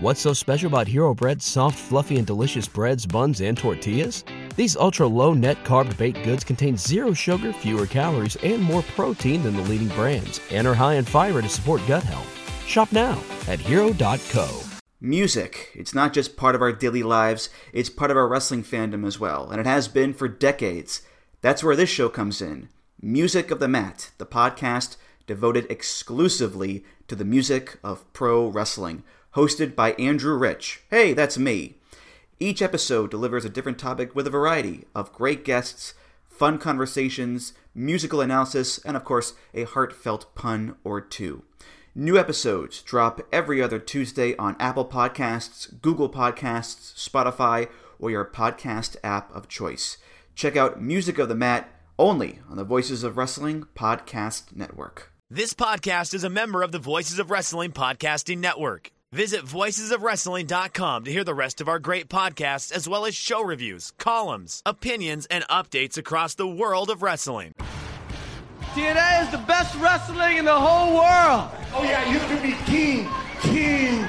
What's so special about Hero Bread's soft, fluffy, and delicious breads, buns, and tortillas? These ultra low net carb baked goods contain zero sugar, fewer calories, and more protein than the leading brands, and are high in fiber to support gut health. Shop now at hero.co. Music. It's not just part of our daily lives, it's part of our wrestling fandom as well, and it has been for decades. That's where this show comes in Music of the Mat, the podcast devoted exclusively to the music of pro wrestling, hosted by Andrew Rich. Hey, that's me. Each episode delivers a different topic with a variety of great guests, fun conversations, musical analysis, and of course, a heartfelt pun or two. New episodes drop every other Tuesday on Apple Podcasts, Google Podcasts, Spotify, or your podcast app of choice. Check out Music of the Mat only on the Voices of Wrestling Podcast Network. This podcast is a member of the Voices of Wrestling Podcasting Network. Visit voicesofwrestling.com to hear the rest of our great podcasts, as well as show reviews, columns, opinions, and updates across the world of wrestling. TNA is the best wrestling in the whole world. Oh yeah, I used to be king, king,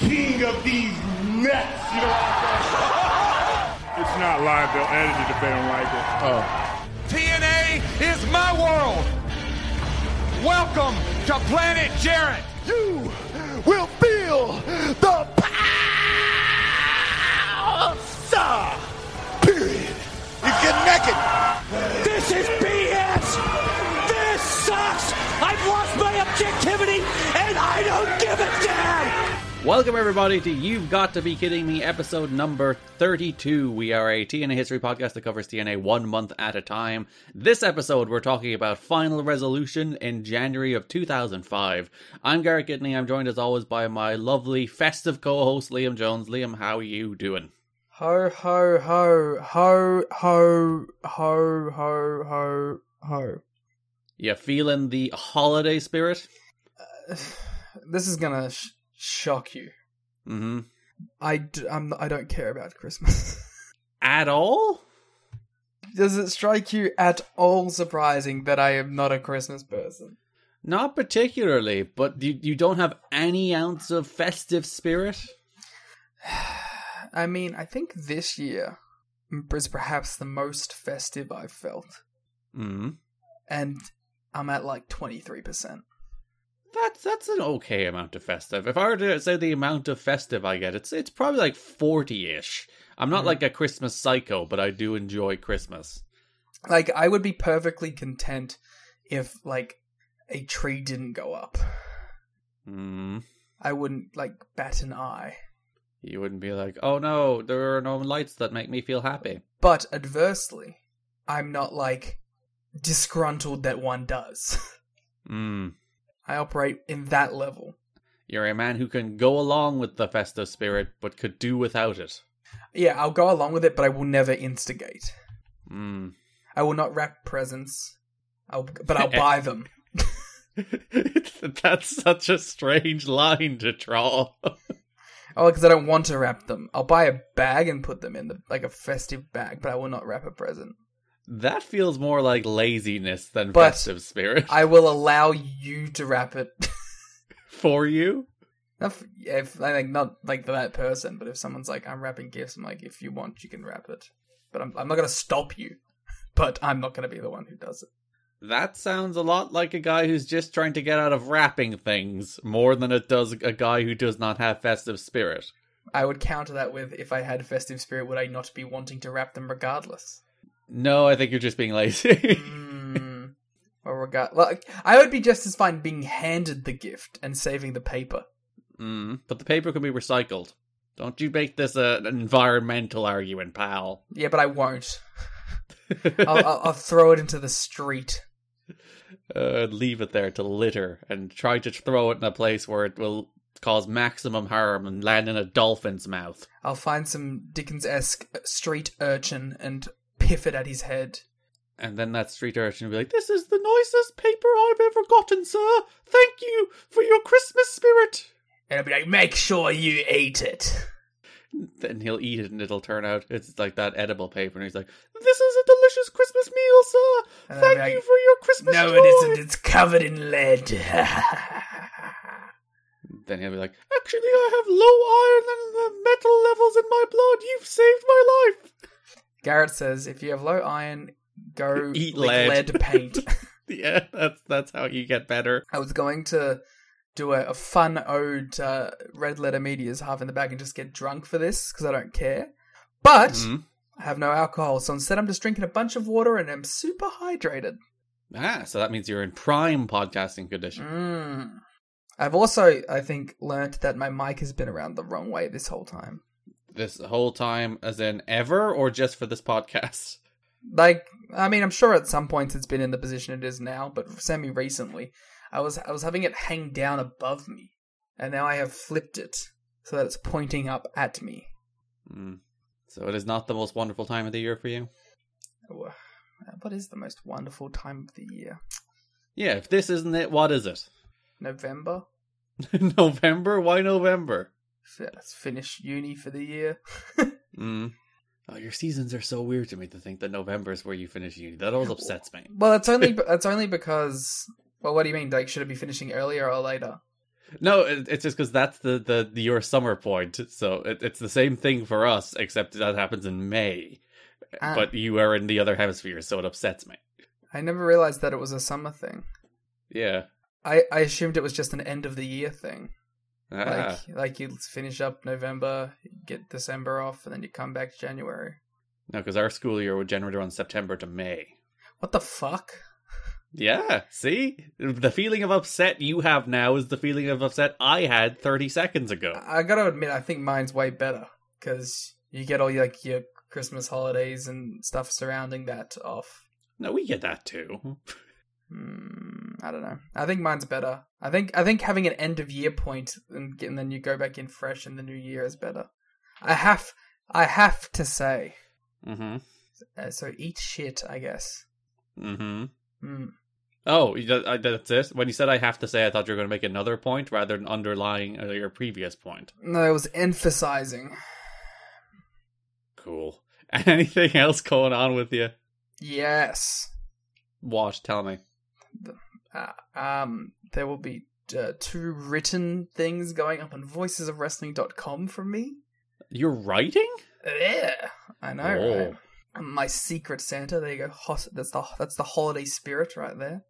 king of these nuts. You know what I'm saying? It's not live. They'll edit it if they don't like it. Oh. TNA is my world. Welcome to Planet Jarrett. You will feel the power. Period. You get naked. This is BS. This sucks. I've lost my objectivity and I don't damn. Welcome, everybody, to You've Got to Be Kidding Me, episode number 32. We are a TNA history podcast that covers TNA one month at a time. This episode, we're talking about Final Resolution in January of 2005. I'm Garrett Gidney. I'm joined, as always, by my lovely festive co host, Liam Jones. Liam, how are you doing? Ho ho ho ho ho ho ho ho ho. You feeling the holiday spirit? This is gonna sh- shock you. Mm-hmm. I d- I'm, I don't care about Christmas. At all? Does it strike you at all surprising that I am not a Christmas person? Not particularly, but you, you don't have any ounce of festive spirit? I mean, I think this year is perhaps the most festive I've felt, Mm. and I'm at like twenty three percent. That's that's an okay amount of festive. If I were to say the amount of festive I get, it's it's probably like forty ish. I'm not like a Christmas psycho, but I do enjoy Christmas. Like I would be perfectly content if like a tree didn't go up. Mm. I wouldn't like bat an eye. You wouldn't be like, oh no, there are no lights that make me feel happy. But adversely, I'm not like disgruntled that one does. Mm. I operate in that level. You're a man who can go along with the festive spirit, but could do without it. Yeah, I'll go along with it, but I will never instigate. Mm. I will not wrap presents. I'll, but I'll buy them. That's such a strange line to draw. Oh, because I don't want to wrap them. I'll buy a bag and put them in the like a festive bag, but I will not wrap a present. That feels more like laziness than But festive spirit. I will allow you to wrap it. For you? Not if I think not like for that person, but if someone's like, "I'm wrapping gifts," I'm like, "If you want, you can wrap it." But I'm I'm not gonna stop you. But I'm not gonna be the one who does it. That sounds a lot like a guy who's just trying to get out of wrapping things more than it does a guy who does not have festive spirit. I would counter that with, if I had festive spirit, would I not be wanting to wrap them regardless? No, I think you're just being lazy. Mm. Or regard, like I would be just as fine being handed the gift and saving the paper. mm, but the paper can be recycled. Don't you make this a, an environmental argument, pal. Yeah, but I won't. I'll, I'll, I'll throw it into the street. uh, leave it there to litter and try to throw it in a place where it will cause maximum harm and land in a dolphin's mouth. I'll find some Dickens-esque street urchin and biff it at his head. And then that street urchin will be like, This is the nicest paper I've ever gotten, sir. Thank you for your Christmas spirit. And I'll be like, Make sure you eat it. Then he'll eat it and it'll turn out it's like that edible paper. And he's like, This is a delicious Christmas meal, sir. Thank like, you for your Christmas No, joy. it isn't. It's covered in lead. then he'll be like, Actually, I have low iron and uh, metal levels in my blood. You've saved my life. Garrett says, if you have low iron, go Eat lick lead. paint. yeah, that's that's how you get better. I was going to do a, a fun ode to Red Letter Media's half in the bag and just get drunk for this because I don't care. But Mhm. I have no alcohol, so instead I'm just drinking a bunch of water and I'm super hydrated. Ah, so that means you're in prime podcasting condition. Mm. I've also, I think, learnt that my mic has been around the wrong way this whole time. This whole time, as in ever, or just for this podcast? Like, I mean, I'm sure at some points it's been in the position it is now, but semi recently, I was I was having it hang down above me, and now I have flipped it so that it's pointing up at me. Mm. So it is not the most wonderful time of the year for you. What is the most wonderful time of the year? Yeah, if this isn't it, what is it? November. November? Why November? Finish uni for the year. Mm. Oh, your seasons are so weird to me to think that November is where you finish uni. That always upsets me. well, it's only it's only because. Well, what do you mean? Like, should it be finishing earlier or later? No, it's just because that's the, the, the your summer point. So it, it's the same thing for us, except that happens in May. Ah. But you are in the other hemisphere, so it upsets me. I never realized that it was a summer thing. Yeah. I, I assumed it was just an end of the year thing. Ah. Like like you finish up November, get December off, and then you come back January. No, because our school year would generally run September to May. What the fuck? Yeah, see? The feeling of upset you have now is the feeling of upset I had 30 seconds ago. I gotta admit, I think mine's way better because you get all your, like your Christmas holidays and stuff surrounding that off. No, we get that too. Hmm, I don't know. I think mine's better. I think I think having an end of year point and, and then you go back in fresh in the new year is better. I have I have to say. Mm-hmm. Uh, so eat shit, I guess. Mm-hmm. Hmm. Oh, I- that's it? When you said I have to say, I thought you were going to make another point rather than underlying uh, your previous point. No, it was emphasizing. Cool. Anything else going on with you? Yes. What? Tell me. Uh, um, there will be uh, two written things going up on voicesofwrestling.com from me. You're writing? Yeah, I know. Oh. Right? My secret Santa. There you go. Hos- that's the that's the holiday spirit right there.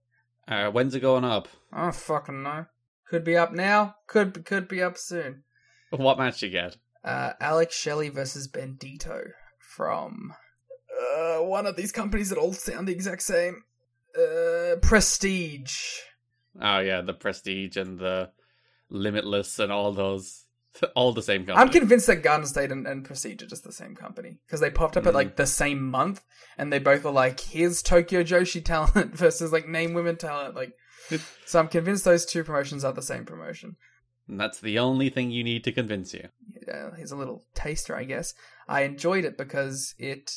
Uh, when's it going up? I don't fucking know. Could be up now. Could could be up soon. What match you get? Uh, Alex Shelley versus Bandido from uh, one of these companies that all sound the exact same. Uh, Prestige. Oh yeah, the Prestige and the Limitless and all those, all the same company. I'm convinced that Garden State and, and Prestige are just the same company because they popped up at like the same month, and they both are like, "Here's Tokyo Joshi talent versus like Name Women talent." Like, so I'm convinced those two promotions are the same promotion. And that's the only thing you need to convince you. Uh, here's a little taster, I guess. I enjoyed it because it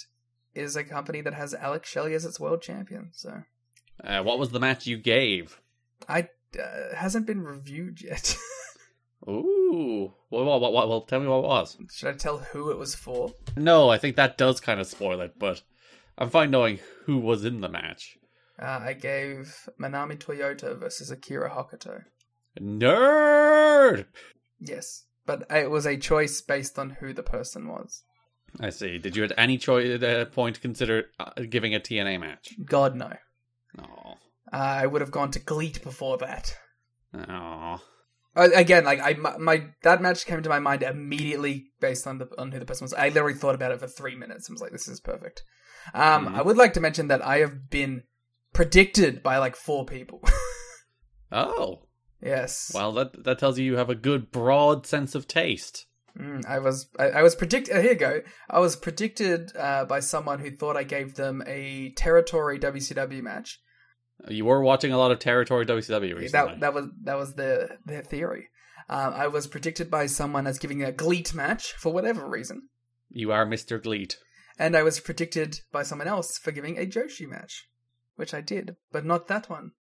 is a company that has Alex Shelley as its world champion. So Uh, what was the match you gave? I uh, hasn't been reviewed yet. Ooh, what, what, what, well, tell me what it was. Should I tell who it was for? No, I think that does kind of spoil it, but I'm fine knowing who was in the match. Uh, I gave Manami Toyota versus Akira Hokuto. Nerd. Yes, but it was a choice based on who the person was. I see. Did you at any choice uh, point consider uh, giving a TNA match? God no. No. Uh, I would have gone to GLEAT before that. Oh. Uh, again, like I, my, my that match came to my mind immediately based on the on who the person was. I literally thought about it for three minutes. I was like, "This is perfect." Um, Mhm. I would like to mention that I have been predicted by like four people. Oh. yes. Well, that that tells you you have a good broad sense of taste. Mm, I was I, I was predicted. Here you go. I was predicted uh, by someone who thought I gave them a territory WCW match. You were watching a lot of Territory WCW recently. That that was that was their their theory. Um, I was predicted by someone as giving a GLEAT match for whatever reason, You are Mr. GLEAT. and I was predicted by someone else for giving a Joshi match, which I did, but not that one.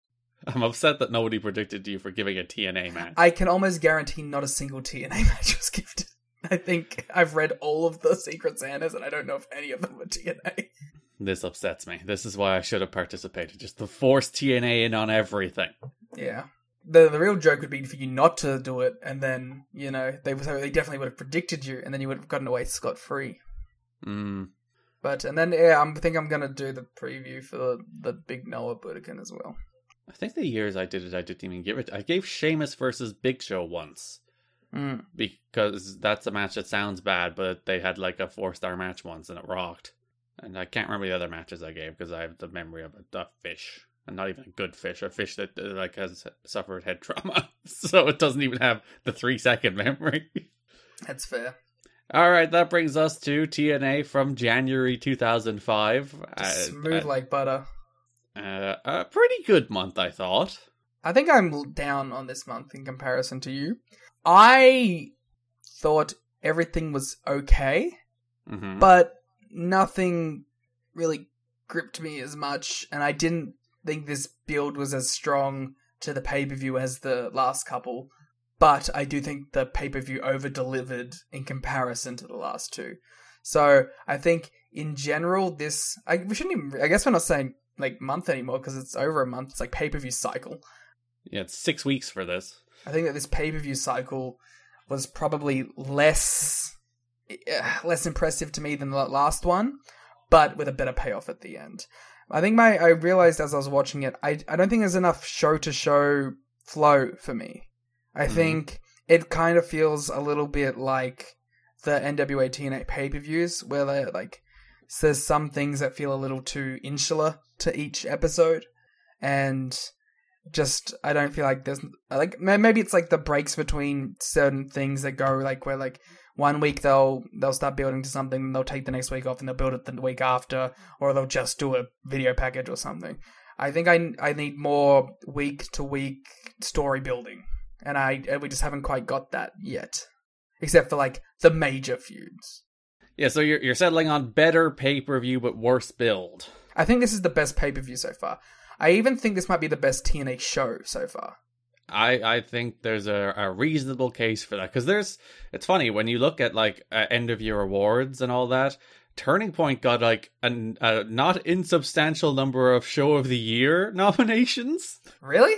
I'm upset that nobody predicted you for giving a TNA match. I can almost guarantee not a single TNA match was gifted. I think I've read all of the Secret Santas, and I don't know if any of them were TNA. This upsets me. This is why I should have participated. Just to force TNA in on everything. Yeah. The the real joke would be for you not to do it, and then you know they they definitely would have predicted you, and then you would have gotten away scot free. Mm. But and then yeah, I'm, I think I'm gonna do the preview for the, the big Noah Budokan as well. I think the years I did it, I didn't even give it. I gave Sheamus versus Big Show once Mm. because that's a match that sounds bad, but they had like a four star match once and it rocked. And I can't remember the other matches I gave because I have the memory of a, a fish, and not even a good fish, a fish that uh, like has suffered head trauma, so it doesn't even have the three second memory. That's fair. All right, that brings us to TNA from January 2005. Uh, smooth like butter. uh, a pretty good month, I thought. I think I'm down on this month in comparison to you. I thought everything was okay, hmm but nothing really gripped me as much, and I didn't think this build was as strong to the pay per view as the last couple. But I do think the pay per view over delivered in comparison to the last two. So I think in general, this I we shouldn't even. I guess we're not saying like month anymore because it's over a month. It's like pay per view cycle. Yeah, it's six weeks for this. I think that this pay per view cycle was probably less uh, less impressive to me than the last one, but with a better payoff at the end. I think my I realized as I was watching it, I I don't think there's enough show to show flow for me. I think it kind of feels a little bit like the NWA TNA pay per views where they like there's some things that feel a little too insular to each episode, and just I don't feel like there's like maybe it's like the breaks between certain things that go like where like one week they'll they'll start building to something and they'll take the next week off and they'll build it the week after or they'll just do a video package or something. I think I I need more week to week story building and I and we just haven't quite got that yet. Except for like the major feuds. Yeah, so you're you're settling on better pay per view but worse build. I think this is the best pay-per-view so far. I even think this might be the best TNA show so far. I I think there's a, a reasonable case for that because there's it's funny when you look at like uh, end of year awards and all that. Turning Point got like an, a not insubstantial number of Show of the Year nominations. Really?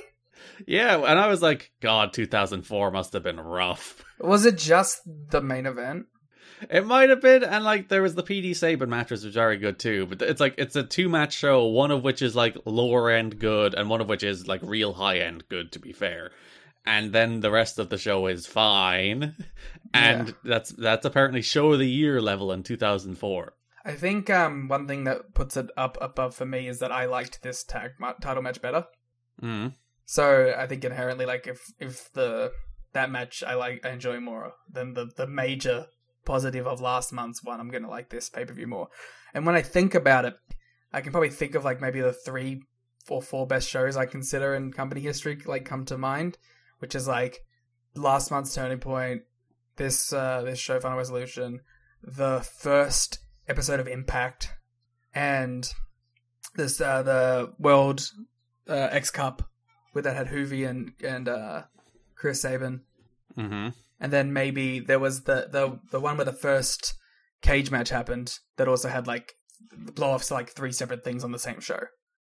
Yeah, and I was like, God, 2004 must have been rough. Was it just the main event? It might have been, and like there was the Petey Sabin matches, which are very good too. But it's like it's a two match show, one of which is like lower end good, and one of which is like real high end good. To be fair, and then the rest of the show is fine, and Yeah. that's that's apparently show of the year level in 2004. I think um one thing that puts it up above for me is that I liked this tag ma- title match better. Mm. So I think inherently, like if if the that match I like I enjoy more than the the major positive of last month's one, I'm gonna like this pay per view more. And when I think about it, I can probably think of like maybe the three or four best shows I consider in company history like come to mind, which is like last month's Turning Point, this uh this show Final Resolution, the first episode of Impact, and this uh the World uh, X Cup where that had Hoovy and and uh, Chris Sabin, Mm-hmm. And then maybe there was the the the one where the first cage match happened that also had like blow offs like three separate things on the same show.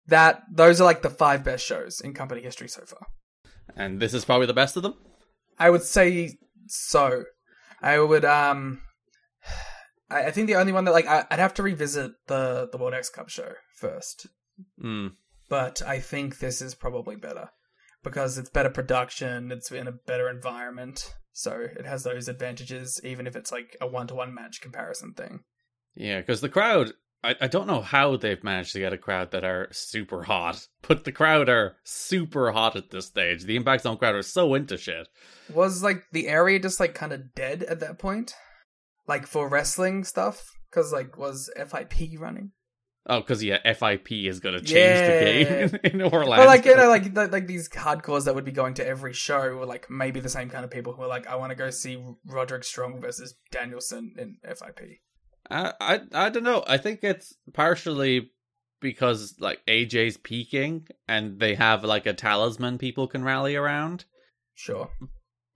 That those are like the five best shows in company history so far. And this is probably the best of them. I would say so. I would um. I, I think the only one that like I, I'd have to revisit the the World X Cup show first Mm. but I think this is probably better because it's better production, it's in a better environment, so it has those advantages, even if it's like a one to one match comparison thing. Yeah, because the crowd. I, I don't know how they've managed to get a crowd that are super hot, but the crowd are super hot at this stage. The Impact Zone crowd are so into shit. Was like the area just like kind of dead at that point, like for wrestling stuff, because like was FIP running? Oh, because yeah, FIP is going to change Yeah. the game in Orlando. But like you know, like like, like these hardcores that would be going to every show were like maybe the same kind of people who are like, I want to go see Roderick Strong versus Danielson in FIP. I, I I don't know. I think it's partially because like AJ's peaking and they have like a talisman people can rally around. Sure.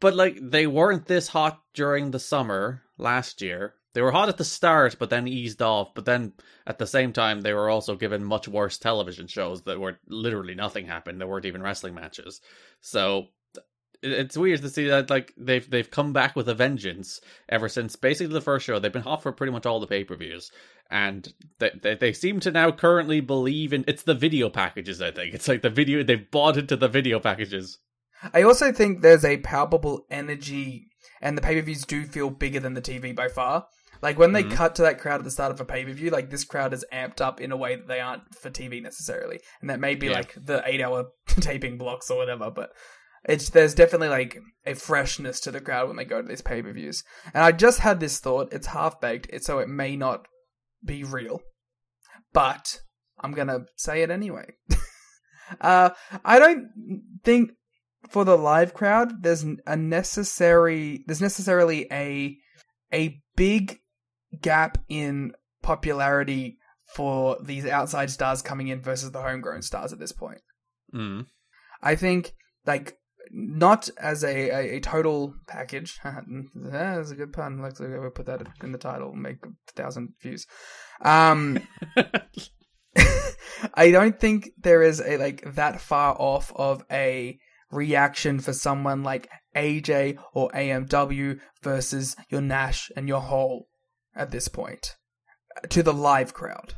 But like they weren't this hot during the summer last year. They were hot at the start, but then eased off. But then at the same time, they were also given much worse television shows that were literally nothing happened. There weren't even wrestling matches. So it's weird to see that like they've they've come back with a vengeance ever since basically the first show. They've been hot for pretty much all the pay per views, and they, they they seem to now currently believe in it's the video packages. I think it's like the video they've bought into the video packages. I also think there's a palpable energy, and the pay per views do feel bigger than the TV by far. Like when they cut to that crowd at the start of a pay per view, like this crowd is amped up in a way that they aren't for TV necessarily, and that may be Yeah. like the eight hour taping blocks or whatever. But it's there's definitely like a freshness to the crowd when they go to these pay per views. And I just had this thought: it's half baked, so it may not be real, but I'm gonna say it anyway. uh, I don't think for the live crowd there's a necessary there's necessarily a a big gap in popularity for these outside stars coming in versus the homegrown stars at this point. Mm. I think like not as a, a, a total package. That's a good pun. Let's uh, put that in the title. Make a thousand views. Um, I don't think there is a like that far off of a reaction for someone like AJ or AMW versus your Nash and your Hall at this point to the live crowd.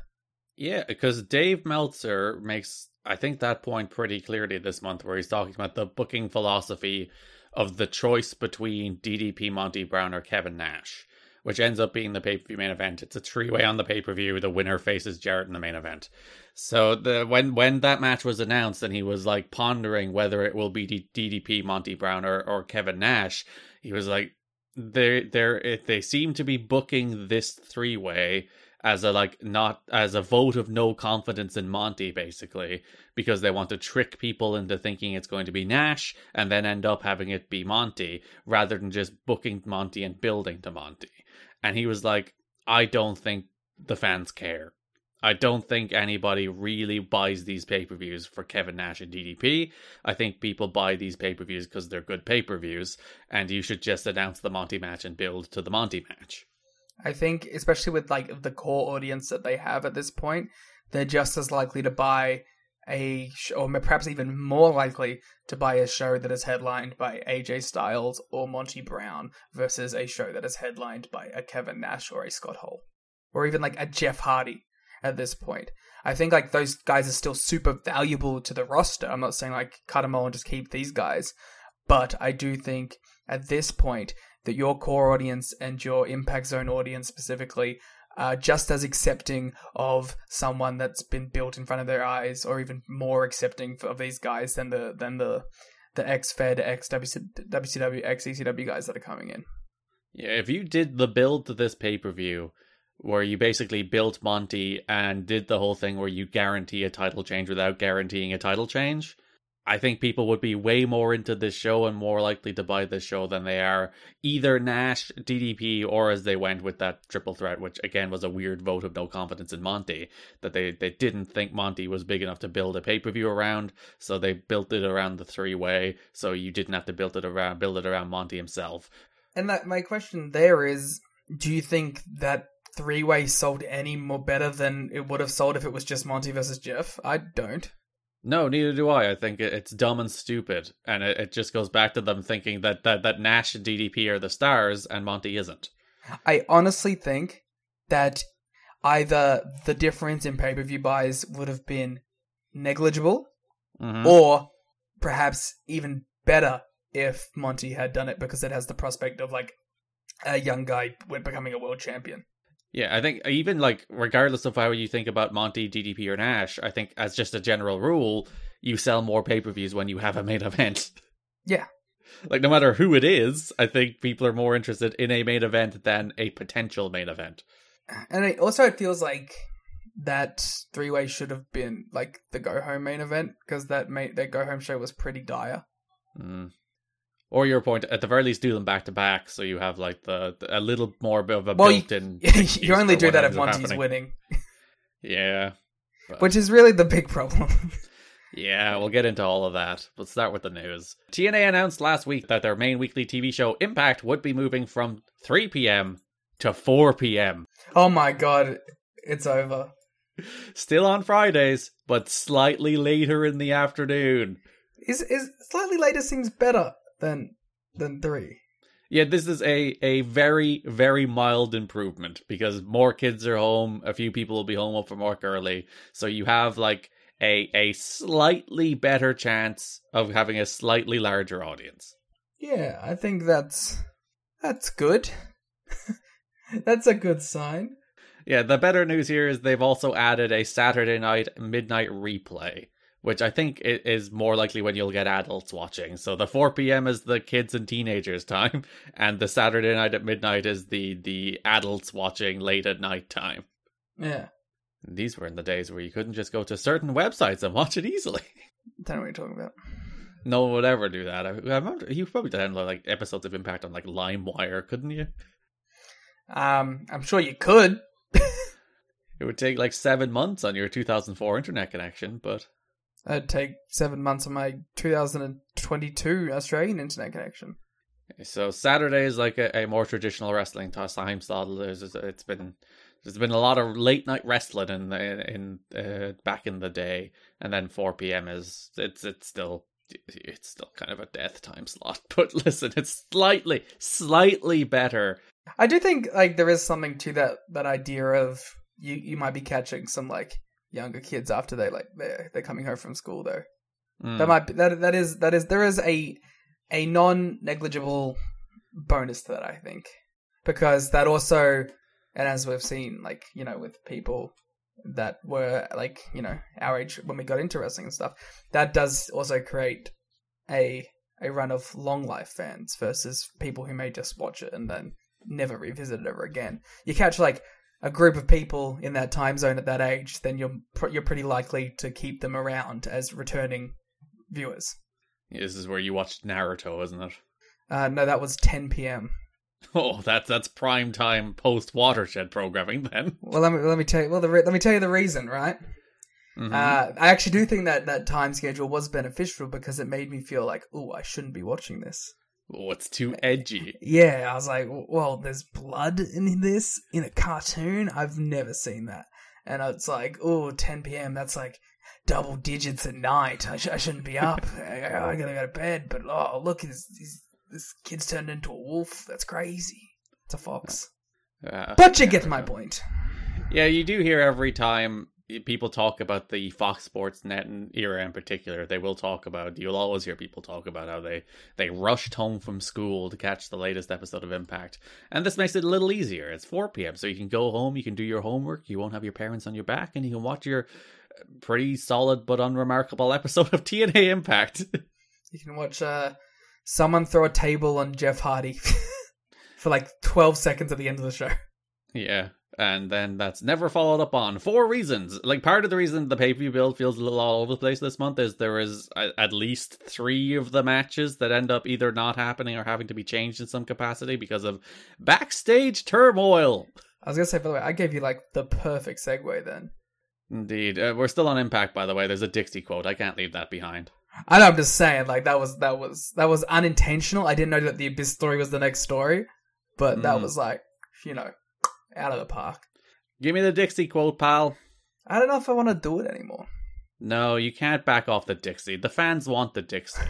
Yeah, because Dave Meltzer makes, I think, that point pretty clearly this month, where he's talking about the booking philosophy of the choice between DDP Monty Brown or Kevin Nash, which ends up being the pay per view main event. It's a three way on the pay per view. The winner faces Jarrett in the main event. So the when when that match was announced, and he was like pondering whether it will be DDP Monty Brown or, or Kevin Nash, he was like, they they they seem to be booking this three way as a like not as a vote of no confidence in Monty basically because they want to trick people into thinking it's going to be Nash and then end up having it be Monty rather than just booking Monty and building to Monty. And he was like I don't think the fans care. I don't think anybody really buys these pay-per-views for Kevin Nash and DDP. I think people buy these pay-per-views because they're good pay-per-views and you should just announce the Monty match and build to the Monty match. I think, especially with like the core audience that they have at this point, they're just as likely to buy a or perhaps even more likely to buy a show that is headlined by AJ Styles or Monty Brown versus a show that is headlined by a Kevin Nash or a Scott Hall or even like a Jeff Hardy at this point. I think like those guys are still super valuable to the roster. I'm not saying like cut them all and just keep these guys, but I do think at this point that your core audience and your impact zone audience specifically are just as accepting of someone that's been built in front of their eyes or even more accepting of these guys than the than the the ex fed ex WCW ex ECW guys that are coming in Yeah, if you did the build to this pay per view, where you basically built Monty and did the whole thing where you guarantee a title change without guaranteeing a title change, I think people would be way more into this show and more likely to buy this show than they are either Nash, DDP, or as they went with that triple threat, which again was a weird vote of no confidence in Monty. That they, they didn't think Monty was big enough to build a pay per view around, so they built it around the three way, so you didn't have to build it around build it around Monty himself. and that my question there is do you think that three way sold any more better than it would have sold if it was just Monty versus Jeff I don't No, neither do I. I think it's dumb and stupid, and it, it just goes back to them thinking that, that that Nash and DDP are the stars and Monty isn't. I honestly think that either the difference in pay per view buys would have been negligible, Mhm. or perhaps even better if Monty had done it because it has the prospect of like a young guy becoming a world champion. Yeah, I think even like regardless of how you think about Monty, DDP, or Nash, I think as just a general rule, you sell more pay per views when you have a main event. Yeah. Like no matter who it is, I think people are more interested in a main event than a potential main event. And it, also, it feels like that three way should have been like the go home main event because that main, that go home show was pretty dire. Mm. Or your point, at the very least, do them back to back, so you have like the, the- a little more of a Well, you, built-in. you only do that if Monty's winning, Yeah, but- which is really the big problem. Yeah, we'll get into all of that. Let's start with the news. TNA announced last week that their main weekly TV show, Impact, would be moving from 3 p.m. to 4 p.m. oh my god, it's over. Still on Fridays, but slightly later in the afternoon. Is is slightly later seems better. Than than three. Yeah, this is a a very very mild improvement because more kids are home. A few people will be home up from work early, so you have like a a slightly better chance of having a slightly larger audience. Yeah, I think that's that's good. that's a good sign. Yeah, the better news here is they've also added a Saturday night midnight replay, which I think is more likely when you'll get adults watching. So the 4 p.m. is the kids and teenagers time, and the Saturday night at midnight is the the adults watching late at night time. Yeah. These were in the days where you couldn't just go to certain websites and watch it easily. Don't know what you're talking about. No one would ever do that. I, I remember you probably download like episodes of Impact on like LimeWire, couldn't you? Um, I'm sure you could. it would take like seven months on your 2004 internet connection, but it'd take seven months on my 2022 Australian internet connection. So Saturday is like a, a more traditional wrestling time slot. It's been there's been a lot of late night wrestling in in, uh, back in the day, and then 4 p.m. is it's it's still it's still kind of a death time slot. But listen, it's slightly slightly better. I do think like there is something to that that idea of you you might be catching some like younger kids after they like they're they're coming home from school though. Mm. That might be, that that is that is there is a a non negligible bonus to that I think because that also and as we've seen like you know with people that were like you know our age when we got into wrestling and stuff that does also create a a run of long life fans versus people who may just watch it and then never revisit it ever again you catch like a group of people in that time zone at that age then you're you're pretty likely to keep them around as returning viewers yeah, this is where you watched naruto isn't it uh no that was 10 p.m Oh, that's that's prime time post watershed programming then. Well, let me let me tell you. Well, the, let me tell you the reason, right? Mm-hmm. Uh, I actually do think that that time schedule was beneficial because it made me feel like, oh, I shouldn't be watching this. Oh, it's too edgy. Yeah, I was like, well, there's blood in this in a cartoon. I've never seen that, and it's like, oh, 10 p.m. That's like double digits at night. I, sh- I shouldn't be up. I, I, gotta go to bed. But oh, look, he's, he's this kid's turned into a wolf. That's crazy. It's a fox. Uh, but you get my point. Yeah, you do hear every time people talk about the Fox Sports Net era in particular. They will talk about. You'll always hear people talk about how they they rushed home from school to catch the latest episode of Impact, and this makes it a little easier. It's 4 p.m., so you can go home, you can do your homework, you won't have your parents on your back, and you can watch your pretty solid but unremarkable episode of TNA Impact. You can watch uh, someone throw a table on Jeff Hardy for like 12 seconds at the end of the show. Yeah. And then that's never followed up on for reasons. Like part of the reason the pay per view build feels a little all over the place this month is there is at least three of the matches that end up either not happening or having to be changed in some capacity because of backstage turmoil. I was gonna say, by the way, I gave you like the perfect segue then. Indeed, uh, we're still on Impact, by the way. There's a Dixie quote. I can't leave that behind. I know. I'm just saying, like that was that was that was unintentional. I didn't know that the Abyss story was the next story, but mm. that was like you know out of the park. Give me the Dixie quote, pal. I don't know if I want to do it anymore. No, you can't back off the Dixie. The fans want the Dixie.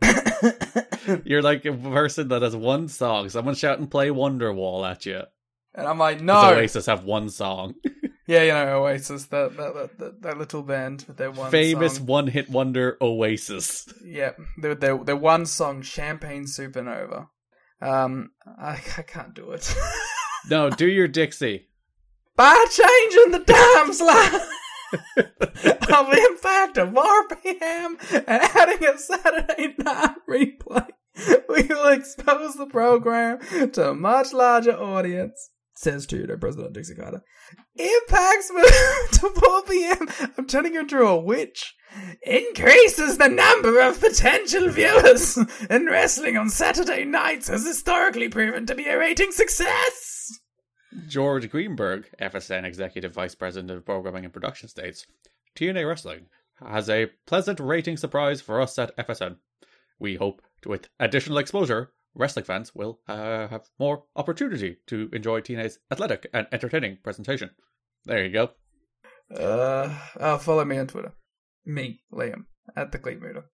You're like a person that has one song. Someone shout and play Wonderwall at you. And I'm like, no. Oasis have one song. Yeah, you know Oasis, that that that, that little band with their one famous song. one hit wonder Oasis. Yeah, their their their one song, Champagne Supernova. Um, I I can't do it. no, do your Dixie. By changing the time slot of Impact of RPM and adding a Saturday night replay, we will expose the program to a much larger audience says to President Dixie Carter. Impact's move to 4 p.m. I'm turning you into a witch. Increases the number of potential viewers. and wrestling on Saturday nights has historically proven to be a rating success. George Greenberg, FSN Executive Vice President of Programming and Production, states TNA Wrestling has a pleasant rating surprise for us at FSN. We hope, with additional exposure, wrestling fans will uh, have more opportunity to enjoy TNA's athletic and entertaining presentation. There you go. Uh, uh, follow me on Twitter. Me, Liam, at the Cleat Mooter.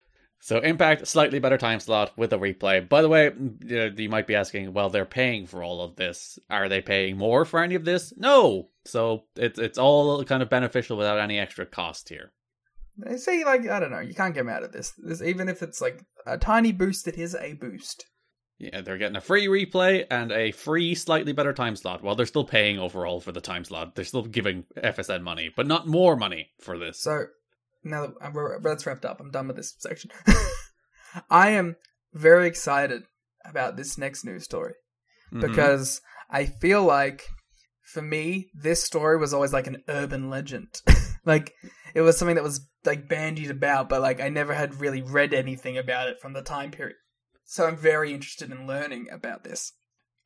So Impact, slightly better time slot with a replay. By the way, you might be asking, well, they're paying for all of this. Are they paying more for any of this? No. So it's it's all kind of beneficial without any extra cost here. They say like I don't know, you can't get mad at this. this. Even if it's like a tiny boost, it is a boost. Yeah, they're getting a free replay and a free, slightly better time slot. While they're still paying overall for the time slot, they're still giving FSN money, but not more money for this. So now that we're, that's wrapped up, I'm done with this section. I am very excited about this next news story mm-hmm. because I feel like for me, this story was always like an urban legend. like it was something that was like bandied about, but like I never had really read anything about it from the time period. So I'm very interested in learning about this.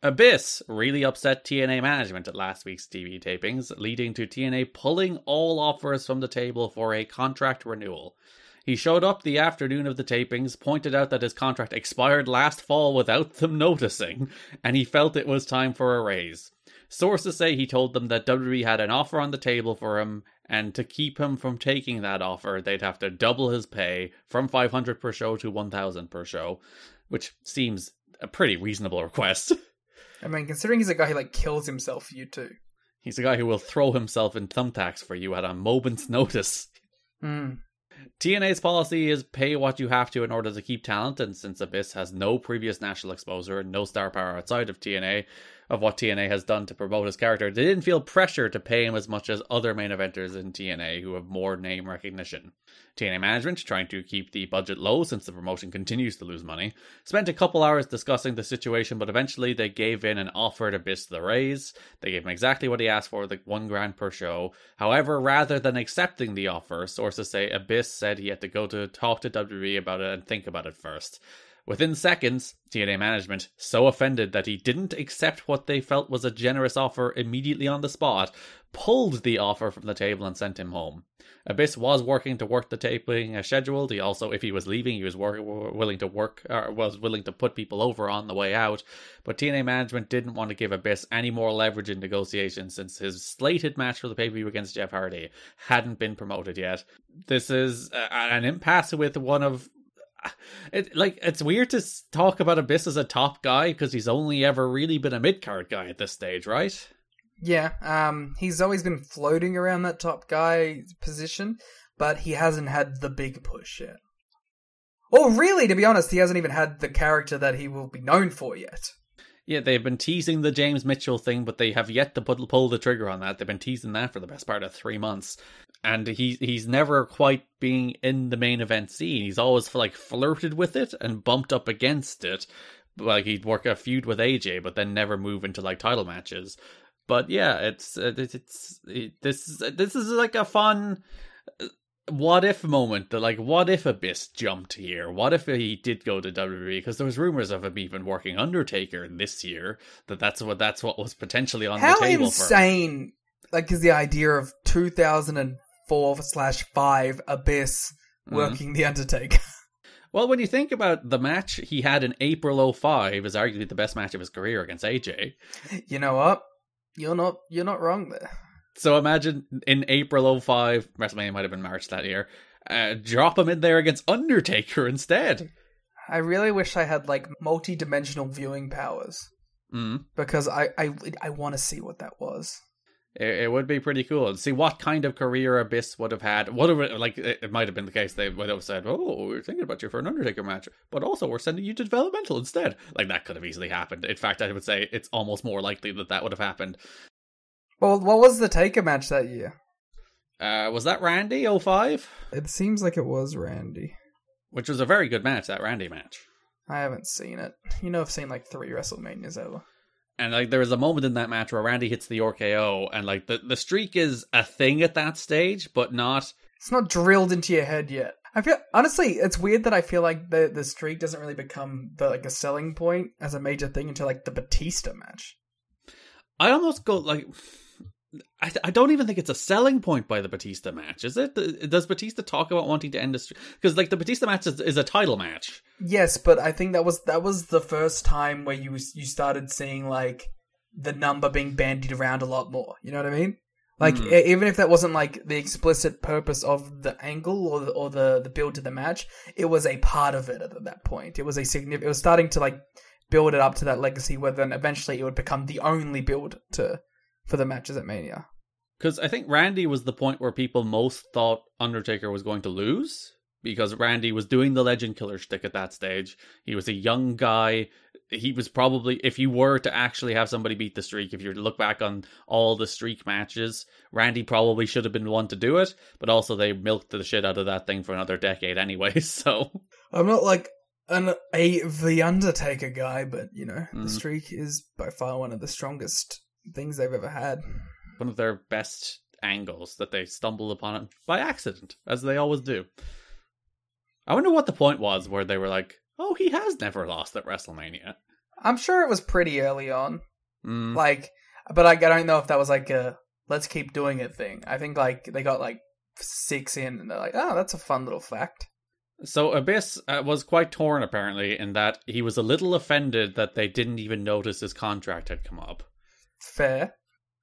Abyss really upset TNA management at last week's TV tapings, leading to TNA pulling all offers from the table for a contract renewal. He showed up the afternoon of the tapings, pointed out that his contract expired last fall without them noticing, and he felt it was time for a raise. Sources say he told them that WWE had an offer on the table for him, and to keep him from taking that offer, they'd have to double his pay from 500 per show to 1000 per show, which seems a pretty reasonable request. I mean, considering he's a guy who like kills himself for you too. He's a guy who will throw himself in thumbtacks for you at a moment's notice. Mm. TNA's policy is pay what you have to in order to keep talent, and since Abyss has no previous national exposure and no star power outside of TNA, of what TNA has done to promote his character, they didn't feel pressure to pay him as much as other main eventers in TNA who have more name recognition. TNA management, trying to keep the budget low since the promotion continues to lose money, spent a couple hours discussing the situation, but eventually they gave in and offered Abyss the raise. They gave him exactly what he asked for, the one grand per show. However, rather than accepting the offer, sources say Abyss said he had to go to talk to WWE about it and think about it first. Within seconds, TNA management, so offended that he didn't accept what they felt was a generous offer immediately on the spot, pulled the offer from the table and sent him home. Abyss was working to work the taping as scheduled. He also, if he was leaving, he was willing to work, or was willing to put people over on the way out. But TNA management didn't want to give Abyss any more leverage in negotiations since his slated match for the pay per view against Jeff Hardy hadn't been promoted yet. This is an impasse with one of it like it's weird to talk about Abyss as a top guy because he's only ever really been a mid card guy at this stage, right? Yeah, um, he's always been floating around that top guy position, but he hasn't had the big push yet. Or really, to be honest, he hasn't even had the character that he will be known for yet. Yeah, they've been teasing the James Mitchell thing, but they have yet to put, pull the trigger on that. They've been teasing that for the best part of three months, and he he's never quite being in the main event scene. He's always like flirted with it and bumped up against it. Like he'd work a feud with AJ, but then never move into like title matches. But yeah, it's uh, it's, it's it, this this is like a fun uh, what if moment that like what if abyss jumped here what if he did go to wwe because there was rumors of him even working undertaker this year that that's what that's what was potentially on how the table insane for like is the idea of 2004 slash 5 abyss mm-hmm. working mm. the undertaker well when you think about the match he had in april 05 is arguably the best match of his career against aj you know what you're not you're not wrong there so imagine in April 05, WrestleMania might have been March that year, uh, drop him in there against Undertaker instead. I really wish I had like multi-dimensional viewing powers. Mm. Because I I, I want to see what that was. It, it, would be pretty cool. To see what kind of career Abyss would have had. What have, like it, it might have been the case they would have said, "Oh, we're thinking about you for an Undertaker match, but also we're sending you to developmental instead." Like that could have easily happened. In fact, I would say it's almost more likely that that would have happened. Well, what was the Taker match that year? Uh, was that Randy 05? It seems like it was Randy. Which was a very good match, that Randy match. I haven't seen it. You know, I've seen like three WrestleManias ever. And like there was a moment in that match where Randy hits the RKO, and like the the streak is a thing at that stage, but not. It's not drilled into your head yet. I feel honestly, it's weird that I feel like the the streak doesn't really become the like a selling point as a major thing until like the Batista match. I almost go like I, I don't even think it's a selling point by the Batista match, is it? Does Batista talk about wanting to end the because like the Batista match is, is, a title match? Yes, but I think that was that was the first time where you you started seeing like the number being bandied around a lot more. You know what I mean? Like hmm. e- even if that wasn't like the explicit purpose of the angle or the, or the the build to the match, it was a part of it at that point. It was a significant. It was starting to like build it up to that legacy, where then eventually it would become the only build to for the matches at Mania. Because I think Randy was the point where people most thought Undertaker was going to lose. Because Randy was doing the legend killer shtick at that stage. He was a young guy. He was probably, if you were to actually have somebody beat the streak, if you were to look back on all the streak matches, Randy probably should have been the one to do it. But also, they milked the shit out of that thing for another decade anyway. So, I'm not like an a the Undertaker guy, but you know Mhm. the streak is by far one of the strongest things they've ever had. one of their best angles that they stumbled upon it by accident, as they always do. I wonder what the point was where they were like, oh, he has never lost at WrestleMania. I'm sure it was pretty early on. Mm. Like, but I, I don't know if that was like a let's keep doing it thing. I think like they got like six in and they're like, oh, that's a fun little fact. So Abyss uh, was quite torn apparently in that he was a little offended that they didn't even notice his contract had come up. Fair.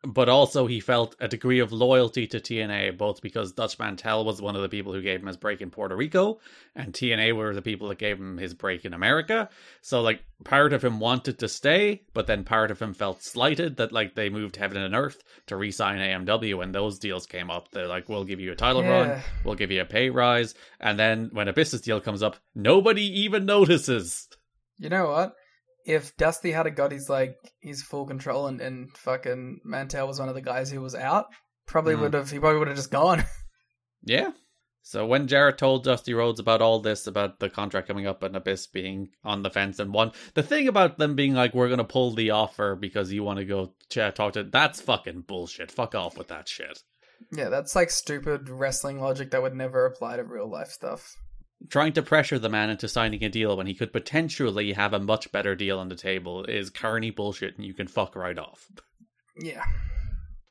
But also he felt a degree of loyalty to TNA, both because Dutch Mantell was one of the people who gave him his break in Puerto Rico, and TNA were the people that gave him his break in America. So like part of him wanted to stay, but then part of him felt slighted that like they moved heaven and earth to re-sign AMW when those deals came up. They're like, we'll give you a title run, we'll give you a pay rise, and then when a business deal comes up, nobody even notices. You know what? If Dusty had got his like his full control and, and fucking Mantell was one of the guys who was out, probably Mhm. would have he probably would have just gone. Yeah. So when Jarrett told Dusty Rhodes about all this, about the contract coming up and Abyss being on the fence and one, the thing about them being like, we're going to pull the offer because you want to go ch- talk to, that's fucking bullshit. Fuck off with that shit. yeah, that's like stupid wrestling logic that would never apply to real life stuff. Trying to pressure the man into signing a deal when he could potentially have a much better deal on the table is carny bullshit and you can fuck right off. Yeah.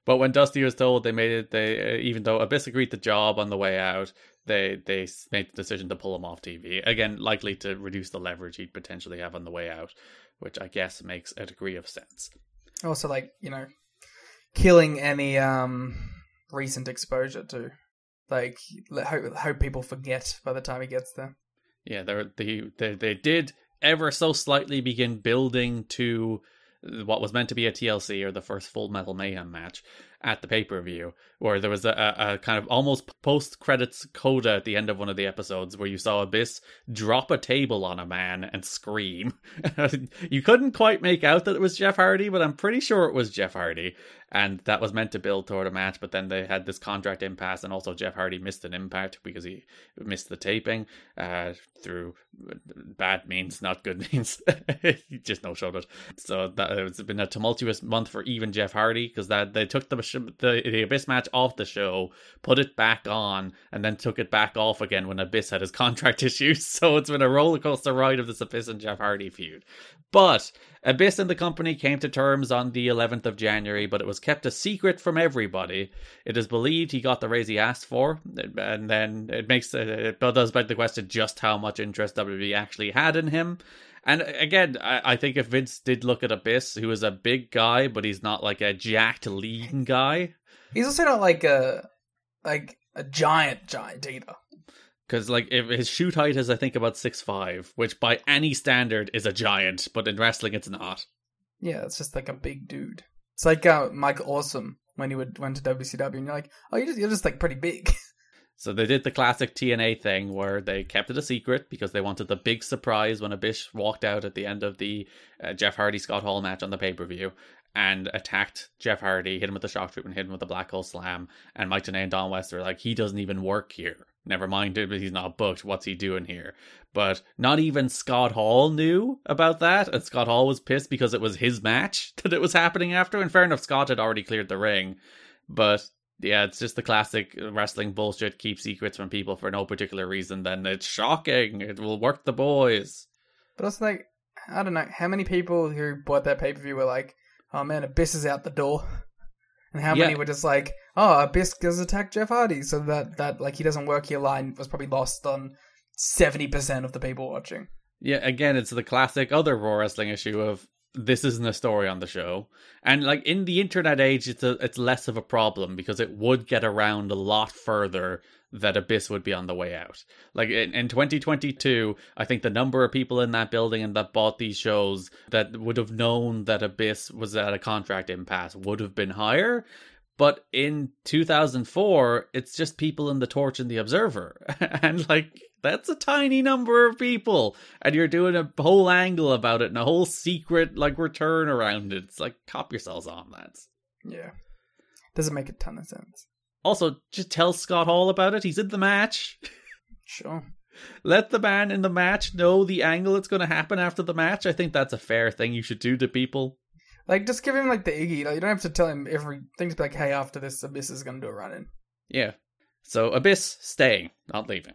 But when Dusty was told they made it, they uh, even though Abyss agreed the job on the way out, they they made the decision to pull him off TV again, likely to reduce the leverage he'd potentially have on the way out, which I guess makes a degree of sense. Also, like you know, killing any um recent exposure to, like, hope hope people forget by the time he gets there. Yeah, they they they did ever so slightly begin building to what was meant to be a TLC or the first Full Metal Mayhem match at the pay per view, where there was a, a, kind of almost post credits coda at the end of one of the episodes where you saw Abyss drop a table on a man and scream. you couldn't quite make out that it was Jeff Hardy, but I'm pretty sure it was Jeff Hardy. And that was meant to build toward a match, but then they had this contract impasse, and also Jeff Hardy missed an impact because he missed the taping uh, through bad means, not good means. he just no showed it. So that it's been a tumultuous month for even Jeff Hardy because that they took the, the the Abyss match off the show, put it back on, and then took it back off again when Abyss had his contract issues. So it's been a rollercoaster ride of this Abyss and Jeff Hardy feud. But Abyss and the company came to terms on the 11th of January, but it was kept a secret from everybody. It is believed he got the raise he asked for, and then it makes it does beg the question just how much interest WWE actually had in him. And again, I, I think if Vince did look at Abyss, who is a big guy, but he's not like a jacked lean guy, He's also not like a like a giant giant either. Because like if his shoot height is I think about six five, which by any standard is a giant, but in wrestling it's not. Yeah, it's just like a big dude. It's like uh, Mike Awesome when he would went to WCW, and you're like, oh, you're just, you're just like pretty big. So they did the classic TNA thing where they kept it a secret because they wanted the big surprise when Abyss walked out at the end of the uh, Jeff Hardy Scott Hall match on the pay per view and attacked Jeff Hardy, hit him with the shock treatment, hit him with the black hole slam, and Mike Tenay and Don West were like, he doesn't even work here. Never mind it, but he's not booked. What's he doing here? But not even Scott Hall knew about that, and Scott Hall was pissed because it was his match that it was happening after. And fair enough, Scott had already cleared the ring, but yeah, it's just the classic wrestling bullshit. Keep secrets from people for no particular reason. Then it's shocking. It will work the boys. but also like, I don't know how many people who bought that pay per view were like, oh man, Abyss is out the door, and how many were just like, oh, Abyss does attack Jeff Hardy, so that that like he doesn't work here line was probably lost on seventy percent of the people watching. Yeah, again, it's the classic other Raw wrestling issue of this isn't a story on the show. And like in the internet age, it's a, it's less of a problem because it would get around a lot further that Abyss would be on the way out. Like in, in 2022, I think the number of people in that building and that bought these shows that would have known that Abyss was at a contract impasse would have been higher. But in 2004, it's just people in the Torch and the Observer. and like, that's a tiny number of people. And you're doing a whole angle about it and a whole secret, like, return around it. It's like, cop yourselves on that. Yeah. Doesn't make a ton of sense. Also, just tell Scott Hall about it. He's in the match. Sure. Let the man in the match know the angle that's going to happen after the match. I think that's a fair thing you should do to people. Like, just give him like the Iggy. Like, you don't have to tell him everything. To be like, hey, after this, Abyss is going to do a run in. Yeah. So Abyss staying, not leaving.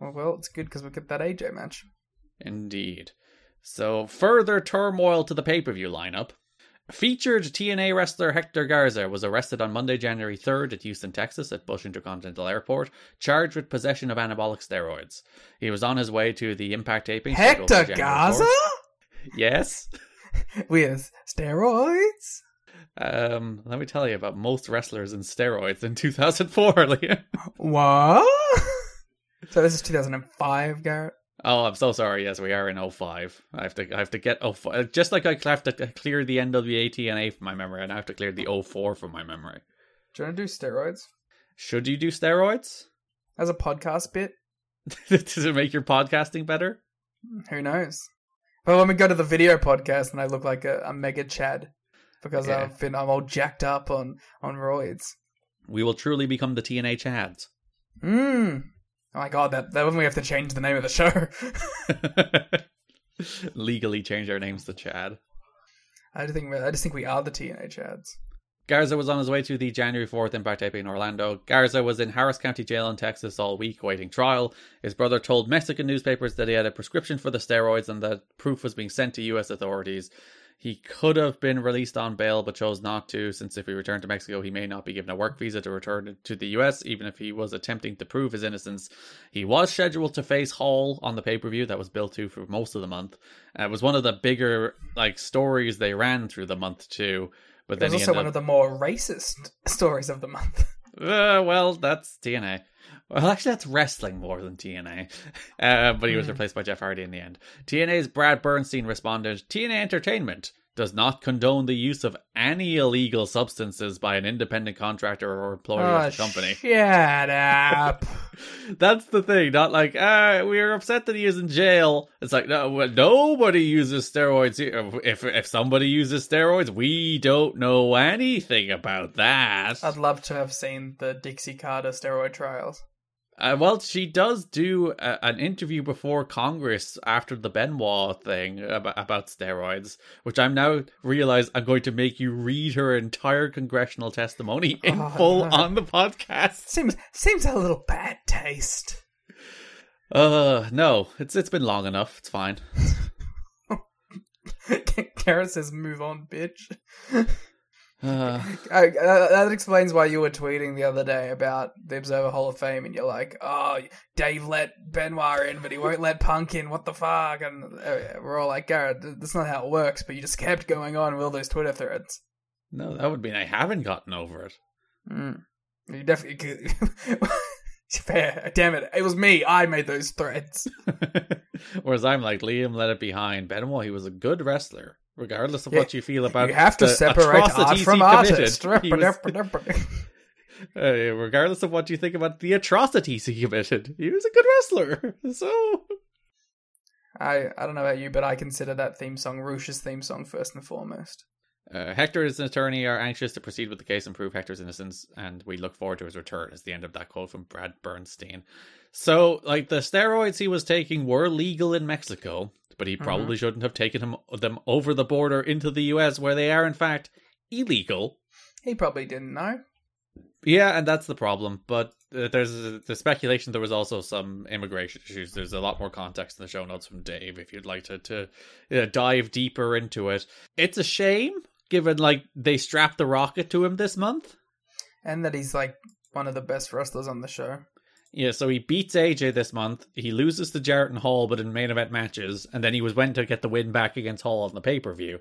Well, well, it's good because we get that AJ match. Indeed. So further turmoil to the pay per view lineup. Featured TNA wrestler Hector Garza was arrested on Monday, January 3rd at Houston, Texas at Bush Intercontinental Airport, charged with possession of anabolic steroids. He was on his way to the Impact taping. Hector Garza Yes. with steroids. Um, let me tell you about most wrestlers and steroids in 2004, Liam. What? so this is 2005, Garrett. Oh, I'm so sorry. Yes, we are in 05. I have to I have to get 05. Just like I have to clear the NWA TNA from my memory, and I have to clear the 04 from my memory. Do you want to do steroids Should you do steroids? as a podcast bit? Does it make your podcasting better? Who knows? But when we go to the video podcast and I look like a, a mega Chad because Okay. I've been I'm all jacked up on on roids. We will truly become the TNA Chads. Mmm. Oh my god, that that when we have to change the name of the show. Legally change our names to Chad. I just think we- I just think we are the TNA Chads. Garza was on his way to the January 4th Impact taping in Orlando. Garza was in Harris County Jail in Texas all week waiting trial. His brother told Mexican newspapers that he had a prescription for the steroids and that proof was being sent to U.S. authorities. He could have been released on bail but chose not to, since if he returned to Mexico, he may not be given a work visa to return to the US, even if he was attempting to prove his innocence. He was scheduled to face Hall on the pay per view that was billed to for most of the month. Uh, it was one of the bigger like stories they ran through the month too. But then also ended one up of the more racist stories of the month. uh, well, that's TNA. Well, actually, that's wrestling more than TNA. Uh, but he was replaced by Jeff Hardy in the end. TNA's Brad Bernstein responded TNA Entertainment does not condone the use of any illegal substances by an independent contractor or employee Oh, of the company. shut up. That's the thing. Not like, ah, we are upset that he is in jail. It's like, no, well, nobody uses steroids. here. If if somebody uses steroids, we don't know anything about that. I'd love to have seen the Dixie Carter steroid trials. Uh, well, she does do a, an interview before Congress after the Benoit thing about, about steroids, which I'm now realize I'm going to make you read her entire congressional testimony in Oh, full no. on the podcast. Seems seems a little bad taste. Uh, no, it's it's been long enough. It's fine. Garrett says, "Move on, bitch." Uh, I, uh, that explains why you were tweeting the other day about the Observer Hall of Fame, and you're like, "Oh, Dave let Benoit in, but he won't let Punk in. What the fuck?" And uh, we're all like, "Garrett, that's not how it works." But you just kept going on with all those Twitter threads. no, that would mean I haven't gotten over it. Mm. You definitely could. Fair. Damn it! It was me. I made those threads. Whereas I'm like Liam, let it behind. Benoit, he was a good wrestler, regardless of what you feel about. you have to the separate art atrocities from artist. committed. He was- That's uh, regardless of what you think about the atrocities he committed, he was a good wrestler. So I I don't know about you, but I consider that theme song Roosh's theme song first and foremost. Uh, Hector and his attorney are anxious to proceed with the case and prove Hector's innocence, and we look forward to his return. Is the end of that quote from Brad Bernstein. So, like the steroids he was taking were legal in Mexico, but he probably shouldn't have taken him, them over the border into the U.S., where they are in fact illegal. He probably didn't know. Yeah, and that's the problem. But uh, there's the speculation there was also some immigration issues. There's a lot more context in the show notes from Dave if you'd like to to uh, dive deeper into it. It's a shame given like they strapped the rocket to him this month. And that he's like one of the best wrestlers on the show. Yeah, so he beats AJ this month. He loses to Jarrett and Hall, but in main event matches, and then he was went to get the win back against Hall on the pay per view.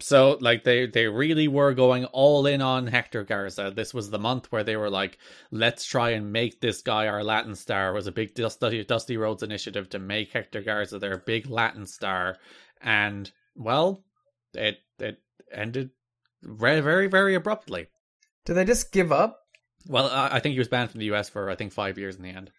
So like they they really were going all in on Hector Garza. This was the month where they were like, let's try and make this guy our Latin star. It was a big Dusty Dusty Rhodes initiative to make Hector Garza their big Latin star, and well, it it ended very very very abruptly. Did they just give up? Well, I, think he was banned from the US for I think five years in the end.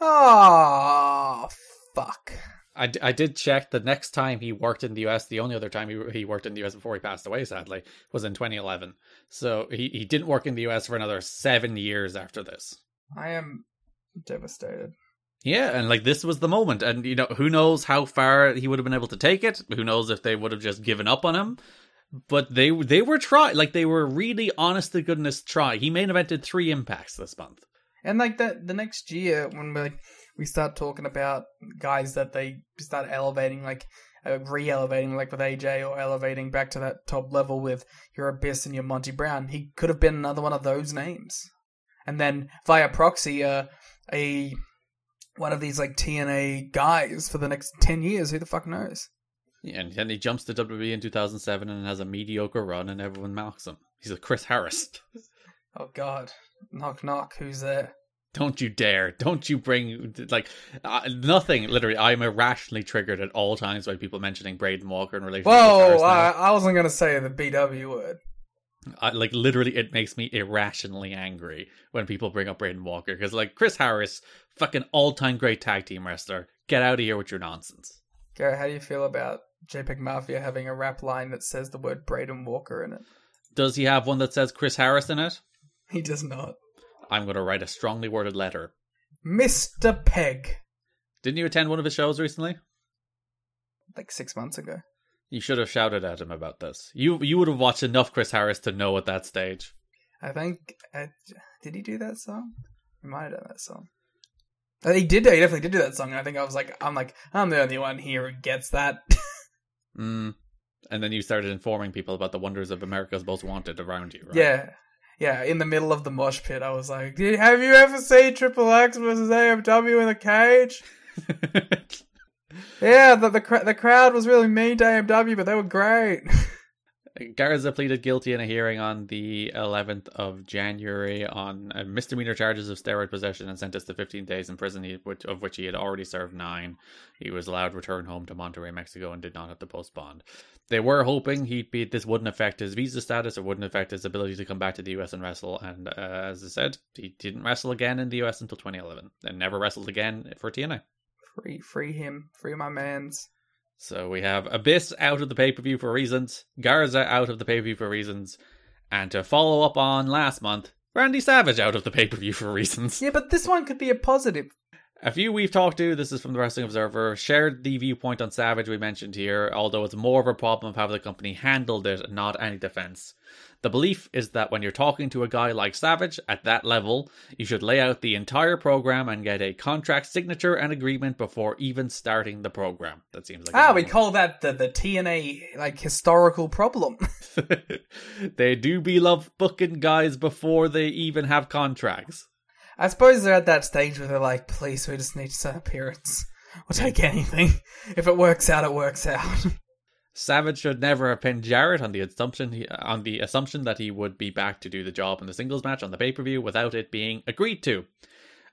Oh, fuck. I, d- I did check the next time he worked in the US, the only other time he, he worked in the US before he passed away, sadly, was in 2011. So he, he didn't work in the US for another seven years after this. I am devastated. Yeah, and like this was the moment. And, you know, who knows how far he would have been able to take it? Who knows if they would have just given up on him? But they they were try like they were really honest to goodness try. He main evented three impacts this month. And like that, the next year when we we start talking about guys that they start elevating, like uh, re-elevating, like with AJ, or elevating back to that top level with your Abyss and your Monty Brown, he could have been another one of those names. And then via proxy, uh, a one of these like TNA guys for the next ten years. Who the fuck knows? And then he jumps to WWE in 2007 and has a mediocre run, and everyone mocks him. He's a Chris Harris. Oh God, knock knock, who's there? Don't you dare! Don't you bring like uh, nothing. Literally, I'm irrationally triggered at all times by people mentioning Braden Walker in relation. to Whoa. I, I wasn't gonna say the BW word. I, like literally, it makes me irrationally angry when people bring up Braden Walker because like Chris Harris, fucking all-time great tag team wrestler. Get out of here with your nonsense. Garrett, how do you feel about JPEG Mafia having a rap line that says the word Braden Walker in it? Does he have one that says Chris Harris in it? He does not. I'm going to write a strongly worded letter. Mr. Peg. Didn't you attend one of his shows recently? Like six months ago. You should have shouted at him about this. You you would have watched enough Chris Harris to know at that stage. I think. Uh, did he do that song? He might have done that song. He did. He definitely did do that song. And I think I was like, I'm like, I'm the only one here who gets that. Mm. And then you started informing people about the wonders of America's Most Wanted around you, right? Yeah, yeah. In the middle of the mosh pit, I was like, "Have you ever seen Triple X versus AMW in a cage?" Yeah, the the, cr- the crowd was really mean to AMW, but they were great. Garza pleaded guilty in a hearing on the 11th of January on misdemeanor charges of steroid possession and sentenced to 15 days in prison, of which he had already served nine. He was allowed to return home to Monterrey, Mexico, and did not have to post bond. They were hoping he'd be this wouldn't affect his visa status or wouldn't affect his ability to come back to the US and wrestle. And uh, as I said, he didn't wrestle again in the US until 2011, and never wrestled again for TNA. free, free him, free my man's. So we have Abyss out of the pay per view for reasons, Garza out of the pay per view for reasons, and to follow up on last month, Randy Savage out of the pay per view for reasons. Yeah, but this one could be a positive. A few we've talked to, this is from the Wrestling Observer, shared the viewpoint on Savage we mentioned here, although it's more of a problem of how the company handled it, not any defense. The belief is that when you're talking to a guy like Savage at that level, you should lay out the entire program and get a contract signature and agreement before even starting the program. That seems like a Ah, we call that the the TNA like historical problem. they do be love booking guys before they even have contracts. I suppose they're at that stage where they're like, please, we just need some appearance. We'll take anything. If it works out, it works out. Savage should never have pinned Jarrett on the assumption he, on the assumption that he would be back to do the job in the singles match on the pay per view without it being agreed to.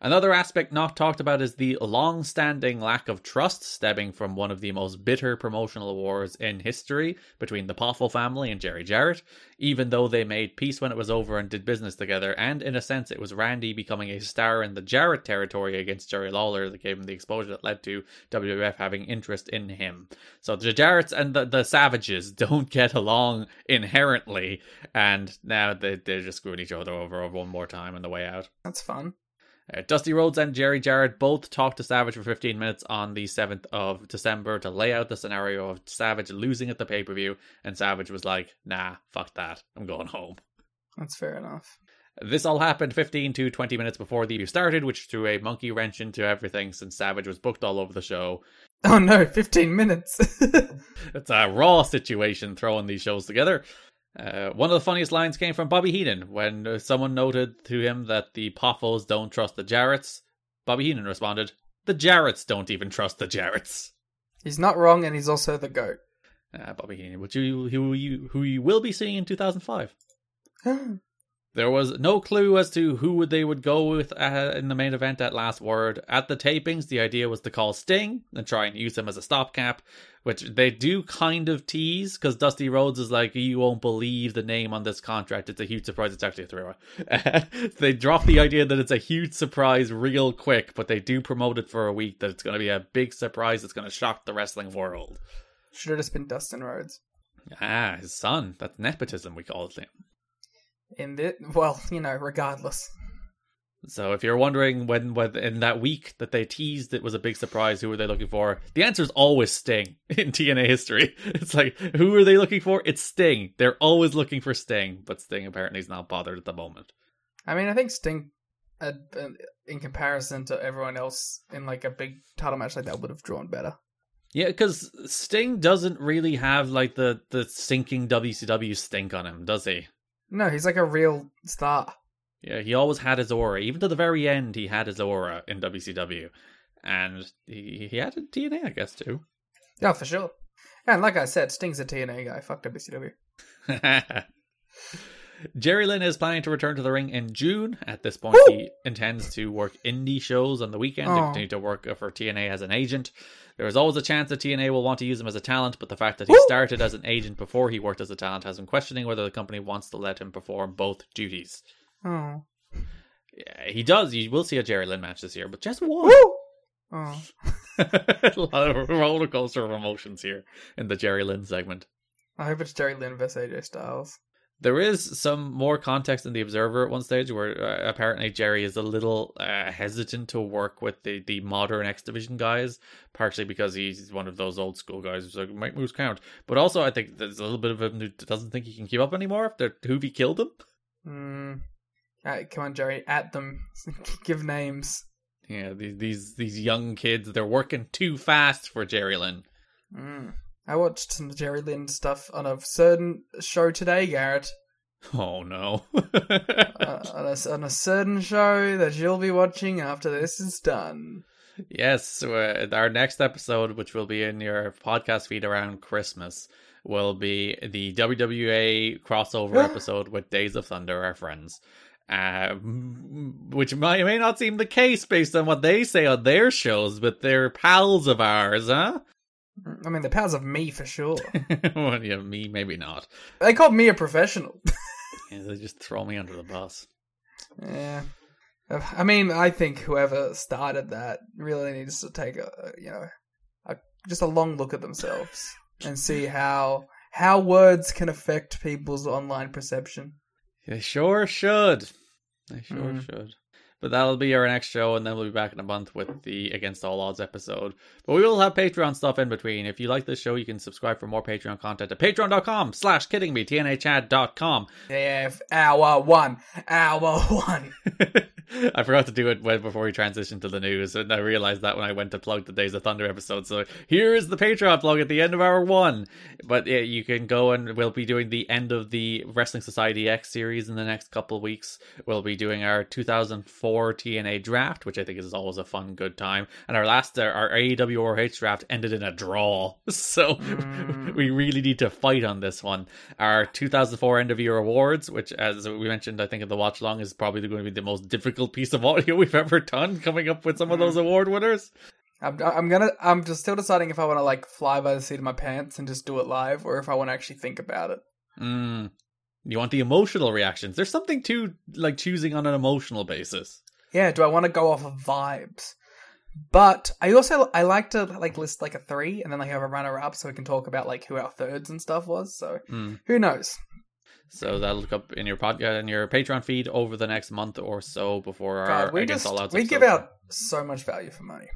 Another aspect not talked about is the long standing lack of trust stemming from one of the most bitter promotional wars in history between the Poffo family and Jerry Jarrett, even though they made peace when it was over and did business together, and in a sense it was Randy becoming a star in the Jarrett territory against Jerry Lawler that gave him the exposure that led to WWF having interest in him. So the Jarretts and the, the Savages don't get along inherently, and now they, they're just screwing each other over one more time on the way out. That's fun. Uh, Dusty Rhodes and Jerry Jarrett both talked to Savage for 15 minutes on the 7th of December to lay out the scenario of Savage losing at the pay per view, and Savage was like, nah, fuck that, I'm going home. That's fair enough. This all happened 15 to 20 minutes before the view started, which threw a monkey wrench into everything since Savage was booked all over the show. Oh no, 15 minutes. It's a raw situation throwing these shows together. Uh, one of the funniest lines came from Bobby Heenan when someone noted to him that the Poffos don't trust the Jarretts. Bobby Heenan responded, The Jarretts don't even trust the Jarretts. He's not wrong, and he's also the goat. Uh, Bobby Heenan, which you, who you who you will be seeing in 2005. There was no clue as to who they would go with uh, in the main event at Last Word. At the tapings, the idea was to call Sting and try and use him as a stopgap, which they do kind of tease because Dusty Rhodes is like, "You won't believe the name on this contract. It's a huge surprise. It's actually a three-way." they drop the idea that it's a huge surprise real quick, but they do promote it for a week that it's going to be a big surprise. that's going to shock the wrestling world. Should it have just been Dustin Rhodes. Ah, his son. That's nepotism. We call it in the well, you know, regardless. So if you're wondering when, when in that week that they teased it was a big surprise, who were they looking for? The answer is always Sting in TNA history. It's like who are they looking for? It's Sting. They're always looking for Sting, but Sting apparently is not bothered at the moment. I mean, I think Sting, uh, uh in comparison to everyone else in like a big title match like that, would have drawn better. Yeah, because Sting doesn't really have like the the sinking WCW stink on him, does he? No, he's like a real star. Yeah, he always had his aura. Even to the very end, he had his aura in WCW, and he he had a TNA, I guess too. Yeah, for sure. And like I said, Sting's a TNA guy. Fuck WCW. Jerry Lynn is planning to return to the ring in June. At this point, Woo! he intends to work indie shows on the weekend oh. to continue to work for TNA as an agent. There is always a chance that TNA will want to use him as a talent, but the fact that he Woo! started as an agent before he worked as a talent has him questioning whether the company wants to let him perform both duties. Oh. Yeah, he does. You will see a Jerry Lynn match this year, but just one. Woo! Oh. a lot of roller coaster of emotions here in the Jerry Lynn segment. I hope it's Jerry Lynn vs AJ Styles. There is some more context in the Observer at one stage where uh, apparently Jerry is a little uh, hesitant to work with the, the modern X Division guys, partially because he's one of those old school guys who's like, make moves count. But also, I think there's a little bit of him who doesn't think he can keep up anymore after Hoovy killed him. Mm. Right, come on, Jerry, at them. Give names. Yeah, these, these these young kids, they're working too fast for Jerry Lynn. Mm. I watched some Jerry Lynn stuff on a certain show today, Garrett. Oh no! uh, on, a, on, a, certain show that you'll be watching after this is done. Yes, uh, our next episode, which will be in your podcast feed around Christmas, will be the WWA crossover episode with Days of Thunder, our friends. Uh, which might, may not seem the case based on what they say on their shows, but they're pals of ours, huh? I mean, the powers of me for sure. well, yeah, me maybe not. They called me a professional. yeah, they just throw me under the bus. Yeah. I mean, I think whoever started that really needs to take a, you know, a, just a long look at themselves and see how how words can affect people's online perception. They sure should. They sure mm. should. But that'll be our next show, and then we'll be back in a month with the Against All Odds episode. But we will have Patreon stuff in between. If you like this show, you can subscribe for more Patreon content at patreon.com slash kidding me, tnachad.com. If hour one, hour one. I forgot to do it before we transitioned to the news, and I realized that when I went to plug the Days of Thunder episode. So here is the Patreon plug at the end of hour one. But yeah, you can go and we'll be doing the end of the Wrestling Society X series in the next couple of weeks. We'll be doing our 2004 TNA draft, which I think is always a fun, good time. And our last, our AEW draft ended in a draw. So mm. we really need to fight on this one. Our 2004 end of year awards, which, as we mentioned, I think in the watch long, is probably going to be the most difficult piece of audio we've ever done, coming up with some of those award winners. I'm, I'm gonna. I'm just still deciding if I want to like fly by the seat of my pants and just do it live, or if I want to actually think about it. Mm. You want the emotional reactions. There's something to like choosing on an emotional basis. Yeah. Do I want to go off of vibes? But I also I like to like list like a three and then like have a runner up so we can talk about like who our thirds and stuff was. So mm. who knows? So that'll look up in your podcast uh, in your Patreon feed over the next month or so before God, our we Against just, All. We give out so much value for money.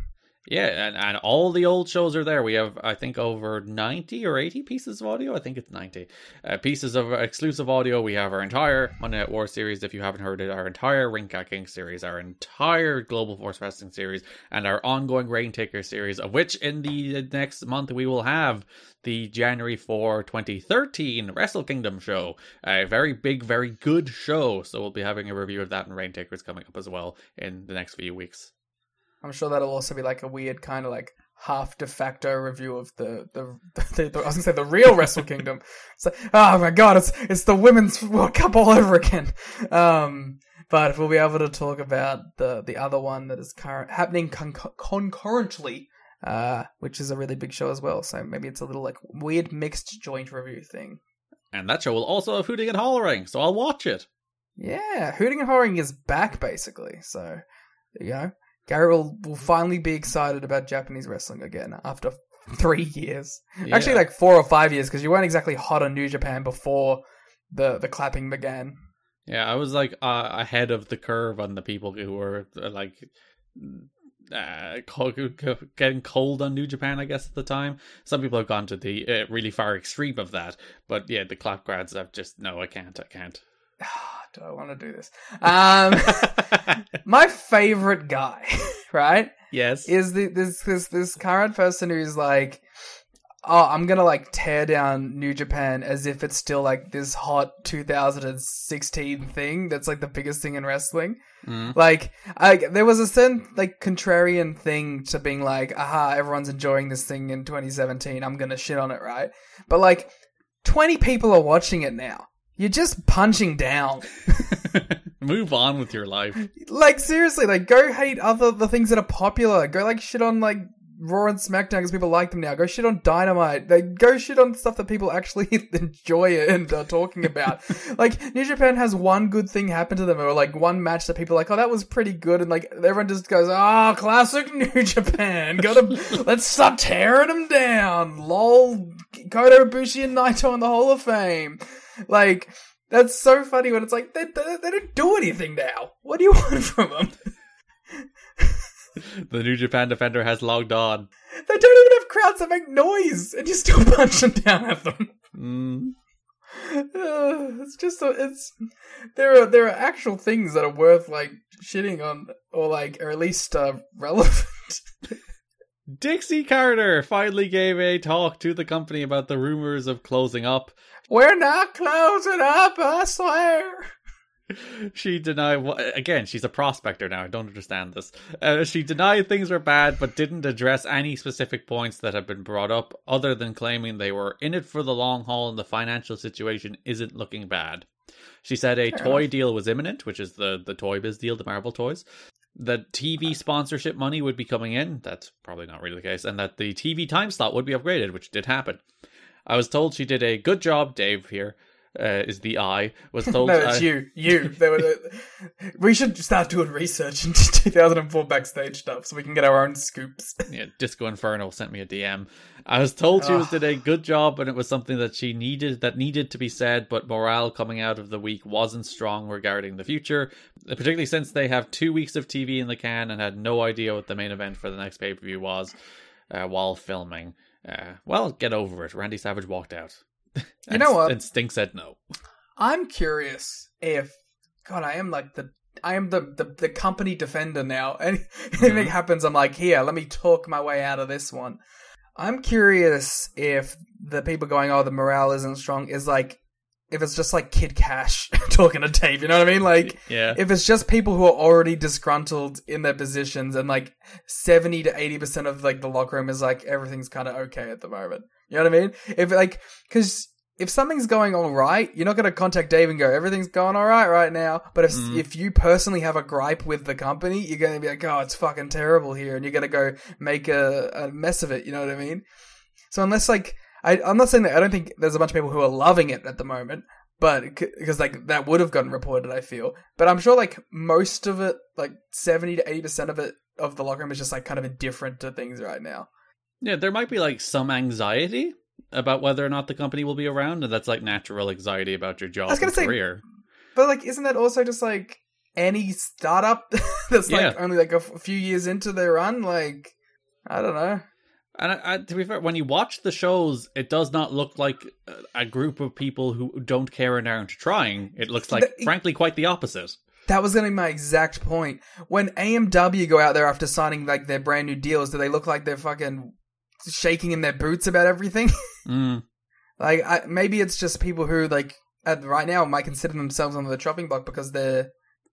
Yeah, and, and all the old shows are there. We have, I think, over 90 or 80 pieces of audio. I think it's 90 uh, pieces of exclusive audio. We have our entire Monday Night War series, if you haven't heard it, our entire Ring Ka King series, our entire Global Force Wrestling series, and our ongoing Rain Taker series, of which in the next month we will have the January 4, 2013 Wrestle Kingdom show. A very big, very good show. So we'll be having a review of that and Rain Takers coming up as well in the next few weeks. I'm sure that'll also be like a weird kind of like half de facto review of the the, the, the I was gonna say the real Wrestle Kingdom. It's like, oh my god, it's it's the women's World Cup all over again. Um, but we'll be able to talk about the the other one that is current happening con- concurrently, uh, which is a really big show as well. So maybe it's a little like weird mixed joint review thing. And that show will also have hooting and hollering, so I'll watch it. Yeah, hooting and hollering is back basically. So there you know, Gary will will finally be excited about Japanese wrestling again after three years. Yeah. Actually, like four or five years because you weren't exactly hot on New Japan before the the clapping began. Yeah, I was like uh, ahead of the curve on the people who were uh, like uh, getting cold on New Japan, I guess, at the time. Some people have gone to the uh, really far extreme of that, but yeah, the clap grads have just no, I can't, I can't. do I want to do this? Um, my favorite guy, right, Yes, is the, this this this current person who's like, oh, I'm gonna like tear down New Japan as if it's still like this hot 2016 thing that's like the biggest thing in wrestling. Mm. Like, I, there was a certain like contrarian thing to being like, aha, everyone's enjoying this thing in 2017. I'm gonna shit on it, right? But like, 20 people are watching it now. You're just punching down. move on with your life. like seriously, like go hate other the things that are popular. Go like shit on like Raw and SmackDown because people like them now. Go shit on Dynamite. Like go shit on stuff that people actually enjoy and are talking about. like New Japan has one good thing happen to them, or like one match that people are like, oh, that was pretty good, and like everyone just goes, ah, classic New Japan. Gotta let's stop tearing them down. Lol, Kota Ibushi and Naito in the Hall of Fame. Like. That's so funny when it's like they, they, they don't do anything now. What do you want from them? The New Japan defender has logged on. They don't even have crowds that make noise, and you still punch them down at them. Mm. Uh, it's just a, it's there are there are actual things that are worth like shitting on or like or at least uh, relevant. Dixie Carter finally gave a talk to the company about the rumors of closing up. We're not closing up, I swear. She denied again. She's a prospector now. I don't understand this. Uh, she denied things were bad, but didn't address any specific points that have been brought up, other than claiming they were in it for the long haul and the financial situation isn't looking bad. She said a toy deal was imminent, which is the the Toy Biz deal, the Marvel toys. That TV sponsorship money would be coming in. That's probably not really the case, and that the TV time slot would be upgraded, which did happen. I was told she did a good job. Dave here uh, is the I was told. No, it's uh, you. You. They were we should start doing research into 2004 backstage stuff so we can get our own scoops. yeah, Disco Inferno sent me a DM. I was told she was did a good job and it was something that she needed that needed to be said, but morale coming out of the week wasn't strong regarding the future, particularly since they have two weeks of TV in the can and had no idea what the main event for the next pay per view was uh, while filming. Uh, well, get over it. Randy Savage walked out. And- know what? And Sting said no. I'm curious if God, I am like the I am the the, the company defender now. Any, Anything happens, I'm like, here, let me talk my way out of this one. I'm curious if the people going, oh, the morale isn't strong, is like if it's just like Kid Cash talking to Dave. You know what I mean? Like, Yeah. if it's just people who are already disgruntled in their positions, and like seventy to eighty percent of like the locker room is like everything's kind of okay at the moment. You know what I mean? If like, because if something's going all right, you're not going to contact Dave and go, everything's going all right right now. But if mm-hmm. if you personally have a gripe with the company, you're going to be like, oh, it's fucking terrible here, and you're going to go make a, a mess of it. You know what I mean? So unless like, I, I'm not saying that I don't think there's a bunch of people who are loving it at the moment, but because like that would have gotten reported, I feel. But I'm sure like most of it, like 70 to 80 percent of it of the locker room is just like kind of indifferent to things right now. Yeah, there might be like some anxiety about whether or not the company will be around, and that's like natural anxiety about your job I was gonna and say- career. But like, isn't that also just like any startup that's like only like a f- few years into their run? Like, I don't know. And I, I, to be fair, when you watch the shows, it does not look like a- group of people who don't care and aren't trying. It looks like, The- frankly, quite the opposite. That was going to be my exact point. When AMW go out there after signing like their brand new deals, do they look like they're fucking shaking in their boots about everything? Mm. like, I, maybe it's just people who like at right now might consider themselves on the chopping block because they're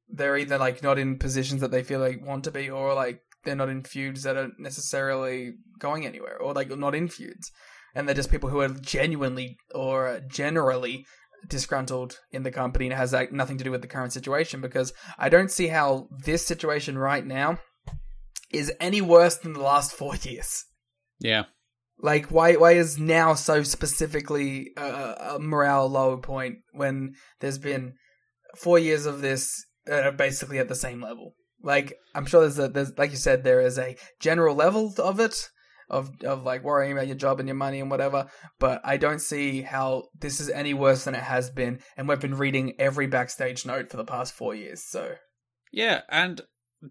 they're either like not in positions that they feel like want to be, or like they're not in feuds that are necessarily going anywhere, or like not in feuds, and they're just people who are genuinely or generally disgruntled in the company and it has like, nothing to do with the current situation. Because I don't see how this situation right now is any worse than the last four years. Yeah. Like, why why is now so specifically a, a morale low point when there's been four years of this uh, basically at the same level? Like, I'm sure there's a there's like you said there is a general level of it of of like worrying about your job and your money and whatever, but I don't see how this is any worse than it has been. And we've been reading every backstage note for the past four years, so Yeah, and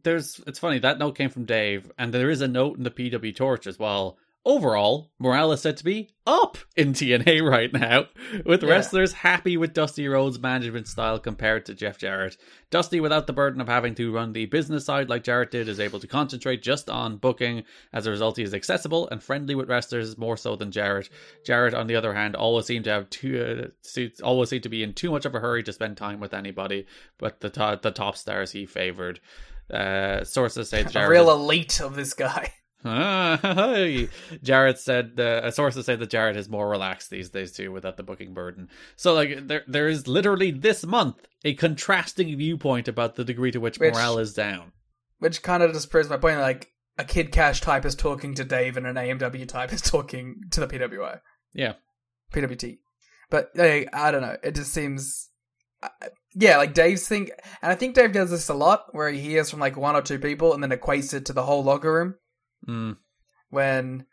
there's it's funny that note came from Dave, and there is a note in the PW Torch as well. Overall, morale is said to be up in TNA right now, with Yeah. wrestlers happy with Dusty Rhodes' management style compared to Jeff Jarrett. Dusty, without the burden of having to run the business side like Jarrett did, is able to concentrate just on booking. As a result, he is accessible and friendly with wrestlers more so than Jarrett. Jarrett, on the other hand, always seemed to have too, uh, always seemed to be in too much of a hurry to spend time with anybody, but the to- the top stars he favored. Uh, sources say a real elite of this guy. Ah. Jarrett said uh, a source has said that Jarrett is more relaxed these days too, without the booking burden. So, like, there there is literally this month a contrasting viewpoint about the degree to which, Which- morale is down. Which kind of just proves my point. Like a Kid Cash type is talking to Dave, and an AMW type is talking to the PWI, Yeah, PWT. But like, I don't know. It just seems, uh, yeah, like Dave's thing, and I think Dave does this a lot, where he hears from like one or two people, and then equates it to the whole locker room. Mm, When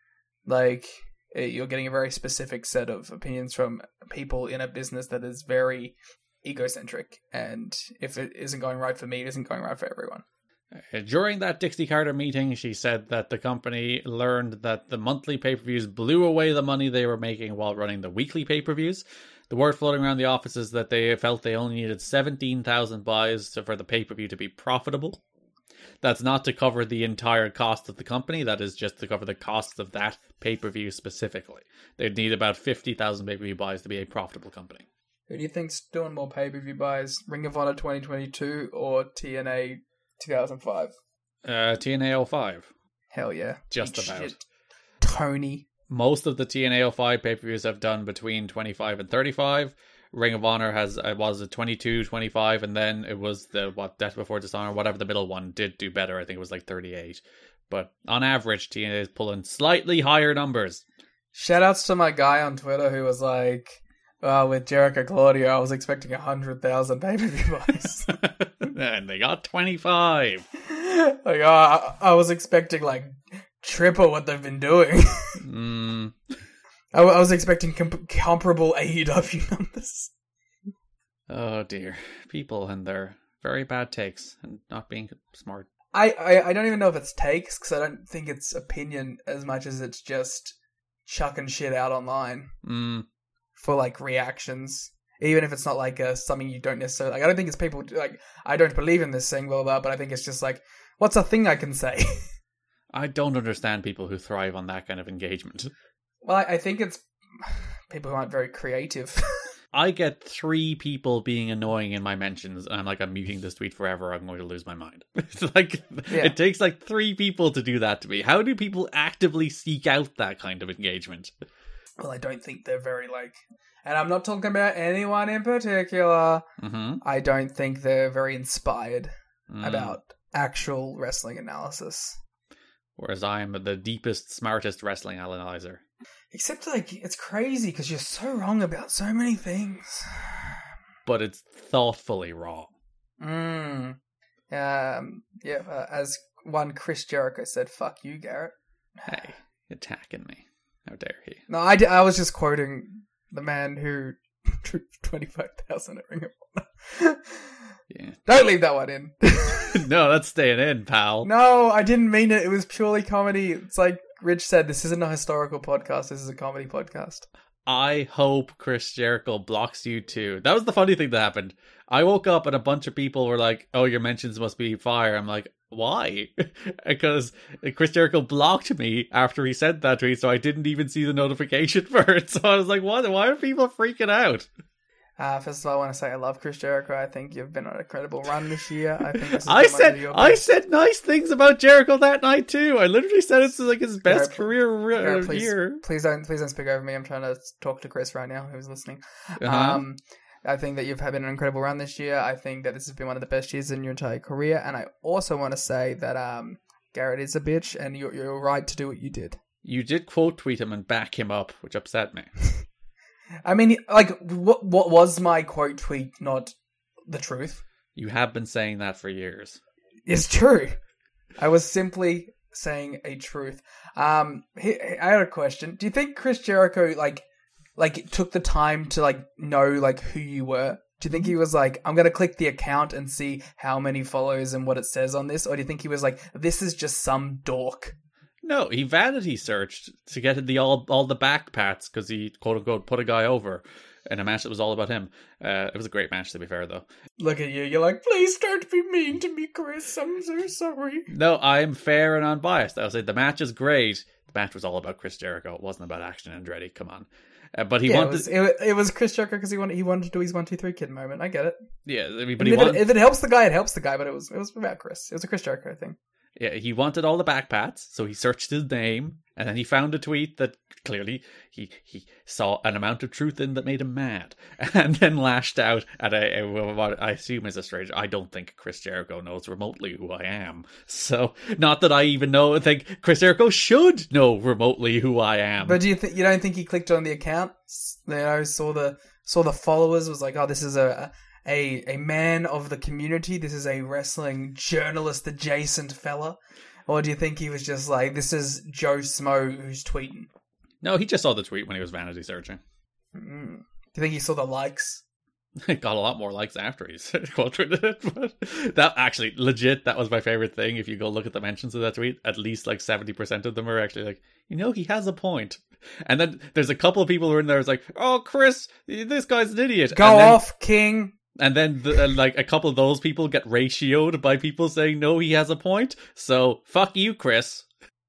like you're getting a very specific set of opinions from people in a business that is very egocentric, and if it isn't going right for me, it isn't going right for everyone. Uh, During that Dixie Carter meeting, she said that the company learned that the monthly pay per views blew away the money they were making while running the weekly pay per views. The word floating around the office is that they felt they only needed 17,000 buys for the pay per view to be profitable. That's not to cover the entire cost of the company, that is just to cover the costs of that pay per view specifically. They'd need about 50,000 pay per view buys to be a profitable company. Who do you think's doing more pay per view buys? Ring of Honor 2022 or TNA 2005? Uh, TNA 05. Hell yeah. Just Eat about. shit. Tony. most of the TNA 05 pay per views have done between 25 and 35. Ring of Honor has it was a 22, 25, and then it was the what Death Before Dishonor, whatever the middle one did do better. I think it was like 38. But on average, TNA is pulling slightly higher numbers. Shout outs to my guy on Twitter who was like, uh, with Jericho Claudio, I was expecting 100,000 pay per view buys. and they got 25. like, uh, I, I was expecting like triple what they've been doing. Mm, I, I was expecting comp- comparable AEW numbers. oh dear. People and their very bad takes and not being smart. I, I, I don't even know if it's takes because I don't think it's opinion as much as it's just chucking shit out online Mm, for like reactions. Even if it's not like uh, something you don't necessarily like, I don't think it's people like I don't believe in this thing, blah blah. But I think it's just like, what's a thing I can say? I don't understand people who thrive on that kind of engagement. Well, I, I think it's people who aren't very creative. I get three people being annoying in my mentions, and I'm like, I'm muting this tweet forever. I'm going to lose my mind. It's like Yeah. it takes like three people to do that to me. How do people actively seek out that kind of engagement? well, I don't think they're very like, and I'm not talking about anyone in particular. Mm-hmm. I don't think they're very inspired Mm. about actual wrestling analysis. Whereas I'm the deepest, smartest wrestling analyzer. Except like it's crazy because you're so wrong about so many things. But it's thoughtfully wrong. Mm. Um. Yeah. Uh, as one Chris Jericho said, "Fuck you, Garrett." Hey, attacking me. How dare he? No, I—I was just quoting the man who drew twenty five thousand at Ring of Honor. Yeah. Don't leave that one in. no, that's staying in, pal. no, I didn't mean it. It was purely comedy. It's like Rich said. This isn't a historical podcast. This is a comedy podcast. I hope Chris Jericho blocks you too. That was the funny thing that happened. I woke up and a bunch of people were like, "Oh, your mentions must be fire." I'm like, "Why?" because Chris Jericho blocked me after he said that tweet, so I didn't even see the notification for it. So I was like, "What? Why are people freaking out?" Uh, first of all, I want to say I love Chris Jericho. I think you've been on a credible run this year. I think I said I said nice things about Jericho that night too. I literally said it's like his best Garrett, career re- Garrett, please, year. please don't please don't speak over me. I'm trying to talk to Chris right now, who's listening. Uh-huh. Um, I think that you've had an incredible run this year. I think that this has been one of the best years in your entire career, and I also want to say that um, Garrett is a bitch, and you're you're right to do what you did. You did quote tweet him and back him up, which upset me. I mean, like, what what was my quote tweet? Not the truth. You have been saying that for years. It's true. I was simply saying a truth. Um, he, I had a question. Do you think Chris Jericho like like took the time to like know like who you were? Do you think he was like, I'm gonna click the account and see how many follows and what it says on this, or do you think he was like, this is just some dork? No, he vanity searched to get the all all the back pats because he quote unquote put a guy over in a match that was all about him. Uh, it was a great match to be fair though. Look at you. You're like, please don't be mean to me, Chris. I'm so sorry. No, I'm fair and unbiased. I'll say the match is great. The match was all about Chris Jericho. It wasn't about Action and Andretti. Come on. Uh, but he yeah, wanted, it was, it, it was Chris Jericho because he wanted he wanted to do his one two three kid moment. I get it. yeah, I mean, But if, wanted, it, if it helps the guy, it helps the guy. But it was it was about Chris. It was a Chris Jericho thing. He wanted all the back pats, so he searched his name, and then he found a tweet that clearly he he saw an amount of truth in that made him mad, and then lashed out at a, a what I assume is a stranger. I don't think Chris Jericho knows remotely who I am, so not that I even know. I think Chris Jericho should know remotely who I am. But do you think you don't think he clicked on the account? You know, saw the saw the followers was like, oh, this is a a a man of the community. This is a wrestling journalist adjacent fella. Or do you think he was just like, this is Joe Smo who's tweeting? no, he just saw the tweet when he was vanity searching. Mm. Do you think he saw the likes? It got a lot more likes after he quote tweeted it. But that actually, legit, that was my favorite thing. If you go look at the mentions of that tweet, at least like 70% of them are actually like, you know, he has a point. And then there's a couple of people who are in there, it's like, oh, Chris, this guy's an idiot. Go then, off, King. And then, the, and like, a couple of those people get ratioed by people saying, no, he has a point. So, fuck you, Chris.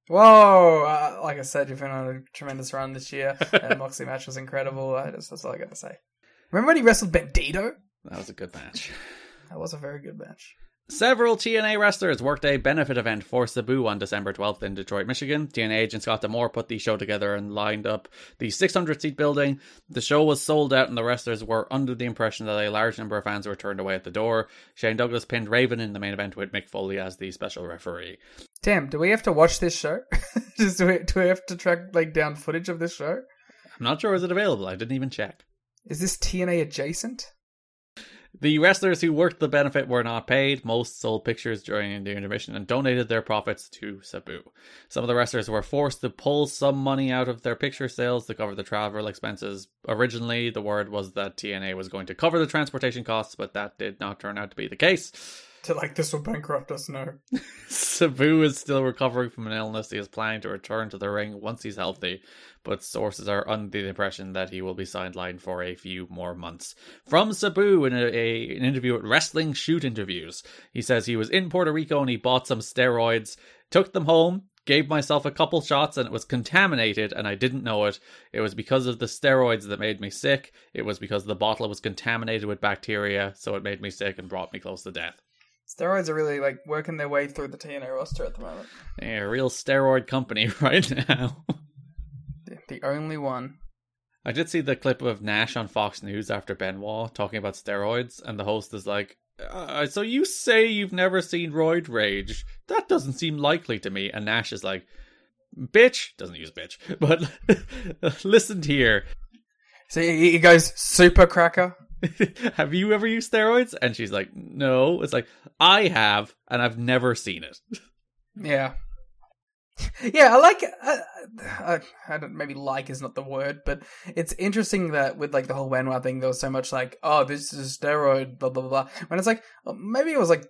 Whoa! Uh, like I said, you've been on a tremendous run this year. and Moxley match was incredible. I just, that's all I got to say. Remember when he wrestled Bandido? That was a good match. That was a very good match. Several TNA wrestlers worked a benefit event for Sabu on December 12th in Detroit, Michigan. TNA agent Scott D'Amore put the show together and lined up the 600 seat building. The show was sold out, and the wrestlers were under the impression that a large number of fans were turned away at the door. Shane Douglas pinned Raven in the main event with Mick Foley as the special referee. Damn, do we have to watch this show? Just do we, do we have to track like down footage of this show? I'm not sure is it available. I didn't even check. Is this TNA adjacent? The wrestlers who worked the benefit were not paid. Most sold pictures during the intermission and donated their profits to Sabu. Some of the wrestlers were forced to pull some money out of their picture sales to cover the travel expenses. Originally, the word was that TNA was going to cover the transportation costs, but that did not turn out to be the case. To like this will bankrupt us no. Sabu is still recovering from an illness. He is planning to return to the ring once he's healthy, but sources are under the impression that he will be sidelined for a few more months. From Sabu in a, a, an interview at Wrestling Shoot Interviews, he says he was in Puerto Rico and he bought some steroids, took them home, gave myself a couple shots and it was contaminated and I didn't know it. It was because of the steroids that made me sick. It was because the bottle was contaminated with bacteria, so it made me sick and brought me close to death. Steroids are really like working their way through the TNA roster at the moment. Yeah, a real steroid company right now. The- only one. I did see the clip of Nash on Fox News after Benoit talking about steroids, and the host is like, uh, "So you say you've never seen roid rage? That doesn't seem likely to me." And Nash is like, "Bitch," doesn't use bitch, but listen here. So he he goes super cracker. have you ever used steroids? And she's like, "No." It's like I have, and I've never seen it. Yeah. Yeah, I like. Uh, uh, I don't. Maybe like is not the word, but it's interesting that with like the whole Benoit thing, there was so much like, oh, this is a steroid, blah blah blah. When it's like, uh, maybe it was like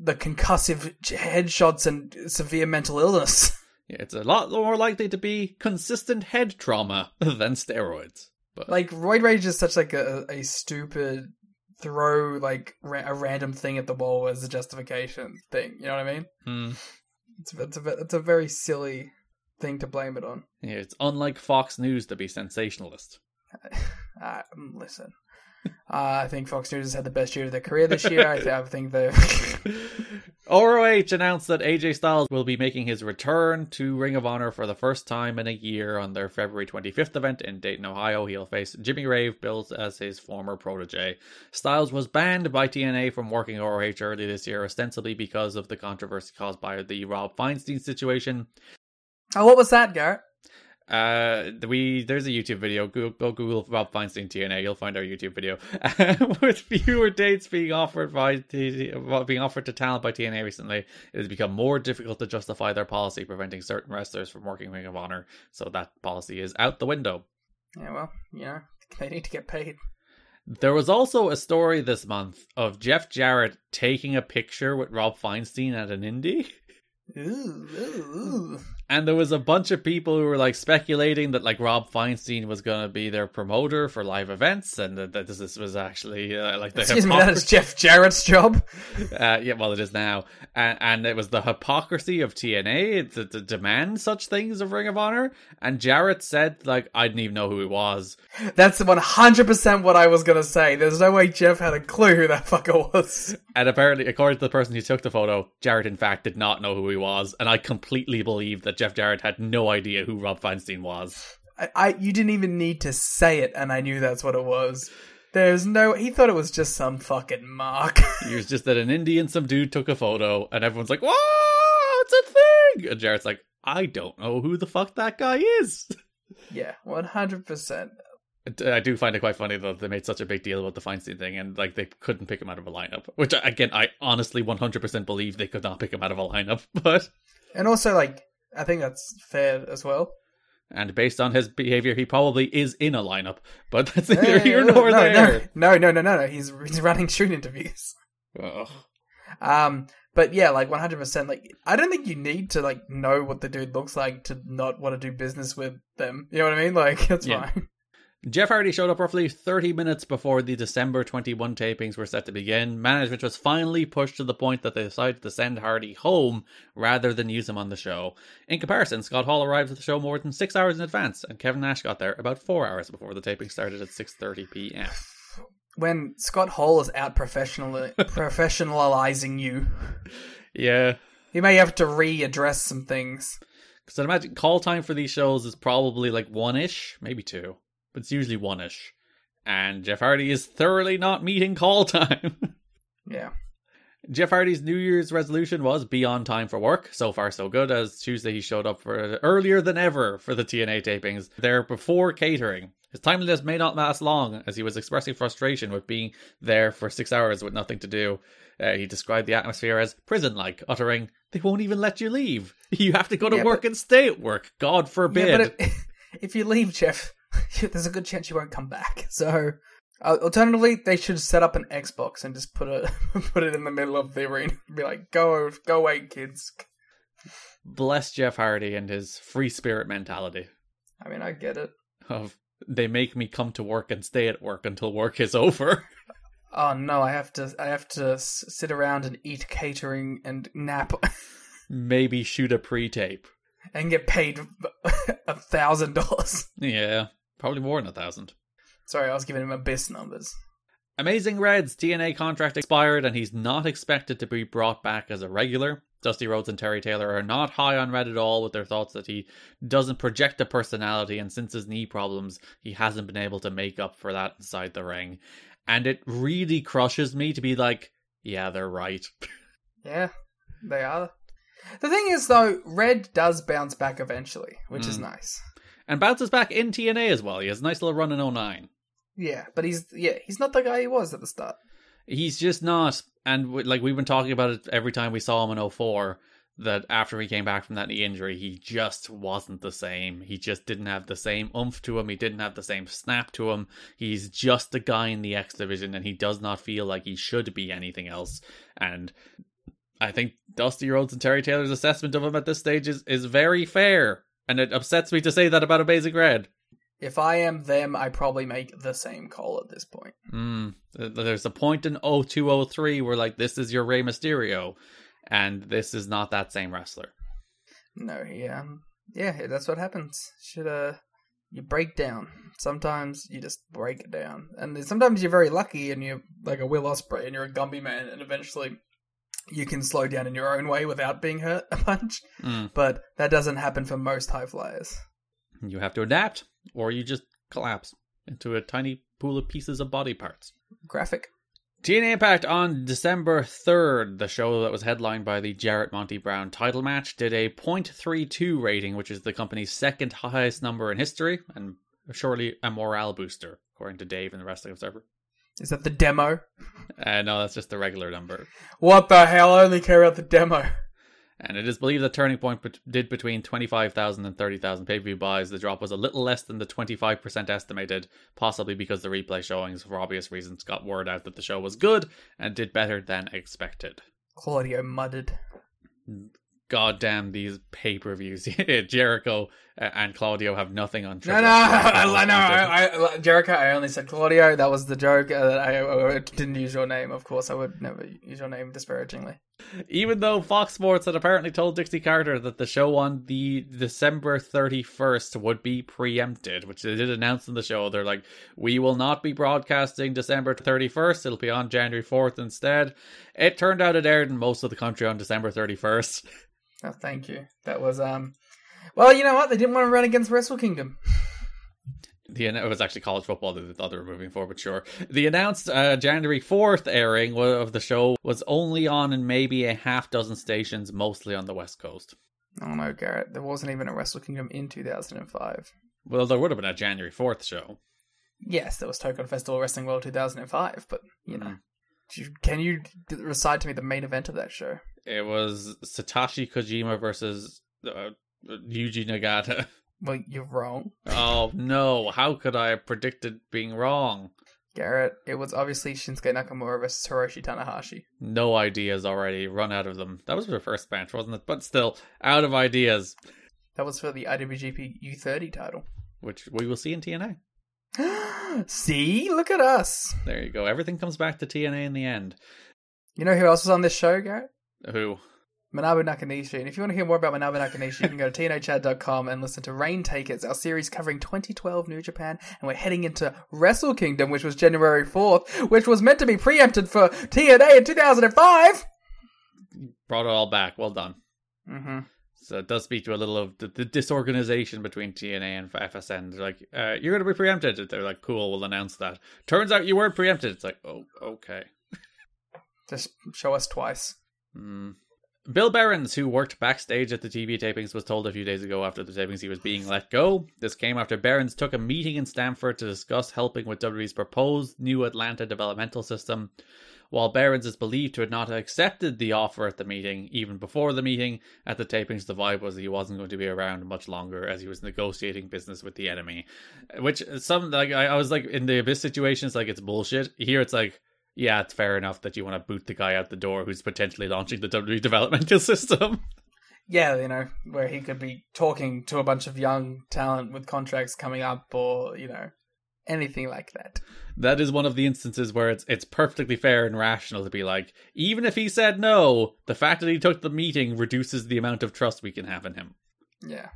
the concussive headshots and severe mental illness. Yeah, it's a lot more likely to be consistent head trauma than steroids. But like roid rage is such like a, a stupid throw like ra- a random thing at the wall as a justification thing. You know what I mean? hmm. It's it's a it's a very silly thing to blame it on. Yeah, it's unlike Fox News to be sensationalist. Uh, listen, Uh, I think Fox News has had the best year of their career this year. I, th- I think they ROH announced that AJ Styles will be making his return to Ring of Honor for the first time in a year on their February 25th event in Dayton, Ohio. He'll face Jimmy Rave, billed as his former protege. Styles was banned by TNA from working ROH early this year, ostensibly because of the controversy caused by the Rob Feinstein situation. Oh, what was that, Garrett? Uh, we there's a YouTube video. Go, go Google Rob Feinstein TNA. You'll find our YouTube video with fewer dates being offered by being offered to talent by TNA recently. It has become more difficult to justify their policy preventing certain wrestlers from working Ring of Honor. So that policy is out the window. Yeah, well, you know, they need to get paid. There was also a story this month of Jeff Jarrett taking a picture with Rob Feinstein at an indie. Ooh, ooh, ooh. And there was a bunch of people who were like speculating that like Rob Feinstein was going to be their promoter for live events, and that, that this was actually uh, like the Excuse me, that is Jeff Jarrett's job. Uh, yeah, well, it is now, and, and it was the hypocrisy of TNA to, to demand such things of Ring of Honor. And Jarrett said like I didn't even know who he was. That's one hundred percent what I was gonna say. There's no way Jeff had a clue who that fucker was. And apparently, according to the person who took the photo, Jarrett in fact did not know who he was, and I completely believe that Jeff Jarrett had no idea who Rob Feinstein was. I, I you didn't even need to say it, and I knew that's what it was. There's no. He thought it was just some fucking mark. He was just that an Indian, and some dude took a photo, and everyone's like, "Whoa, it's a thing!" And Jarrett's like, "I don't know who the fuck that guy is." yeah, one hundred percent. I do find it quite funny though they made such a big deal about the Feinstein thing, and like they couldn't pick him out of a lineup. Which again, I honestly 100% believe they could not pick him out of a lineup. But And also, like, I think that's fair as well. and based on his behavior, he probably is in a lineup. But that's neither yeah, here nor no, there. No, no, no, no, no. He's he's running shoot interviews. Ugh. Um, but yeah, like one hundred percent. Like, I don't think you need to like know what the dude looks like to not want to do business with them. You know what I mean? Like, that's Yeah. fine. Jeff Hardy showed up roughly 30 minutes before the December 21 tapings were set to begin. Management was finally pushed to the point that they decided to send Hardy home rather than use him on the show. In comparison, Scott Hall arrived at the show more than six hours in advance, and Kevin Nash got there about four hours before the taping started at 6:30 p.m. When Scott Hall is out professional professionalizing you, Yeah, he may have to readdress some things. because I imagine call time for these shows is probably like one ish, maybe two, but it's usually one ish. And Jeff Hardy is thoroughly not meeting call time. Yeah. Jeff Hardy's New Year's resolution was be on time for work. So far, so good. As Tuesday, he showed up for earlier than ever for the TNA tapings. There before catering. His timeliness may not last long, as he was expressing frustration with being there for six hours with nothing to do. Uh, he described the atmosphere as prison-like, uttering, "They won't even let you leave. You have to go to Yeah, work but- and stay at work. God forbid." Yeah, but if, if you leave, Jeff, there's a good chance you won't come back. So, uh, alternatively, they should set up an Xbox and just put it put it in the middle of the arena. And be like, go go away, kids. Bless Jeff Hardy and his free spirit mentality I mean, I get it. of they make me come to work and stay at work until work is over. Oh no, I have to I have to s- sit around and eat catering and nap Maybe shoot a pre-tape. and get paid a thousand dollars. Yeah, probably more than a thousand. Sorry, I was giving him abyss numbers. Amazing Red's TNA contract expired and he's not expected to be brought back as a regular. Dusty Rhodes and Terry Taylor are not high on Red at all with their thoughts that he doesn't project a personality and since his knee problems, he hasn't been able to make up for that inside the ring. And it really crushes me to be like, yeah, they're right. Yeah, they are. The thing is, though, Red does bounce back eventually, which is Mm. nice. And bounces back in TNA as well. He has a nice little run in 09. Yeah, but he's yeah he's not the guy he was at the start. He's just not. And we- like we've been talking about it every time we saw him in 04, that after he came back from that knee injury, he just wasn't the same. He just didn't have the same oomph to him. He didn't have the same snap to him. He's just a guy in the X division, and he does not feel like he should be anything else. And I think Dusty Rhodes and Terry Taylor's assessment of him at this stage is, is very fair. And it upsets me to say that about Amazing Red. If I am them, I probably make the same call at this point. Mm, there's a point in 0203 where like this is your Rey Mysterio, and this is not that same wrestler. No, um yeah, that's what happens. Should uh you break down. Sometimes you just break it down, and sometimes you're very lucky, and you're like a Will Ospreay, and you're a Gumby man, and eventually you can slow down in your own way without being hurt a bunch. Mm. But that doesn't happen for most high flyers. You have to adapt, or you just collapse into a tiny pool of pieces of body parts. Graphic. TNA Impact on December 3rd, the show that was headlined by the Jarrett Monty Brown title match, did a .32 rating, which is the company's second highest number in history, and surely a morale booster, according to Dave and the Wrestling Observer. Is that the demo? Uh, no, that's just the regular number. What the hell? I only care about the demo. And it is believed that Turning Point bet- did between 25,000 and 30,000 pay per view buys. The drop was a little less than the 25% estimated, possibly because the replay showings, for obvious reasons, got word out that the show was good and did better than expected. Claudio muttered. God damn these pay per views. Jericho and Claudio have nothing on No, Triple no, H. I, no, I, I, Jericho. I only said Claudio. That was the joke. Uh, I, I didn't use your name. Of course, I would never use your name disparagingly. Even though Fox Sports had apparently told Dixie Carter that the show on the December 31st would be preempted, which they did announce in the show. They're like, we will not be broadcasting December 31st. It'll be on January 4th instead. It turned out it aired in most of the country on December 31st. Oh, thank you. That was um. Well, you know what? They didn't want to run against Wrestle Kingdom. The it was actually college football that they thought they were moving for, but sure. The announced uh, January fourth airing of the show was only on in maybe a half dozen stations, mostly on the west coast. Oh no, Garrett. There wasn't even a Wrestle Kingdom in 2005. Well, there would have been a January fourth show. Yes, there was Toukon Festival Wrestling World 2005, but you know, Mm. can you recite to me the main event of that show? It was Satoshi Kojima versus uh, Yuji Nagata. Well, you're wrong, Oh no! How could I have predicted being wrong? Garrett. It was obviously Shinsuke Nakamura versus Hiroshi Tanahashi. No ideas already. Run out of them. That was their first match, wasn't it? But still, out of ideas, That was for the IWGP U30 title. which we will see in TNA. See, look at us. There you go. Everything comes back to TNA in the end. You know who else was on this show, Garrett? Who? Manabu Nakanishi. And if you want to hear more about Manabu Nakanishi, you can go to tnochat.com and listen to Rain Takers, our series covering 2012 New Japan. And we're heading into Wrestle Kingdom, which was January 4th, which was meant to be preempted for TNA in 2005. Brought it all back. Well done. Mm-hmm. So it does speak to a little of the, the disorganization between TNA and FSN. They're like, uh, you're going to be preempted. They're like, cool, we'll announce that. Turns out you weren't preempted. It's like, oh, okay. Just show us twice. Hmm. Bill Behrens, who worked backstage at the TV tapings, was told a few days ago after the tapings he was being let go. This came after Behrens took a meeting in Stamford to discuss helping with WWE's proposed new Atlanta developmental system. While Behrens is believed to have not accepted the offer at the meeting, even before the meeting, at the tapings the vibe was that he wasn't going to be around much longer as he was negotiating business with the enemy. Which some like I, I was like in the abyss situations like it's bullshit. Here it's like yeah, it's fair enough that you want to boot the guy out the door who's potentially launching the WWE developmental system. Yeah, you know, where he could be talking to a bunch of young talent with contracts coming up or, you know, anything like that. that is one of the instances where it's it's perfectly fair and rational to be like, even if he said no, the fact that he took the meeting reduces the amount of trust we can have in him. Yeah.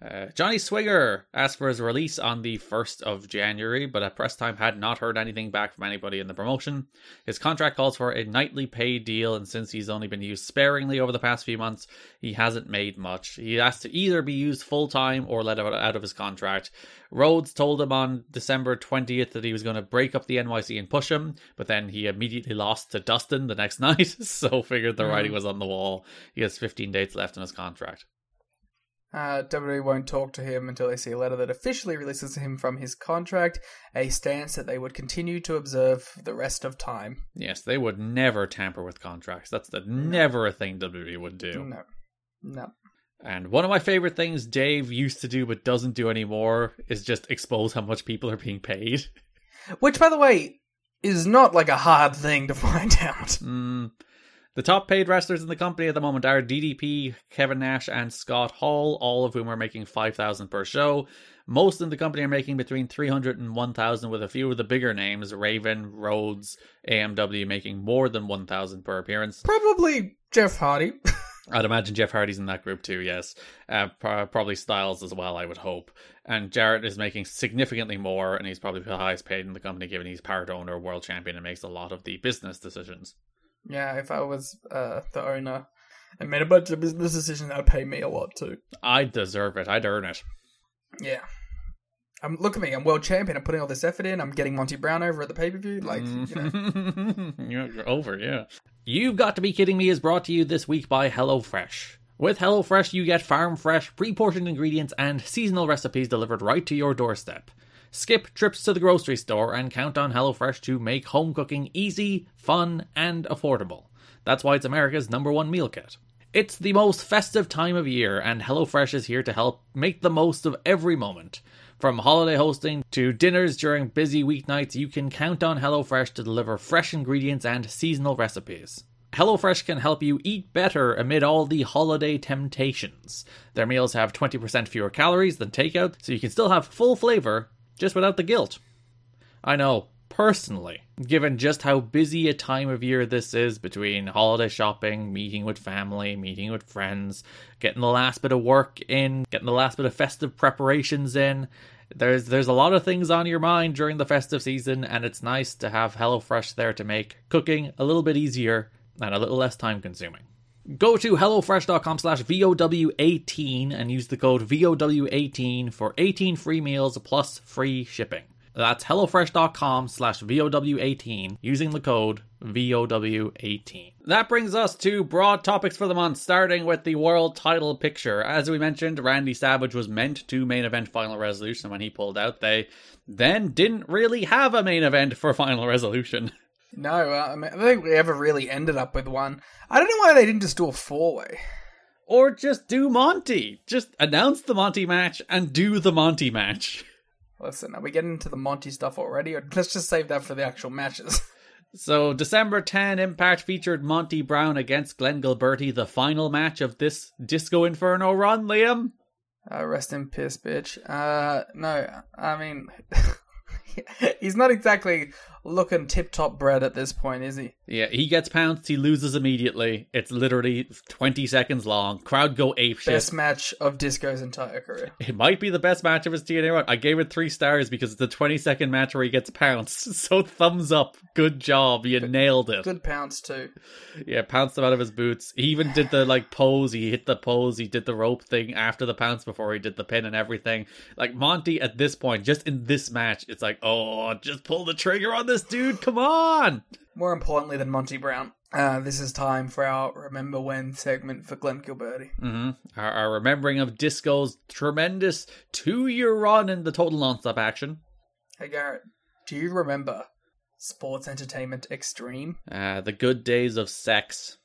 Uh, Johnny Swinger asked for his release on the 1st of January, but at press time had not heard anything back from anybody in the promotion. His contract calls for a nightly pay deal, and since he's only been used sparingly over the past few months, he hasn't made much. He has to either be used full time or let out out of his contract. Rhodes told him on December 20th that he was going to break up the NYC and push him, but then he immediately lost to Dustin the next night, so figured the writing was on the wall. He has 15 dates left in his contract. Uh, WWE won't talk to him until they see a letter that officially releases him from his contract, a stance that they would continue to observe for the rest of time. Yes, they would never tamper with contracts. That's the never a thing WWE would do. No. No. And one of my favorite things Dave used to do but doesn't do anymore is just expose how much people are being paid. Which, by the way, is not like a hard thing to find out. Mm. The top paid wrestlers in the company at the moment are DDP, Kevin Nash, and Scott Hall, all of whom are making 5000 per show. Most in the company are making between 300 and 1000 with a few of the bigger names, Raven, Rhodes, AMW making more than 1000 per appearance. Probably Jeff Hardy. I'd imagine Jeff Hardy's in that group too. Yes, uh, probably Styles as well. I would hope. And Jarrett is making significantly more, and he's probably the highest paid in the company, given he's part owner, world champion, and makes a lot of the business decisions. Yeah, if I was uh, the owner and made a bunch of business decisions, that'd pay me a lot too. I'd deserve it. I'd earn it. Yeah. I'm look at me. I'm world champion. I'm putting all this effort in. I'm getting Monty Brown over at the pay per view. Like, you know. you're over. Yeah. You've got to be kidding me. Is brought to you this week by HelloFresh. With HelloFresh, you get farm fresh, pre-portioned ingredients and seasonal recipes delivered right to your doorstep. Skip trips to the grocery store and count on HelloFresh to make home cooking easy, fun, and affordable. That's why it's America's number one meal kit. It's the most festive time of year, and HelloFresh is here to help make the most of every moment. From holiday hosting to dinners during busy weeknights, you can count on HelloFresh to deliver fresh ingredients and seasonal recipes. HelloFresh can help you eat better amid all the holiday temptations. Their meals have 20% fewer calories than takeout, so you can still have full flavor, just without the guilt. I know, personally, given just how busy a time of year this is between holiday shopping, meeting with family, meeting with friends, getting the last bit of work in, getting the last bit of festive preparations in. There's there's a lot of things on your mind during the festive season, and it's nice to have HelloFresh there to make cooking a little bit easier and a little less time consuming. Go to HelloFresh.com slash VOW18 and use the code VOW18 for 18 free meals plus free shipping. That's HelloFresh.com slash VOW18 using the code VOW18. That brings us to broad topics for the month, starting with the world title picture. As we mentioned, Randy Savage was meant to main event Final Resolution when he pulled out. They then didn't really have a main event for Final Resolution. No, uh, I, mean, I don't think we ever really ended up with one. I don't know why they didn't just do a four way. Or just do Monty. Just announce the Monty match and do the Monty match. Listen, are we getting into the Monty stuff already? Or let's just save that for the actual matches. So, December 10, Impact featured Monty Brown against Glenn Gilberti, the final match of this Disco Inferno run, Liam. Uh, rest in piss, bitch. Uh, no, I mean, he's not exactly looking tip top bread at this point, is he? Yeah, he gets pounced, he loses immediately. It's literally 20 seconds long. Crowd go ape shit. Best match of Disco's entire career. It might be the best match of his TNA run. I gave it three stars because it's the 20 second match where he gets pounced. So thumbs up. Good job. You good, nailed it. Good pounce too. Yeah, pounced him out of his boots. He even did the like pose. He hit the pose. He did the rope thing after the pounce before he did the pin and everything. Like Monty at this point, just in this match, it's like, oh, just pull the trigger on this dude. Come on. More importantly than Monty Brown, uh, this is time for our Remember When segment for Glenn Gilberti. Mm-hmm. Our, our, remembering of Disco's tremendous two year run in the total nonstop action. Hey, Garrett, do you remember Sports Entertainment Extreme? Uh, the good days of sex.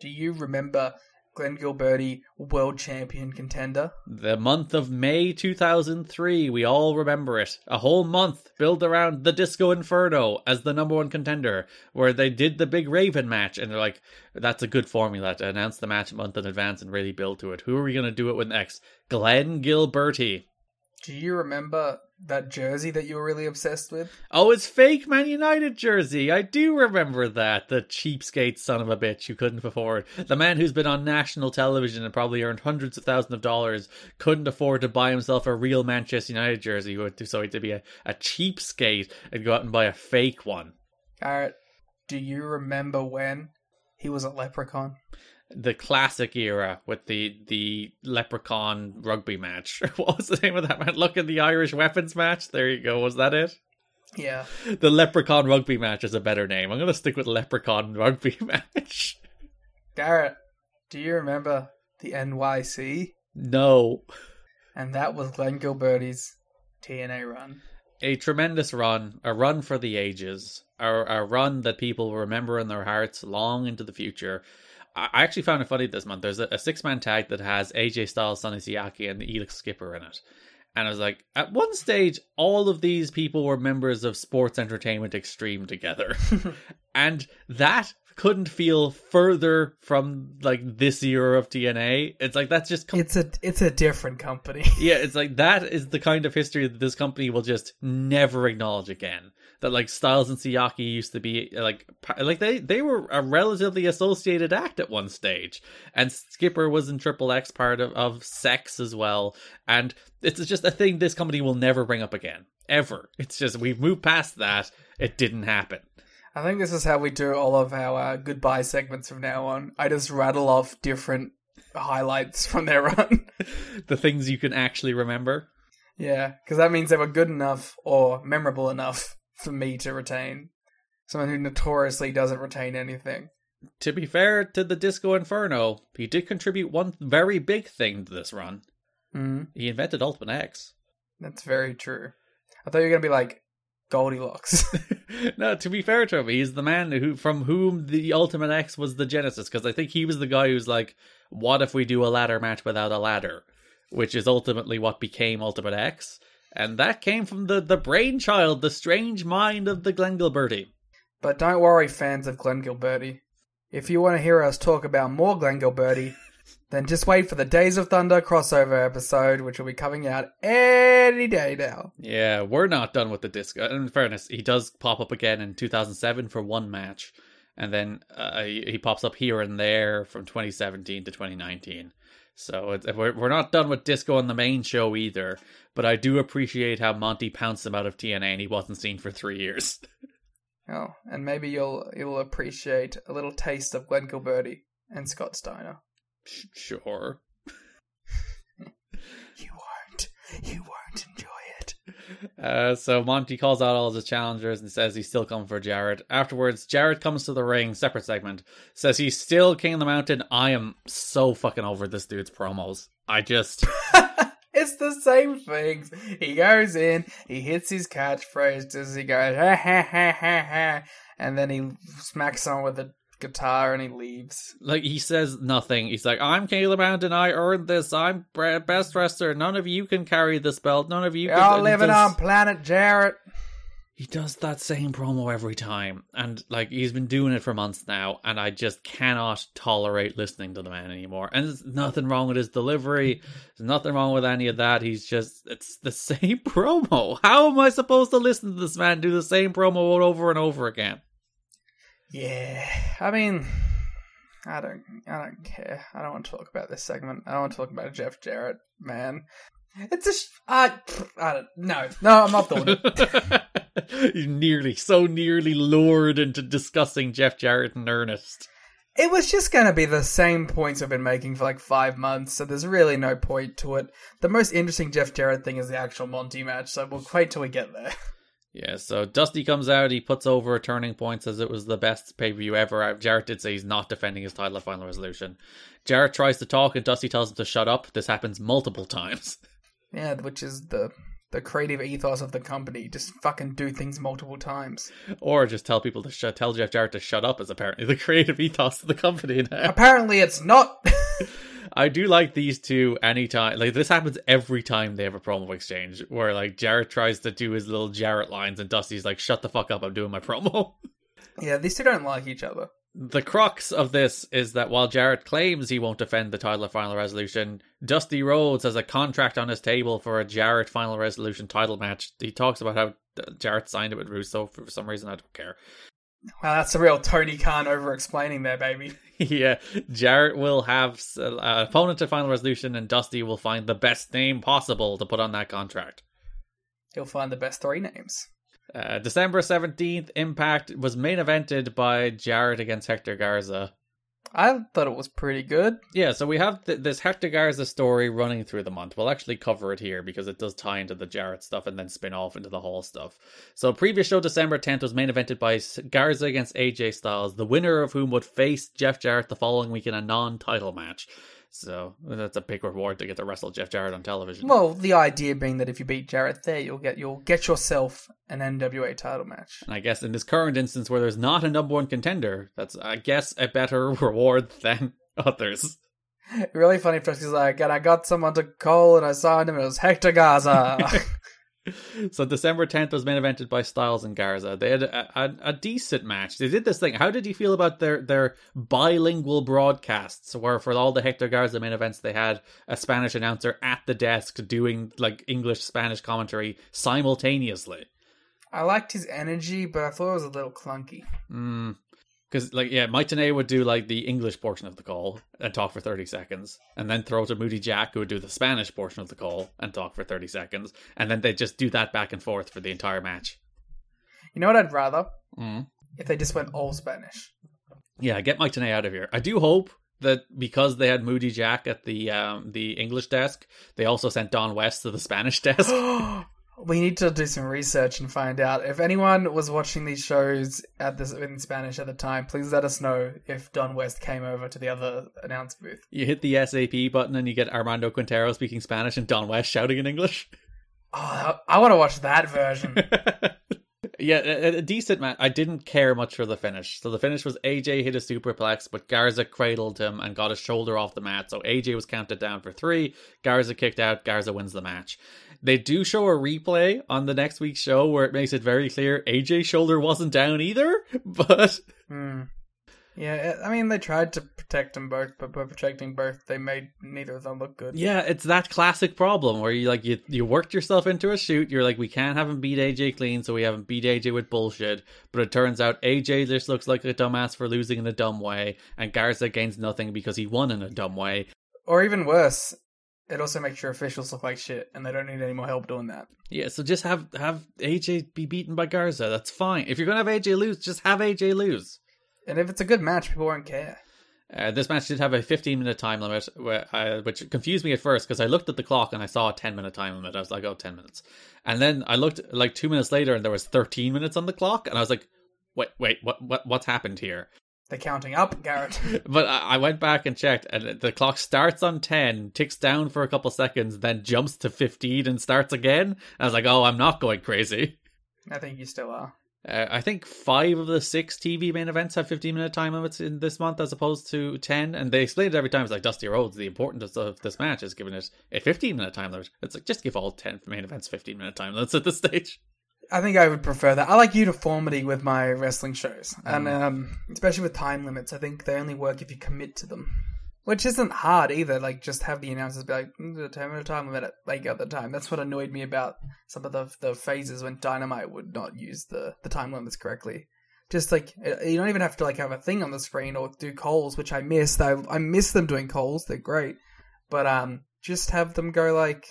Do you remember Glenn Gilberti, world champion contender. The month of May 2003, we all remember it. A whole month built around the Disco Inferno as the number one contender, where they did the big Raven match, and they're like, that's a good formula to announce the match a month in advance and really build to it. Who are we going to do it with next? Glenn Gilberti. Do you remember that jersey that you were really obsessed with? Oh, it's fake Man United jersey. I do remember that. The cheapskate son of a bitch who couldn't afford. The man who's been on national television and probably earned hundreds of thousands of dollars couldn't afford to buy himself a real Manchester United jersey, so he had to be a, a cheapskate and go out and buy a fake one. Garrett, do you remember when he was a leprechaun? The classic era with the the leprechaun rugby match. what was the name of that match? Look at the Irish weapons match. There you go. Was that it? Yeah. The leprechaun rugby match is a better name. I'm gonna stick with leprechaun rugby match. Garrett, do you remember the NYC? No. And that was Glenn Gilberti's TNA run. A tremendous run, a run for the ages, a, a run that people remember in their hearts long into the future. I actually found it funny this month. There's a, a six man tag that has AJ Styles, Sonny Siaki, and the Elix Skipper in it. And I was like, at one stage, all of these people were members of Sports Entertainment Extreme together. and that couldn't feel further from like this era of TNA. It's like that's just com- It's a it's a different company. yeah, it's like that is the kind of history that this company will just never acknowledge again. That like Styles and Siaki used to be like like they they were a relatively associated act at one stage, and Skipper was in Triple X part of of Sex as well, and it's just a thing this company will never bring up again ever. It's just we've moved past that. It didn't happen. I think this is how we do all of our uh, goodbye segments from now on. I just rattle off different highlights from their run. The things you can actually remember. yeah, because that means they were good enough or memorable enough for me to retain. Someone who notoriously doesn't retain anything. To be fair to the Disco Inferno, he did contribute one very big thing to this run. Mm, He invented Ultimate X. that's very true. I thought you were gonna be like Goldilocks. no, to be fair to him, he's the man who from whom the Ultimate X was the genesis. Because I think he was the guy who's like, "What if we do a ladder match without a ladder?" Which is ultimately what became Ultimate X, and that came from the the brainchild, the strange mind of the Glenn Gilberti. but don't worry, fans of Glenn Gilberti. If you want to hear us talk about more Glenn Gilberti, then just wait for the Days of Thunder crossover episode, which will be coming out any day now. Yeah, we're not done with the disco. In fairness, he does pop up again in 2007 for one match, and then uh, he, he pops up here and there from 2017 to 2019. So we're we're not done with disco on the main show either. But I do appreciate how Monty pounced him out of TNA and he wasn't seen for three years. Oh, and maybe you'll you'll appreciate a little taste of Glenn Gilberti and Scott Steiner. Sure. You won't. You won't enjoy it. Uh, so Monty calls out all his challengers and says he's still coming for Jarrett. Afterwards, Jarrett comes to the ring, separate segment, says he's still king of the mountain. I am so fucking over this dude's promos. I just It's the same things. He goes in, he hits his catchphrases, he goes ha ha ha ha ha, and then he smacks someone with a guitar and he leaves. like he says nothing. He's like, "I'm the mountain. I earned this. I'm best wrestler. None of you can carry this belt. None of you." You're can all and living does- on planet Jarrett. He does that same promo every time, and like he's been doing it for months now, and I just cannot tolerate listening to the man anymore. And there's nothing wrong with his delivery. There's nothing wrong with any of that. He's just it's the same promo. How am I supposed to listen to this man do the same promo over and over again? Yeah, I mean, I don't, I don't care. I don't want to talk about this segment. I don't want to talk about Jeff Jarrett, man. It's a, sh- I, I don't, no, no, I'm not doing it. you nearly, so nearly lured into discussing Jeff Jarrett in earnest. It was just going to be the same points I've been making for like five months, so there's really no point to it. The most interesting Jeff Jarrett thing is the actual Monty match, so we'll wait till we get there. Yeah, so Dusty comes out, he puts over a turning point, says it was the best pay per view ever. Jarrett did say he's not defending his title at Final Resolution. Jarrett tries to talk, and Dusty tells him to shut up. This happens multiple times. Yeah, which is the the creative ethos of the company. Just fucking do things multiple times. or just tell people to shut, tell Jeff Jarrett to shut up, is apparently the creative ethos of the company now. Apparently, it's not. I do like these two anytime. Like, this happens every time they have a promo exchange where, like, Jarrett tries to do his little Jarrett lines, and Dusty's like, shut the fuck up, I'm doing my promo. yeah, these two don't like each other. The crux of this is that while Jarrett claims he won't defend the title at Final Resolution, Dusty Rhodes has a contract on his table for a Jarrett Final Resolution title match. He talks about how Jarrett signed it with Russo for some reason. I don't care. Wow, that's a real Tony Khan over explaining there, baby. yeah, Jarrett will have uh, opponent to Final Resolution, and Dusty will find the best name possible to put on that contract. He'll find the best three names. Uh, December 17th, Impact was main evented by Jarrett against Hector Garza. I thought it was pretty good. Yeah, so we have th- this Hector Garza story running through the month. We'll actually cover it here because it does tie into the Jarrett stuff and then spin off into the Hall stuff. So, previous show, December 10th, was main evented by Garza against AJ Styles, the winner of whom would face Jeff Jarrett the following week in a non title match. So, that's a big reward to get to wrestle Jeff Jarrett on television. Well, the idea being that if you beat Jarrett there, you'll get you'll get yourself an NWA title match. And I guess in this current instance where there's not a number one contender, that's, I guess, a better reward than others. Really funny Trusky's like, and I got someone to call and I signed him, and it was Hector Garza. So December 10th was main evented by Styles and Garza. They had a, a, a, decent match. They did this thing. How did you feel about their, their bilingual broadcasts where for all the Hector Garza main events they had a Spanish announcer at the desk doing like English Spanish commentary simultaneously? I liked his energy, but I thought it was a little clunky. Mm. Because, like, yeah, Mike Tenay would do, like, the English portion of the call and talk for 30 seconds. And then throw to Moody Jack, who would do the Spanish portion of the call and talk for 30 seconds. And then they'd just do that back and forth for the entire match. You know what I'd rather? Mm. If they just went all Spanish. Yeah, get Mike Tenay out of here. I do hope that because they had Moody Jack at the um, the English desk, they also sent Don West to the Spanish desk. we need to do some research and find out if anyone was watching these shows at this in Spanish at the time. Please let us know if Don West came over to the other announce booth. You hit the SAP button and you get Armando Quintero speaking Spanish and Don West shouting in English. Oh, I want to watch that version. yeah, a, a, decent match. I didn't care much for the finish. So the finish was AJ hit a superplex, but Garza cradled him and got his shoulder off the mat. So AJ was counted down for three. Garza kicked out. Garza wins the match. They do show a replay on the next week's show where it makes it very clear AJ's shoulder wasn't down either. But mm. Yeah, I mean they tried to protect them both, but by protecting both, they made neither of them look good. Yeah, it's that classic problem where you like you you worked yourself into a shoot. You're like, we can't have him beat AJ clean, so we haven't beat AJ with bullshit. But it turns out AJ just looks like a dumbass for losing in a dumb way, and Garza gains nothing because he won in a dumb way. Or even worse, it also makes your officials look like shit, and they don't need any more help doing that. Yeah, so just have have AJ be beaten by Garza. That's fine. If you're gonna have AJ lose, just have AJ lose. And if it's a good match, people won't care. Uh, this match did have a 15 minute time limit, uh, which confused me at first because I looked at the clock and I saw a 10 minute time limit. I was like, oh, 10 minutes. And then I looked like two minutes later and there was 13 minutes on the clock. And I was like, wait, wait, what, what, what's happened here? They're counting up, Garrett. but I went back and checked, and the clock starts on 10, ticks down for a couple seconds, then jumps to 15 and starts again. I was like, oh, I'm not going crazy. I think you still are. Uh, I think five of the six TV main events have 15 minute time limits in this month as opposed to 10. And they explain it every time. It's like Dusty Rhodes, the importance of this match is giving it a 15 minute time limit. It's like just give all 10 main events 15 minute time limits at this stage. I think I would prefer that. I like uniformity with my wrestling shows, mm. and um, especially with time limits. I think they only work if you commit to them, which isn't hard either. Like just have the announcers be like, mm, "Time minute time limit," like at the time. That's what annoyed me about some of the the phases when Dynamite would not use the the time limits correctly. Just like you don't even have to like have a thing on the screen or do calls, which I miss. I I miss them doing calls. They're great, but um, just have them go like,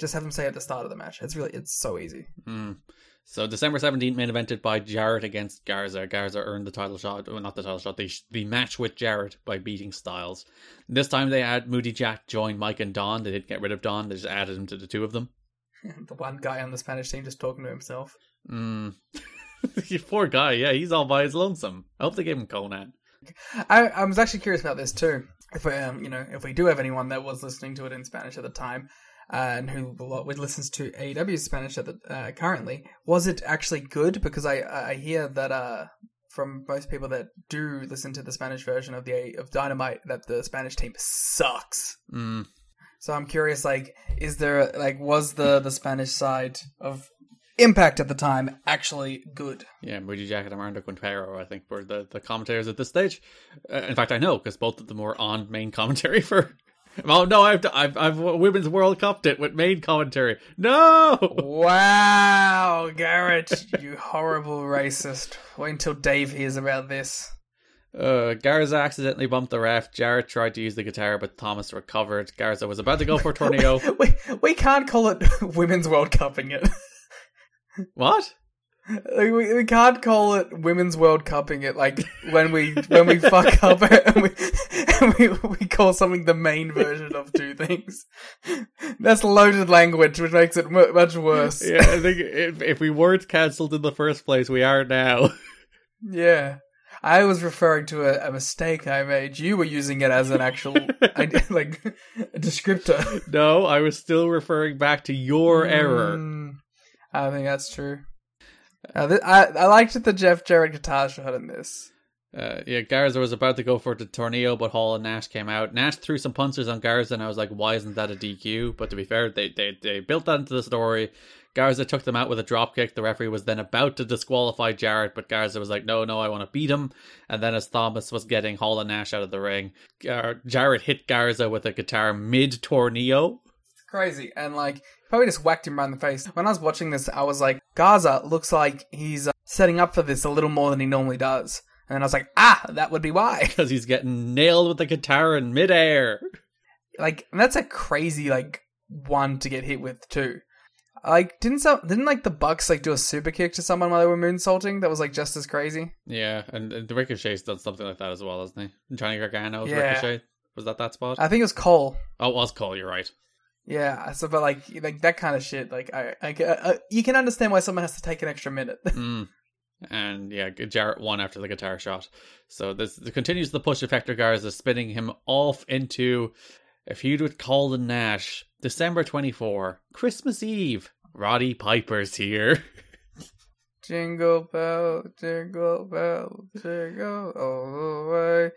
just have them say at the start of the match. It's really it's so easy. Mm. So December 17th, main evented by Jarrett against Garza. Garza earned the title shot, well, not the title shot, the, the match with Jarrett by beating Styles. This time they had Moody Jack join Mike and Don. They didn't get rid of Don, they just added him to the two of them. the one guy on the Spanish team just talking to himself. Mm. Poor guy, yeah, he's all by his lonesome. I hope they gave him Konnan. I, I was actually curious about this too. If we, um, you know, if we do have anyone that was listening to it in Spanish at the time, and who listens to AEW Spanish at the, uh, currently, was it actually good? Because I I hear that uh, from most people that do listen to the Spanish version of the of Dynamite that the Spanish team sucks. Mm. So I'm curious, like, is there like was the the Spanish side of Impact at the time actually good? Yeah, Moody Jack and Armando Quintero, I think, were the the commentators at this stage. Uh, in fact, I know because both of them were on main commentary for Oh no, I've I've I've women's World Cup it with main commentary. No. Wow, Garrett, you horrible racist. Wait until Dave hears about this. Uh, Garza accidentally bumped the ref. Jarrett tried to use the guitar, but Thomas recovered. Garza was about to go for a tornado. we we can't call it women's World Cupping it. what? Like, we, we can't call it women's world cupping it like when we when we fuck up and we, and we we call something the main version of two things. That's loaded language, which makes it much worse. Yeah, I think if if we weren't cancelled in the first place, we are now. Yeah. I was referring to a, a, mistake I made. You were using it as an actual like a descriptor. No, I was still referring back to your mm, error. I think that's true. Uh, th- I I liked the Jeff Jarrett guitar shot in this. Uh, yeah, Garza was about to go for the tornado, but Hall and Nash came out. Nash threw some punches on Garza, and I was like, "Why isn't that a DQ?" But to be fair, they they they built that into the story. Garza took them out with a drop kick. The referee was then about to disqualify Jarrett, but Garza was like, "No, no, I want to beat him." And then as Thomas was getting Hall and Nash out of the ring, Gar- Jarrett hit Garza with a guitar mid torneo. It's crazy. And like, probably just whacked him right in the face. When I was watching this, I was like, Garza looks like he's uh, setting up for this a little more than he normally does. And I was like, ah, that would be why. because he's getting nailed with the guitar in midair. like, that's a crazy like one to get hit with too. Like, didn't some didn't like the Bucks like do a super kick to someone while they were moonsaulting? That was like just as crazy. Yeah, and, and the Ricochet's done something like that as well, hasn't he? Johnny Gargano, Yeah. Ricochet. Was that that spot? I think it was Cole. oh, it was Cole. You're right. Yeah, so but like like that kind of shit, like I, I, uh, you can understand why someone has to take an extra minute. Mm. And yeah, Jarrett won after the guitar shot. So this, continues the push of Hector Garza, spinning him off into a feud with Calden Nash. December 24, Christmas Eve. Roddy Piper's here. jingle bell, jingle bell, jingle all the way.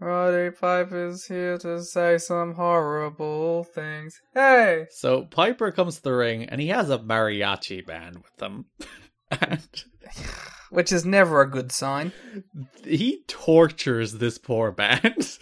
Roddy Piper's here to say some horrible things. Hey, So Piper comes to the ring and he has a mariachi band with him. and which is never a good sign. he tortures this poor band.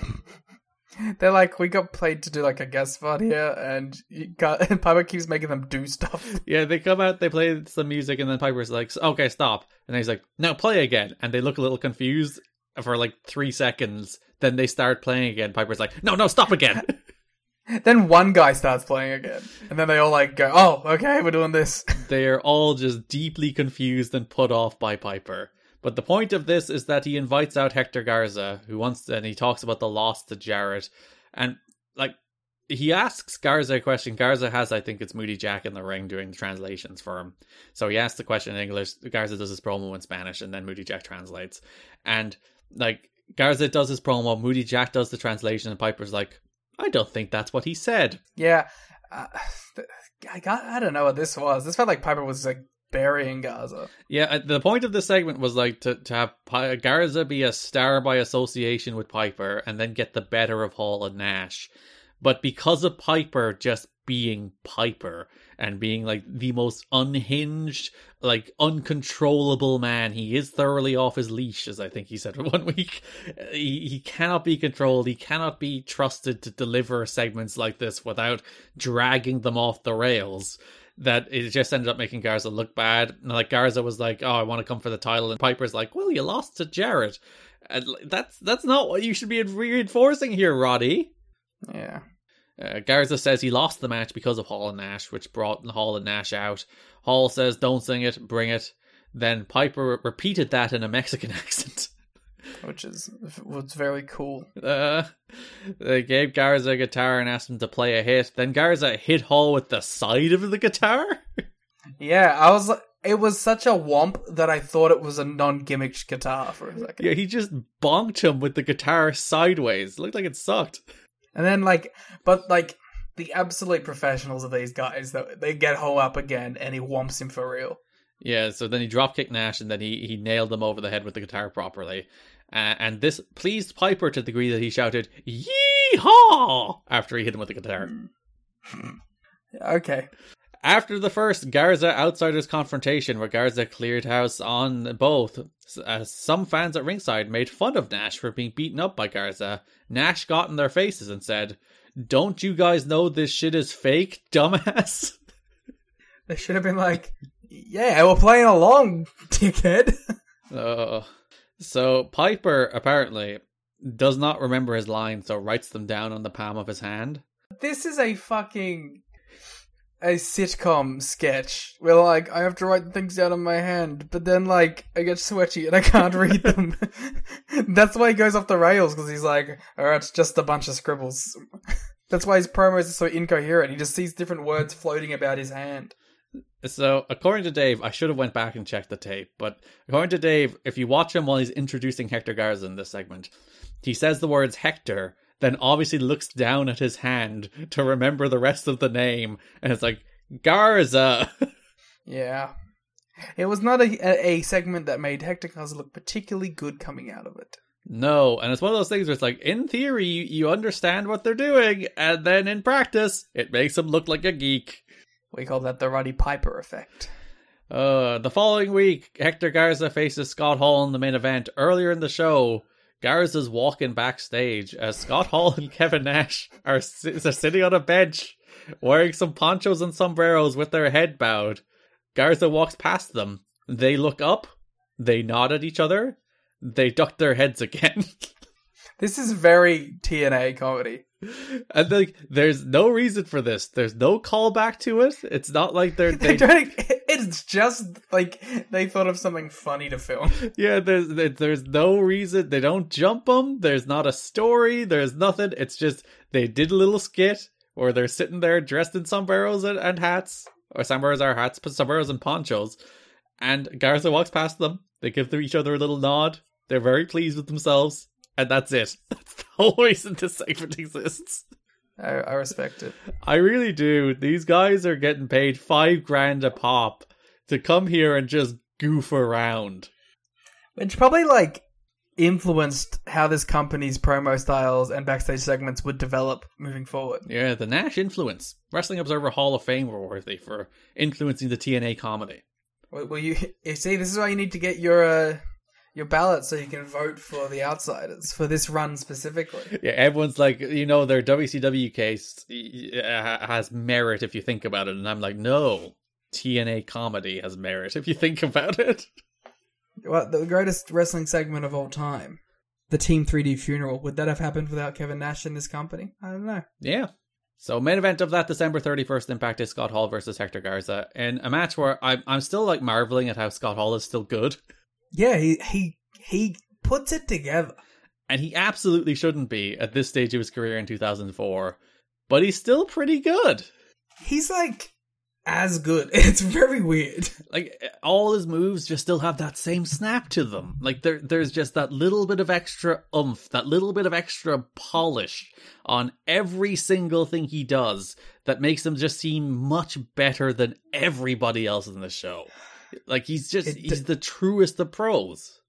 They're like, we got paid to do like a guest spot here, and, you got, and Piper keeps making them do stuff. yeah, they come out, they play some music, and then Piper's like, okay, stop. And then he's like, now play again. And they look a little confused for like three seconds. Then they start playing again. Piper's like, no, no, stop again. then one guy starts playing again, and then they all like go, "Oh, okay, we're doing this." They're all just deeply confused and put off by Piper. But the point of this is that he invites out Hector Garza, who wants, and he talks about the loss to Jarrett, and like he asks Garza a question. Garza has, I think, it's Moody Jack in the ring doing the translations for him. So he asks the question in English. Garza does his promo in Spanish, and then Moody Jack translates. And like Garza does his promo, Moody Jack does the translation, and Piper's like, "I don't think that's what he said." yeah, uh, I got, I don't know what this was. This felt like Piper was like burying Garza. Yeah, uh, the point of this segment was like to, to have Pi- Garza be a star by association with Piper and then get the better of Hall and Nash. But because of Piper just being Piper and being like the most unhinged, like uncontrollable man, he is thoroughly off his leash, as I think he said one week. He, he cannot be controlled. He cannot be trusted to deliver segments like this without dragging them off the rails that it just ended up making Garza look bad. And like Garza was like, "Oh, I want to come for the title," and Piper's like, "Well, you lost to Jarrett." And that's that's not what you should be reinforcing here, Roddy. Yeah, Uh, Garza says he lost the match because of Hall and Nash, which brought Hall and Nash out. Hall says, "Don't sing it, bring it." Then Piper repeated that in a Mexican accent. which is was very cool. Uh, they gave Garza a guitar and asked him to play a hit. Then Garza hit Hall with the side of the guitar. Yeah, I was. It was such a womp that I thought it was a non-gimmick guitar for a second. Yeah, he just bonked him with the guitar sideways. looked like it sucked. And then like, but like the absolute professionals of these guys, that they get Hall up again, and he whomps him for real. Yeah, so then he drop kicked Nash and then he, he nailed him over the head with the guitar properly. Uh, and this pleased Piper to the degree that he shouted, Yeehaw! after he hit him with the guitar. Okay, After the first Garza Outsiders confrontation, where Garza cleared house on both, uh, some fans at ringside made fun of Nash for being beaten up by Garza. Nash got in their faces and said, Don't you guys know this shit is fake, dumbass? they should have been like, "Yeah, we're playing along, dickhead." So Piper apparently does not remember his lines, so writes them down on the palm of his hand. this is a fucking a sitcom sketch where like I have to write things down on my hand, but then like I get sweaty and I can't read them. That's why he goes off the rails because he's like, "All right, it's just a bunch of scribbles." That's why his promos are so incoherent. He just sees different words floating about his hand. So, according to Dave, I should have went back and checked the tape, but according to Dave, if you watch him while he's introducing Hector Garza in this segment, he says the words Hector, then obviously looks down at his hand to remember the rest of the name, and it's like Garza. Yeah. It was not a, a, segment that made Hector Garza look particularly good coming out of it. No, and it's one of those things where it's like, in theory, you, you understand what they're doing, and then in practice, it makes them look like a geek. We call that the Roddy Piper effect. Uh, the following week, Hector Garza faces Scott Hall in the main event. Earlier in the show, Garza's walking backstage as Scott Hall and Kevin Nash are, si- are sitting on a bench, wearing some ponchos and sombreros with their head bowed. Garza walks past them. They look up, they nod at each other, they duck their heads again. This is very TNA comedy. and like, there's no reason for this. There's no callback to it. It's not like they're they, trying to, it's just like they thought of something funny to film. yeah. There's there's no reason. They don't jump them. There's not a story. There's nothing. It's just they did a little skit where they're sitting there dressed in sombreros and, and hats, or sombreros are hats, but sombreros and ponchos. And Garza walks past them. They give each other a little nod. They're very pleased with themselves, and that's it. That's the whole reason this segment exists. I, I respect it. I really do. These guys are getting paid five grand a pop to come here and just goof around. Which probably like influenced how this company's promo styles and backstage segments would develop moving forward. Yeah, the Nash influence. Wrestling Observer Hall of Fame worthy for influencing the TNA comedy. Well, you see, this is why you need to get your uh, your ballot so you can vote for the outsiders for this run specifically. Yeah, everyone's like, you know, their WCW case uh, has merit if you think about it. And I'm like, no, TNA comedy has merit if you think about it. What the greatest wrestling segment of all time? The Team 3D funeral. Would that have happened without Kevin Nash in this company? I don't know. Yeah. So main event of that December 31st Impact is Scott Hall versus Hector Garza in a match where I'm I'm still like marveling at how Scott Hall is still good. Yeah, he he he puts it together. And he absolutely shouldn't be at this stage of his career in 2004, but he's still pretty good. He's like as good. It's very weird. Like all his moves just still have that same snap to them. Like there there's just that little bit of extra oomph, that little bit of extra polish on every single thing he does that makes him just seem much better than everybody else in the show. Like he's just It d- he's the truest of pros.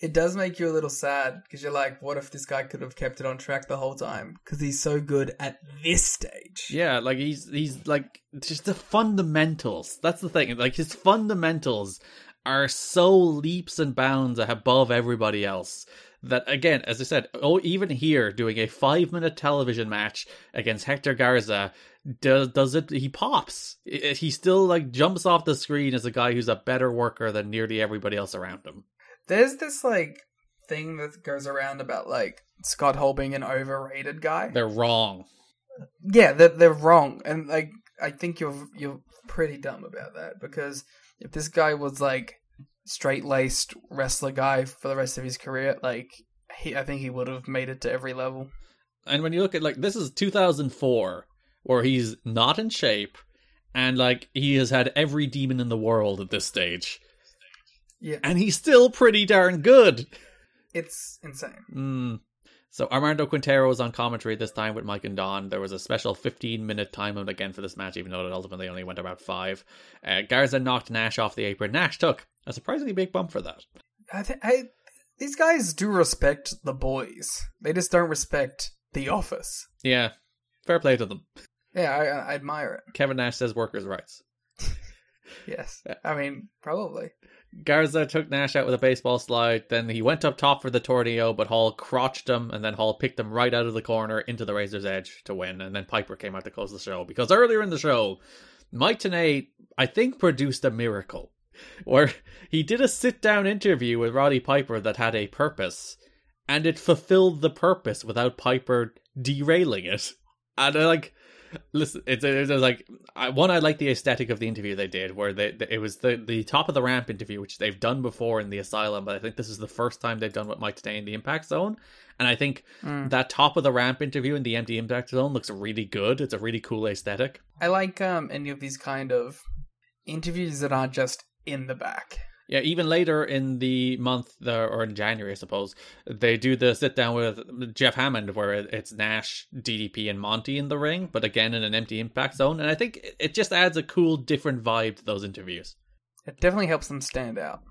It does make you a little sad because you're like, what if this guy could have kept it on track the whole time? Because he's so good at this stage. Yeah, like he's he's like just the fundamentals. That's the thing. Like his fundamentals are so leaps and bounds above everybody else that again, as I said, oh even here doing a 5-minute television match against Hector Garza does does it he pops. He still like jumps off the screen as a guy who's a better worker than nearly everybody else around him. There's this like thing that goes around about like Scott Hall being an overrated guy. They're wrong. yeah, they're, they're wrong, and like I think you're you're pretty dumb about that because if this guy was like straight laced wrestler guy for the rest of his career, like he, I think he would have made it to every level. And when you look at like this is 2004 where he's not in shape and like he has had every demon in the world at this stage Yeah, and he's still pretty darn good. it's insane. Mm. So Armando Quintero was on commentary this time with Mike and Don. There was a special 15 minute time limit again for this match, even though it ultimately only went about five. Uh, Garza knocked Nash off the apron. Nash took a surprisingly big bump for that. I think I these guys do respect the boys. They just don't respect the office. Yeah, fair play to them. Yeah, I, I admire it. Kevin Nash says workers' rights. Yes, I mean probably. Garza took Nash out with a baseball slide. Then he went up top for the tornado, but Hall crotched him, and then Hall picked him right out of the corner into the Razor's Edge to win. And then Piper came out to close the show because earlier in the show, Mike Tenay, I think, produced a miracle where he did a sit down interview with Roddy Piper that had a purpose, and it fulfilled the purpose without Piper derailing it. And I like, listen, it's, it's, it's like I, one. I like the aesthetic of the interview they did, where they, they- it was the the top of the ramp interview, which they've done before in the Asylum, but I think this is the first time they've done what Mike Tenay in the Impact Zone. And I think that top of the ramp interview in the empty Impact Zone looks really good. It's a really cool aesthetic. I like um any of these kind of interviews that aren't just in the back. Yeah, even later in the month, or in January, I suppose, they do the sit down with Jeff Hammond, where it's Nash, DDP, and Monty in the ring, but again in an empty impact zone. And I think it- just adds a cool, different vibe to those interviews. It definitely helps them stand out.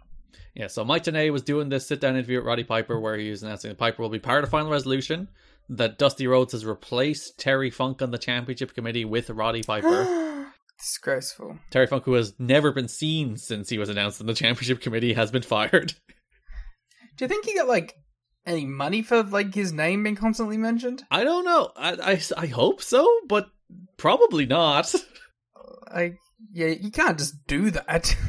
Yeah, so Mike Tenay was doing this sit down interview with Roddy Piper where he was announcing that Piper will be part of Final Resolution, that Dusty Rhodes has replaced Terry Funk on the championship committee with Roddy Piper. Disgraceful. Terry Funk, who has never been seen since he was announced in the championship committee, has been fired. Do you think he got like any money for like his name being constantly mentioned? I don't know. I, I, I hope so, but probably not. Like, yeah, you can't just do that.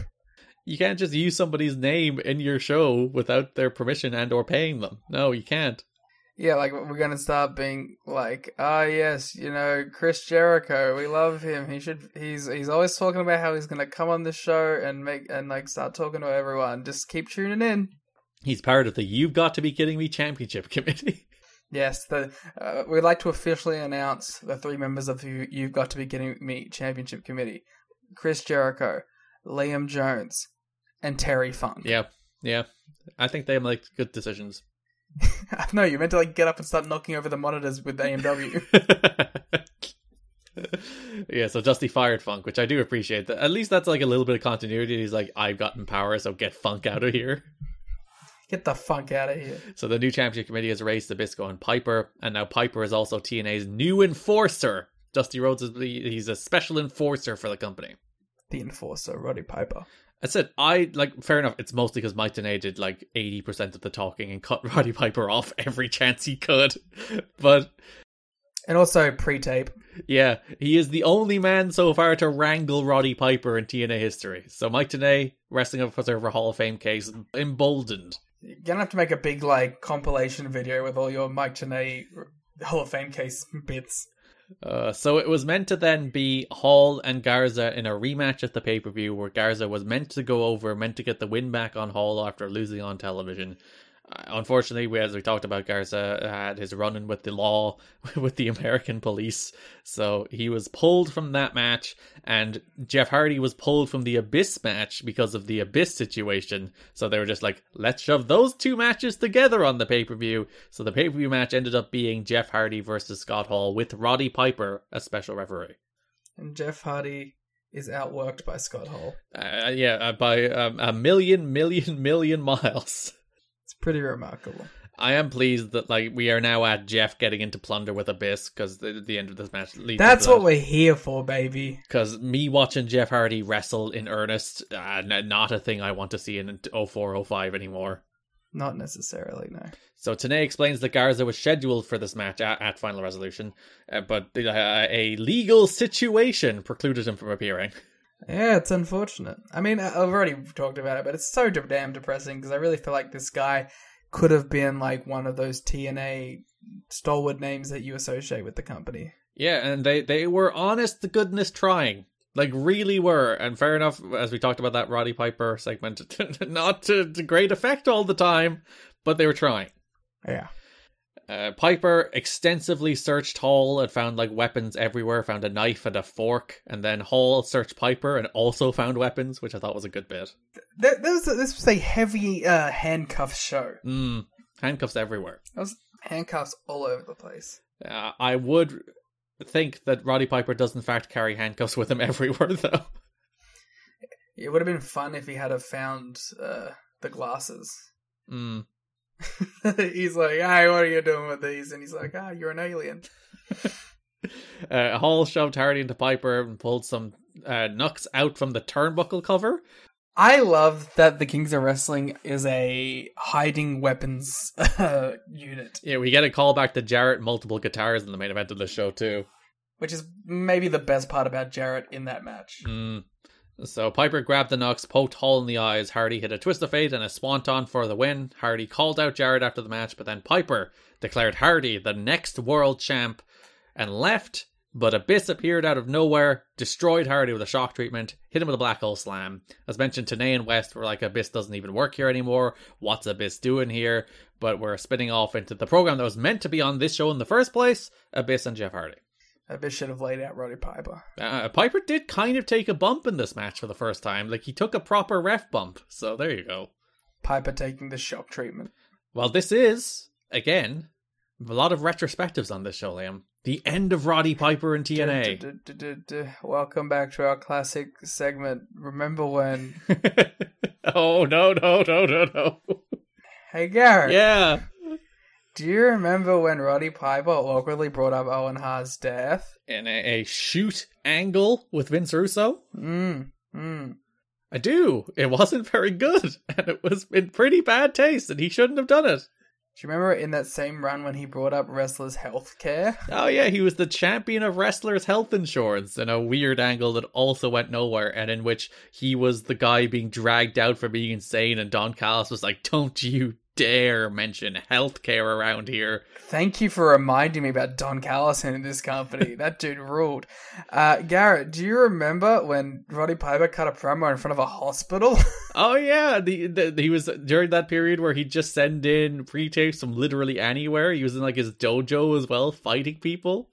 You can't just use somebody's name in your show without their permission and or paying them. No, you can't. Yeah, like we're gonna start being like, ah, yes, you know, Chris Jericho, we love him. He should. He's he's always talking about how he's gonna come on the show and make and like start talking to everyone. Just keep tuning in. He's part of the You've Got to Be Kidding Me Championship Committee. Yes, the uh, we'd like to officially announce the three members of the You've Got to Be Kidding Me Championship Committee: Chris Jericho, Liam Jones, and Terry Funk. yeah, yeah. I think they make good decisions. no, you meant to like get up and start knocking over the monitors with AMW. yeah, so Dusty fired Funk, which I do appreciate. At least that's like a little bit of continuity. He's like, I've gotten power, so get Funk out of here. Get the funk out of here. So the new championship committee has Larry Zbyszko and Piper, and now Piper is also TNA's new enforcer. Dusty Rhodes is he's a special enforcer for the company. The enforcer, Roddy Piper. I said I like fair enough. It's mostly because Mike Tenay did like eighty percent of the talking and cut Roddy Piper off every chance he could. But And also pre-tape. yeah, he is the only man so far to wrangle Roddy Piper in TNA history. So Mike Tenay, Wrestling Observer Hall of Fame case, emboldened. You're gonna have to make a big like compilation video with all your Mike Tenay Hall of Fame case bits. Uh, so it was meant to then be Hall and Garza in a rematch at the pay per view, where Garza was meant to go over, meant to get the win back on Hall after losing on television. Uh, unfortunately, we, as we talked about, Garza had his run in with the law, with the American police, so he was pulled from that match, and Jeff Hardy was pulled from the Abyss match because of the Abyss situation. So they were just like, let's shove those two matches together on the pay per view. So the pay per view match ended up being Jeff Hardy versus Scott Hall with Roddy Piper as special referee. And Jeff Hardy is outworked by Scott Hall. Uh, yeah, uh, by um, a million, million, million miles. Pretty remarkable. I am pleased that like we are now at Jeff getting into plunder with Abyss because the, the end of this match leads. That's what we're here for, baby. Because me watching Jeff Hardy wrestle in earnest, uh, n- not a thing I want to see in 0405 anymore. Not necessarily, no. So Tenay explains that Garza was scheduled for this match at, at Final Resolution, uh, but uh, a legal situation precluded him from appearing. Yeah, it's unfortunate. I mean, I've already talked about it, but it's so damn depressing because I really feel like this guy could have been like one of those TNA stalwart names that you associate with the company. Yeah, and they they were honest to goodness trying. Like really were, and fair enough. As we talked about that Roddy Piper segment, not to, to great effect all the time, but they were trying. Yeah. Uh, Piper extensively searched Hall and found like weapons everywhere. Found a knife and a fork, and then Hall searched Piper and also found weapons, which I thought was a good bit. Th- This was, this was a heavy uh, handcuff show. Mm, handcuffs everywhere. There was handcuffs all over the place. Uh, I would think that Roddy Piper does in fact carry handcuffs with him everywhere, though. It would have been fun if he had have found uh, the glasses. Mm. he's like, "Hey, what are you doing with these?" And he's like, "Ah, you're an alien." Uh, Hall shoved Hardy into Piper and pulled some uh, knucks out from the turnbuckle cover. I love that the Kings of Wrestling is a hiding weapons uh, unit, Yeah, we get a call back to Jarrett multiple guitars in the main event of the show too. which is maybe the best part about Jarrett in that match. Mm. So Piper grabbed the knucks, poked Hall in the eyes. Hardy hit a twist of fate and a swanton for the win. Hardy called out Jarrett after the match, but then Piper declared Hardy the next world champ and left. But Abyss appeared out of nowhere, destroyed Hardy with a shock treatment, hit him with a black hole slam. As mentioned, Tenay and West were like, Abyss doesn't even work here anymore. What's Abyss doing here? But we're spinning off into the program that was meant to be on this show in the first place Abyss and Jeff Hardy. Abyss should have laid out Roddy Piper. Uh, Piper did kind of take a bump in this match for the first time. Like, he took a proper ref bump. So there you go. Piper taking the shock treatment. Well, this is, again, a lot of retrospectives on this show, Liam. The end of Roddy Piper and TNA. Welcome back to our classic segment. Remember when? oh no no no no no! Hey Garrett. Yeah, Do you remember when Roddy Piper awkwardly brought up Owen Hart's death? in a, a shoot angle with Vince Russo. Mm. Mm. I do. It wasn't very good, and it was in pretty bad taste, and he shouldn't have done it. Do you remember in that same run when he brought up wrestlers' health care? Oh yeah, he was the champion of wrestlers' health insurance in a weird angle that also went nowhere, and in which he was the guy being dragged out for being insane, and Don Callis was like, "Don't you dare mention healthcare around here." Thank you for reminding me about Don Callison in this company. that dude ruled. Uh, Garrett, do you remember when Roddy Piper cut a promo in front of a hospital? Oh yeah, the, the he was during that period where he'd just send in pre-tapes from literally anywhere. He was in like his dojo as well, fighting people.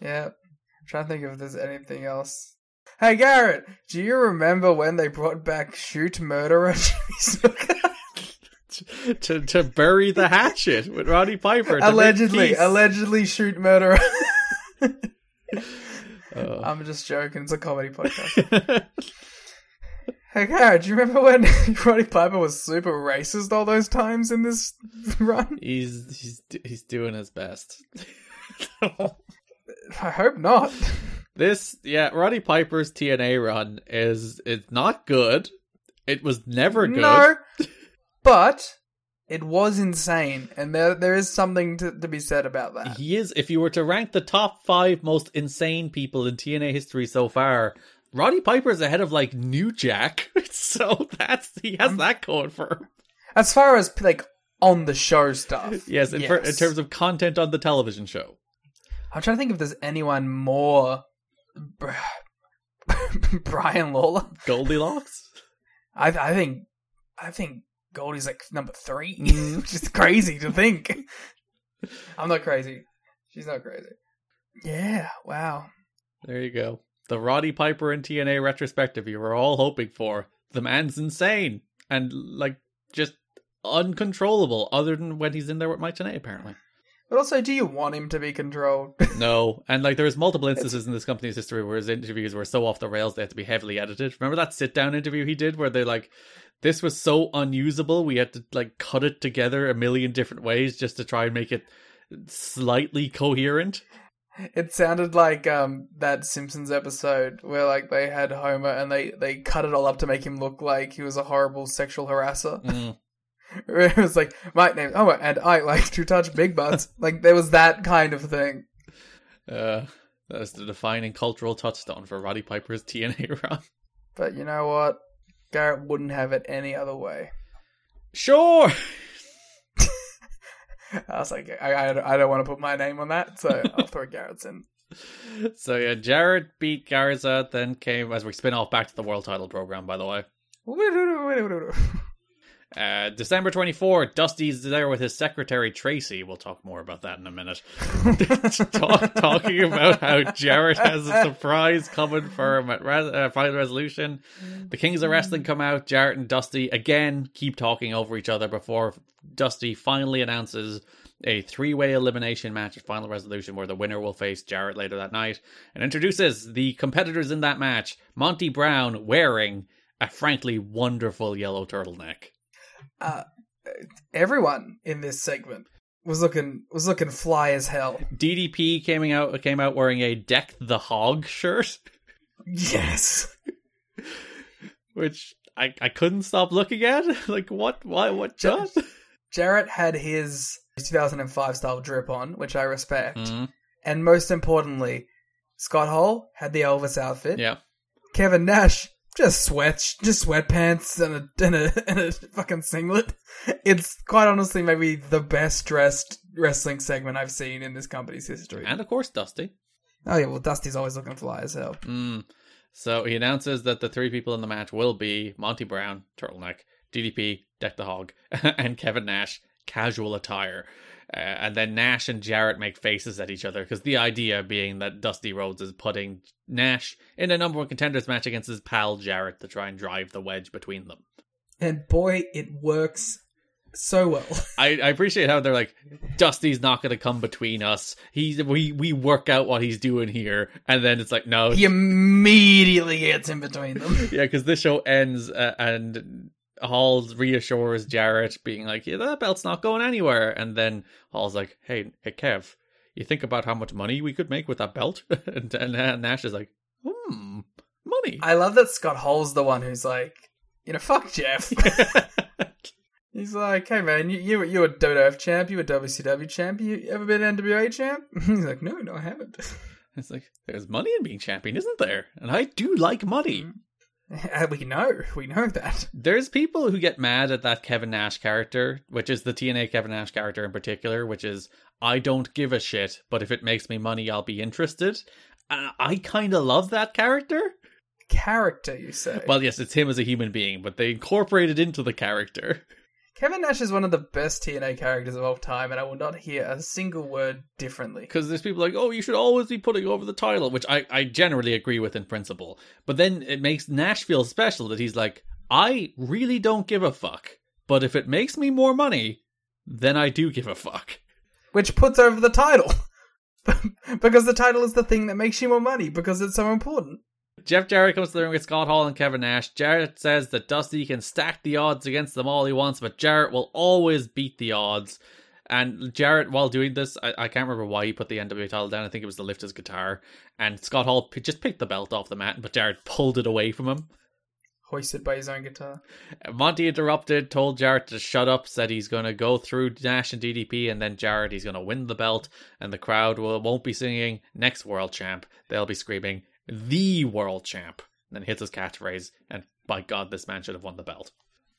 yeah. I'm trying to think if there's anything else. Hey Garrett, do you remember when they brought back Shoot Murderer Jimmy? to to bury the hatchet with Roddy Piper. allegedly, allegedly Shoot Murderer. Uh, I'm just joking. It's a comedy podcast. Hey, Garrett, do you remember when Roddy Piper was super racist all those times in this run? he's he's he's doing his best. I hope not. this yeah, Roddy Piper's TNA run is it's not good. It was never good. No, but it was insane, and there there is something to, to be said about that. He is. If you were to rank the top five most insane people in TNA history so far, Roddy Piper's ahead of like New Jack. so that's he has um, that going for him. As far as like on the show stuff, Yes, in, per- in terms of content on the television show. I'm trying to think if there's anyone more. Brian Lawler. Goldilocks. I I think I think Goldie's like number three, which is crazy to think. I'm not crazy. She's not crazy. Yeah. Wow. There you go. The Roddy Piper and TNA retrospective you were all hoping for. The man's insane and like just uncontrollable, other than when he's in there with Mike Tenay, apparently. But also, do you want him to be controlled? No, and like there's multiple instances in this company's history where his interviews were so off the rails they had to be heavily edited. Remember that sit down interview he did where they like this was so unusable we had to like cut it together a million different ways just to try and make it slightly coherent. It sounded like um that Simpsons episode where like they had Homer and they they cut it all up to make him look like he was a horrible sexual harasser. Mm. It was like my name's Homer and I like to touch big butts. like there was that kind of thing. Uh, that's the defining cultural touchstone for Roddy Piper's TNA run. But you know what? Garrett wouldn't have it any other way. Sure. I was like, I, I, I don't want to put my name on that, so I'll throw Garrett's in. So yeah, Jarrett beat Garza, then came as we spin off back to the world title program. By the way, uh, December twenty four, Dusty's there with his secretary Tracy. We'll talk more about that in a minute. Talk, talking about how Jarrett has a surprise coming for him at uh, Final Resolution. The Kings of Wrestling come out. Jarrett and Dusty again keep talking over each other before Dusty finally announces a three way elimination match at Final Resolution where the winner will face Jarrett later that night and introduces the competitors in that match Monty Brown wearing a frankly wonderful yellow turtleneck. Uh, everyone in this segment was looking was looking fly as hell. DDP came out came out wearing a Deck the Hog shirt, Yes. which I, I couldn't stop looking at. like what why what just? Jarrett had his 2005 style drip on, which I respect. Mhm. And most importantly, Scott Hall had the Elvis outfit. Yeah. Kevin Nash just sweats, just sweatpants and a and a and a fucking singlet. It's quite honestly maybe the best dressed wrestling segment I've seen in this company's history. And of course Dusty. oh yeah, well Dusty's always looking fly as hell. Mm. So he announces that the three people in the match will be Monty Brown, turtleneck, DDP, Deck the Hog, and Kevin Nash, casual attire. Uh, and then Nash and Jarrett make faces at each other because the idea being that Dusty Rhodes is putting Nash in a number one contenders match against his pal Jarrett to try and drive the wedge between them. And boy, it works so well. I, I appreciate how they're like, Dusty's not going to come between us. He's we we work out what he's doing here, and then it's like no, He immediately gets in between them. yeah, because this show ends uh, and Hall reassures Jarrett, being like, "Yeah, that belt's not going anywhere," and then Hall's like, "Hey, hey, Kev, you think about how much money we could make with that belt?" and, and Nash is like, "Hmm, money." I love that Scott Hall's the one who's like, you know, fuck Jeff. He's like, hey man, you you you a WWF champ, you a WCW champ, you ever been an NWA champ? He's like, no, no, I haven't. It's like there's money in being champion, isn't there? And I do like money. We know, we know that. There's people who get mad at that Kevin Nash character, which is the TNA Kevin Nash character in particular, which is I don't give a shit, but if it makes me money, I'll be interested. And I kind of love that character. Character, you say? Well, yes, it's him as a human being, but they incorporated into the character. Kevin Nash is one of the best TNA characters of all time, and I will not hear a single word differently. Because there's people like, oh, you should always be putting over the title, which I, I generally agree with in principle. But then it makes Nash feel special that he's like, I really don't give a fuck. But if it makes me more money, then I do give a fuck. Which puts over the title. because the title is the thing that makes you more money, because it's so important. Jeff Jarrett comes to the ring with Scott Hall and Kevin Nash. Jarrett says that Dusty can stack the odds against them all he wants, but Jarrett will always beat the odds. And Jarrett, while doing this, I, I can't remember why he put the NWA title down. I think it was to lift his guitar. And Scott Hall p- just picked the belt off the mat, but Jarrett pulled it away from him. Hoisted by his own guitar. Uh, Monty interrupted, told Jarrett to shut up, said he's going to go through Nash and DDP, and then Jarrett, he's going to win the belt, and the crowd will, won't be singing next world champ. They'll be screaming, the world champ. And then hits his catchphrase, and by God, this man should have won the belt.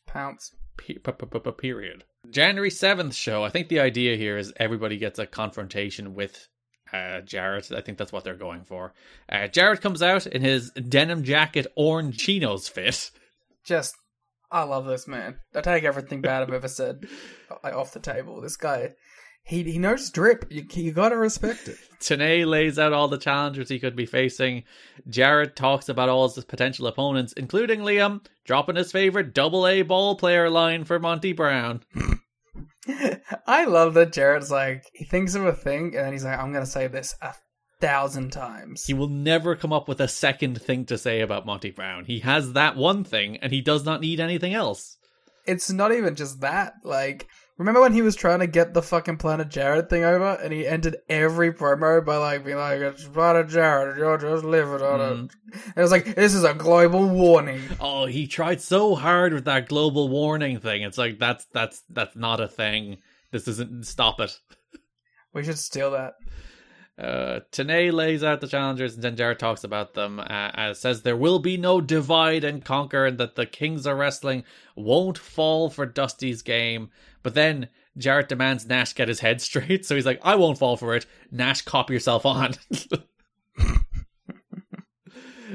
Pounce. Pe- pe- pe- pe- Period. January 7th show. I think the idea here is everybody gets a confrontation with uh, Jarrett. I think that's what they're going for. Uh, Jarrett comes out in his denim jacket, orange chinos fit. Just, I love this man. I take everything bad I've ever said off the table. This guy, he he knows drip. You you gotta respect it. Tenay lays out all the challengers he could be facing. Jarrett talks about all his potential opponents, including Liam, dropping his favorite double A ball player line for Monty Brown. I love that Jarrett's like he thinks of a thing and then he's like, I'm gonna say this a thousand times. He will never come up with a second thing to say about Monty Brown. He has that one thing and he does not need anything else. It's not even just that. Like, remember when he was trying to get the fucking Planet Jarrett thing over and he ended every promo by like being like, it's Planet Jarrett, you're just living on Mm. it. It was like, this is a global warning. Oh, he tried so hard with that global warning thing. It's like that's that's that's not a thing. This isn't stop it. We should steal that. Uh, Tenay lays out the challengers, and then Jarrett talks about them. Uh, says there will be no divide and conquer, and that the Kings of Wrestling won't fall for Dusty's game. But then Jarrett demands Nash get his head straight, so he's like, "I won't fall for it." Nash, cop yourself on.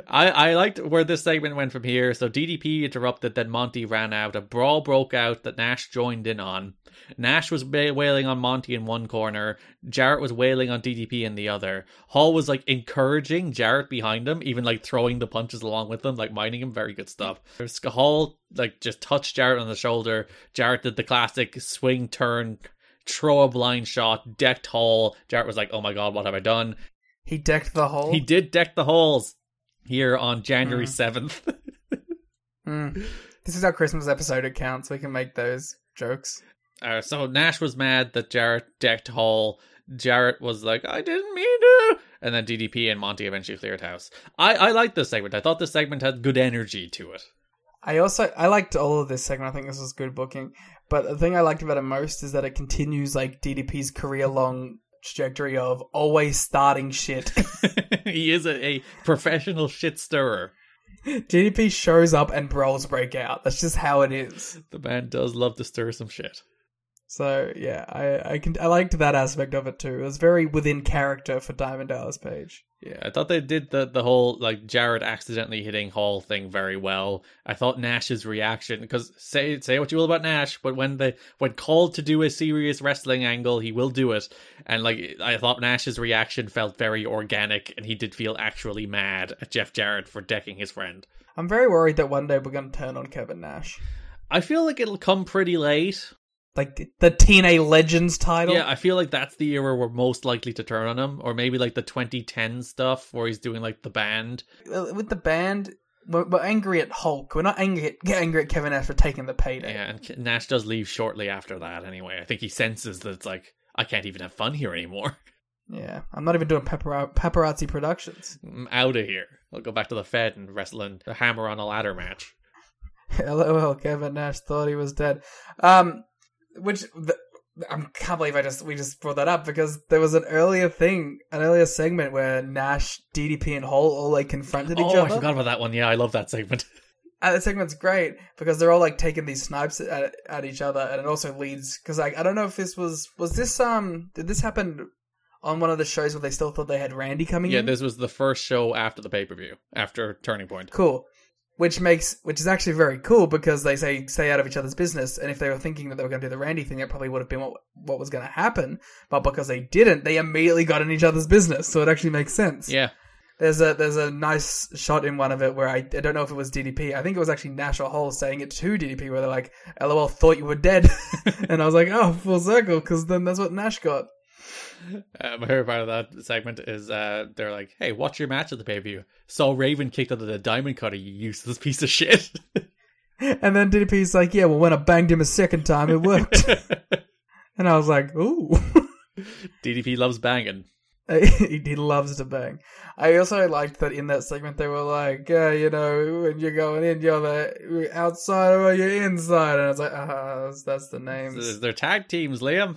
I, I liked where this segment went from here. So DDP interrupted, then Monty ran out. A brawl broke out that Nash joined in on. Nash was wailing on Monty in one corner. Jarrett was wailing on DDP in the other. Hall was like encouraging Jarrett behind him, even like throwing the punches along with him, like minding him. Very good stuff. Hall like just touched Jarrett on the shoulder. Jarrett did the classic swing turn, throw a blind shot, decked Hall. Jarrett was like, "Oh my god, what have I done?" He decked the hole. He did deck the halls here on January seventh. Mm. This is our Christmas episode account, so we can make those jokes. Uh, so Nash was mad that Jarrett decked Hall. Jarrett was like, I didn't mean to. And then DDP and Monty eventually cleared house. I, I liked this segment. I thought this segment had good energy to it. I also I liked all of this segment. I think this was good booking. But the thing I liked about it most is that it continues like DDP's career long trajectory of always starting shit. he is a, a professional shit stirrer. DDP shows up and brawls break out. That's just how it is. The man does love to stir some shit. So yeah, I I can I liked that aspect of it too. It was very within character for Diamond Dallas Page. Yeah, I thought they did the the whole like Jarrett accidentally hitting Hall thing very well. I thought Nash's reaction because say say what you will about Nash, but when they when called to do a serious wrestling angle, he will do it. And like I thought Nash's reaction felt very organic, and he did feel actually mad at Jeff Jarrett for decking his friend. I'm very worried that one day we're going to turn on Kevin Nash. I feel like it'll come pretty late. Like the TNA Legends title. Yeah, I feel like that's the era we're most likely to turn on him, or maybe like the 2010 stuff where he's doing like the band. Uh, with the band, we're, we're angry at Hulk. We're not angry at, get angry at Kevin Nash for taking the payday. Yeah, and Nash does leave shortly after that. Anyway, I think he senses that it's like I can't even have fun here anymore. Yeah, I'm not even doing papara- paparazzi productions. I'm out of here. I'll go back to the Fed and wrestle in the Hammer on a Ladder match. LOL, Kevin Nash thought he was dead. Um, which the, I can't believe I just we just brought that up because there was an earlier thing, an earlier segment where Nash, DDP, and Hall all like confronted each other. Oh, I forgot about that one. Yeah, I love that segment. And the segment's great because they're all like taking these snipes at, at each other, and it also leads because like I don't know if this was was this um did this happen on one of the shows where they still thought they had Randy coming Yeah, in? this was the first show after the pay per view, after Turning Point. cool which makes which is actually very cool because they say stay out of each other's business. And if they were thinking that they were going to do the randy thing that probably would have been what what was going to happen. But because they didn't they immediately got in each other's business. So it actually makes sense. Yeah, there's a there's a nice shot in one of it where I, I don't know if it was DDP I think it was actually Nash or Hall saying it to DDP where they're like LOL thought you were dead. And I was like oh full circle because then that's what Nash got uh, my favorite part of that segment is uh, they're like, "Hey, watch your match at the pay per view." Saw Raven kicked out of the Diamond Cutter, you useless piece of shit. and then DDP's like yeah well when I banged him a second time it worked and I was like ooh DDP loves banging. he loves to bang. I also liked that in that segment they were like, yeah, you know, when you're going in, you're the outside or you're inside, and I was like, ah, that's, that's the names. They're tag teams, Liam.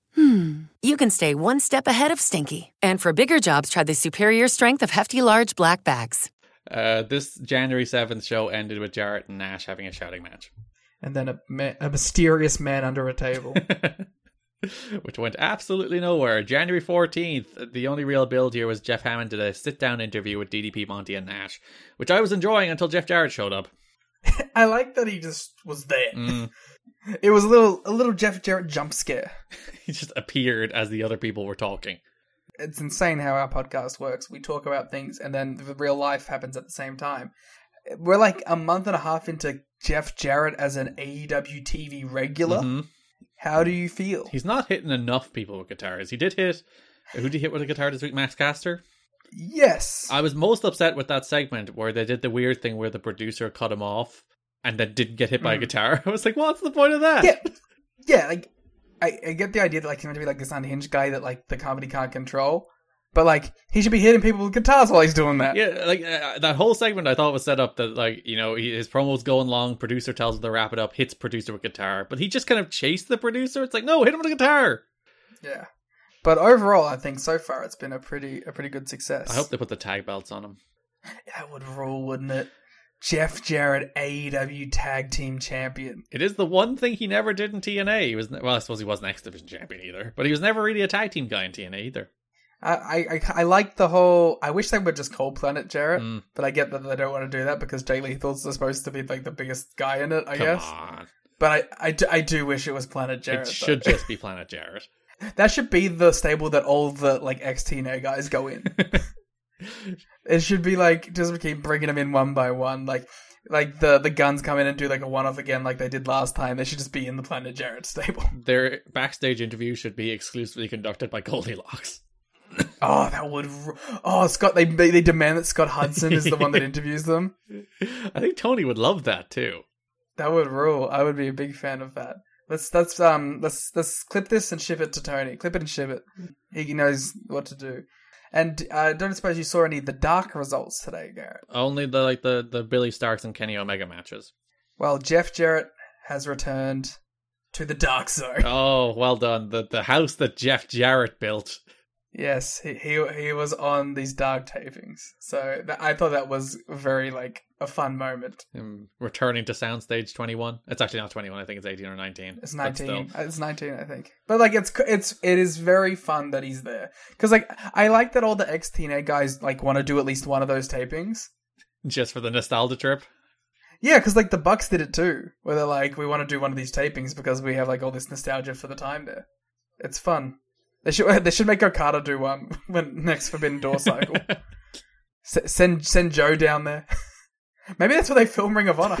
hmm, you can stay one step ahead of stinky. And for bigger jobs, try the superior strength of Hefty Large Black Bags. Uh, this January 7th show ended with Jarrett and Nash having a shouting match, And then a, ma- a mysterious man under a table. which went absolutely nowhere. January 14th, the only real build here was Jeff Hammond did a sit down interview with DDP, Monty, and Nash, which I was enjoying until Jeff Jarrett showed up. I like that he just was there. Mm. It was a little a little Jeff Jarrett jump scare. He just appeared as the other people were talking. It's insane how our podcast works. We talk about things and then the real life happens at the same time. We're like a month and a half into Jeff Jarrett as an AEW TV regular. Mhm. How do you feel? He's not hitting enough people with guitars. He did hit. Who did he hit with a guitar this week? Max Caster? Yes. I was most upset with that segment where they did the weird thing where the producer cut him off and then didn't get hit by a Mm. guitar. I was like, what's the point of that? Yeah, yeah. Like I, I get the idea that like he's meant to be like this unhinged guy that like the comedy can't control, but like he should be hitting people with guitars while he's doing that. Yeah, like uh, that whole segment I thought was set up that like you know he, his promo's going long, producer tells him to wrap it up, hits producer with guitar, but he just kind of chased the producer. It's like no, hit him with a guitar. Yeah. But overall, I think so far it's been a pretty a pretty good success. I hope they put the tag belts on him. that would rule, wouldn't it? Jeff Jarrett, AEW Tag Team Champion. It is the one thing he never did in TNA. He was well, I suppose he wasn't X Division champion either, but he was never really a tag team guy in TNA either. I, I, I, like the whole. I wish they would just call Planet Jarrett, Mm. but I get that they don't want to do that because Jay Lethal's are supposed to be like the biggest guy in it. I Come guess, on, but I, I, do, I do wish it was Planet Jarrett. it should though. just be Planet Jarrett. that should be the stable that all the like ex TNA guys go in. it should be like just keep bringing them in one by one, like. Like the the guns come in and do like a one off again, like they did last time. They should just be in the Planet Jarrett stable. Their backstage interview should be exclusively conducted by Goldilocks. Oh, that would. Oh, Scott. They they demand that Scott Hudson is the one that interviews them. I think Tony would love that too. That would rule. I would be a big fan of that. Let's let's um let's let's clip this and ship it to Tony. Clip it and ship it. He knows what to do. And I uh, don't suppose you saw any of the dark results today, Garrett. Only the like the the Billie Starkz and Kenny Omega matches. Well, Jeff Jarrett has returned to the dark zone. Oh, well done. The the house that Jeff Jarrett built. Yes, he, he he was on these dark tapings, so th- I thought that was very like a fun moment. Him returning to Soundstage 21. It's actually not 21. I think it's 18 or 19. It's nineteen. It's nineteen, I think. But like, it's it's it is very fun that he's there because like I like that all the ex TNA guys like want to do at least one of those tapings. Just for the nostalgia trip. Yeah, because like the Bucks did it too, where they're like, we want to do one of these tapings because we have like all this nostalgia for the time there. It's fun. They should they should make Okada do one when next Forbidden Door cycle. S- send send Joe down there. Maybe that's where they film Ring of Honor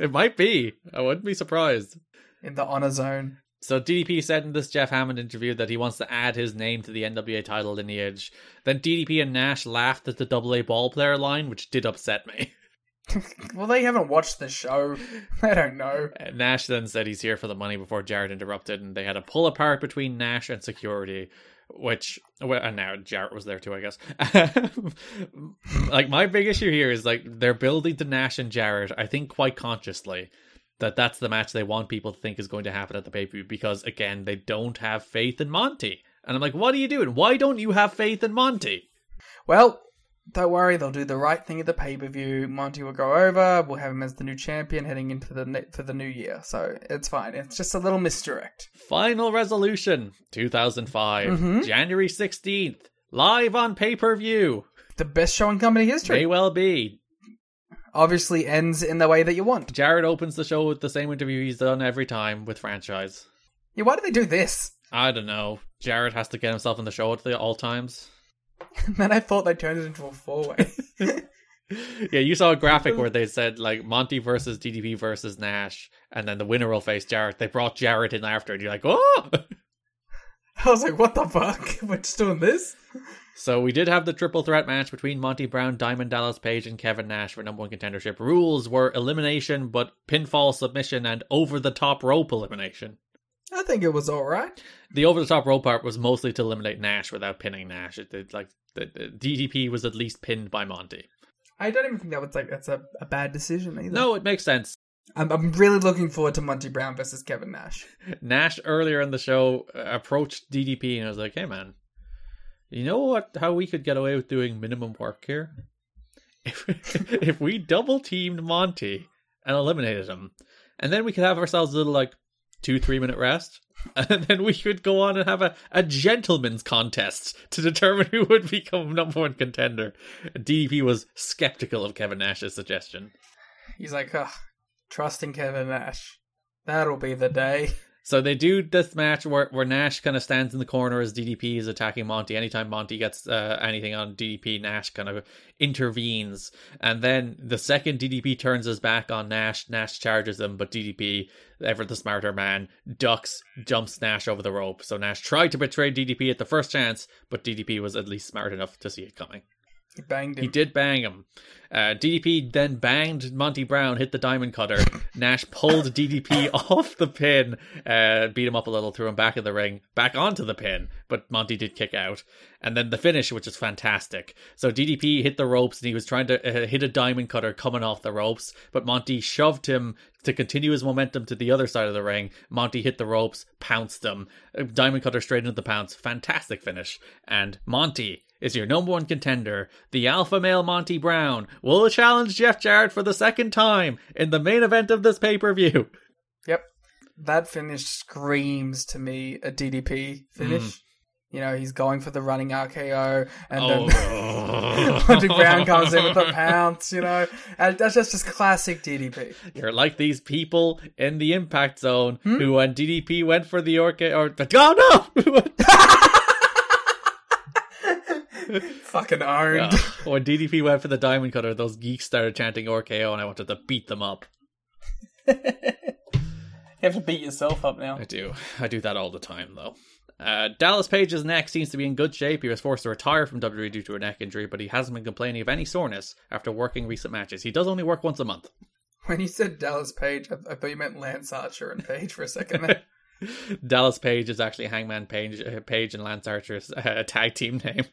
It might be. I wouldn't be surprised. in the Honor Zone. So DDP said in this Jeff Hammond interview that he wants to add his name to the NWA title lineage. Then DDP and Nash laughed at the AA ball player line, which did upset me. Well, they haven't watched the show. They don't know. Nash then said he's here for the money before Jarrett interrupted, and they had a pull apart between Nash and security. Which, well, and now Jarrett was there too, I guess. like my big issue here is like they're building to Nash and Jarrett. I think quite consciously that that's the match they want people to think is going to happen at the pay per view because again they don't have faith in Monty. And I'm like, what are you doing? Why don't you have faith in Monty? Well, don't worry, they'll do the right thing at the pay per view. Monty will go over. We'll have him as the new champion heading into the ne- for the new year. So it's fine. It's just a little misdirect. Final Resolution 2005, Mhm. January 16th, live on pay per view. The best show in company history. May well be. Obviously, ends in the way that you want. Jarrett opens the show with the same interview he's done every time with franchise. Yeah, why do they do this? I don't know. Jarrett has to get himself in the show at the all times. then I thought they turned it into a four way. Yeah, you saw a graphic where they said like Monty versus DDP versus Nash, and then the winner will face Jarrett. They brought Jarrett in after, and you're like, oh. I was like, what the fuck? We're just doing this? So we did have the triple threat match between Monty Brown, Diamond Dallas Page, and Kevin Nash for number one contendership. Rules were elimination, but pinfall submission and over the top rope elimination. I think it was alright. The over the top rope part was mostly to eliminate Nash without pinning Nash. It, it like the, the DDP was at least pinned by Monty. I don't even think that was like that's a, a bad decision either. No, it makes sense. I'm, I'm really looking forward to Monty Brown versus Kevin Nash. Nash earlier in the show uh, approached DDP and I was like, "Hey man, you know what? How we could get away with doing minimum work here? If if we double teamed Monty and eliminated him, and then we could have ourselves a little like two three minute rest." And then we could go on and have a, a gentleman's contest to determine who would become number one contender. DDP was skeptical of Kevin Nash's suggestion. He's like, Ugh, trusting Kevin Nash. That'll be the day. So they do this match where, where Nash kind of stands in the corner as DDP is attacking Monty. Anytime Monty gets uh, anything on DDP, Nash kind of intervenes. And then the second DDP turns his back on Nash, Nash charges him, but DDP, ever the smarter man, ducks, jumps Nash over the rope. So Nash tried to betray DDP at the first chance, but DDP was at least smart enough to see it coming. He banged him. He did bang him. Uh, DDP then banged Monty Brown, hit the diamond cutter. Nash pulled DDP off the pin, uh, beat him up a little, threw him back in the ring, back onto the pin, but Monty did kick out. And then the finish, which is fantastic. So DDP hit the ropes and he was trying to uh, hit a diamond cutter coming off the ropes, but Monty shoved him to continue his momentum to the other side of the ring. Monty hit the ropes, pounced him. Uh, Diamond cutter straight into the pounce. Fantastic finish. And Monty is your number one contender. The alpha male Monty Brown will challenge Jeff Jarrett for the second time in the main event of this pay per view. Yep. That finish screams to me a DDP finish. Mm. You know, he's going for the running RKO, and Oh. then Monty Brown comes in with the pounce, you know. And that's just, just classic DDP. You're like these people in the impact zone who, when DDP went for the orca or the oh no, Fucking owned. Yeah. when DDP went for the diamond cutter, those geeks started chanting RKO, and I wanted to beat them up. You have to beat yourself up now. I do. I do that all the time, though. Uh, Dallas Page's neck seems to be in good shape. He was forced to retire from WWE due to a neck injury, but he hasn't been complaining of any soreness after working recent matches. He does only work once a month. When you said Dallas Page, I, I thought you meant Lance Archer and Page for a second there. Dallas Page is actually Hangman Page, uh, Page and Lance Archer's uh, tag team name.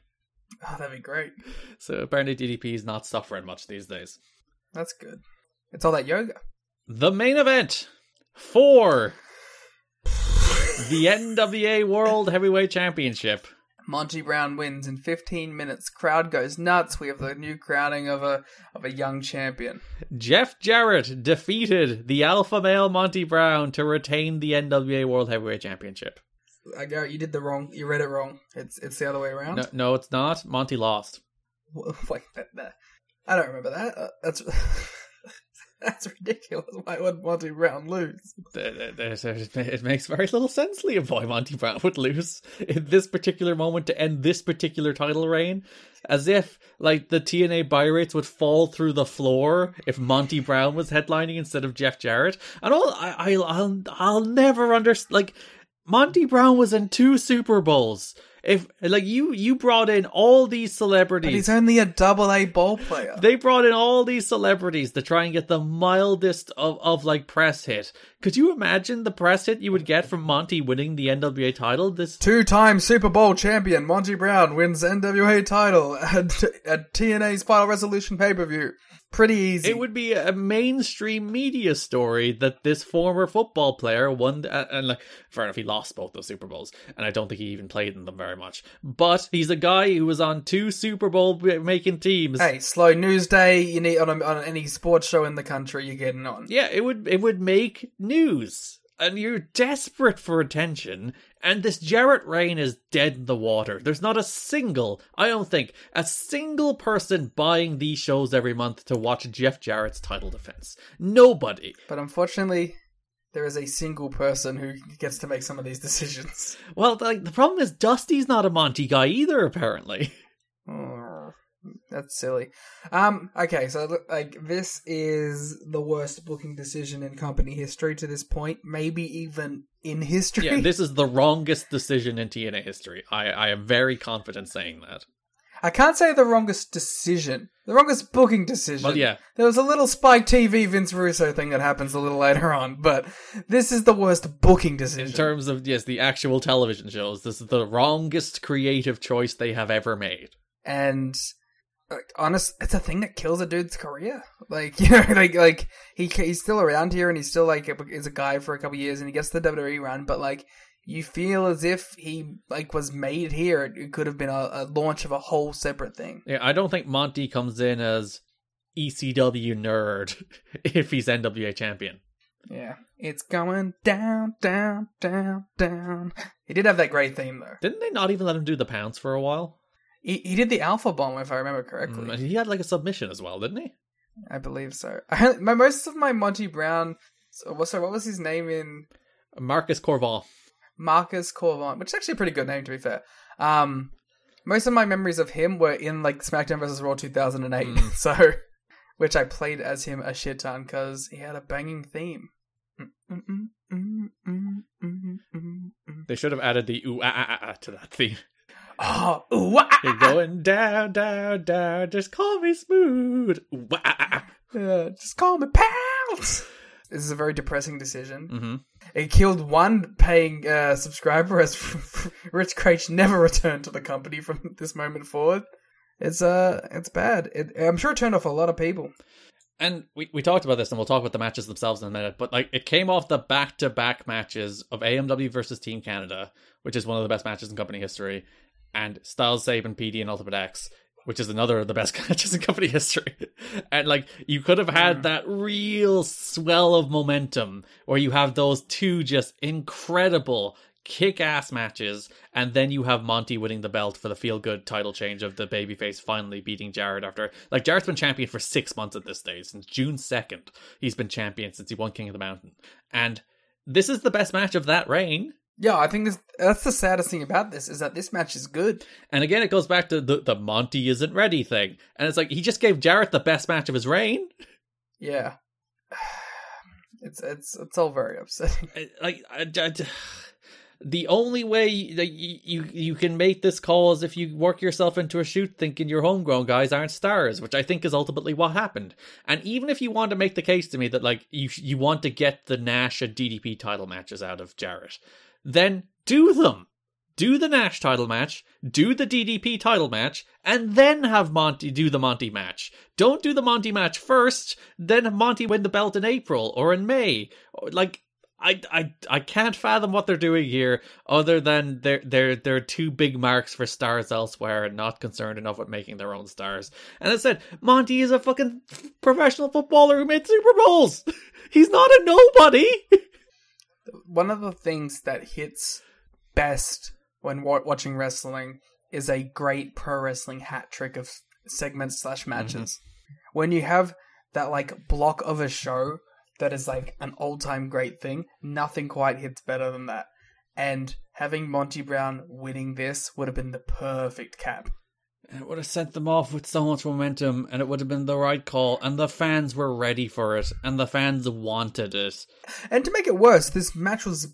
Oh, that'd be great. So apparently DDP is not suffering much these days. That's good. It's all that yoga. The main event for the NWA World Heavyweight Championship. Monty Brown wins in 15 minutes. Crowd goes nuts. We have the new crowning of a of a young champion. Jeff Jarrett defeated the alpha male Monty Brown to retain the NWA World Heavyweight Championship. I go, you did the wrong. You read it wrong. It's it's the other way around. No, no it's not. Monty lost. Wait, that, that, I don't remember that. Uh, that's that's ridiculous. Why would Monty Brown lose? It makes very little sense, Liam, why Monty Brown would lose in this particular moment to end this particular title reign. As if, like, the TNA buy rates would fall through the floor if Monty Brown was headlining instead of Jeff Jarrett. And all, I, I, I'll, I'll never understand, like, Monty Brown was in two Super Bowls. If like you you brought in all these celebrities. but he's only a double a ball player. They brought in all these celebrities to try and get the mildest of, of like press hit. Could you imagine the press hit you would get from monty winning the nwa title? This two-time super bowl champion monty brown wins nwa title at, at tna's final resolution pay-per-view pretty easy. It would be a mainstream media story that this former football player won, uh, and like, fair enough, he lost both those Super Bowls, and I don't think he even played in them very much. But he's a guy who was on two Super Bowl making teams. Hey, slow news day. You need on, a, on any sports show in the country, you're getting on. Yeah, it would it would make news and you're desperate for attention, and this Jarrett reign is dead in the water. There's not a single, I don't think, a single person buying these shows every month to watch Jeff Jarrett's title defense. Nobody. But unfortunately, there is a single person who gets to make some of these decisions. Well, like the problem is Dusty's not a Monty guy either, apparently. Oh, that's silly. Um, okay, so like this is the worst booking decision in company history to this point, maybe even in history. Yeah, this is the wrongest decision in TNA history. I, I am very confident saying that. I can't say the wrongest decision. The wrongest booking decision. Well, yeah. There was a little Spike TV Vince Russo thing that happens a little later on, but this is the worst booking decision. In terms of, yes, the actual television shows, this is the wrongest creative choice they have ever made. And like, honest, it's a thing that kills a dude's career. Like you know, like like he he's still around here and he's still like is a guy for a couple years and he gets the WWE run, but like you feel as if he like was made here. It could have been a, a launch of a whole separate thing. Yeah, I don't think Monty comes in as ECW nerd if he's NWA champion. Yeah, it's going down, down, down, down. He did have that great theme though. Didn't they not even let him do the pounce for a while? He, he did the alpha bomb, if I remember correctly. Mm, he had like a submission as well, didn't he? I believe so. I, my most of my Monty Brown. So, sorry, what was his name in? Marcus Cor Von. Marcus Cor Von, which is actually a pretty good name to be fair. Um, most of my memories of him were in like SmackDown vs. Raw 2008, mm. so which I played as him a shit ton because he had a banging theme. They should have added the ooh ah, ah, ah, to that theme. Oh, ooh, ah, You're going down, down, down. Just call me smooth. Ooh, ah, ah, yeah, just call me pounce. This is a very depressing decision. Mm-hmm. It killed one paying uh, subscriber as Rich Kraetsch never returned to the company from this moment forward. It's uh, it's bad. It, I'm sure it turned off a lot of people. And we, we talked about this, and we'll talk about the matches themselves in a minute. But like, it came off the back to back matches of AMW versus Team Canada, which is one of the best matches in company history, and Styles Sabin Petey and Ultimate X, which is another of the best matches in company history. and like you could have had mm. that real swell of momentum where you have those two just incredible kick ass matches, and then you have Monty winning the belt for the feel good title change of the babyface finally beating Jarrett after like Jarrett's been champion for six months at this stage. Since June second, he's been champion since he won King of the Mountain. And this is the best match of that reign. Yeah, I think this, that's the saddest thing about this is that this match is good. And again, it goes back to the, the Monty isn't ready thing. And it's like he just gave Jarrett the best match of his reign. Yeah, it's it's it's all very upsetting. Like I, I, the only way that you, you you can make this call is if you work yourself into a shoot thinking your homegrown guys aren't stars, which I think is ultimately what happened. And even if you want to make the case to me that like you you want to get the Nash and DDP title matches out of Jarrett then do them. Do the Nash title match, do the DDP title match, and then have Monty do the Monty match. Don't do the Monty match first, then Monty win the belt in April or in May. Like, I, I I can't fathom what they're doing here, other than they're they're they're two big marks for stars elsewhere and not concerned enough with making their own stars. And I said, Monty is a fucking professional footballer who made Super Bowls. He's not a nobody. One of the things that hits best when wa- watching wrestling is a great pro wrestling hat trick of segments slash mm-hmm. matches. When you have that like block of a show that is like an all time great thing, nothing quite hits better than that. And having Monty Brown winning this would have been the perfect cap. It would have sent them off with so much momentum, and it would have been the right call, and the fans were ready for it, and the fans wanted it. And to make it worse, this match was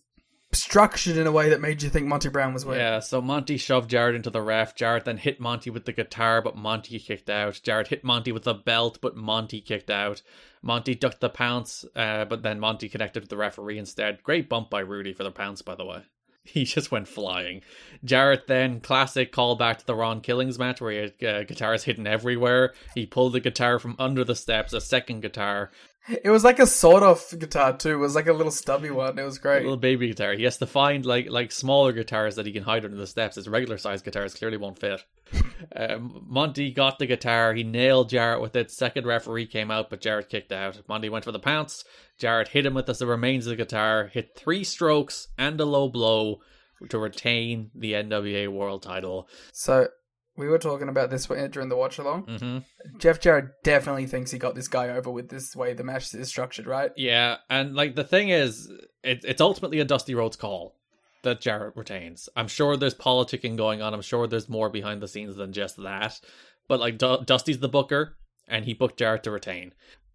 structured in a way that made you think Monty Brown was winning. Yeah, so Monty shoved Jarrett into the ref. Jarrett then hit Monty with the guitar, but Monty kicked out. Jarrett hit Monty with the belt, but Monty kicked out. Monty ducked the pounce, uh, but then Monty connected with the referee instead. Great bump by Rudy for the pounce, by the way. He just went flying. Jarrett then, classic callback to the Ron Killings match where he had uh, guitars hidden everywhere. He pulled the guitar from under the steps, a second guitar, It was like a sort of guitar too. It was like a little stubby one. It was great. a little baby guitar. He has to find like like smaller guitars that he can hide under the steps. His regular sized guitars clearly won't fit. um, Monty got the guitar. He nailed Jarrett with it. Second referee came out, but Jarrett kicked out. Monty went for the pounce. Jarrett hit him with the remains of the guitar. Hit three strokes and a low blow to retain the NWA World Title. So we were talking about this during the watch along. hmm Jeff Jarrett definitely thinks he got this guy over with this way the match is structured, right? Yeah, and like the thing is, it, it's ultimately a Dusty Rhodes call that Jarrett retains. I'm sure there's politicking going on. I'm sure there's more behind the scenes than just that. But like Du- Dusty's the booker, and he booked Jarrett to retain.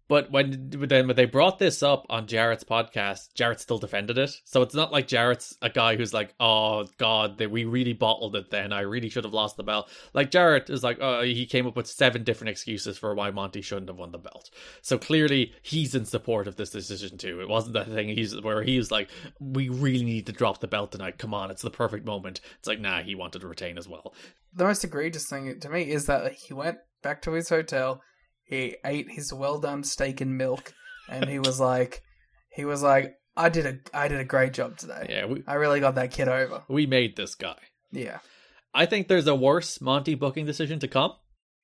But when then when they brought this up on Jarrett's podcast, Jarrett still defended it. So it's not like Jarrett's a guy who's like, "Oh God, that we really bottled it. Then I really should have lost the belt." Like Jarrett is like, "Oh, he came up with seven different excuses for why Monty shouldn't have won the belt." So clearly he's in support of this decision too. It wasn't that thing he's where he was like, "We really need to drop the belt tonight. Come on, it's the perfect moment." It's like, nah, he wanted to retain as well. The most egregious thing to me is that he went back to his hotel, he ate his well done steak and milk, and he was like, he was like, I did a, I did a great job today. Yeah, we I really got that kid over. we made this guy. Yeah. I think there's a worse Monty booking decision to come.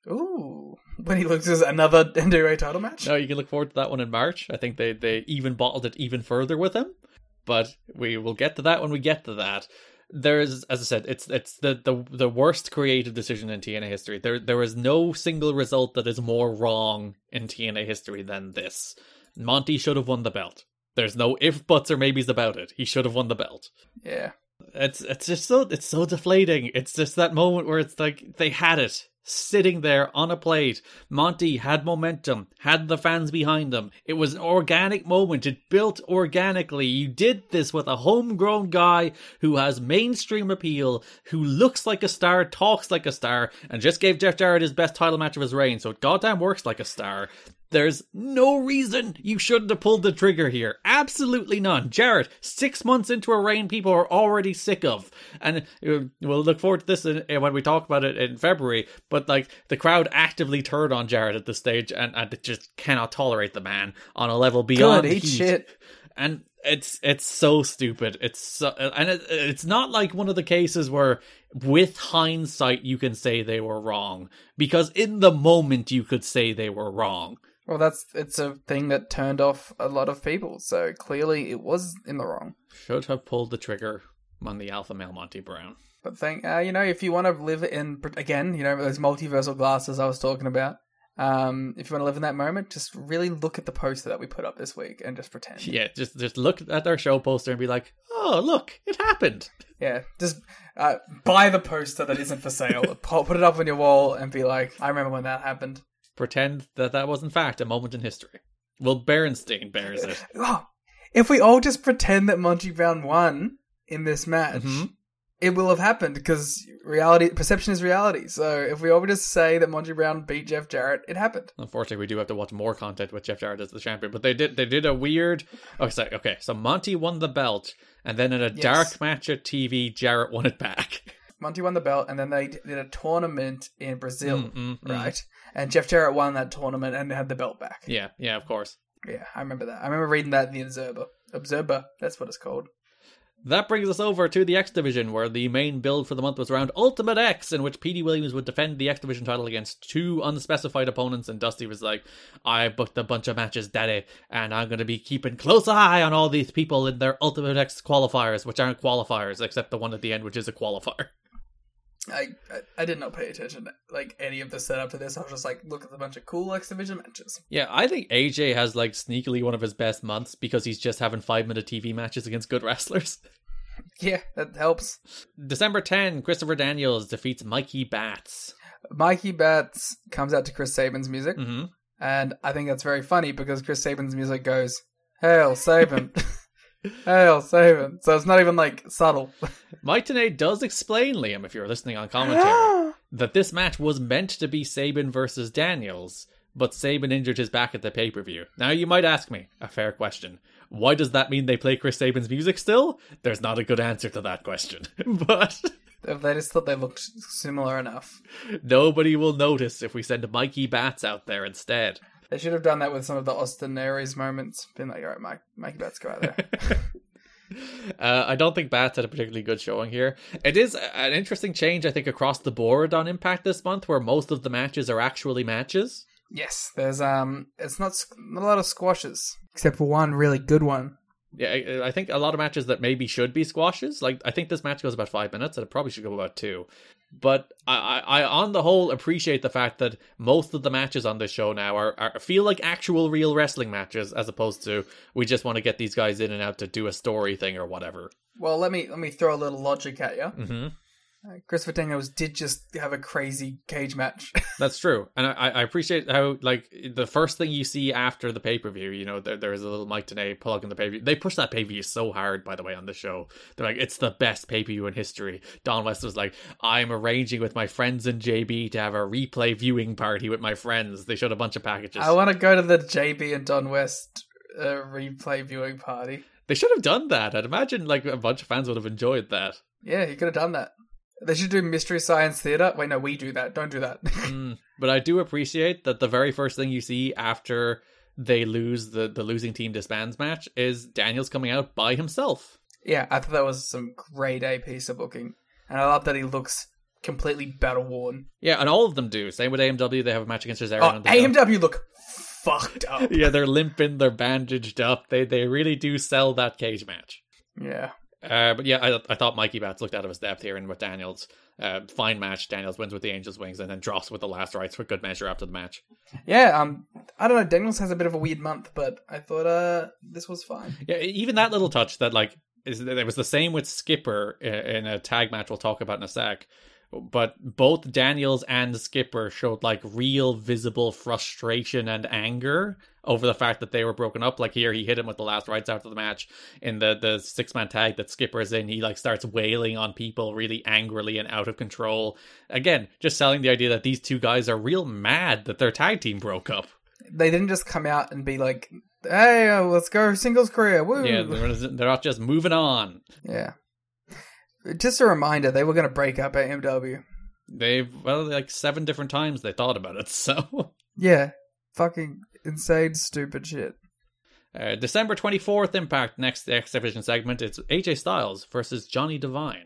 Ooh. When he looks at another NWA title match. No, you can look forward to that one in March. I think they they even bottled it even further with him. But we will get to that when we get to that. There's, as I said, it's it's the, the the worst creative decision in TNA history. There there is no single result that is more wrong in TNA history than this. Monty should have won the belt. There's no if, buts, or maybes about it. He should have won the belt. Yeah. It's it's just so it's so deflating. It's just that moment where it's like they had it sitting there on a plate. Monty had momentum, had the fans behind him. It was an organic moment. It built organically. You did this with a homegrown guy who has mainstream appeal, who looks like a star, talks like a star, and just gave Jeff Jarrett his best title match of his reign. So it goddamn works like a star. There's no reason you shouldn't have pulled the trigger here. Absolutely none. Jarrett, six months into a reign, people are already sick of. And uh, we'll look forward to this in- when we talk about it in February. But like the crowd actively turned on Jarrett at this stage and, and it just cannot tolerate the man on a level beyond heat. shit. And it's it's so stupid. It's so, and it, it's not like one of the cases where, with hindsight, you can say they were wrong because in the moment you could say they were wrong. Well, that's it's a thing that turned off a lot of people. So clearly, it was in the wrong. Should have pulled the trigger on the alpha male Monty Brown. But think, uh, you know, if you want to live in again, you know, those multiversal glasses I was talking about. Um, if you want to live in that moment, just really look at the poster that we put up this week and just pretend. Yeah, just just look at our show poster and be like, "Oh, look, it happened." Yeah, just uh, buy the poster that isn't for sale. Put it up on your wall and be like, I remember when that happened. Pretend that that was in fact a moment in history. Well, Berenstein bears it. Oh, if we all just pretend that Monty Brown won in this match, Mhm. It will have happened because reality, perception is reality. So if we all just say that Monty Brown beat Jeff Jarrett, it happened. Unfortunately, we do have to watch more content with Jeff Jarrett as the champion. But they did they did a weird. Oh, sorry. Okay, so Monty won the belt, and then in a Yes. dark match at TV, Jarrett won it back. Monty won the belt, and then they did a tournament in Brazil, Mm, mm, mm. right? And Jeff Jarrett won that tournament and had the belt back. Yeah, yeah, of course. Yeah, I remember that. I remember reading that in the Observer. Observer, that's what it's called. That brings us over to the X Division, where the main build for the month was around Ultimate X, in which Petey Williams would defend the X Division title against two unspecified opponents. And Dusty was like, I booked a bunch of matches, daddy, and I'm going to be keeping close eye on all these people in their Ultimate X qualifiers, which aren't qualifiers, except the one at the end, which is a qualifier. I, I, I did not pay attention to like any of the setup to this. I was just like, look at the bunch of cool X Division matches. Yeah, I think AJ has like sneakily one of his best months because he's just having five minute TV matches against good wrestlers. Yeah, that helps. December 10, Christopher Daniels defeats Mikey Batts. Mikey Batts comes out to Chris Sabin's music, mm-hmm. and I think that's very funny because Chris Sabin's music goes, Hail Sabin. Hail Sabin. So it's not even like subtle. Mike Tenay does explain, Liam, if you're listening on commentary, that this match was meant to be Sabin versus Daniels, but Sabin injured his back at the pay per view. Now, you might ask me, a fair question. Why does that mean they play Chris Sabin's music still? There's not a good answer to that question. but. They just thought they looked similar enough. Nobody will notice if we send Mikey Batts out there instead. They should have done that with some of the Austin Aries moments. Been like, all right, Mike, Mikey Batts, go out there. Uh, I don't think Batts had a particularly good showing here. It is an interesting change, I think, across the board on Impact this month, where most of the matches are actually matches. Yes, there's um, it's not not a lot of squashes except for one really good one. Yeah, I, I think a lot of matches that maybe should be squashes. Like I think this match goes about five minutes, and it probably should go about two. But I, I, I on the whole, appreciate the fact that most of the matches on this show now are, are feel like actual real wrestling matches, as opposed to we just want to get these guys in and out to do a story thing or whatever. Well, let me let me throw a little logic at you. Mm-hmm. Christopher Daniels did just have a crazy cage match. That's true, and I, I appreciate how like the first thing you see after the pay per view, you know, there, there's a little Mike Tenay plug in the pay per view. They push that pay per view so hard, by the way, on the show. They're like, it's the best pay per view in history. Don West was like, I'm arranging with my friends and JB to have a replay viewing party with my friends. They showed a bunch of packages. I want to go to the JB and Don West uh, replay viewing party. They should have done that. I'd imagine like a bunch of fans would have enjoyed that. Yeah, he could have done that. They should do Mystery Science Theater. Wait, no, we do that. Don't do that. mm, but I do appreciate that the very first thing you see after they lose the the losing team disbands match is Daniels coming out by himself. Yeah, I thought that was some great A piece of booking, and I love that he looks completely battle worn. Yeah, and all of them do. Same with AMW. They have a match against Cesaro. Oh, AMW look fucked up. yeah, they're limping. They're bandaged up. They they really do sell that cage match. Yeah. Uh, but yeah, I, I thought Mikey Batts looked out of his depth here and with Daniels. Uh, fine match. Daniels wins with the Angels wings and then drops with the last rites for good measure after the match. Yeah, um, I don't know. Daniels has a bit of a weird month, but I thought uh this was fine. Yeah, even that little touch that like is it was the same with Skipper in a tag match we'll talk about in a sec. But both Daniels and Skipper showed like real visible frustration and anger over the fact that they were broken up. Like here, he hit him with the last rites after the match in the the six man tag that Skipper's in. He like starts wailing on people really angrily and out of control. Again, just selling the idea that these two guys are real mad that their tag team broke up. They didn't just come out and be like, "Hey, uh, let's go singles career." Woo! Yeah, they're not just moving on. Yeah. Just a reminder, they were going to break up AMW. They've well, like seven different times they thought about it. So yeah, fucking insane, stupid shit. Uh, December twenty fourth, Impact next X Division segment. It's AJ Styles versus Johnny Devine.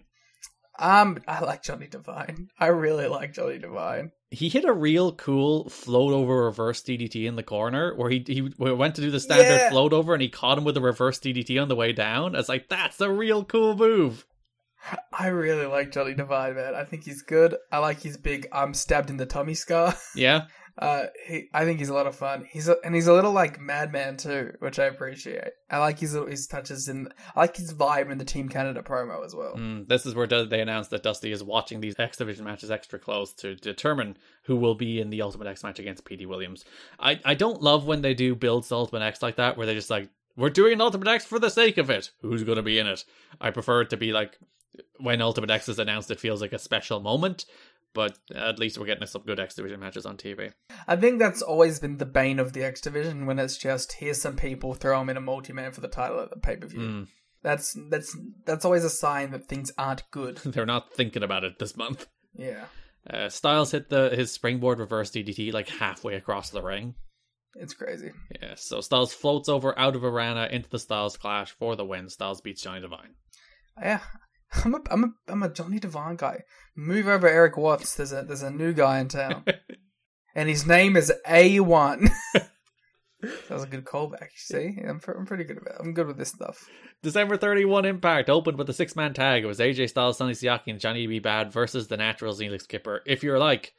Um, I like Johnny Devine. I really like Johnny Devine. He hit a real cool float over reverse DDT in the corner where he he went to do the standard Yeah. float over and he caught him with a reverse DDT on the way down. It's like that's a real cool move. I really like Johnny Devine, man. I think he's good. I like his big "I'm stabbed in the tummy" scar. Yeah, Uh, he, I think he's a lot of fun. He's a, and he's a little like madman too, which I appreciate. I like his his touches in. I like his vibe in the Team Canada promo as well. Mm, this is where they announced that Dusty is watching these X Division matches extra close to determine who will be in the Ultimate X match against Petey Williams. I, I don't love when they do builds to Ultimate X like that, where they just like, we're doing an Ultimate X for the sake of it. Who's going to be in it? I prefer it to be like, when Ultimate X is announced, it feels like a special moment, but at least we're getting some good X Division matches on TV. I think that's always been the bane of the X division when it's just here's some people throw them in a multi man for the title at the pay per view. Mm. That's that's that's always a sign that things aren't good. They're not thinking about it this month. Yeah. Uh, Styles hit the his springboard reverse DDT like halfway across the ring. It's crazy. Yeah, so Styles floats over out of Arana into the Styles Clash for the win. Styles beats Johnny Devine. Yeah, I'm a I'm a I'm a Johnny Devine guy. Move over Erik Watts. There's a there's a new guy in town, and his name is A One. that was a good callback. See, I'm I'm pretty good about. It. I'm good with this stuff. December 31 Impact opened with a six man tag. It was AJ Styles, Sonny Siaki, and Johnny B. Badd versus the Naturals, Elix Skipper. If you're like,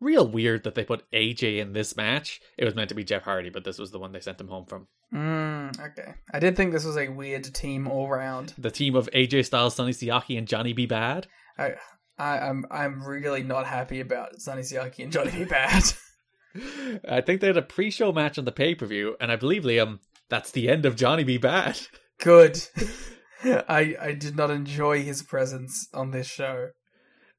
real weird that they put AJ in this match, it was meant to be Jeff Hardy, but this was the one they sent him home from. Mm, okay. I did think this was a weird team all round. The team of AJ Styles, Sonny Siaki, and Johnny B. Badd. I, I I'm I'm really not happy about Sonny Siaki and Johnny B. Badd. I think they had a pre show match on the pay per view, and I believe Liam, that's the end of Johnny B. Badd. Good. I I did not enjoy his presence on this show.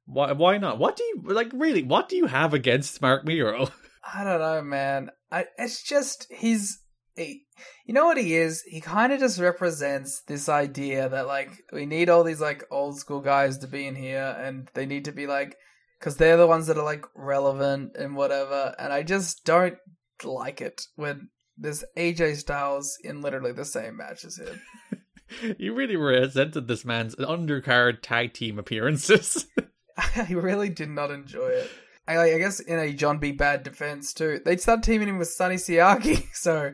Why why not? What do you like really what do you have against Marc Mero? I don't know, man. I it's just he's he, you know what he is? He kind of just represents this idea that like we need all these like old school guys to be in here and they need to be like cuz they're the ones that are like relevant and whatever and I just don't like it when there's AJ Styles in literally the same match as him. you really resented this man's undercard tag team appearances. I really did not enjoy it. I, I guess in a John B. Badd defense too, they started teaming him with Sonny Siaki, so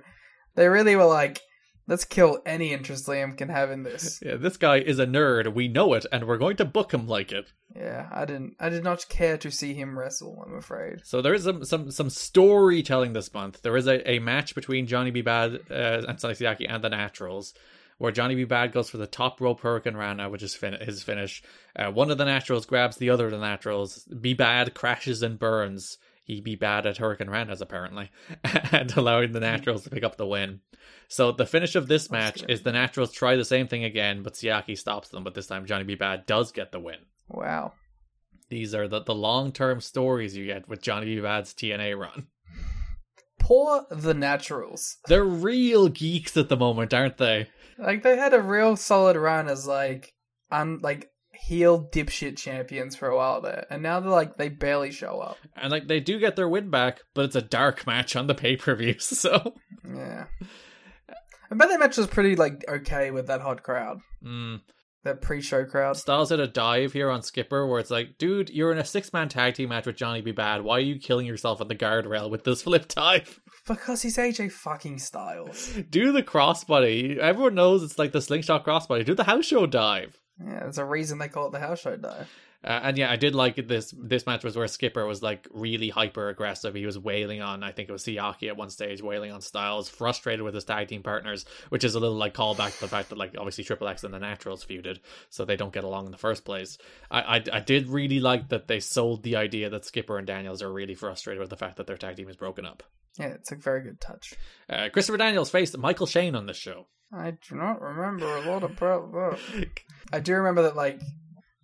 they really were like, let's kill any interest Liam can have in this. Yeah, this guy is a nerd. We know it, and we're going to book him like it. Yeah, I didn't. I did not care to see him wrestle. I'm afraid. So there is some some some storytelling this month. There is a, a match between Johnny B. Badd uh, and Sonny Siaki and the Naturals, where Johnny B. Badd goes for the top rope Hurricane Rana, which is fin- his finish. Uh, one of the Naturals grabs the other of the Naturals. B. Badd crashes and burns. He be bad at Hurricane Ranas apparently, and allowing the Naturals to pick up the win. So the finish of this match is the Naturals try the same thing again, but Siaki stops them. But this time Johnny B. Badd does get the win. Wow. These are the, the long term stories you get with Johnny B. Badd's TNA run. Poor the Naturals. They're real geeks at the moment, aren't they? Like they had a real solid run as like un like heel dipshit champions for a while there, and now they're like they barely show up. And like they do get their win back, but it's a dark match on the pay per view, so yeah. I bet that match was pretty like okay with that hot crowd. Mm. That pre-show crowd. Styles had a dive here on Skipper where it's like, dude, you're in a six-man tag team match with Johnny B. Badd. Why are you killing yourself at the guardrail with this flip dive? Because he's AJ fucking Styles. Do the crossbody. Everyone knows it's like the slingshot crossbody. Do the house show dive. Yeah, there's a reason they call it the house show dive. Uh, and yeah, I did like this. This match was where Skipper was like really hyper aggressive. He was wailing on, I think it was Siaki at one stage, wailing on Styles, frustrated with his tag team partners, which is a little like callback to the fact that like obviously Triple X and the Naturals feuded, so they don't get along in the first place. I, I I did really like that they sold the idea that Skipper and Daniels are really frustrated with the fact that their tag team is broken up. Yeah, it's a very good touch. Uh, Christopher Daniels faced Michael Shane on this show. I do not remember a lot about that. I do remember that like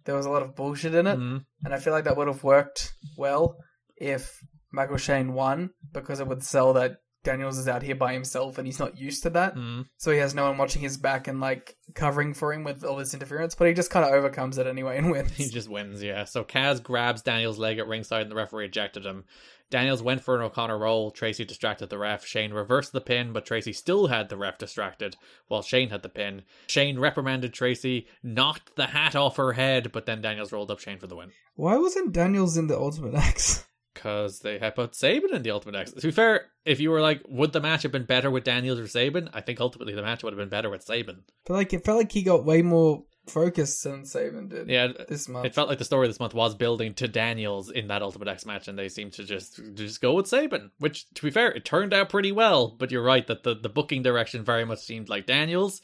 there was a lot of bullshit in it, mm-hmm. and I feel like that would have worked well if Michael Shane won because it would sell that Daniels is out here by himself and he's not used to that, mm-hmm. so he has no one watching his back and like covering for him with all this interference. But he just kind of overcomes it anyway and wins. He just wins, yeah. So Kaz grabs Daniels' leg at ringside, and the referee ejected him. Daniels went for an O'Connor roll. Traci distracted the ref. Shane reversed the pin, but Traci still had the ref distracted while Shane had the pin. Shane reprimanded Traci, knocked the hat off her head, but then Daniels rolled up Shane for the win. Why wasn't Daniels in the Ultimate X? Because they had put Sabin in the Ultimate X. To be fair, if you were like, would the match have been better with Daniels or Sabin? I think ultimately the match would have been better with Sabin. But like, it felt like he got way more focused than Sabin did. Yeah, this month it felt like the story this month was building to Daniels in that Ultimate X match, and they seemed to just just go with Sabin. Which, to be fair, it turned out pretty well. But you're right that the the booking direction very much seemed like Daniels,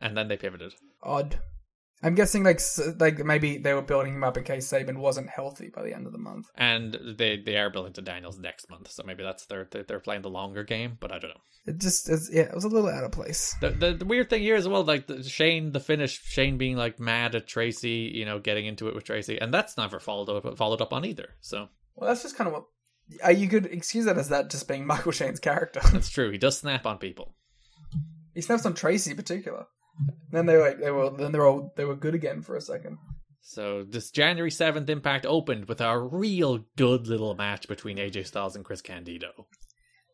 and then they pivoted. Odd. I'm guessing like like maybe they were building him up in case Sabin wasn't healthy by the end of the month. And they they are building to Daniels next month, so maybe that's their they're playing the longer game. But I don't know. It just it's, yeah, it was a little out of place. The, the, the weird thing here as well, like the, Shane, the finish, Shane being like mad at Traci, you know, getting into it with Traci, and that's never followed up followed up on either. So well, that's just kind of what uh, you could excuse that as that just being Michael Shane's character. That's true. He does snap on people. He snaps on Traci in particular. Then they were they were then they were all, they were good again for a second. So this January seventh Impact opened with a real good little match between AJ Styles and Chris Candido.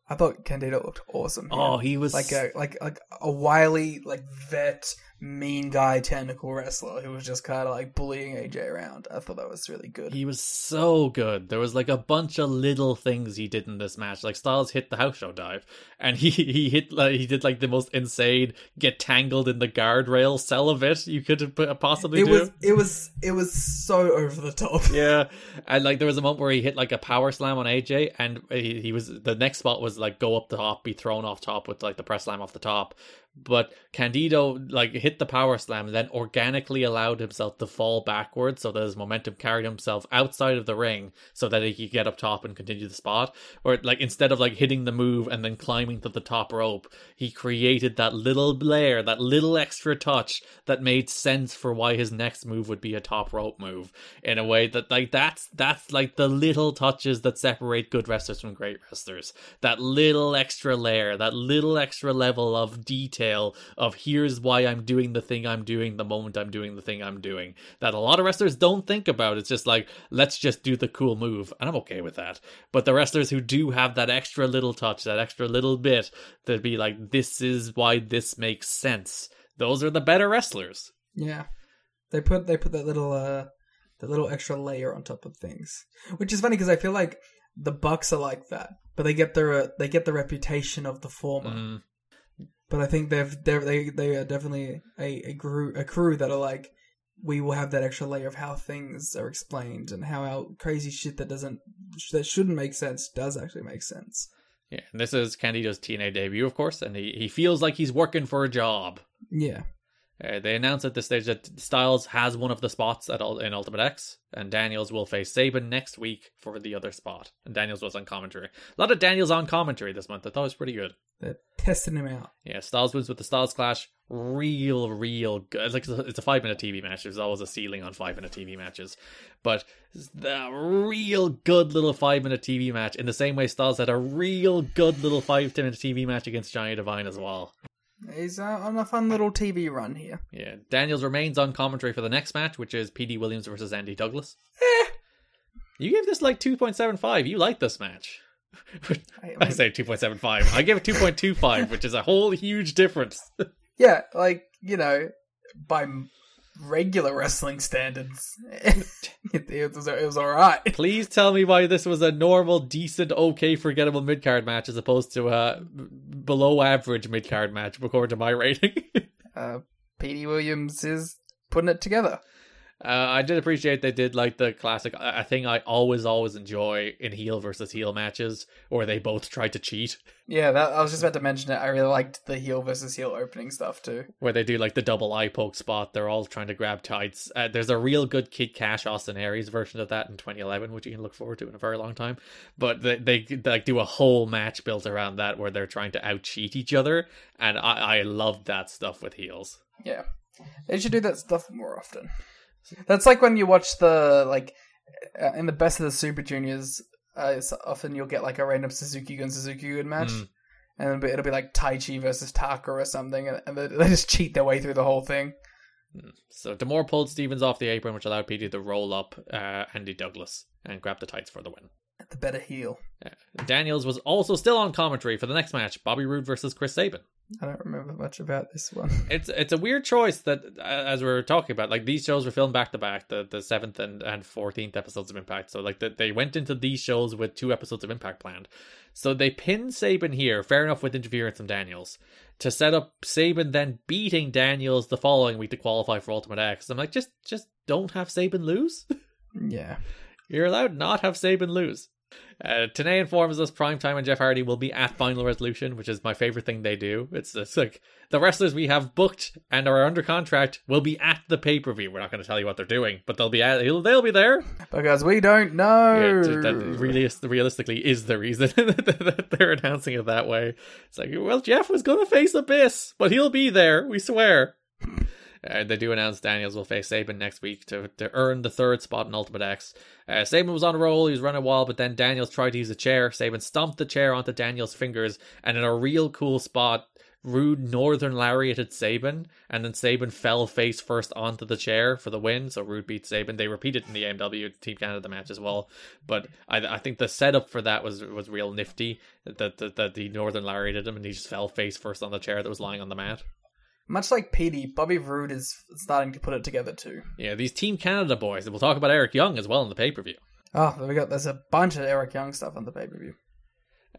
I thought Candido looked awesome. here. Oh, he was like a like like a wily like vet mean guy technical wrestler who was just kind of like bullying AJ around. I thought that was really good. He was so good. There was like a bunch of little things he did in this match. Like Styles hit the house show dive, and he he hit like he did like the most insane get tangled in the guardrail sell of it you could have possibly it do. was it was it was so over the top. yeah, and like there was a moment where he hit like a power slam on AJ, and he, he was the next spot was like go up the top, be thrown off top with like the press slam off the top. But Candido like hit the power slam, and then organically allowed himself to fall backwards, so that his momentum carried himself outside of the ring, so that he could get up top and continue the spot. Or like instead of like hitting the move and then climbing to the top rope, he created that little layer, that little extra touch that made sense for why his next move would be a top rope move in a way that like that's that's like the little touches that separate good wrestlers from great wrestlers. That little extra layer, that little extra level of detail of here's why I'm doing the thing I'm doing the moment I'm doing the thing I'm doing. That a lot of wrestlers don't think about. It's just like let's just do the cool move, and I'm okay with that. But the wrestlers who do have that extra little touch, that extra little bit, to be like this is why this makes sense. Those are the better wrestlers. Yeah, they put they put that little uh that little extra layer on top of things, which is funny because I feel like the Bucks are like that, but they get their uh, they get the reputation of the former. Mm. But I think they've they're, they they are definitely a a crew a crew that are like we will have that extra layer of how things are explained and how our crazy shit that doesn't that shouldn't make sense does actually make sense. Yeah, and this is Candido's TNA debut, of course, and he, he feels like he's working for a job. Yeah. Uh, they announced at this stage that Styles has one of the spots at in Ultimate X, and Daniels will face Sabin next week for the other spot. And Daniels was on commentary. A lot of Daniels on commentary this month. I thought it was pretty good. They're testing him out. Yeah, Styles wins with the Styles Clash. Real, real good. It's like it's a five minute TV match. There's always a ceiling on five minute TV matches, but the real good little five minute TV match. In the same way, Styles had a real good little five minute TV match against Johnny Devine as well. He's uh, on a fun little TV run here. Yeah, Daniels remains on commentary for the next match, which is Petey Williams versus Andy Douglas. Eh. You gave this like 2.75. You like this match. I, I say 2.75. I give it 2.25, which is a whole huge difference. yeah, like, you know, by regular wrestling standards, it, it, was, it was alright. Please tell me why this was a normal, decent, okay, forgettable mid card match as opposed to a below average mid card match, according to my rating. uh, Petey Williams is putting it together. Uh, I did appreciate they did like the classic. I think I always, always enjoy in heel versus heel matches where they both try to cheat. Yeah, that, I was just about to mention it. I really liked the heel versus heel opening stuff too. Where they do like the double eye poke spot. They're all trying to grab tights. Uh, there's a real good Kid Kash Austin Aries version of that in 2011, which you can look forward to in a very long time. But they, they, they like do a whole match built around that where they're trying to out cheat each other, and I I loved that stuff with heels. Yeah, they should do that stuff more often. That's like when you watch the like uh, in the best of the Super Juniors. Uh, often you'll get like a random Suzuki Gun Suzuki Gun match, mm. and it'll be, it'll be like Taichi versus Taka or something, and, and they, they, just cheat their way through the whole thing. So D'Amore pulled Stevens off the apron, which allowed Petey to roll up uh, Andy Douglas and grab the tights for the win. The better heel. Daniels was also still on commentary for the next match: Bobby Roode versus Chris Sabin. I don't remember much about this one. It's it's a weird choice that, uh, as we were talking about, like these shows were filmed back to back, the the seventh and and fourteenth episodes of Impact. So like the, they went into these shows with two episodes of Impact planned. So they pinned Sabin here, fair enough with interference from Daniels, to set up Sabin then beating Daniels the following week to qualify for Ultimate X. I'm like, just just don't have Sabin lose. Yeah, you're allowed not have Sabin lose. Uh, Tenay informs us Primetime and Jeff Hardy will be at Final Resolution, which is my favorite thing they do. It's, it's like the wrestlers we have booked and are under contract will be at the pay per view. We're not going to tell you what they're doing, but they'll be at, they'll be there because we don't know. Yeah, that really, realistically is the reason that they're announcing it that way. It's like, well, Jeff was going to face Abyss, but he'll be there. We swear. Uh, they do announce Daniels will face Sabin next week to, to earn the third spot in Ultimate X. Uh, Sabin was on a roll, he was running wild, but then Daniels tried to use a chair. Sabin stomped the chair onto Daniels' fingers, and in a real cool spot, Roode Northern lariated Sabin, and then Sabin fell face first onto the chair for the win. So Roode beat Sabin. They repeated in the AMW Team Canada the match as well. But I, I think the setup for that was was real nifty. That that, that the Northern lariated him, and he just fell face first on the chair that was lying on the mat. Much like Petey, Bobby Roode is starting to put it together too. Yeah, these Team Canada boys. We'll talk about Eric Young as well in the pay per view. Oh, ah, there we go. There's a bunch of Eric Young stuff on the pay per view.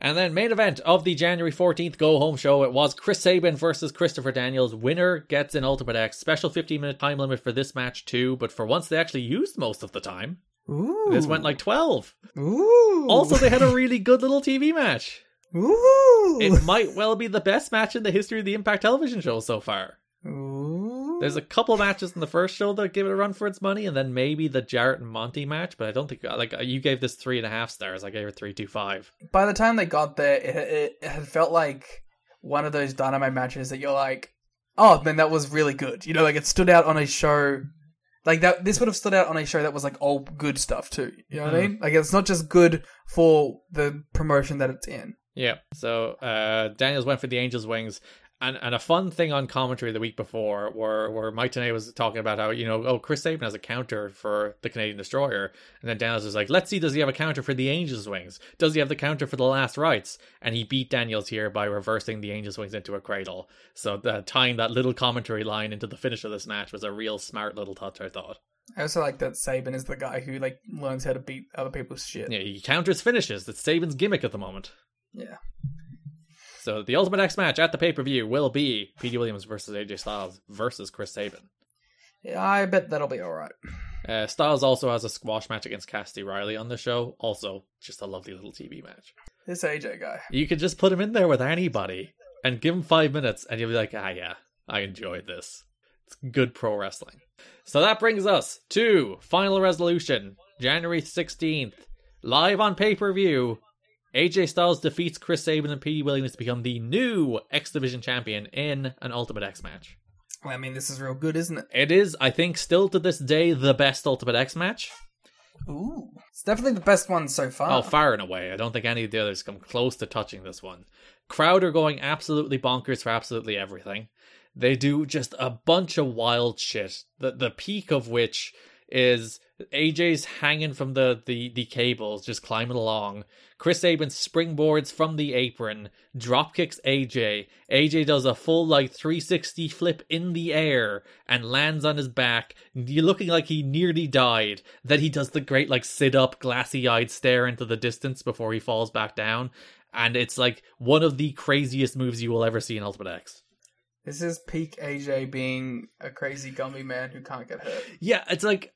And then main event of the January 14th Go Home show, it was Chris Sabin versus Christopher Daniels. Winner gets an Ultimate X. Special 15 minute time limit for this match too, but for once they actually used most of the time. Ooh. This went like 12. Ooh. Also, they had a really good little TV match. Ooh. It might well be the best match in the history of the Impact television show so far. Ooh. There's a couple matches in the first show that give it a run for its money, and then maybe the Jarrett and Monty match. But I don't think like uh, you gave this three and a half stars. I gave it three two five. By the time they got there, it, it, it had felt like one of those Dynamite matches that you're like, oh man, that was really good. You know, like it stood out on a show. Like that, this would have stood out on a show that was like all good stuff too. You know what I hmm. mean? Like it's not just good for the promotion that it's in. Yeah. So uh Daniels went for the Angels wings. And, and a fun thing on commentary the week before where where Mike Tenay was talking about how, you know, oh, Chris Sabin has a counter for the Canadian Destroyer. And then Daniels was like, let's see, does he have a counter for the Angels Wings? Does he have the counter for the Last Rites? And he beat Daniels here by reversing the Angels Wings into a cradle. So uh, tying that little commentary line into the finish of this match was a real smart little touch, I thought. I also like that Sabin is the guy who like learns how to beat other people's shit. Yeah, he counters finishes. That's Sabin's gimmick at the moment. Yeah. So the Ultimate X match at the pay per view will be Petey Williams versus AJ Styles versus Chris Sabin. Yeah, I bet that'll be alright. Uh, Styles also has a squash match against Cassidy Riley on the show. Also, just a lovely little TV match. This AJ guy. You could just put him in there with anybody and give him five minutes, and you'll be like, ah, yeah, I enjoyed this. It's good pro wrestling. So that brings us to Final Resolution, January 16th, live on pay per view. AJ Styles defeats Chris Sabin and Petey Williams to become the new X Division champion in an Ultimate X match. Well, I mean, this is real good, isn't it? It is, I think, still to this day the best Ultimate X match. Ooh. It's definitely the best one so far. Oh, far and away. I don't think any of the others come close to touching this one. Crowd are going absolutely bonkers for absolutely everything. They do just a bunch of wild shit. The the peak of which is AJ's hanging from the, the, the cables, just climbing along. Chris Sabin springboards from the apron, drop kicks AJ. AJ does a full like 360 flip in the air and lands on his back, looking like he nearly died. Then he does the great like sit up, glassy eyed stare into the distance before he falls back down. And it's like one of the craziest moves you will ever see in Ultimate X. This is peak AJ being a crazy gummy man who can't get hurt. Yeah, it's like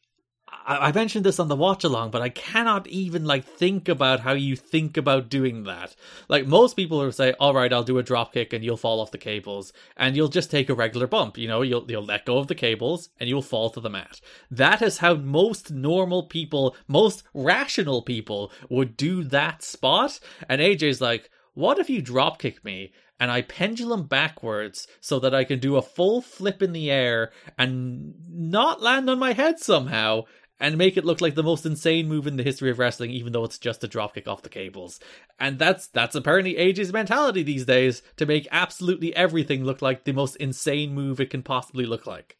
I, I mentioned this on the watch along, but I cannot even like think about how you think about doing that. Like most people will say, "All right, I'll do a drop kick and you'll fall off the cables, and you'll just take a regular bump. You know, you'll you'll let go of the cables and you'll fall to the mat." That is how most normal people, most rational people, would do that spot. And AJ's like, "What if you drop kick me?" And I pendulum backwards so that I can do a full flip in the air and not land on my head somehow and make it look like the most insane move in the history of wrestling, even though it's just a dropkick off the cables. And that's that's apparently AJ's mentality these days to make absolutely everything look like the most insane move it can possibly look like.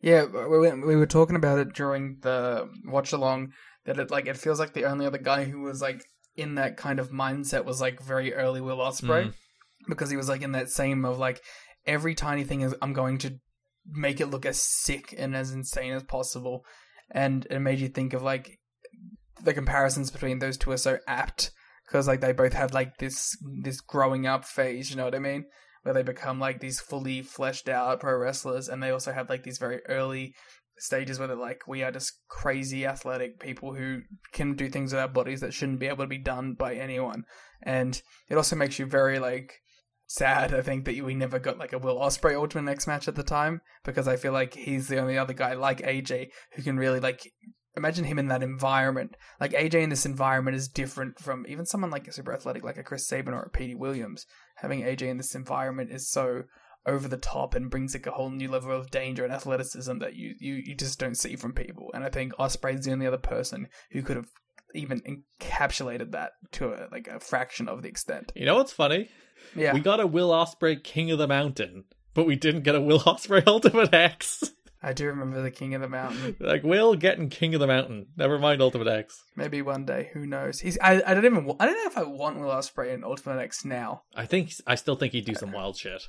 Yeah, we, we were talking about it during the watch along that it like it feels like the only other guy who was like in that kind of mindset was like very early Will Ospreay. Mm. Because he was like in that same of like every tiny thing is I'm going to make it look as sick and as insane as possible. And it made you think of like the comparisons between those two are so apt because like they both had like this this growing up phase, you know what I mean? Where they become like these fully fleshed out pro wrestlers, and they also have like these very early stages where they're like, we are just crazy athletic people who can do things with our bodies that shouldn't be able to be done by anyone. And it also makes you very like sad, I think, that we never got like a Will Ospreay Ultimate X match at the time because I feel like he's the only other guy like AJ who can really like imagine him in that environment. Like AJ in this environment is different from even someone like a super athletic like a Chris Sabin or a Petey Williams. Having AJ in this environment is so over the top and brings like a whole new level of danger and athleticism that you, you, you just don't see from people. And I think Ospreay's the only other person who could have even encapsulated that to a, like a fraction of the extent. You know what's funny? Yeah. We got a Will Ospreay King of the Mountain, but we didn't get a Will Ospreay Ultimate X. I do remember the King of the Mountain. like Will getting King of the Mountain. Never mind Ultimate X. Maybe one day, who knows? He's I, I don't even I don't know if I want Will Ospreay in Ultimate X now. I think I still think he'd do some wild shit.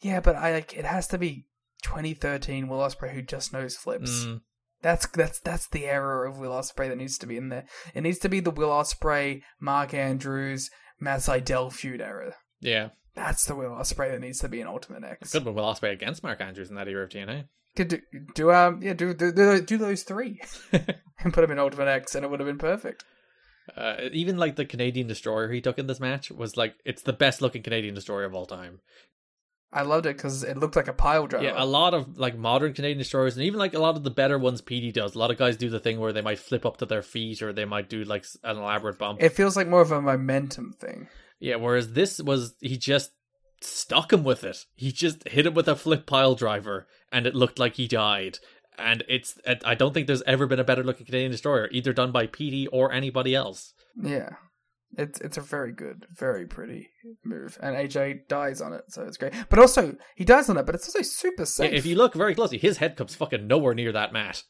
Yeah, but I like it has to be 2013 Will Ospreay who just knows flips. Mm. That's that's that's the era of Will Ospreay that needs to be in there. It needs to be the Will Ospreay, Mark Andrews, Matt Sydal feud era. Yeah. That's the Will Ospreay that needs to be in Ultimate X. Could have Will Ospreay against Mark Andrews in that era of TNA. Could do, do um yeah do do, do, do those three and put him in Ultimate X and it would have been perfect. Uh, even like the Canadian Destroyer he took in this match was like it's the best looking Canadian Destroyer of all time. I loved it because it looked like a pile driver. Yeah, a lot of like modern Canadian destroyers, and even like a lot of the better ones PD does. A lot of guys do the thing where they might flip up to their feet, or they might do like an elaborate bump. It feels like more of a momentum thing. Yeah, whereas this was he just stuck him with it. He just hit him with a flip pile driver, and it looked like he died. And it's I don't think there's ever been a better looking Canadian destroyer, either done by PD or anybody else. Yeah. It's it's a very good, very pretty move, and AJ dies on it, so it's great. But also, he dies on it, but it's also super Yeah, safe. if you look very closely, his head comes fucking nowhere near that mat.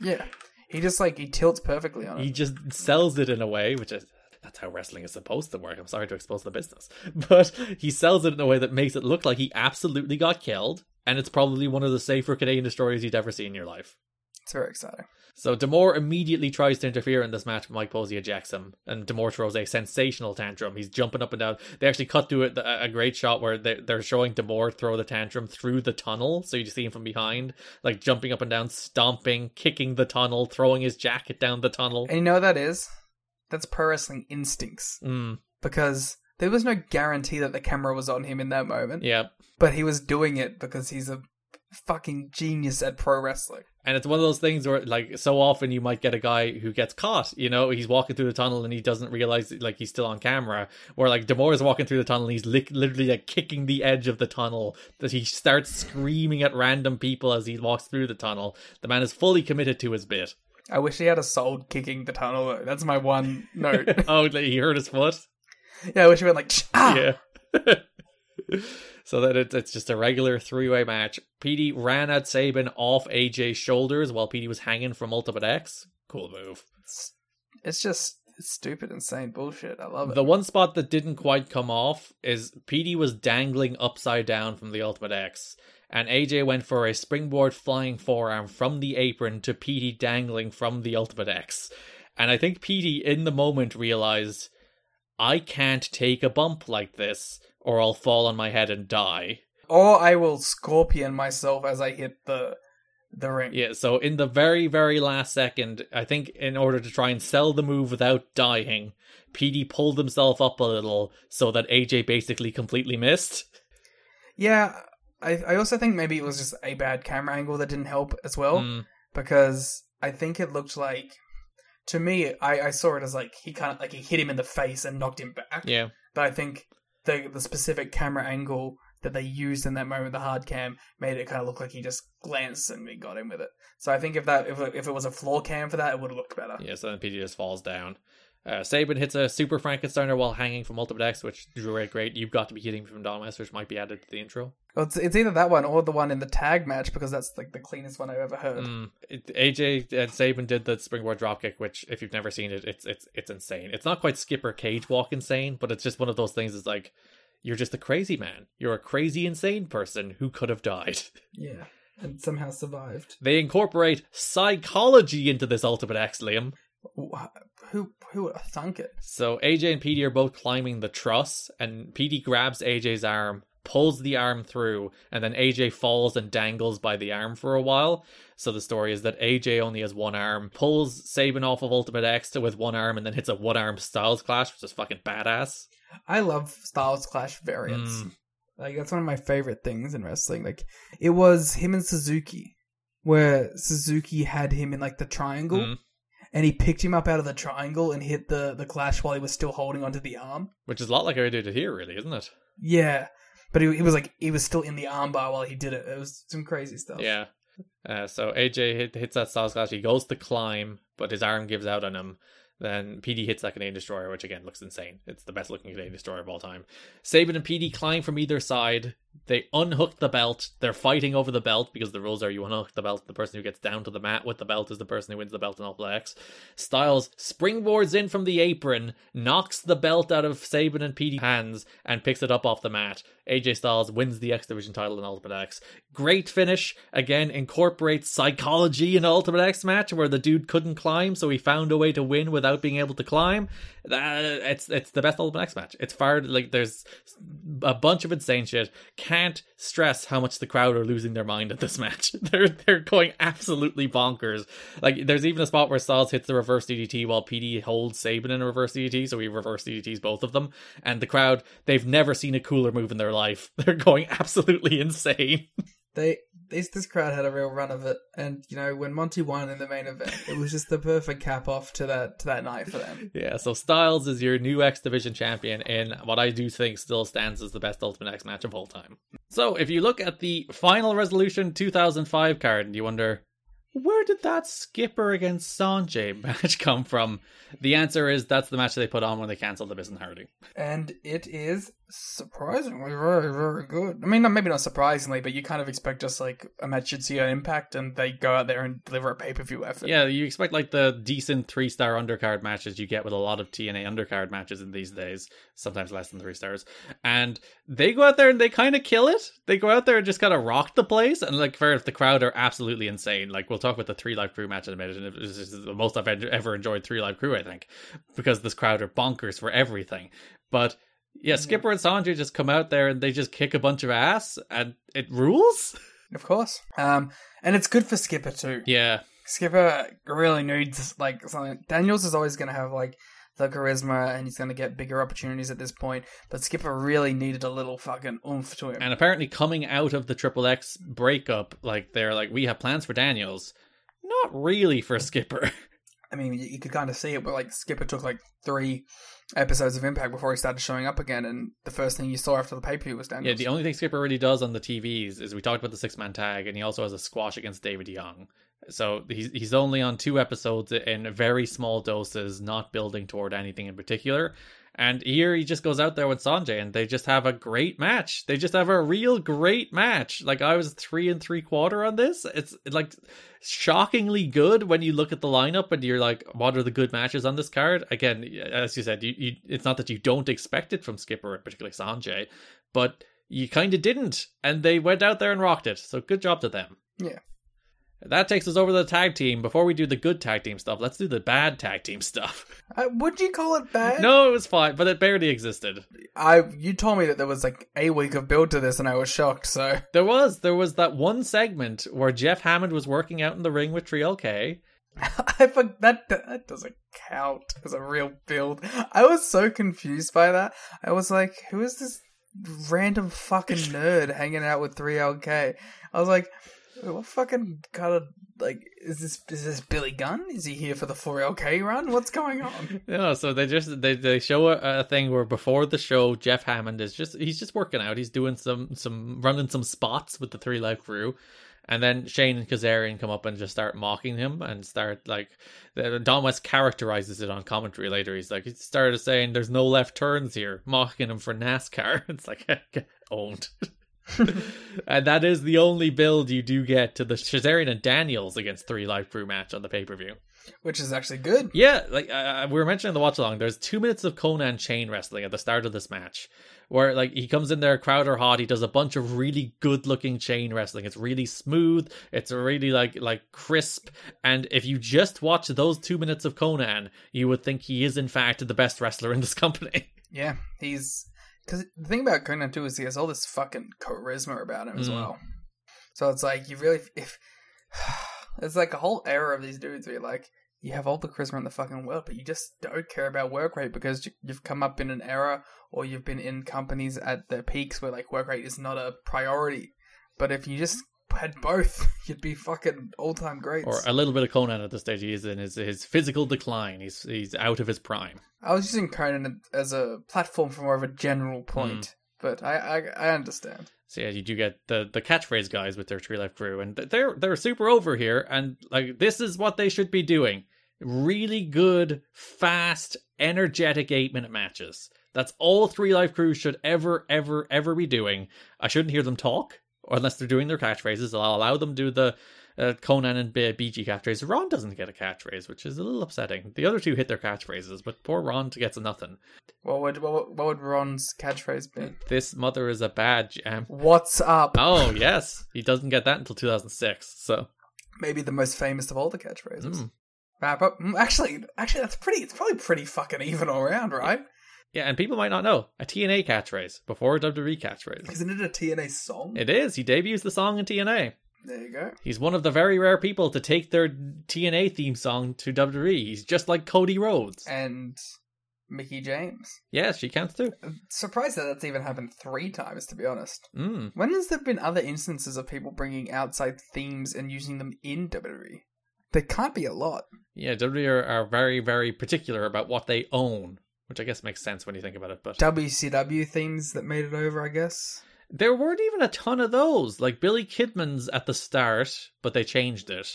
Yeah, he just like he tilts perfectly on it. He just sells it in a way, which is that's how wrestling is supposed to work. I'm sorry to expose the business, but he sells it in a way that makes it look like he absolutely got killed, and it's probably one of the safer Canadian destroyers you'd ever see in your life. It's very exciting. So D'Amore immediately tries to interfere in this match, but Mike Posey ejects him, and D'Amore throws a sensational tantrum. He's jumping up and down. They actually cut to it a a great shot where they- they're showing D'Amore throw the tantrum through the tunnel, so you see him from behind, like jumping up and down, stomping, kicking the tunnel, throwing his jacket down the tunnel. And you know what that is? That's pro wrestling instincts. Mm, Because there was no guarantee that the camera was on him in that moment. yeah. But he was doing it because he's a fucking genius at pro wrestling. And it's one of those things where, like, so often you might get a guy who gets caught. You know, he's walking through the tunnel and he doesn't realize, like, he's still on camera. Where, like, D'Amore is walking through the tunnel and he's li- literally, like, kicking the edge of the tunnel. That he starts screaming at random people as he walks through the tunnel. The man is fully committed to his bit. I wish he had a soul kicking the tunnel. That's my one note. oh, he hurt his foot? yeah, I wish he went like ah. Yeah. so that it, it's just a regular three way match. PD ran at Sabin off AJ's shoulders while PD was hanging from Ultimate X. Cool move. It's, it's just it's stupid, insane bullshit. I love it. The one spot that didn't quite come off is PD was dangling upside down from the Ultimate X, and AJ went for a springboard flying forearm from the apron to PD dangling from the Ultimate X. And I think PD in the moment realized, I can't take a bump like this, or I'll fall on my head and die. Or I will scorpion myself as I hit the the ring. Yeah, so in the very, very last second, I think in order to try and sell the move without dying, PD pulled himself up a little so that AJ basically completely missed. Yeah, I I also think maybe it was just a bad camera angle that didn't help as well Mm. because I think it looked like to me I I saw it as like he kind of like he hit him in the face and knocked him back. Yeah. But I think the the specific camera angle that they used in that moment, the hard cam, made it kind of look like he just glanced and we got in with it. So I think if that if if it was a floor cam for that, it would have looked better. Yeah, so then PD just falls down. Uh, Sabin hits a super Frankensteiner while hanging from Ultimate X, which drew a great You've Got to Be Kidding from Don West, which might be added to the intro. Well, it's, it's either that one or the one in the tag match because that's like the cleanest one I've ever heard. Mm, it, AJ and Sabin did the springboard dropkick, which if you've never seen it, it's it's it's insane. It's not quite Skipper Cage walk insane, but it's just one of those things. It's like you're just a crazy man. You're a crazy insane person who could have died. Yeah, and somehow survived. They incorporate psychology into this Ultimate X, Liam. Wh- Who who would have thunk it? So AJ and PD are both climbing the truss, and PD grabs AJ's arm, pulls the arm through, and then AJ falls and dangles by the arm for a while. So the story is that AJ only has one arm, pulls Sabin off of Ultimate X to with one arm, and then hits a one arm Styles Clash, which is fucking badass. I love Styles Clash variants. Mm. Like that's one of my favorite things in wrestling. Like it was him and Suzuki, where Suzuki had him in like the triangle, Mm. And he picked him up out of the triangle and hit the the Clash while he was still holding onto the arm. Which is a lot like how I did it here, really, isn't it? Yeah, but he, he was like he was still in the armbar while he did it. It was some crazy stuff. Yeah. Uh, so AJ hit, hits that Styles Clash. He goes to climb, but his arm gives out on him. Then PD hits that Canadian Destroyer, which again looks insane. It's the best looking Canadian Destroyer of all time. Sabin and PD climb from either side. They unhook the belt. They're fighting over the belt because the rules are you unhook the belt. The person who gets down to the mat with the belt is the person who wins the belt in All X. Styles springboards in from the apron, knocks the belt out of Sabin and PD hands, and picks it up off the mat. AJ Styles wins the X Division title in Ultimate X. Great finish. Again, incorporates psychology in Ultimate X match where the dude couldn't climb, so he found a way to win without being able to climb. It's it's the best Ultimate X match. It's far like there's a bunch of insane shit. Can't stress how much the crowd are losing their mind at this match. they're they're going absolutely bonkers. Like there's even a spot where Styles hits the reverse DDT while PD holds Sabin in a reverse DDT, so he reverse DDTs both of them, and the crowd they've never seen a cooler move in their life. They're going absolutely insane. They this this crowd had a real run of it, and you know when Monty won in the main event, it was just the perfect cap off to that to that night for them. Yeah, so Styles is your new X Division champion and what I do think still stands as the best Ultimate X match of all time. So if you look at the Final Resolution 2005 card, and you wonder where did that Skipper against Sonjay match come from? The answer is that's the match they put on when they cancelled the Miz and Hardy. And it is surprisingly very, very good. I mean, maybe not surprisingly, but you kind of expect just like a match you'd see an impact and they go out there and deliver a pay per view effort. Yeah, you expect like the decent three star undercard matches you get with a lot of TNA undercard matches in these days, sometimes less than three stars. And they go out there and they kind of kill it. They go out there and just kind of rock the place. And like, fair if the crowd are absolutely insane. Like, we'll talk about the three live crew match in a minute. And it was the most I've ever enjoyed three live crew, I think, because this crowd are bonkers for everything. But yeah, Skipper and Sonjay just come out there and they just kick a bunch of ass and it rules. Of course. Um, and it's good for Skipper too. Yeah. Skipper really needs like something. Daniels is always going to have like the charisma and he's going to get bigger opportunities at this point. But Skipper really needed a little fucking oomph to him. And apparently, coming out of the Triple X breakup, like they're like, we have plans for Daniels. Not really for Skipper. I mean, you, you could kind of see it, but like Skipper took like three episodes of Impact before he started showing up again, and the first thing you saw after the pay per view was Daniels. Yeah, the only thing Skipper really does on the TVs is we talked about the six man tag, and he also has a squash against David Young. So he's he's only on two episodes in very small doses, not building toward anything in particular. And here he just goes out there with Sonjay and they just have a great match. They just have a real great match. Like I was three and three quarter on this. It's like shockingly good when you look at the lineup and you're like, what are the good matches on this card? Again, as you said, you, you it's not that you don't expect it from Skipper, particularly Sonjay, but you kind of didn't, and they went out there and rocked it. So good job to them. Yeah. That takes us over to the tag team. Before we do the good tag team stuff, let's do the bad tag team stuff. Uh, would you call it bad? No, it was fine, but it barely existed. I you told me that there was like a week of build to this, and I was shocked. So there was there was that one segment where Jeff Hammond was working out in the ring with Trio K. I forgot that that doesn't count as a real build. I was so confused by that. I was like, who is this random fucking nerd hanging out with 3LK? I was like, what fucking kind of like is this? Is this Billy Gunn? Is he here for the 4LK run? What's going on? Yeah, so they just they they show a, a, thing where before the show, Jeff Hammond is just he's just working out. He's doing some some running some spots with the three live crew. And then Shane and Kazarian come up and just start mocking him and start like Don West characterizes it on commentary later. He's like he started saying there's no left turns here, mocking him for NASCAR. It's like owned. and that is the only build you do get to the Kazarian and Daniels against three live crew match on the pay per view. Which is actually good. Yeah, like uh, we were mentioning the watch along. There's two minutes of Konnan chain wrestling at the start of this match, where like he comes in there, crowd Crowder hot. He does a bunch of really good looking chain wrestling. It's really smooth. It's really like like crisp. And if you just watch those two minutes of Konnan, you would think he is in fact the best wrestler in this company. Yeah, he's because the thing about Konnan too is he has all this fucking charisma about him as Mm. well. So it's like you really if it's like a whole era of these dudes where you're like you have all the charisma in the fucking world, but you just don't care about work rate because you- you've come up in an era or you've been in companies at their peaks where like work rate is not a priority. But if you just had both, you'd be fucking all time greats. or a little bit of Konnan at this stage. He is in his his physical decline. He's he's out of his prime. I was using Konnan as a platform for more of a general point, hmm. but I, I I understand. So yeah, you do get the the catchphrase guys with their 3Live Kru, and they're they're super over here, and like this is what they should be doing. really good, fast, energetic eight minute matches. That's all three life crews should ever, ever, ever be doing. I shouldn't hear them talk, or unless they're doing their catchphrases. I'll allow them to do the uh, Konnan and BG catchphrase. Ron doesn't get a catchphrase, which is a little upsetting. The other two hit their catchphrases, but poor Ron gets nothing. What would what, would- what would Ron's catchphrase be? This mother is a bad jam. What's up? Oh yes, he doesn't get that until 2006. So Maybe the most famous of all the catchphrases. Mm. Wrap up. Mm, Actually, actually, that's pretty. It's probably pretty fucking even all around, right? Yeah, and people might not know a TNA catchphrase before a WWE catchphrase. Isn't it a TNA song? It is. He debuts the song in TNA. There you go. He's one of the very rare people to take their TNA theme song to WWE. He's just like Cody Rhodes. And Mickie James. Yeah, she counts too. Surprised that that's even happened three times, to be honest. Mm. When has there been other instances of people bringing outside themes and using them in WWE? There can't be a lot. Yeah, WWE are, are very, very particular about what they own, which I guess makes sense when you think about it. But WCW themes that made it over, I guess. there weren't even a ton of those. Like Billy Kidman's at the start, but they changed it.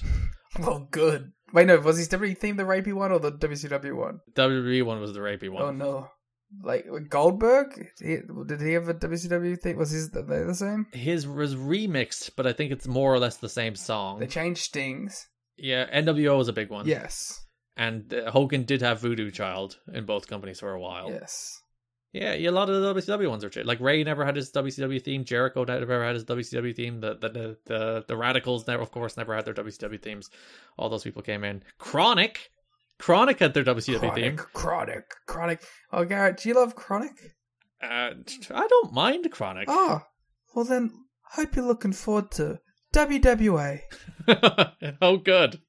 Well, oh, good. Wait, no, was his WWE theme the rapey one or the WCW one? WWE one was the rapey one. Oh no. Like Goldberg, he, did he have a WCW theme? Was his they the same? His was remixed, but I think it's more or less the same song. They changed Stings. Yeah, NWO was a big one. Yes, and uh, Hogan did have Voodoo Child in both companies for a while. yes. Yeah, a lot of the WCW ones are. Like Rey never had his WCW theme. Jericho never had his WCW theme. The the the the, the Radicalz never, of course, never had their WCW themes. All those people came in. Chronic, Chronic had their WCW Chronic, theme. chronic, chronic. Oh, Garrett, do you love chronic? Uh, I don't mind Chronic. Oh, well then, hope you're looking forward to WWA. oh, good.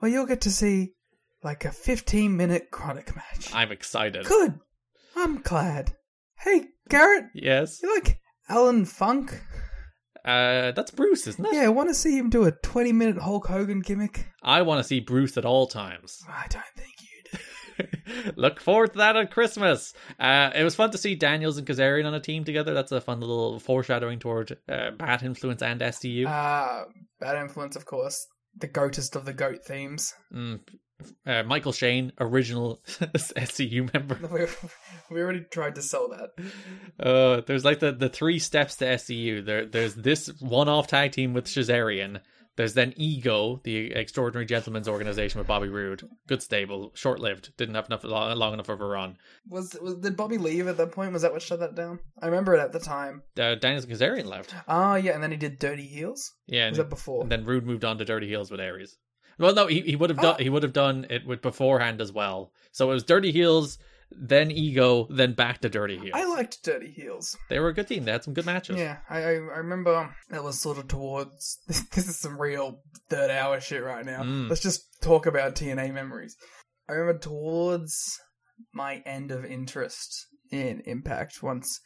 Well, you'll get to see like a 15 minute chronic match. I'm excited. Good. I'm glad. Hey, Garrett, Yes. you like Alan Funk? Uh, that's Bruce, isn't it? Yeah, I want to see him do a 20 minute Hulk Hogan gimmick. I want to see Bruce at all times. I don't think you do. Look forward to that at Christmas. Uh, it was fun to see Daniels and Kazarian on a team together. That's a fun little foreshadowing toward uh, Bad Influence and SCU. Uh, bad influence, of course. The goatest of the goat themes. Mm. Uh, Michael Shane, original SCU member. We, we already tried to sell that. Uh, there's like the, the three steps to SCU. There, there's this one-off tag team with Shazarian. There's then Ego, the Extraordinary Gentlemen's Organization with Bobby Roode. Good stable, short-lived. Didn't have enough long, long enough of a run. Was, was did Bobby leave at that point? Was that what shut that down? I remember it at the time. Uh, Daniels and Kazarian left. Ah, yeah, and then he did Dirty Heels. Yeah, and, Was that before? and then Roode moved on to Dirty Heels with Aries. Well, no, he, he would have done he would have done it with beforehand as well. So it was Dirty Heels, then Ego, then back to Dirty Heels. I liked Dirty Heels. They were a good team. They had some good matches. Yeah, I, I I remember that was sort of towards. This is some real third hour shit right now. Mm. Let's just talk about TNA memories. I remember towards my end of interest in Impact once.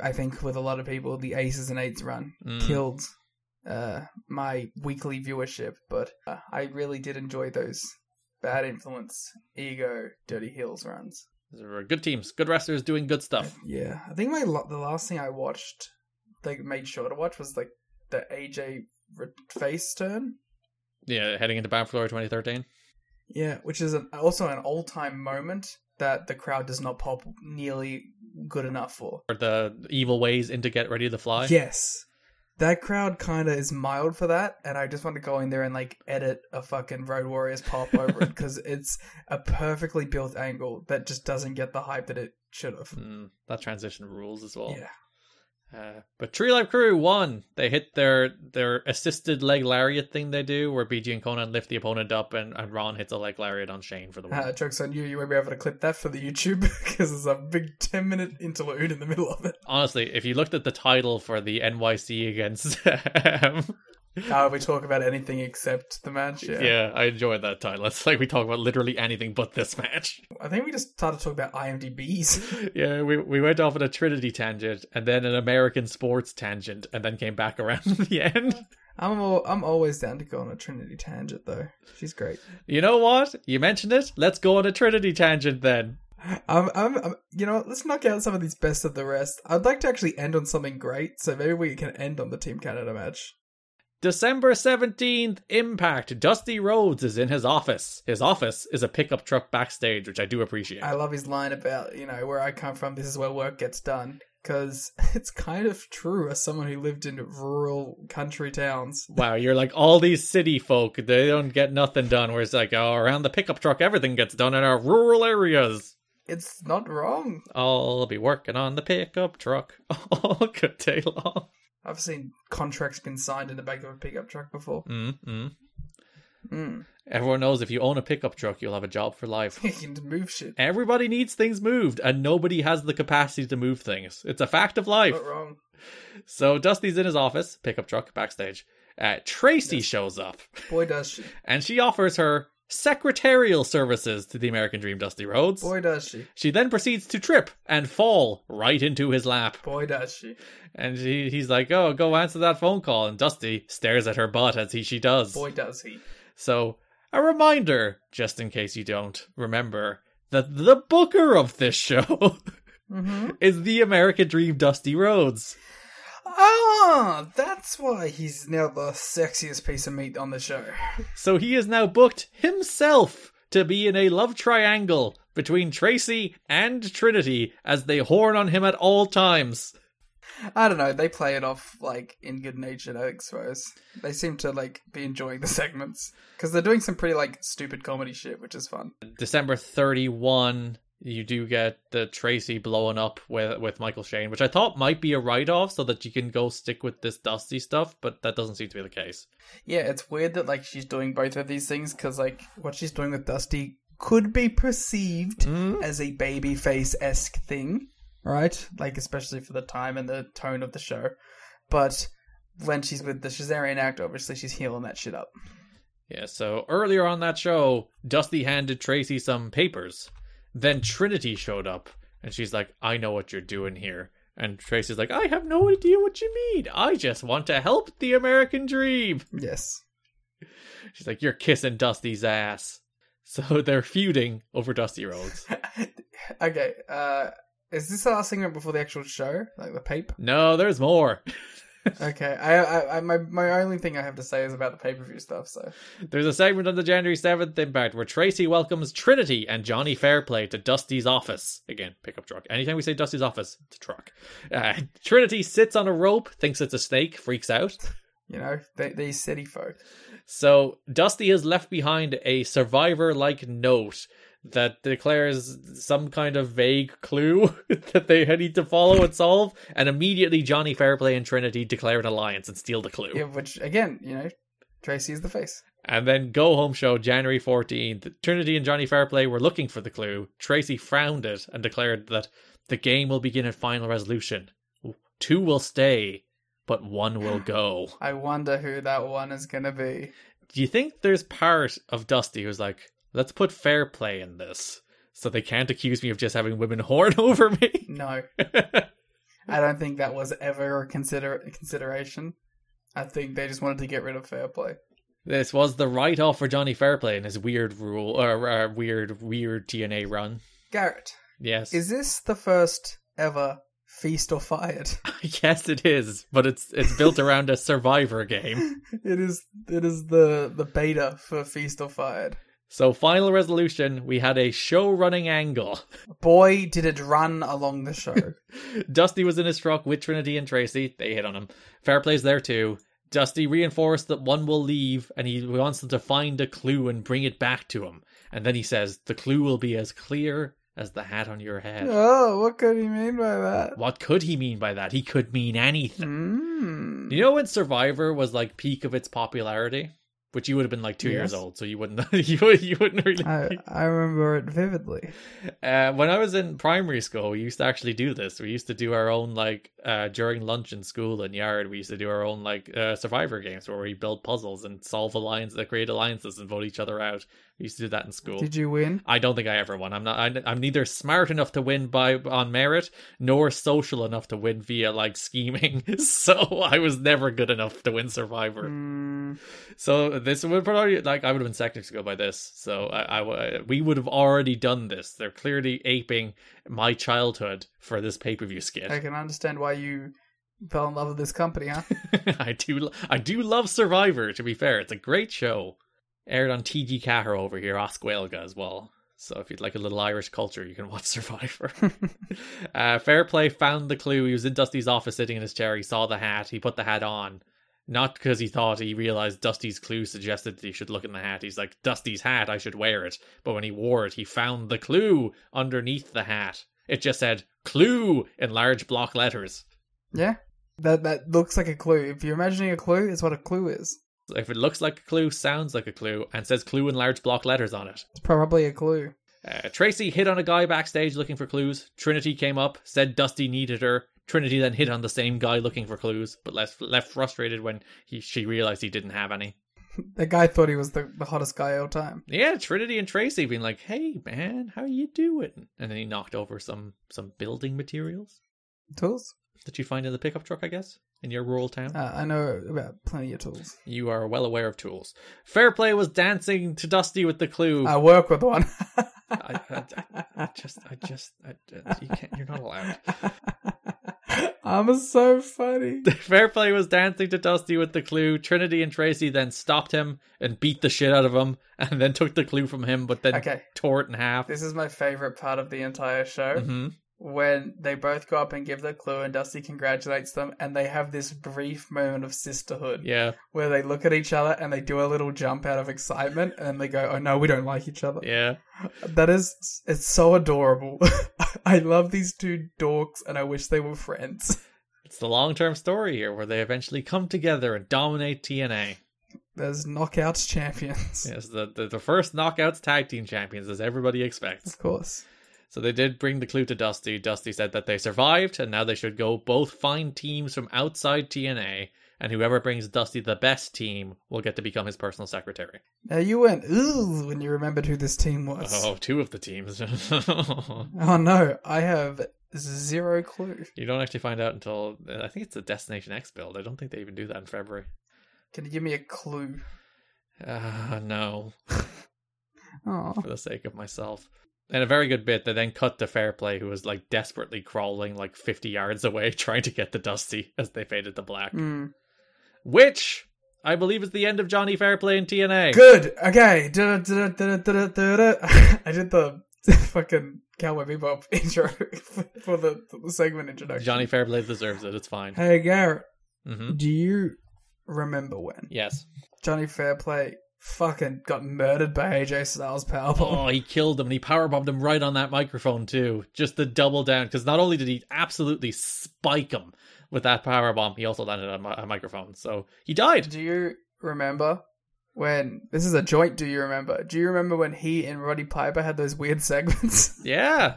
I think with a lot of people, the Aces and Eights run Mm. killed uh, my weekly viewership, but uh, I really did enjoy those bad influence, ego, dirty heels runs. They were good teams, good wrestlers doing good stuff. Yeah, I think my lo- the last thing I watched, like made sure to watch, was like the AJ face turn. Yeah, heading into Bound for Glory 2013. Yeah, which is an, also an all time moment that the crowd does not pop nearly good enough for. Or the evil ways into Get Ready to Fly. Yes. That crowd kind of is mild for that, and I just want to go in there and like edit a fucking Road Warriors pop over it because it's a perfectly built angle that just doesn't get the hype that it should have. Mm, that transition rules as well. Yeah. Uh, but 3Live Kru won. They hit their their assisted leg lariat thing they do, where BG and Konnan lift the opponent up, and, and Ron hits a leg lariat on Shane for the win. Uh, jokes on you, you won't be able to clip that for the YouTube because there's a big 10 minute interlude in the middle of it. Honestly, if you looked at the title for the NYC against, um, Uh, we talk about anything except the match. Yeah. yeah. I enjoyed that title. It's like we talk about literally anything but this match. I think we just started talking about IMDb's. Yeah, we we went off on a Trinity tangent, and then an American sports tangent, and then came back around at the end. I'm al- I'm always down to go on a Trinity tangent though. She's great. You know what? You mentioned it. Let's go on a Trinity tangent then. I'm, I'm, I'm, you know, let's knock out some of these best of the rest. I'd like to actually end on something great, so maybe we can end on the Team Canada match. December 17th, Impact. Dusty Rhodes is in his office. His office is a pickup truck backstage, which I do appreciate. I love his line about, you know, where I come from, this is where work gets done. Because it's kind of true as someone who lived in rural country towns. Wow, you're like all these city folk, they don't get nothing done. Where it's like, oh, around the pickup truck, everything gets done in our rural areas. It's not wrong. I'll be working on the pickup truck all good day long. I've seen contracts been signed in the back of a pickup truck before. Mm, mm. Mm. Everyone knows if you own a pickup truck, you'll have a job for life. you can move shit. Everybody needs things moved, and nobody has the capacity to move things. It's a fact of life. Not wrong. So Dusty's in his office, pickup truck, backstage. Uh, Traci shows up, Boy, does she. and she offers her secretarial services to the American Dream Dusty Rhodes. Boy, does she. She then proceeds to trip and fall right into his lap. Boy, does she. And she, he's like, "Oh, go answer that phone call." And Dusty stares at her butt as he she does. Boy, does he. So, a reminder, just in case you don't remember, that the booker of this show Mm-hmm. is the American Dream Dusty Rhodes. Ah, that's why he's now the sexiest piece of meat on the show. So he is now booked himself to be in a love triangle between Traci and Trinity as they horn on him at all times. I don't know. They play it off like in good natured. I suppose they seem to like be enjoying the segments because they're doing some pretty like stupid comedy shit, which is fun. December 31, you do get the Traci blowing up with with Michael Shane, which I thought might be a write off so that you can go stick with this Dusty stuff, but that doesn't seem to be the case. Yeah, it's weird that like she's doing both of these things because like what she's doing with Dusty could be perceived hmm? as a babyface esque thing, right? Like especially for the time and the tone of the show, but when she's with the Shazarian act, obviously she's healing that shit up. Yeah, so earlier on that show, Dusty handed Traci some papers. Then Trinity showed up, and she's like, I know what you're doing here. And Traci's like, I have no idea what you mean. I just want to help the American dream. Yes. She's like, You're kissing Dusty's ass. So they're feuding over Dusty Rhodes. Okay, uh, is this the last segment before the actual show, like the pape? No, there's more. Okay, I, I, I, my, my only thing I have to say is about the pay per view stuff. So There's a segment on the January 7th Impact where Traci welcomes Trinity and Johnny Fairplay to Dusty's office. Again, pickup truck. Anytime we say Dusty's office, it's a truck. Uh, Trinity sits on a rope, thinks it's a snake, freaks out. you know, they these city folk. So Dusty has left behind a survivor like note that declares some kind of vague clue that they need to follow and solve, and immediately Johnny Fairplay and Trinity declare an alliance and steal the clue. Yeah, which again, you know, Traci is the face. And then Go Home Show, January 14th. Trinity and Johnny Fairplay were looking for the clue. Traci frowned it and declared that the game will begin at final resolution. Two will stay, but one will go. I wonder who that one is gonna be. Do you think there's part of Dusty who's like, let's put Fairplay in this so they can't accuse me of just having women horn over me? No, I don't think that was ever a consider consideration. I think they just wanted to get rid of Fairplay. This was the write off for Johnny Fairplay in his weird rule, or uh, weird, weird TNA run. Garrett, Yes. is this the first ever feast or fired? yes, it is, but it's it's built around a survivor game. it is. It is the the beta for feast or fired. So, final resolution, we had a show running angle. Boy, did it run along the show. Dusty was in his truck with Trinity and Traci. They hit on him. Fairplay's there too. Dusty reinforced that one will leave and he wants them to find a clue and bring it back to him. And then he says, The clue will be as clear as the hat on your head. oh, what could he mean by that? What could he mean by that? He could mean anything. Mm. You know when Survivor was like peak of its popularity? Which you would have been like two years old, so you wouldn't you, you wouldn't really I I remember it vividly. Uh, when I was in primary school, we used to actually do this. We used to do our own like uh, during lunch in school and yard. We used to do our own like uh, survivor games where we build puzzles and solve alliances, create alliances, and vote each other out. We used to do that in school. Did you win? I don't think I ever won. I'm not. I, I'm neither smart enough to win by on merit nor social enough to win via like scheming. so I was never good enough to win Survivor. Mm, So this would probably like I would have been second to go by this. So I, I we would have already done this. They're clearly aping my childhood for this pay per view skit. I can understand why you Fell in love with this company, huh? I do I do love Survivor, to be fair. It's a great show. Aired on TG Ceathair over here, Osquelga as well. So if you'd like a little Irish culture, you can watch Survivor. uh, Fairplay found the clue. He was in Dusty's office sitting in his chair. He saw the hat. He put the hat on. Not because he thought he realized Dusty's clue suggested that he should look in the hat. He's like, Dusty's hat, I should wear it. But when he wore it, he found the clue underneath the hat. It just said clue in large block letters. Yeah. That that looks like a clue. If you're imagining a clue, it's what a clue is. If it looks like a clue, sounds like a clue, and says clue in large block letters on it. It's probably a clue. Uh, Traci hit on a guy backstage looking for clues. Trinity came up, said Dusty needed her. Trinity then hit on the same guy looking for clues, but left left frustrated when he she realized he didn't have any. The guy thought he was the, the hottest guy all time. Yeah, Trinity and Traci being like, "Hey man, how you doing?" And then he knocked over some some building materials Tools? that you find in the pickup truck, I guess, in your rural town. Uh, I know about plenty of tools. You are well aware of tools. Fairplay was dancing to Dusty with the clue. I work with one. I, I, I just, I just, I, you can't. You're not allowed. I'm so funny. Fairplay was dancing to Dusty with the clue. Trinity and Traci then stopped him and beat the shit out of him, and then took the clue from him, but then Okay. tore it in half. This is my favorite part of the entire show. hmm When they both go up and give the clue, and Dusty congratulates them, and they have this brief moment of sisterhood Yeah, where they look at each other and they do a little jump out of excitement, and then they go, "Oh no, we don't like each other." yeah. That is, it's so adorable. I love these two dorks, and I wish they were friends. It's the long-term story here, where they eventually come together and dominate TNA. There's knockouts champions, Yes, the, the the first knockouts tag team champions, as everybody expects. of course. So they did bring the clue to Dusty. Dusty said that they survived, and now they should go both find teams from outside TNA, and whoever brings Dusty the best team will get to become his personal secretary. Now you went ooh when you remembered who this team was. Oh, two of the teams. Oh no, I have zero clue. you don't actually find out until I think it's a Destination X build. I don't think they even do that in February. Can you give me a clue? Uh, no, Oh, for the sake of myself. And a very good bit. They then cut to Fairplay, who was like desperately crawling like 50 yards away, trying to get the Dusty as they faded to black. mm. Which I believe is the end of Johnny Fairplay in TNA. good. Okay, I did the fucking Cowboy Bebop intro for the, for the segment introduction. Johnny Fairplay deserves it. It's fine. Hey Garrett, hmm do you remember when Yes. Johnny Fairplay fucking got murdered by AJ Styles powerbomb? Oh, he killed him and he powerbombed him right on that microphone too, just to double down. Because not only did he absolutely spike him with that powerbomb, he also landed on a microphone. So he died. Do you remember when this is a joint? Do you remember? Do you remember when he and Roddy Piper had those weird segments? Yeah.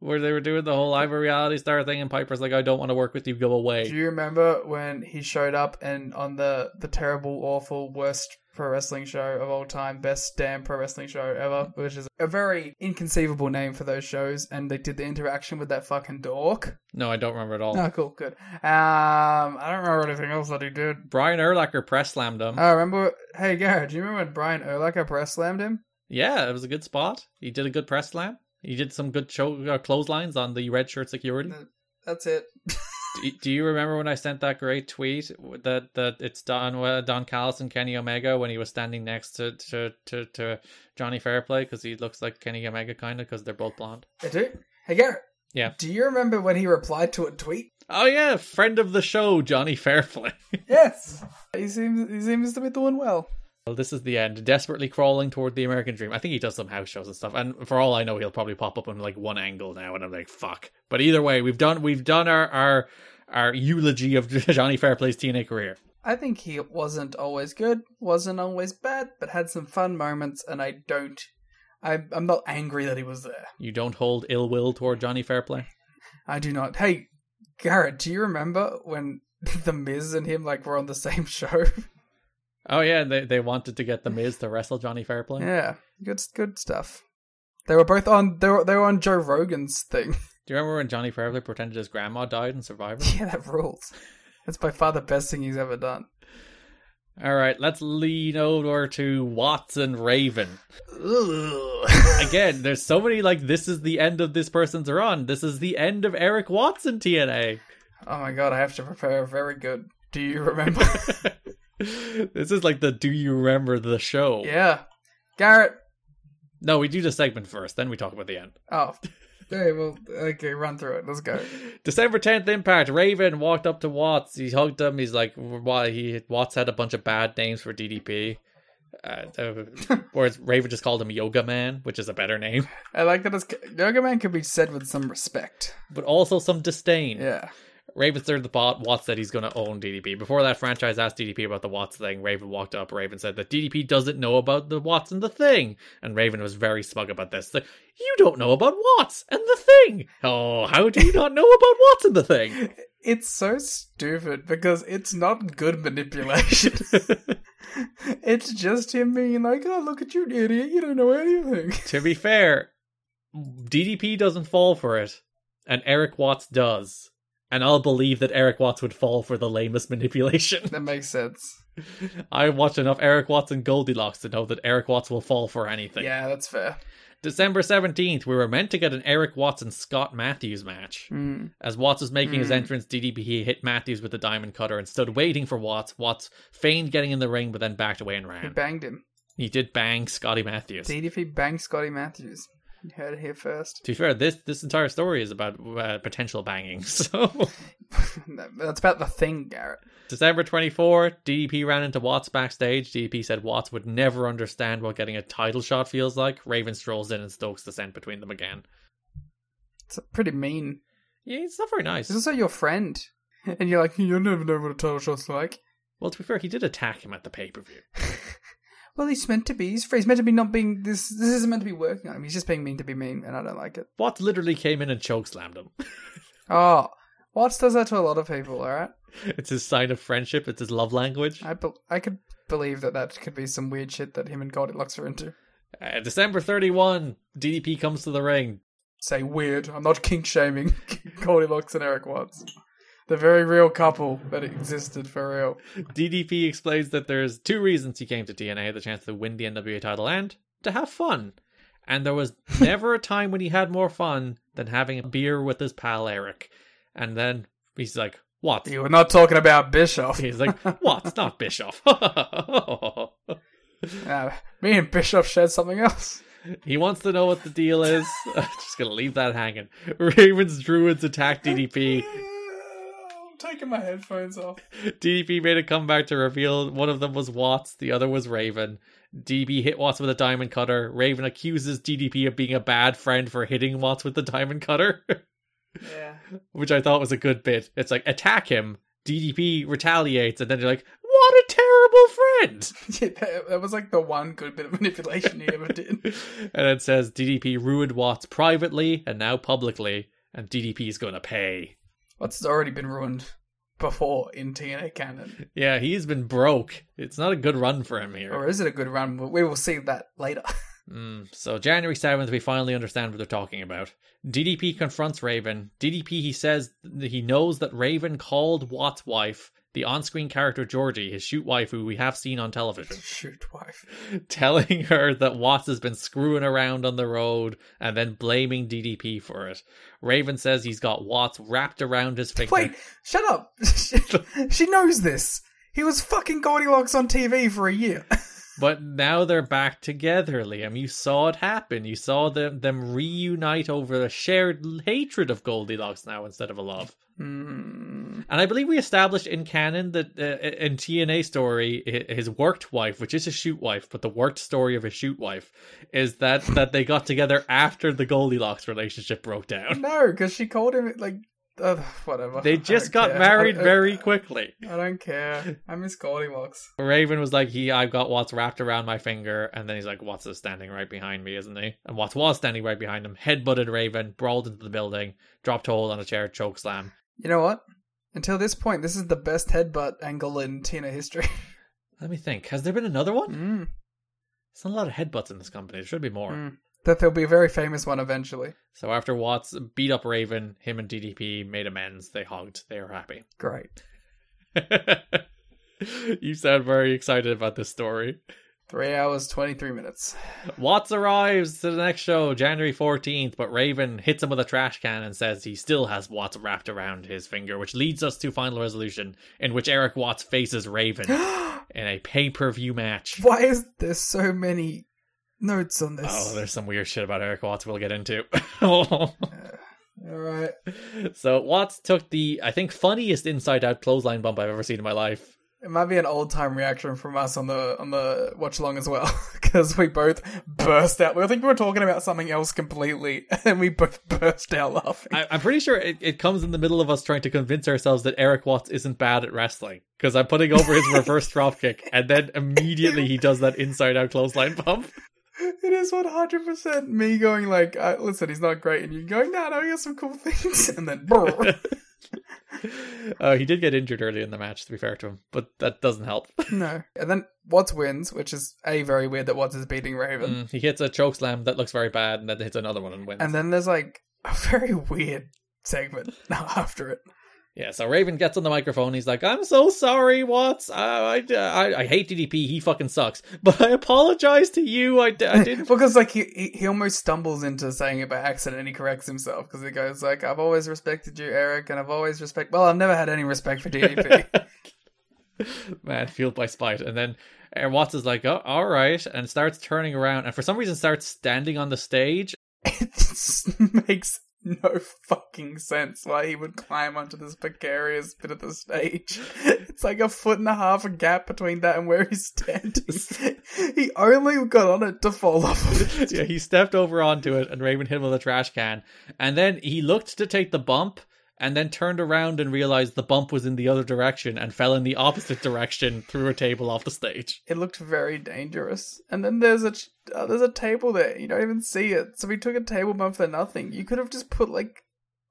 Where they were doing the whole I'm a reality star thing, and Piper's like, I don't want to work with you, go away. Do you remember when he showed up and on the the terrible, awful, worst pro wrestling show of all time, best damn pro wrestling show ever, which is a very inconceivable name for those shows, and they did the interaction with that fucking dork. No, I don't remember at all. Oh, cool, good. Um, I don't remember anything else that he did. Brian Urlacher press slammed him. I remember. Hey, Garrett, do you remember when Brian Urlacher press slammed him? yeah, it was a good spot. He did a good press slam. He did some good show uh, clotheslines on the red shirt security. That's it. do, do you remember when I sent that great tweet that that it's Don uh, Don Callis and Kenny Omega when he was standing next to to to, to Johnny Fairplay because he looks like Kenny Omega kind of because they're both blonde. I do. Hey, Garrett. Yeah. Do you remember when he replied to a tweet? Oh yeah, friend of the show, Johnny Fairplay. Yes. He seems he seems to be doing well. Well, this is the end. Desperately crawling toward the American Dream. I think he does some house shows and stuff. And for all I know, he'll probably pop up in like one angle now, and I'm like, fuck. But either way, we've done we've done our our our eulogy of Johnny Fairplay's TNA career. I think he wasn't always good, wasn't always bad, but had some fun moments, and I don't. I, I'm not angry that he was there. You don't hold ill will toward Johnny Fairplay. I do not. Hey, Garrett, do you remember when the Miz and him like were on the same show? Oh yeah, they they wanted to get the Miz to wrestle Johnny Fairplay. yeah, good good stuff. They were both on. They were they were on Joe Rogan's thing. Do you remember when Johnny Fairplay pretended his grandma died in Survivor? yeah, that rules. That's by far the best thing he's ever done. All right, let's lean over to Watson Raven. Again, there's so many like this is the end of this person's run. This is the end of Eric Watson TNA. Oh my god, I have to prepare very good. Do you remember? this is like the do you remember the show? yeah. Garrett. No, we do the segment first, then we talk about the end. Oh. Okay, well, okay, run through it. Let's go. December 10th Impact. Raven walked up to Watts. He hugged him. He's like, why? He Watts had a bunch of bad names for DDP. Uh, uh, whereas Raven just called him Yoga Man, which is a better name, I like that it's, Yoga Man can be said with some respect. but also some disdain. Yeah. Raven stirred the pot. Watts said he's going to own DDP. Before that, franchise asked DDP about the Watts thing. Raven walked up. Raven said that DDP doesn't know about the Watts and the thing. And Raven was very smug about this. Like, you don't know about Watts and the thing. Oh, how do you not know about Watts and the thing? It's so stupid because it's not good manipulation. it's just him being like, oh, look at you, idiot. You don't know anything. to be fair, DDP doesn't fall for it, and Erik Watts does. And I'll believe that Erik Watts would fall for the lamest manipulation. That makes sense. I watched enough Erik Watts and Goldilocks to know that Erik Watts will fall for anything. Yeah, that's fair. December 17th, we were meant to get an Erik Watts and Scott Matthews match. Mm. As Watts was making his Mm. entrance, DDP hit Matthews with the diamond cutter and stood waiting for Watts. Watts feigned getting in the ring, but then backed away and ran. He banged him. He did bang Scotty Matthews. DDP banged Scotty Matthews. You heard it here first. To be fair, this this entire story is about uh, potential banging. So, That's about the thing, Garrett. December 24, DDP ran into Watts backstage. DDP said Watts would never understand what getting a title shot feels like. Raven strolls in and stokes the scent between them again. It's pretty mean. Yeah, it's not very nice. It's also your friend. And you're like, you'll never know what a title shot's like. Well, to be fair, he did attack him at the pay per view. Well, he's meant to be. He's, he's meant to be not being. This This isn't meant to be working on him. He's just being mean to be mean, and I don't like it. Watts literally came in and chokeslammed him. Oh, Watts does that to a lot of people, alright? it's his sign of friendship. It's his love language. I, be- I could believe that that could be some weird shit that him and Goldilocks are into. Uh, December 31, DDP comes to the ring. Say weird. I'm not kink shaming Goldilocks and Erik Watts. The very real couple that existed for real. DDP explains that there's two reasons he came to TNA the chance to win the NWA title and to have fun. And there was never a time when he had more fun than having a beer with his pal Erik. And then he's like, What? You were not talking about Bischoff. He's like, What? Not Bischoff. Uh, me and Bischoff shared something else. he wants to know what the deal is. Just gonna leave that hanging. Ravens Druids attack DDP. Taking my headphones off. DDP made a comeback to reveal one of them was Watts, the other was Raven. DDP hit Watts with a diamond cutter. Raven accuses DDP of being a bad friend for hitting Watts with the diamond cutter, Yeah. which I thought was a good bit. It's like attack him. DDP retaliates, and then you're like, "What a terrible friend!" yeah that, that was like the one good bit of manipulation he ever did. and it says DDP ruined Watts privately and now publicly, and DDP is going to pay. What's already been ruined before in TNA canon? Yeah, he's been broke. It's not a good run for him here. Or is it a good run? We will see that later. Mm, so January 7th, we finally understand what they're talking about. DDP confronts Raven. DDP, he says he knows that Raven called Watt's wife, the on-screen character Georgie, his shoot wife who we have seen on television, Shoot, wife. telling her that Watts has been screwing around on the road and then blaming DDP for it. Raven says he's got Watts wrapped around his finger. Wait, shut up. she knows this. He was fucking Goldilocks on TV for a year. But now they're back together, Liam. You saw it happen. You saw them them reunite over a shared hatred of Goldilocks now instead of a love. Hmm. And I believe we established in canon that uh, in TNA story, his worked wife, which is his shoot wife, but the worked story of his shoot wife, is that that they got together after the Goldilocks relationship broke down. no, because she called him like uh, whatever. They just got care. married very quickly. I don't care. I miss Goldilocks. Raven was like, "He, I've got Watts wrapped around my finger," and then he's like, "Watts is standing right behind me, isn't he?" And Watts was standing right behind him. Headbutted Raven, brawled into the building, dropped hold on a chair, choke slam. You know what? Until this point, this is the best headbutt angle in TNA history. Let me think. Has there been another one? Mm. There's not a lot of headbutts in this company. There should be more. Mm. That there'll be a very famous one eventually. So after Watts beat up Raven, him and DDP made amends. They hugged. They were happy. Great. you sound very excited about this story. Three hours, 23 minutes. Watts arrives to the next show, January 14th, but Raven hits him with a trash can and says he still has Watts wrapped around his finger, which leads us to Final Resolution, in which Erik Watts faces Raven in a pay per view match. Why is there so many notes on this? Oh, there's some weird shit about Erik Watts we'll get into. All right. So Watts took the, I think, funniest inside out clothesline bump I've ever seen in my life. It might be an old time reaction from us on the on the watch along as well, because we both burst out. I think we were talking about something else completely, and we both burst out laughing. I, I'm pretty sure it, it comes in the middle of us trying to convince ourselves that Erik Watts isn't bad at wrestling because I'm putting over his reverse dropkick, and then immediately he does that inside out clothesline bump. It is one hundred percent me going like, uh, "Listen, he's not great," and you going, "No, no, he has some cool things," and then. Uh, he did get injured early in the match, to be fair to him, but that doesn't help. no, and then Watts wins, which is a very weird that Watts is beating Raven, Mm, he hits a choke slam that looks very bad, and then hits another one and wins. and then there's like a very weird segment now after it. Yeah, so Raven gets on the microphone. He's like, "I'm so sorry, Watts. I, I, I, I hate DDP. He fucking sucks. But I apologize to you. I, I didn't." because like he, he almost stumbles into saying it by accident and he corrects himself because he goes like I've always respected you Erik and I've always respect well I've never had any respect for DDP Man, fueled by spite. And then uh, Watts is like, "Oh, all right," and starts turning around, and for some reason starts standing on the stage. it makes no fucking sense why he would climb onto this precarious bit of the stage. It's like a foot and a half a gap between that and where he's standing. He only got on it to fall off of it. Yeah, he stepped over onto it, and Raven hit him with a trash can. And then he looked to take the bump, and then turned around and realized the bump was in the other direction and fell in the opposite direction through a table off the stage. it looked very dangerous. And then there's a uh, there's a table there. You don't even see it. So we took a table bump for nothing. You could have just put like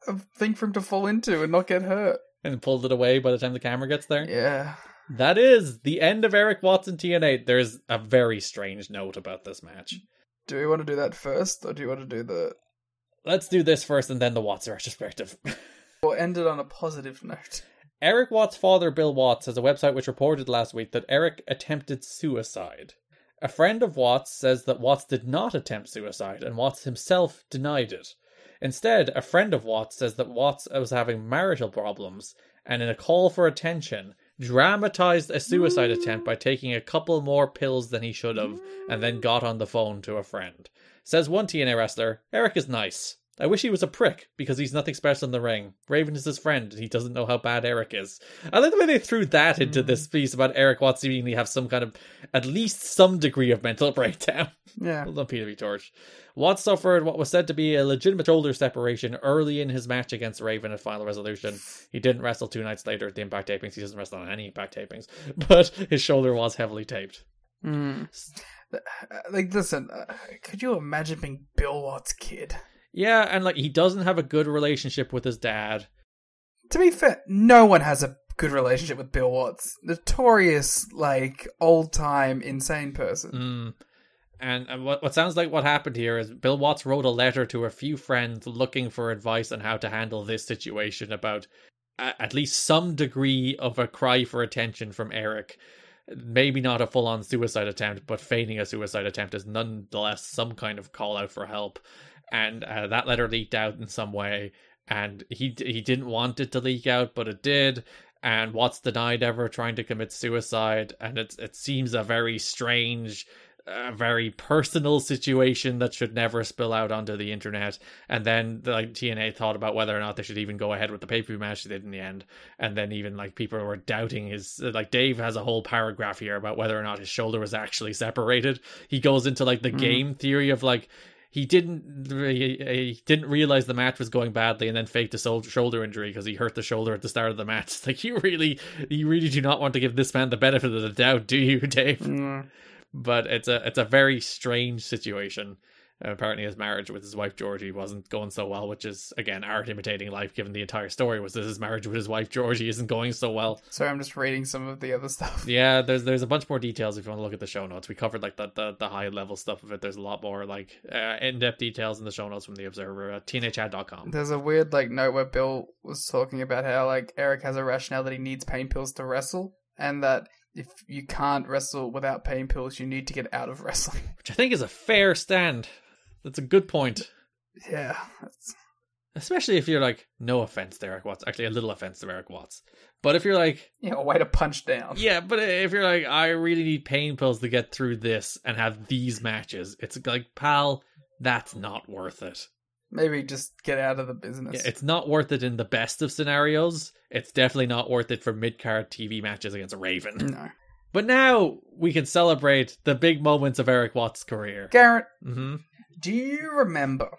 a thing for him to fall into and not get hurt. And pulled it away by the time the camera gets there. Yeah. That is the end of Erik Watson TNA. There's a very strange note about this match. Do we want to do that first, or do you want to do the? Let's do this first and then the Watts retrospective. We'll end it on a positive note. Erik Watts' father, Bill Watts, has a website which reported last week that Erik attempted suicide. A friend of Watts says that Watts did not attempt suicide, and Watts himself denied it. Instead, a friend of Watts says that Watts was having marital problems, and in a call for attention, dramatized a suicide attempt by taking a couple more pills than he should have, and then got on the phone to a friend. Says one TNA wrestler, Erik is nice. I wish he was a prick because he's nothing special in the ring. Raven is his friend, and he doesn't know how bad Erik is. I like the way they threw that into this piece about Erik Watts seemingly have some kind of, at least some degree of mental breakdown. Yeah. Done, Peter. Torch. Watts suffered what was said to be a legitimate shoulder separation early in his match against Raven at Final Resolution. He didn't wrestle two nights later at the Impact tapings. He doesn't wrestle on any Impact tapings, but his shoulder was heavily taped. Mm. Like, listen, uh, could you imagine being Bill Watts' kid? Yeah, and like he doesn't have a good relationship with his dad. To be fair, no one has a good relationship with Bill Watts. Notorious, like, old time insane person. Mm. And, and what what sounds like what happened here is Bill Watts wrote a letter to a few friends looking for advice on how to handle this situation about a, at least some degree of a cry for attention from Erik. Maybe not a full on suicide attempt, but feigning a suicide attempt is nonetheless some kind of call out for help. And uh, that letter leaked out in some way, and he he didn't want it to leak out, but it did. And Watts denied ever trying to commit suicide, and it it seems a very strange a very personal situation that should never spill out onto the internet. And then like TNA thought about whether or not they should even go ahead with the pay per view match they did in the end. And then even like people were doubting his like Dave has a whole paragraph here about whether or not his shoulder was actually separated. He goes into like the Mm. game theory of like he didn't he, he didn't realize the match was going badly and then faked a shoulder injury because he hurt the shoulder at the start of the match. It's like you really you really do not want to give this man the benefit of the doubt, do you, Dave? Mm. but it's a it's a very strange situation. Uh, apparently, his marriage with his wife Georgie wasn't going so well, which is again art imitating life. Given the entire story was that his marriage with his wife Georgie isn't going so well. Sorry, I'm just reading some of the other stuff. Yeah, there's there's a bunch more details if you want to look at the show notes. We covered like the the, the high level stuff of it. There's a lot more like uh, in depth details in the show notes from the Observer at TNAchat.com. There's a weird like note where Bill was talking about how like Erik has a rationale that he needs pain pills to wrestle, and that if you can't wrestle without pain pills, you need to get out of wrestling. Which I think is a fair stand. That's a good point. Yeah, that's... Especially if you're like, no offense to Erik Watts. Actually, a little offense to Erik Watts. But if you're like, yeah, a way to punch down. Yeah, but if you're like, I really need pain pills to get through this and have these matches, it's like, pal, that's not worth it. Maybe just get out of the business. Yeah, it's not worth it in the best of scenarios. It's definitely not worth it for mid card TV matches against a Raven. No. But now we can celebrate the big moments of Erik Watts' career. Garrett, hmm do you remember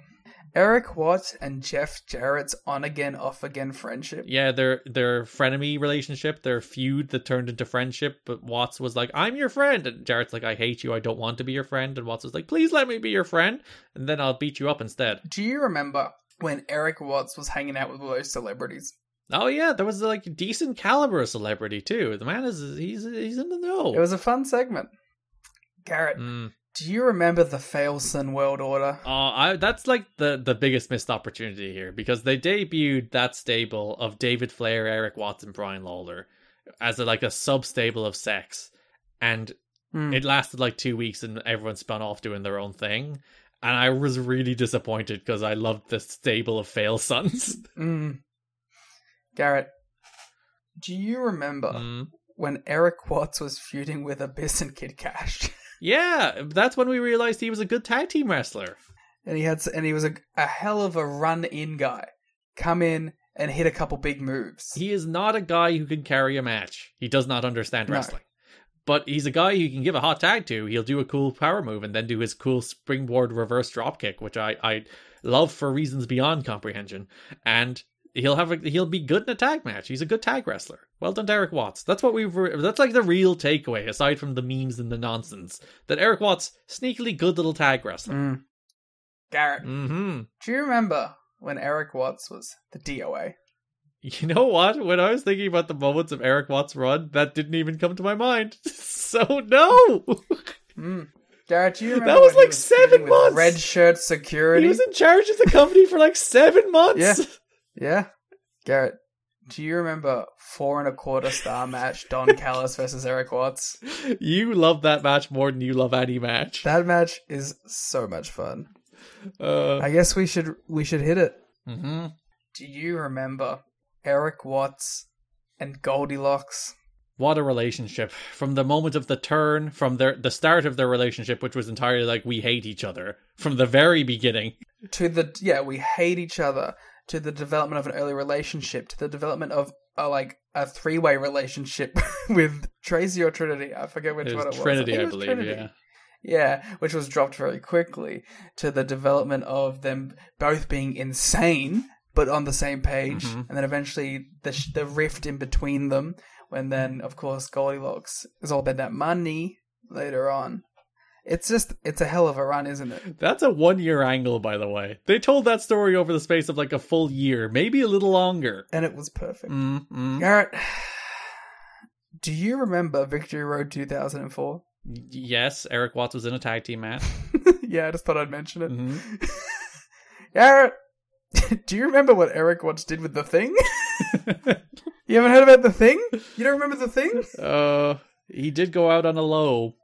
Erik Watts and Jeff Jarrett's on again, off again friendship? Yeah, their their frenemy relationship, their feud that turned into friendship. But Watts was like, "I'm your friend," and Jarrett's like, "I hate you. I don't want to be your friend." And Watts was like, "Please let me be your friend, and then I'll beat you up instead." Do you remember when Erik Watts was hanging out with all those celebrities? Oh yeah, there was like a decent caliber of celebrity too. The man is he's he's in the know. It was a fun segment. Garrett, Mm. Do you remember the Failson World Order? Oh, I, that's like the the biggest missed opportunity here because they debuted that stable of David Flair, Erik Watts, and Brian Lawler as a, like a sub stable of sex, and Hmm. it lasted like two weeks, and everyone spun off doing their own thing. And I was really disappointed because I loved the stable of fail sons. Mm. Garrett, do you remember Mm. when Erik Watts was feuding with Abyss and Kid Kash? yeah, that's when we realized he was a good tag team wrestler. and he had and he was a, a hell of a run in guy. Come in and hit a couple big moves. He is not a guy who can carry a match. He does not understand No. wrestling. But he's a guy you can give a hot tag to. He'll do a cool power move and then do his cool springboard reverse drop kick, which I, I love for reasons beyond comprehension. And he'll have a, he'll be good in a tag match. He's a good tag wrestler. Well done, Erik Watts. That's what we've re- that's like the real takeaway, aside from the memes and the nonsense. That Erik Watts sneakily good little tag wrestler. Mm. Garrett, Mm-hmm. do you remember when Erik Watts was the DOA? You know what? When I was thinking about the moments of Erik Watts' run, that didn't even come to my mind. So no, Mm. Garrett, you remember That was when he like seven feuding with months. Red shirt security. he was in charge of the company for like seven months. Yeah. Yeah. Garrett, do you remember four and a quarter star match Don Callis versus Erik Watts? You love that match more than you love any match. That match is so much fun. Uh, I guess we should we should hit it. hmm Do you remember Erik Watts and Goldilocks? What a relationship! From the moment of the turn, from their the start of their relationship, which was entirely like we hate each other from the very beginning. To the yeah, we hate each other. To the development of an early relationship. To the development of a like a three way relationship with Traci or Trinity. I forget which It one it was. Trinity, I believe. Trinity. Yeah. Yeah, which was dropped very quickly to the development of them both being insane but on the same page, Mhm. and then eventually the sh- the rift in between them. When then, of course, Goldilocks is all about that money later on. It's just it's a hell of a run, isn't it? That's a one year angle, by the way. They told that story over the space of like a full year, maybe a little longer. And it was perfect. Mm-hmm. Garrett, do you remember Victory Road 2004? Yes, Erik Watts was in a tag team match. yeah, I just thought I'd mention it. Mhm. Garrett, do you remember what Erik Watts did with the thing? you haven't heard about the thing? You don't remember the thing? Uh, he did go out on a low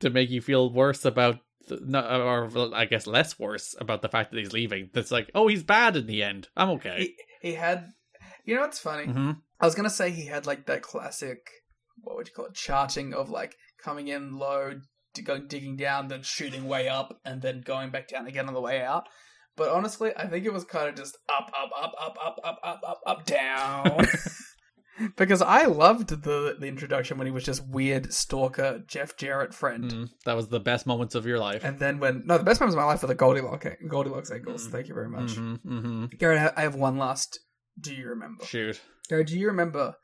to make you feel worse about, no, or I guess less worse about the fact that he's leaving. That's like, oh, he's bad in the end. I'm okay. He, he had, you know what's funny? hmm I was gonna say he had like that classic, what would you call it, charting of like coming in low, go digging down, then shooting way up, and then going back down again on the way out. But honestly, I think it was kind of just up, up, up, up, up, up, up, up, up, down. because I loved the the introduction when he was just weird stalker Jeff Jarrett friend. Mm, that was the best moments of your life. And then when no, the best moments of my life were the Goldilocks Goldilocks angles. Thank you very much, hmm hmm Garrett. I- I have one last. Do you remember? Shoot. Garrett, do you remember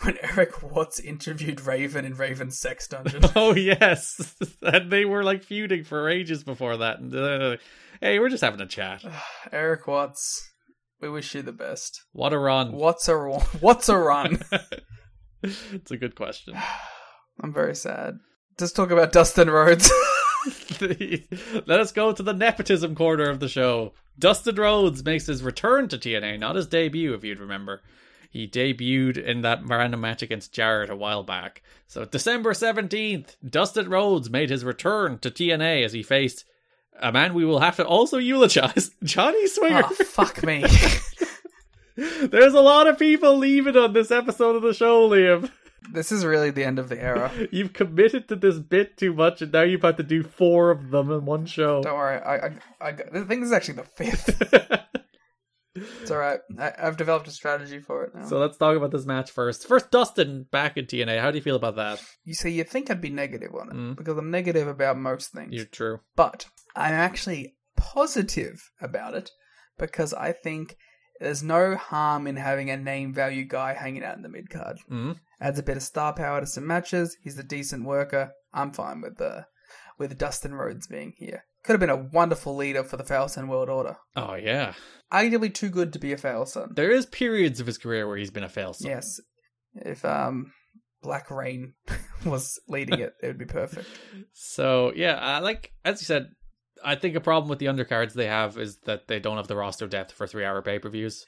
when Erik Watts interviewed Raven in Raven's sex dungeon? Oh yes, and they were like feuding for ages before that. And, uh, hey, we're just having a chat. Erik Watts, we wish you the best. What a run! What's a run? What's a run? it's a good question. I'm very sad. Just talk about Dustin Rhodes. Let us go to the nepotism corner of the show. Dustin Rhodes makes his return to TNA, not his debut, if you'd remember. He debuted in that random match against Jarrett a while back. So December 17th, Dustin Rhodes made his return to TNA as he faced a man we will have to also eulogize, Johnny Swinger. Oh, fuck me. There's a lot of people leaving on this episode of the show, Liam. This is really the end of the era. You've committed to this bit too much, and now you've had to do four of them in one show. Don't worry, I, I, I, I think this is actually the fifth. It's all right. I, I've developed a strategy for it now. So let's talk about this match first. First, Dustin back in TNA. How do you feel about that? You see, you think I'd be negative on it Mm. because I'm negative about most things. You're true. But I'm actually positive about it because I think there's no harm in having a name value guy hanging out in the mid card. Mm. Adds a bit of star power to some matches. He's a decent worker. I'm fine with the with Dustin Rhodes being here. Could have been a wonderful leader for the Falson World Order. Oh yeah. Arguably too good to be a Falson. There is periods of his career where he's been a fail. son. Yes. If um Black Reign was leading it, it would be perfect. So yeah, uh, like as you said, I think a problem with the undercards they have is that they don't have the roster depth for three-hour pay-per-views.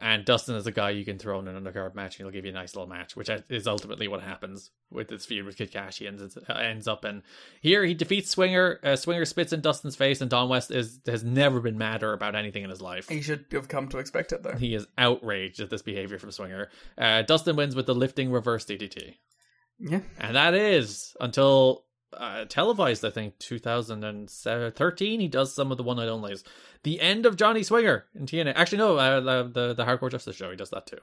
And Dustin is a guy you can throw in an undercard match, and he'll give you a nice little match, which is ultimately what happens with this feud with Kid Kash. He ends, ends up in here. He defeats Swinger. Uh, Swinger spits in Dustin's face, and Don West is has never been madder about anything in his life. He should have come to expect it though. He is outraged at this behavior from Swinger. Uh, Dustin wins with the lifting reverse DDT. Yeah. And that is until uh, televised, I think, 2013. He does some of the one night onlys. The end of Johnny Swinger in TNA. Actually, no, uh, the, the Hardcore Justice show. He does that too.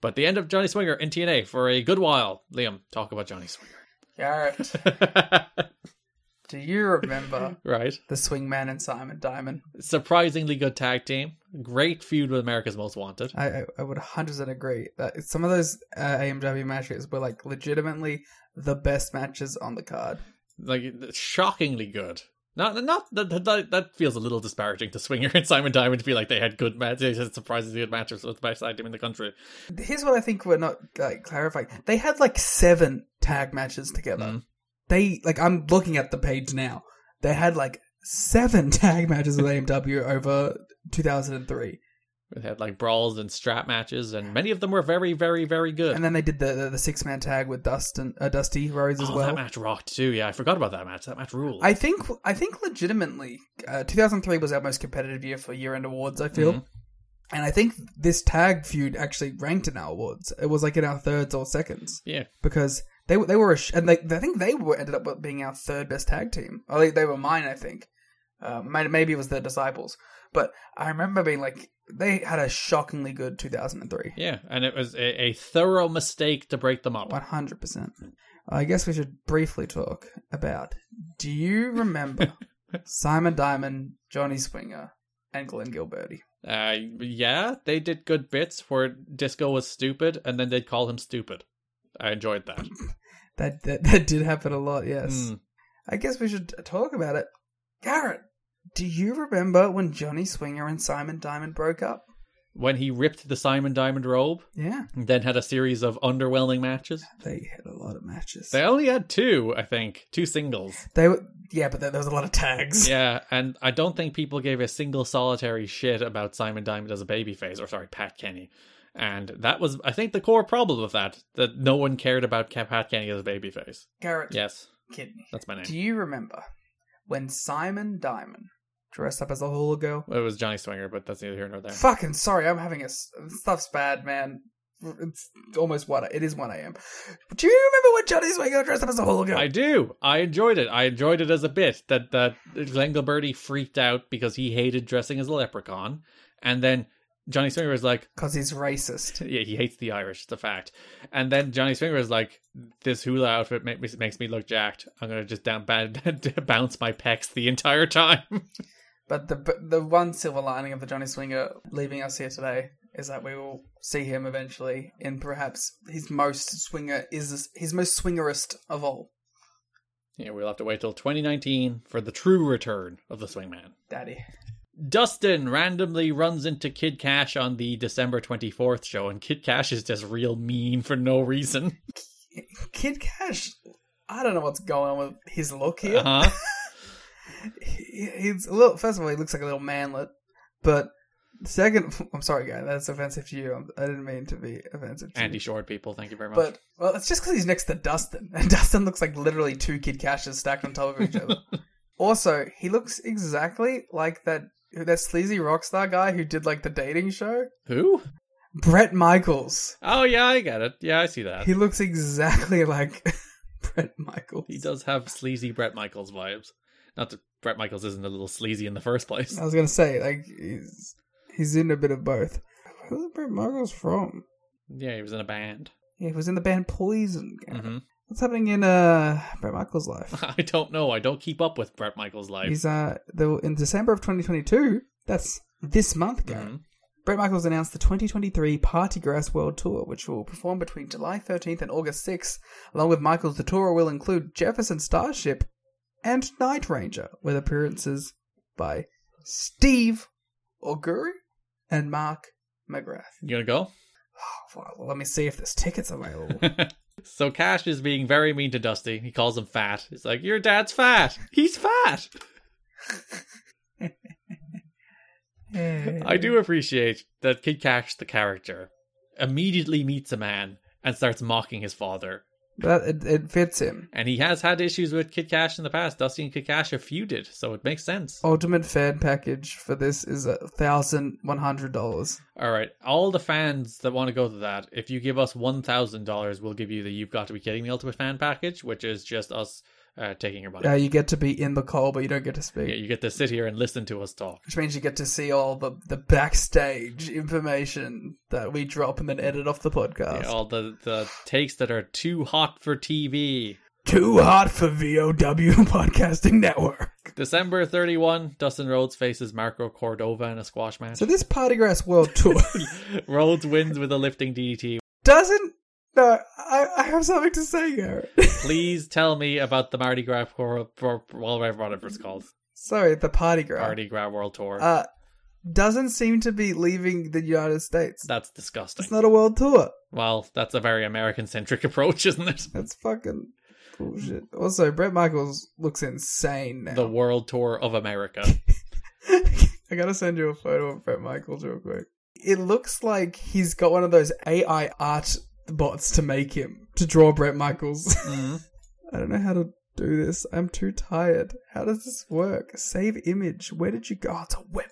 But the end of Johnny Swinger in TNA for a good while. Liam, talk about Johnny Swinger. Garrett, do you remember right. the Swingman and Simon Diamond? Surprisingly good tag team. Great feud with America's Most Wanted. I I, I would 100% agree that some of those uh, AMW matches were like legitimately the best matches on the card. Like shockingly good. Not not that that, that feels a little disparaging to Swinger and Simon Diamond to feel like they had good matches, they had surprisingly good matches with the best tag team in the country. Here's what I think we're not like clarifying. They had like seven tag matches together. Mm. They like I'm looking at the page now. They had like seven tag matches with AMW over 2003. They had like brawls and strap matches, and many of them were very, very, very good. And then they did the the, the six man tag with Dustin uh, Dusty Rhodes as oh, well. that match rocked too. Yeah, I forgot about that match. That match ruled. I think I think legitimately, uh, 2003 was our most competitive year for year end awards. I feel, Mhm. and I think this tag feud actually ranked in our awards. It was like in our thirds or seconds Yeah, because they were they were a sh- and they I think they were ended up being our third best tag team. Or they, they were mine, I think. Uh, maybe it was the Disciples, but I remember being like they had a shockingly good 2003. yeah, and it was a, a thorough mistake to break them up. 100%. I guess we should briefly talk about do you remember Simon Diamond, Johnny Swinger, and Glenn Gilberti? Uh, yeah, they did good bits where Disco was stupid, and then they'd call him stupid. I enjoyed that. That, that that did happen a lot, yes. Mm. I guess we should talk about it. Garrett, do you remember when Johnny Swinger and Simon Diamond broke up? When he ripped the Simon Diamond robe, Yeah. and then had a series of underwhelming matches. They had a lot of matches. They only had two, I think, two singles. They were yeah, but there, was a lot of tags. Yeah, and I don't think people gave a single solitary shit about Simon Diamond as a babyface, or sorry, Pat Kenney. And that was, I think, the core problem of that, that no one cared about Pat Kenney as a babyface. Garrett, Yes, kid that's my name. Do you remember when Simon Diamond dressed up as a girl? It was Johnny Swinger, but that's neither here nor there. Fucking sorry, I'm having a stuff's bad, man. It's almost one. It is one a.m. Do you remember when Johnny Swinger dressed up as a girl? I do. I enjoyed it. I enjoyed it as a bit that that Glenn Gilberti freaked out because he hated dressing as a leprechaun, and then Johnny Swinger was like, Because he's racist. Yeah, he hates the Irish. It's a fact. And then Johnny Swinger was like, "This hula outfit make me, makes me look jacked. I'm gonna just down bounce my pecs the entire time." But the but the one silver lining of the Johnny Swinger leaving us here today is that we will see him eventually in perhaps his most swinger is his most swingerist of all, yeah, we'll have to wait till 2019 for the true return of the Swingman. Daddy. Dustin randomly runs into Kid Kash on the December 24th show, and Kid Kash is just real mean for no reason. Kid Kash. I don't know what's going on with his look here. Uh huh. He- he's a little. First of all, he looks like a little manlet, but Second, I'm sorry, guy. That's offensive to you. I didn't mean to be offensive to Andy you. Short people, thank you very much. But well, it's just because he's next to Dustin, and Dustin looks like literally two Kid Kashes stacked on top of each other. also, he looks exactly like that that sleazy rock star guy who did like the dating show. Who? Bret Michaels. Oh yeah, I get it. Yeah, I see that. He looks exactly like Bret Michaels. He does have sleazy Bret Michaels vibes. Not that Bret Michaels isn't a little sleazy in the first place. I was gonna say like he's he's in a bit of both. Who's Bret Michaels from? Yeah, he was in a band. Yeah, he was in the band Poison. hmm What's happening in uh Bret Michaels' life? I don't know. I don't keep up with Bret Michaels' life. He's uh the, in December of 2022. That's this month, Gary. Mhm. Bret Michaels announced the 2023 Parti-Gras World Tour, which will perform between July 13th and August 6th. Along with Michaels, the tour will include Jefferson Starship and Night Ranger, with appearances by Steve Augeri and Mark McGrath. You gonna go? Oh, well, let me see if there's tickets available. so Kash is being very mean to Dusty. He calls him fat. He's like, "Your dad's fat. He's fat." I do appreciate that Kid Kash, the character, immediately meets a man and starts mocking his father. But it, it fits him. And he has had issues with Kid Kash in the past. Dusty and Kid Kash have feuded, so it makes sense. Ultimate fan package for this is a thousand one hundred dollars. All right, all the fans that want to go to that, if you give us one thousand dollars, we'll give you the "You've Got to Be Kidding the Ultimate Fan Package, which is just us uh, taking your money. Uh, you get to be in the call, but you don't get to speak. yeah, you get to sit here and listen to us talk. Which means you get to see all the, the backstage information that we drop and then edit off the podcast. Yeah, all the the takes that are too hot for TV. Too hot for VOW Podcasting Network. December thirty one, Dustin Rhodes faces Marco Cordova in a squash match. So this Parti-Gras World Tour Rhodes wins with a lifting DDT. doesn't. No, I, I have something to say, Garrett. Please tell me about the Mardi Gras or well, whatever it's called, Sorry, the Parti-Gras. Mardi Gras World Tour. Uh, doesn't seem to be leaving the United States. That's disgusting. It's not a world tour. Well, that's a very American centric approach, isn't it? That's fucking bullshit. Also, Bret Michaels looks insane now. The World Tour of America. I gotta send you a photo of Bret Michaels real quick. It looks like he's got one of those AI art bots to make him to draw Bret Michaels. Mhm. I don't know how to do this. I'm too tired. How does this work? Save image. Where did you go? Oh, it's a web.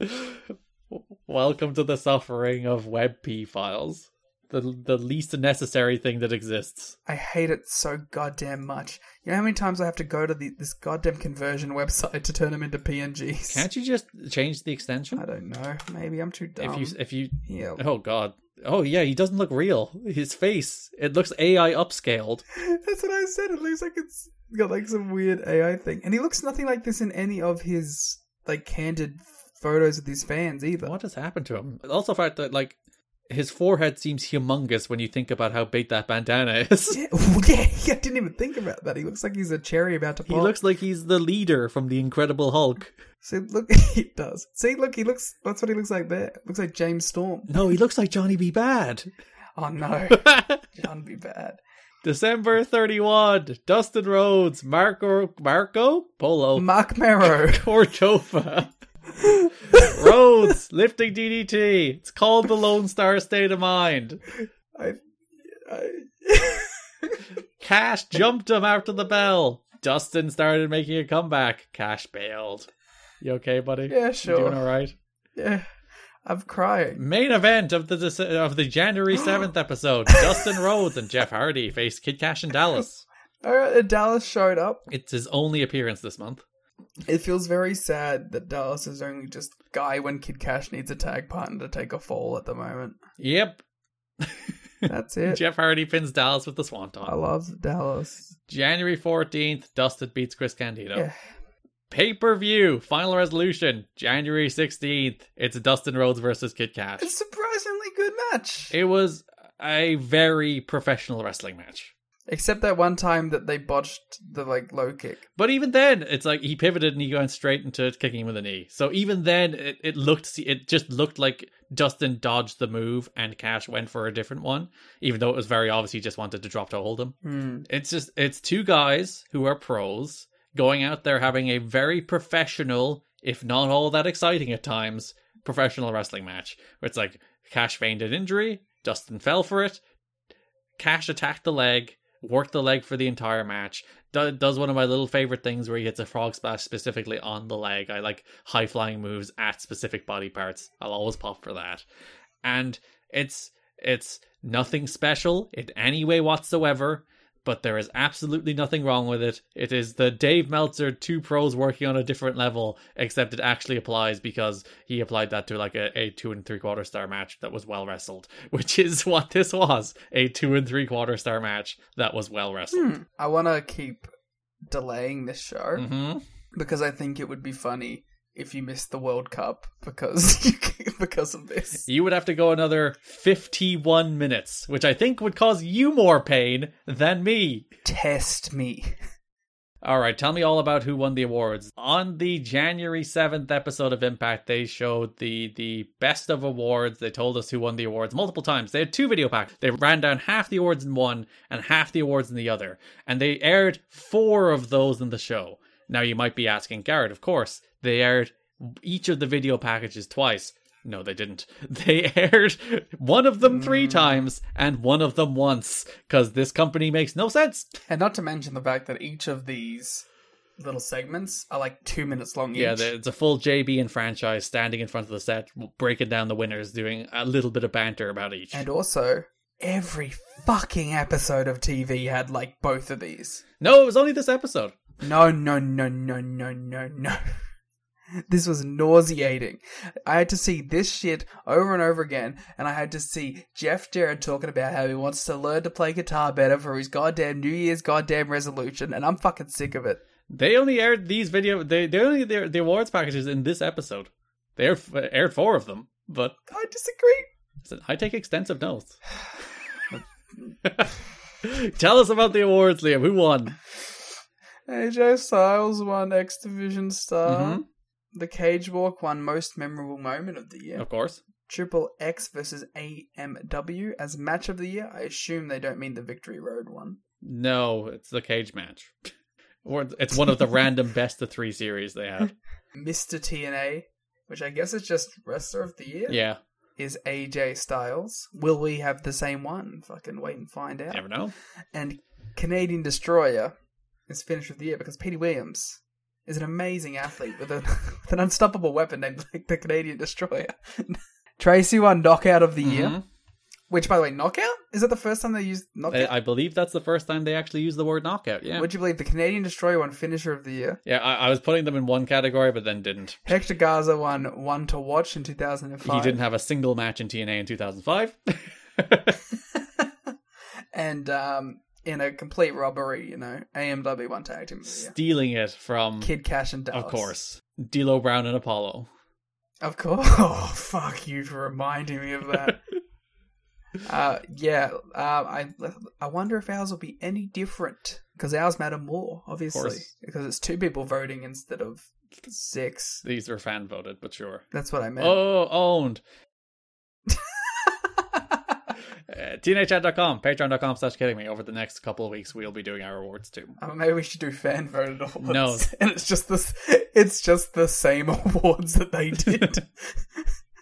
Welcome to the suffering of WebP files. The the least necessary thing that exists. I hate it so goddamn much. You know how many times I have to go to the, this goddamn conversion website to turn them into PNGs? Can't you just change the extension? I don't know. Maybe I'm too dumb. If you if you Yeah. Oh god. Oh yeah, he doesn't look real. His face, it looks AI upscaled. That's what I said. It looks like it's got like some weird AI thing, and he looks nothing like this in any of his like candid photos with his fans either. What has happened to him? Also, the fact that like his forehead seems humongous when you think about how big that bandana is. Yeah, yeah, I didn't even think about that. He looks like he's a cherry about to pop. He looks like he's the leader from the Incredible Hulk. See, look, he does. See, look, he looks. That's what he looks like there. Looks like James Storm. No, he looks like Johnny B. Badd. Oh no, Johnny be bad. December 31, Dustin Rhodes, Marco Marco Polo Marc Mero. Cordova. Rhodes lifting DDT. It's called the Lone Star State of Mind. I, I, Kash jumped him after the bell. Dustin started making a comeback. Kash bailed. You okay, buddy? Yeah, You sure. doing all right? yeah, I'm crying. Main event of the of the January seventh episode: Dustin Rhodes and Jeff Hardy face Kid Kash in Dallas. All right, Dallas showed up. It's his only appearance this month. It feels very sad that Dallas is only just guy when Kid Kash needs a tag partner to take a fall at the moment. Yep, That's it. Jeff Hardy pins Dallas with the Swanton. I love Dallas. January 14th, Dustin beats Chris Candido. Yeah. Pay per view, final resolution, January 16th. It's Dustin Rhodes versus Kid Kash. It's a surprisingly good match. It was a very professional wrestling match. Except that one time that they botched the like low kick. But even then, it's like he pivoted and he went straight into kicking him with a knee. So even then, it, it looked, it just looked like Dustin dodged the move and Kash went for a different one, even though it was very obvious he just wanted to drop to hold him. Hmm. It's just, it's two guys who are pros going out there having a very professional, if not all that exciting at times, professional wrestling match. Where it's like Kash feigned an injury, Dustin fell for it, Kash attacked the leg, worked the leg for the entire match. Do- does one of my little favorite things where he hits a frog splash specifically on the leg. I like high flying moves at specific body parts. I'll always pop for that. And it's it's nothing special in any way whatsoever but there is absolutely nothing wrong with it. It is the Dave Meltzer two pros working on a different level, except it actually applies because he applied that to like a, a two and three quarter star match that was well wrestled, which is what this was a two and three quarter star match that was well wrestled. Hmm. I want to keep delaying this show Mm-hmm. because I think it would be funny if you missed the World Cup because because of this. You would have to go another 51 minutes, which I think would cause you more pain than me. Test me. All right, tell me all about who won the awards. On the January 7th episode of Impact, they showed the the best of awards. They told us who won the awards multiple times. They had two video packs. They ran down half the awards in one and half the awards in the other. And they aired four of those in the show. Now you might be asking, Garrett, of course, they aired each of the video packages twice. No, they didn't. They aired one of them three mm. times and one of them once because this company makes no sense. And not to mention the fact that each of these little segments are like two minutes long each. Yeah, it's a full JB and franchise standing in front of the set, breaking down the winners, doing a little bit of banter about each. And also, every fucking episode of TV had like both of these. no, it was only this episode. No, no, no, no, no, no, no. This was nauseating. I had to see this shit over and over again, and I had to see Jeff Jarrett talking about how he wants to learn to play guitar better for his goddamn New Year's goddamn resolution, and I'm fucking sick of it. They only aired these video. They they only aired the awards packages in this episode. They aired, aired four of them, but I disagree. I take extensive notes. Tell us about the awards, Liam. Who won? AJ Styles won X Division Star. Mhm. The Cage Walk won Most Memorable Moment of the Year. Of course. Triple X versus AMW as Match of the Year. I assume they don't mean the Victory Road one. No, it's the cage match. Or it's one of the random best of three series they have. Mr. TNA, which I guess is just Wrestler of the Year. Yeah, is AJ Styles. Will we have the same one? Fucking wait and find out. never know. And Canadian Destroyer is Finish of the Year because Petey Williams is an amazing athlete with, a, with an unstoppable weapon named like the Canadian Destroyer. Traci won Knockout of the Year. Mhm. Which, by the way, knockout? Is that the first time they used knockout? I, I believe that's the first time they actually used the word knockout. Yeah, Would you believe the Canadian Destroyer won Finisher of the Year? yeah. I, I was putting them in one category, but then didn't. Hector Garza won One to Watch in 2005. He didn't have a single match in TNA in 2005. And um, in a complete robbery, you know, AMW won Tag Team of the Year. Stealing it from, Kid Kash and Dallas. of course, D'Lo Brown and Apollo. Of course. Oh, fuck you for reminding me of that. uh, yeah, uh, I I wonder if ours will be any different because ours matter more, obviously, because it's two people voting instead of six. These were fan voted, but sure. That's what I meant. Oh, owned. Uh, TNAchat.com, patreon.com slash kidding me. Over the next couple of weeks, we'll be doing our awards too. Uh, maybe we should do fan voted awards. No. and it's just this. It's just the same awards that they did.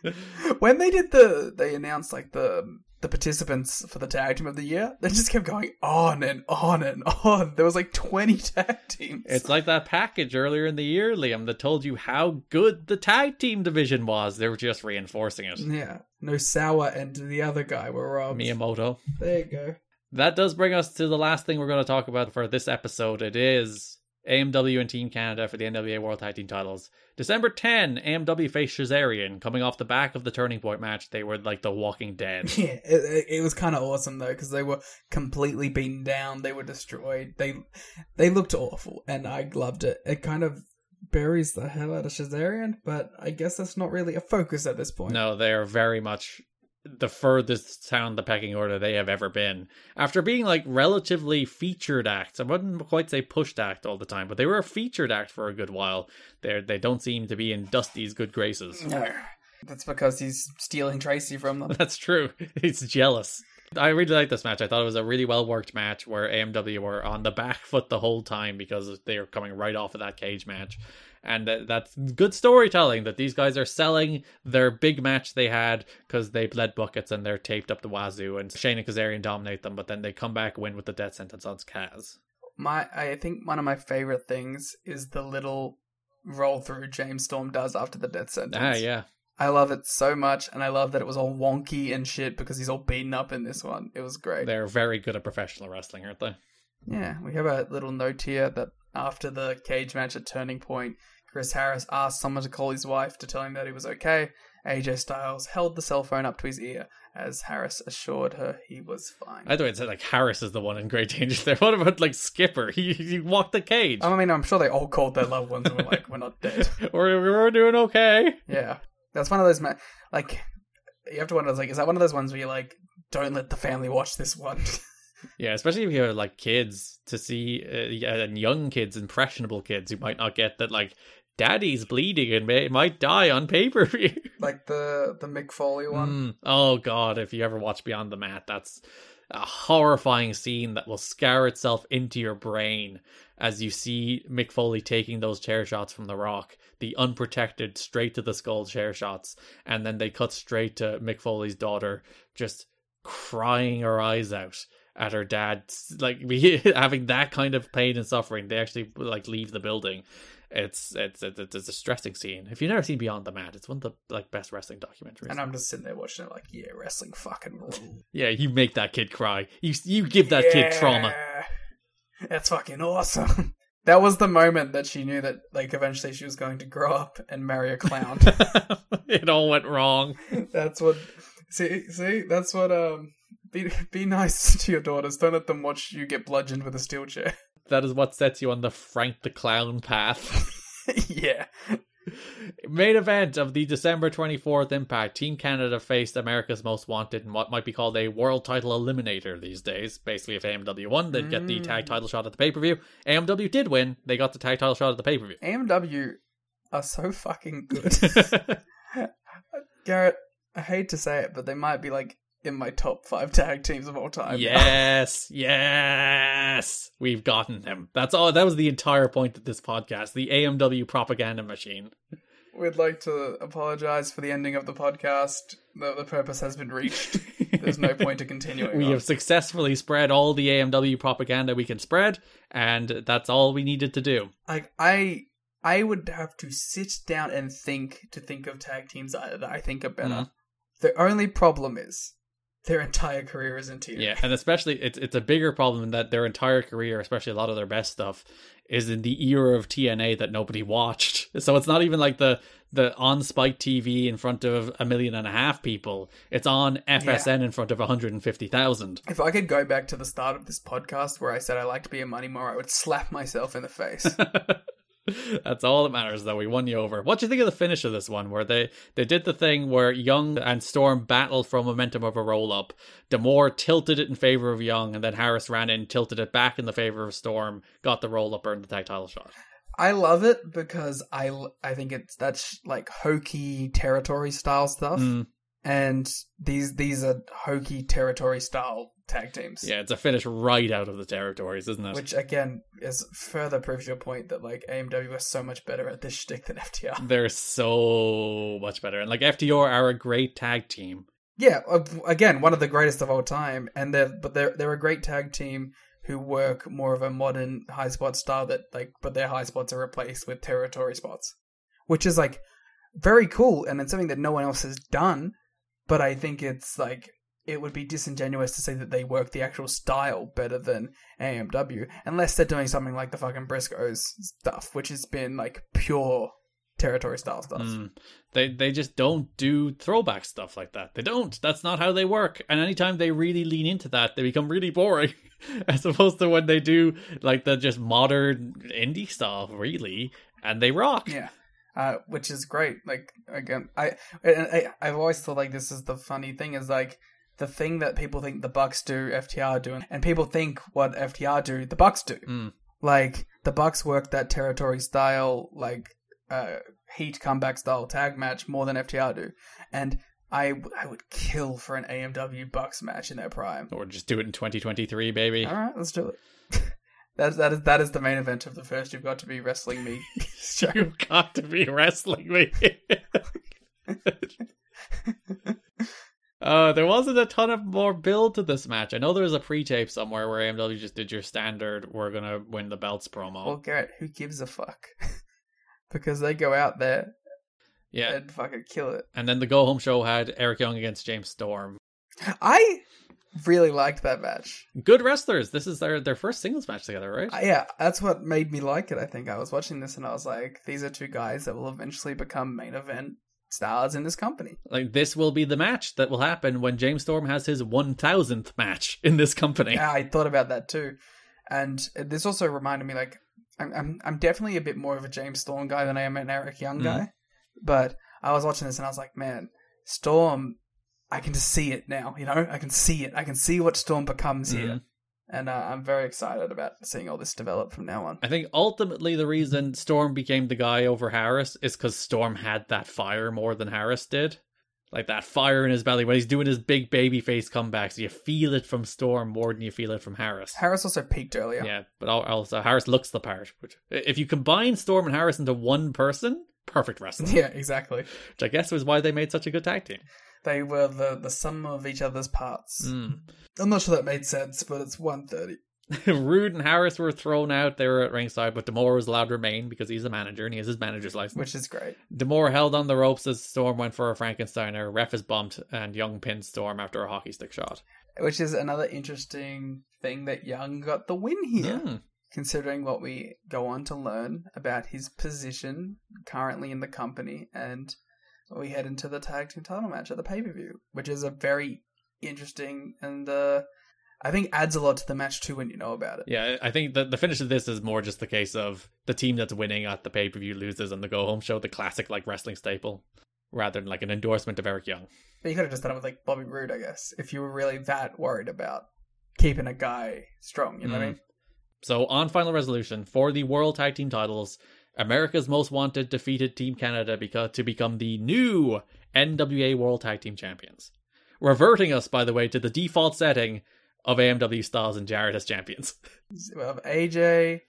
when they did the, they announced like the the participants for the tag team of the year. They just kept going on and on and on. There was like twenty tag teams. It's like that package earlier in the year, Liam, that told you how good the tag team division was. They were just reinforcing it. yeah, Nosawa and the other guy were robbed. Miyamoto. There you go. That does bring us to the last thing we're going to talk about for this episode. It is AMW and Team Canada for the NWA World Tag Team titles. December 10, AMW faced Shazarian. Coming off the back of the Turning Point match, they were like the Walking Dead. Yeah, it, it- was kind of awesome though because they were completely beaten down. They were destroyed. They they looked awful, and I loved it. It kind of buries the hell out of Shazarian, but I guess that's not really a focus at this point. No, they are very much the furthest down the pecking order they have ever been. After being like relatively featured acts, I wouldn't quite say pushed act all the time, but they were a featured act for a good while. They they don't seem to be in Dusty's good graces. No. That's because he's stealing Traci from them. That's true. He's jealous. I really like this match. I thought it was a really well worked match where AMW were on the back foot the whole time because they were coming right off of that cage match. And that's good storytelling that these guys are selling their big match they had because they bled buckets and they're taped up the wazoo and Shane and Kazarian dominate them, but then they come back win with the death sentence on Kaz. My, I think one of my favorite things is the little roll through James Storm does after the death sentence. Ah, yeah. I love it so much, and I love that it was all wonky and shit because he's all beaten up in this one. It was great. They're very good at professional wrestling, aren't they? Yeah, we have a little note here that after the cage match at Turning Point, Chris Harris asked someone to call his wife to tell him that he was okay. AJ Styles held the cell phone up to his ear as Harris assured her he was fine. I thought it said like Harris is the one in great danger there. What about like Skipper? He he walked the cage. I mean, I'm sure they all called their loved ones and were like, "We're not dead. we're we're doing okay." Yeah, that's one of those ma- like you have to wonder like, is that one of those ones where you're like, "Don't let the family watch this one." Yeah, especially if you're like kids to see uh, and young kids, impressionable kids who might not get that like daddy's bleeding and may, might die on pay per view. like the the Mick Foley one. Mm. Oh god, if you ever watch Beyond the Mat, that's a horrifying scene that will scar itself into your brain as you see Mick Foley taking those chair shots from The Rock, the unprotected straight to the skull chair shots, and then they cut straight to Mick Foley's daughter just crying her eyes out at her dad like having that kind of pain and suffering they actually like leave the building it's it's it's, it's a distressing scene. If you've never seen beyond the mat it's one of the like best wrestling documentaries. And i'm just sitting there watching it like yeah wrestling fucking rule yeah you make that kid cry. You you give that yeah, kid trauma. That's fucking awesome. That was the moment that she knew that like eventually she was going to grow up and marry a clown. It all went wrong. That's what see see that's what um be be nice to your daughters. Don't let them watch you get bludgeoned with a steel chair. That is what sets you on the Frank the Clown path. yeah. Main event of the December 24th Impact. Team Canada faced America's Most Wanted in what might be called a world title eliminator these days. Basically, if AMW won, they'd get the tag mm. title shot at the pay per view. AMW did win, they got the tag title shot at the pay per view. AMW are so fucking good. Garrett, I hate to say it, but they might be like in my top five tag teams of all time. Yes, yes, we've gotten them. That's all. That was the entire point of this podcast. The AMW propaganda machine. We'd like to apologize for the ending of the podcast. The, the purpose has been reached. There's no point to continuing. we on. have successfully spread all the AMW propaganda we can spread, and that's all we needed to do. Like I, I would have to sit down and think to think of tag teams that I think are better. Mhm. The only problem is their entire career is in TNA. Yeah, and especially it's it's a bigger problem in that their entire career, especially a lot of their best stuff, is in the era of TNA that nobody watched. So it's not even like the the on Spike TV in front of a million and a half people. It's on FSN in front of 150,000. If I could go back to the start of this podcast where I said I like to be a money more, I would slap myself in the face. That's all that matters, though. We won you over. What do you think of the finish of this one, where they they did the thing where Young and Storm battled for momentum of a roll up. D'Amore tilted it in favor of Young, and then Harris ran in, tilted it back in the favor of Storm, got the roll up, earned the tag title shot. I love it because I I think it's that's like hokey territory style stuff, Mm. And these these are hokey territory style tag teams. Yeah, it's a finish right out of the territories, isn't it? Which again is further proves your point that like AMW are so much better at this shtick than FTR. They're so much better, and like FTR are a great tag team. Yeah, uh, again, one of the greatest of all time, and they're but they're they're a great tag team who work more of a modern high spot style that like, but their high spots are replaced with territory spots, which is like very cool, and it's something that no one else has done. But I think it's like it would be disingenuous to say that they work the actual style better than AMW, unless they're doing something like the fucking Briscoes stuff, which has been like pure territory style stuff. Mm. They they just don't do throwback stuff like that. They don't. That's not how they work. And anytime they really lean into that, they become really boring. As opposed to when they do like the just modern indie stuff, really, and they rock. Yeah. Uh, which is great. Like again, I, I I've always thought like this is the funny thing is like the thing that people think the Bucks do, FTR do, and people think what FTR do, the Bucks do. Mm. Like the Bucks work that territory style, like uh, heat comeback style tag match more than FTR do, and I I would kill for an AMW Bucks match in their prime. Or just do it in 2023, baby. All right, let's do it. That that is that is the main event of the first. You've got to be wrestling me. You've got to be wrestling me. Uh, there wasn't a ton of more build to this match. I know there was a pre-tape somewhere where AMW just did your standard "we're gonna win the belts" promo. Well, Garrett, who gives a fuck? because they go out there, yeah, and fucking kill it. And then the go home show had Eric Young against James Storm. I really liked that match. Good wrestlers. This is their their first singles match together, right? Uh, yeah, that's what made me like it. I think I was watching this and I was like, these are two guys that will eventually become main event stars in this company. Like this will be the match that will happen when James Storm has his 1000th match in this company. Yeah, I thought about that too. And this also reminded me like I'm I'm, I'm definitely a bit more of a James Storm guy than I am an Eric Young guy. Mm. But I was watching this and I was like, man, Storm I can just see it now, you know? I can see it. I can see what Storm becomes mm. here and uh, I'm very excited about seeing all this develop from now on. I think ultimately the reason Storm became the guy over Harris is because Storm had that fire more than Harris did. Like that fire in his belly when he's doing his big baby face comebacks. You feel it from Storm more than you feel it from Harris. Harris also peaked earlier. Yeah, but also Harris looks the part. Which, if you combine Storm and Harris into one person, perfect wrestling. Yeah, exactly. Which I guess was why they made such a good tag team. They were the, the sum of each other's parts. Mm. I'm not sure that made sense, but it's 130. Roode and Harris were thrown out. They were at ringside, but D'Amore was allowed to remain because he's a manager and he has his manager's license. Which is great. D'Amore held on the ropes as Storm went for a Frankensteiner. Ref is bumped and Young pinned Storm after a hockey stick shot. Which is another interesting thing that Young got the win here. Mm. Considering what we go on to learn about his position currently in the company and we head into the tag team title match at the pay per view, which is a very interesting and uh, I think adds a lot to the match too when you know about it. Yeah, I think the the finish of this is more just the case of the team that's winning at the pay per view loses on the go home show, the classic like wrestling staple, rather than like an endorsement of Eric Young. But you could have just done it with like Bobby Roode, I guess, if you were really that worried about keeping a guy strong. You know mm. what I mm. mean? So on final resolution for the world tag team titles, America's Most Wanted defeated Team Canada because to become the new NWA World Tag Team Champions, reverting us, by the way, to the default setting of AMW Styles and Jarrett as champions. Of AJ,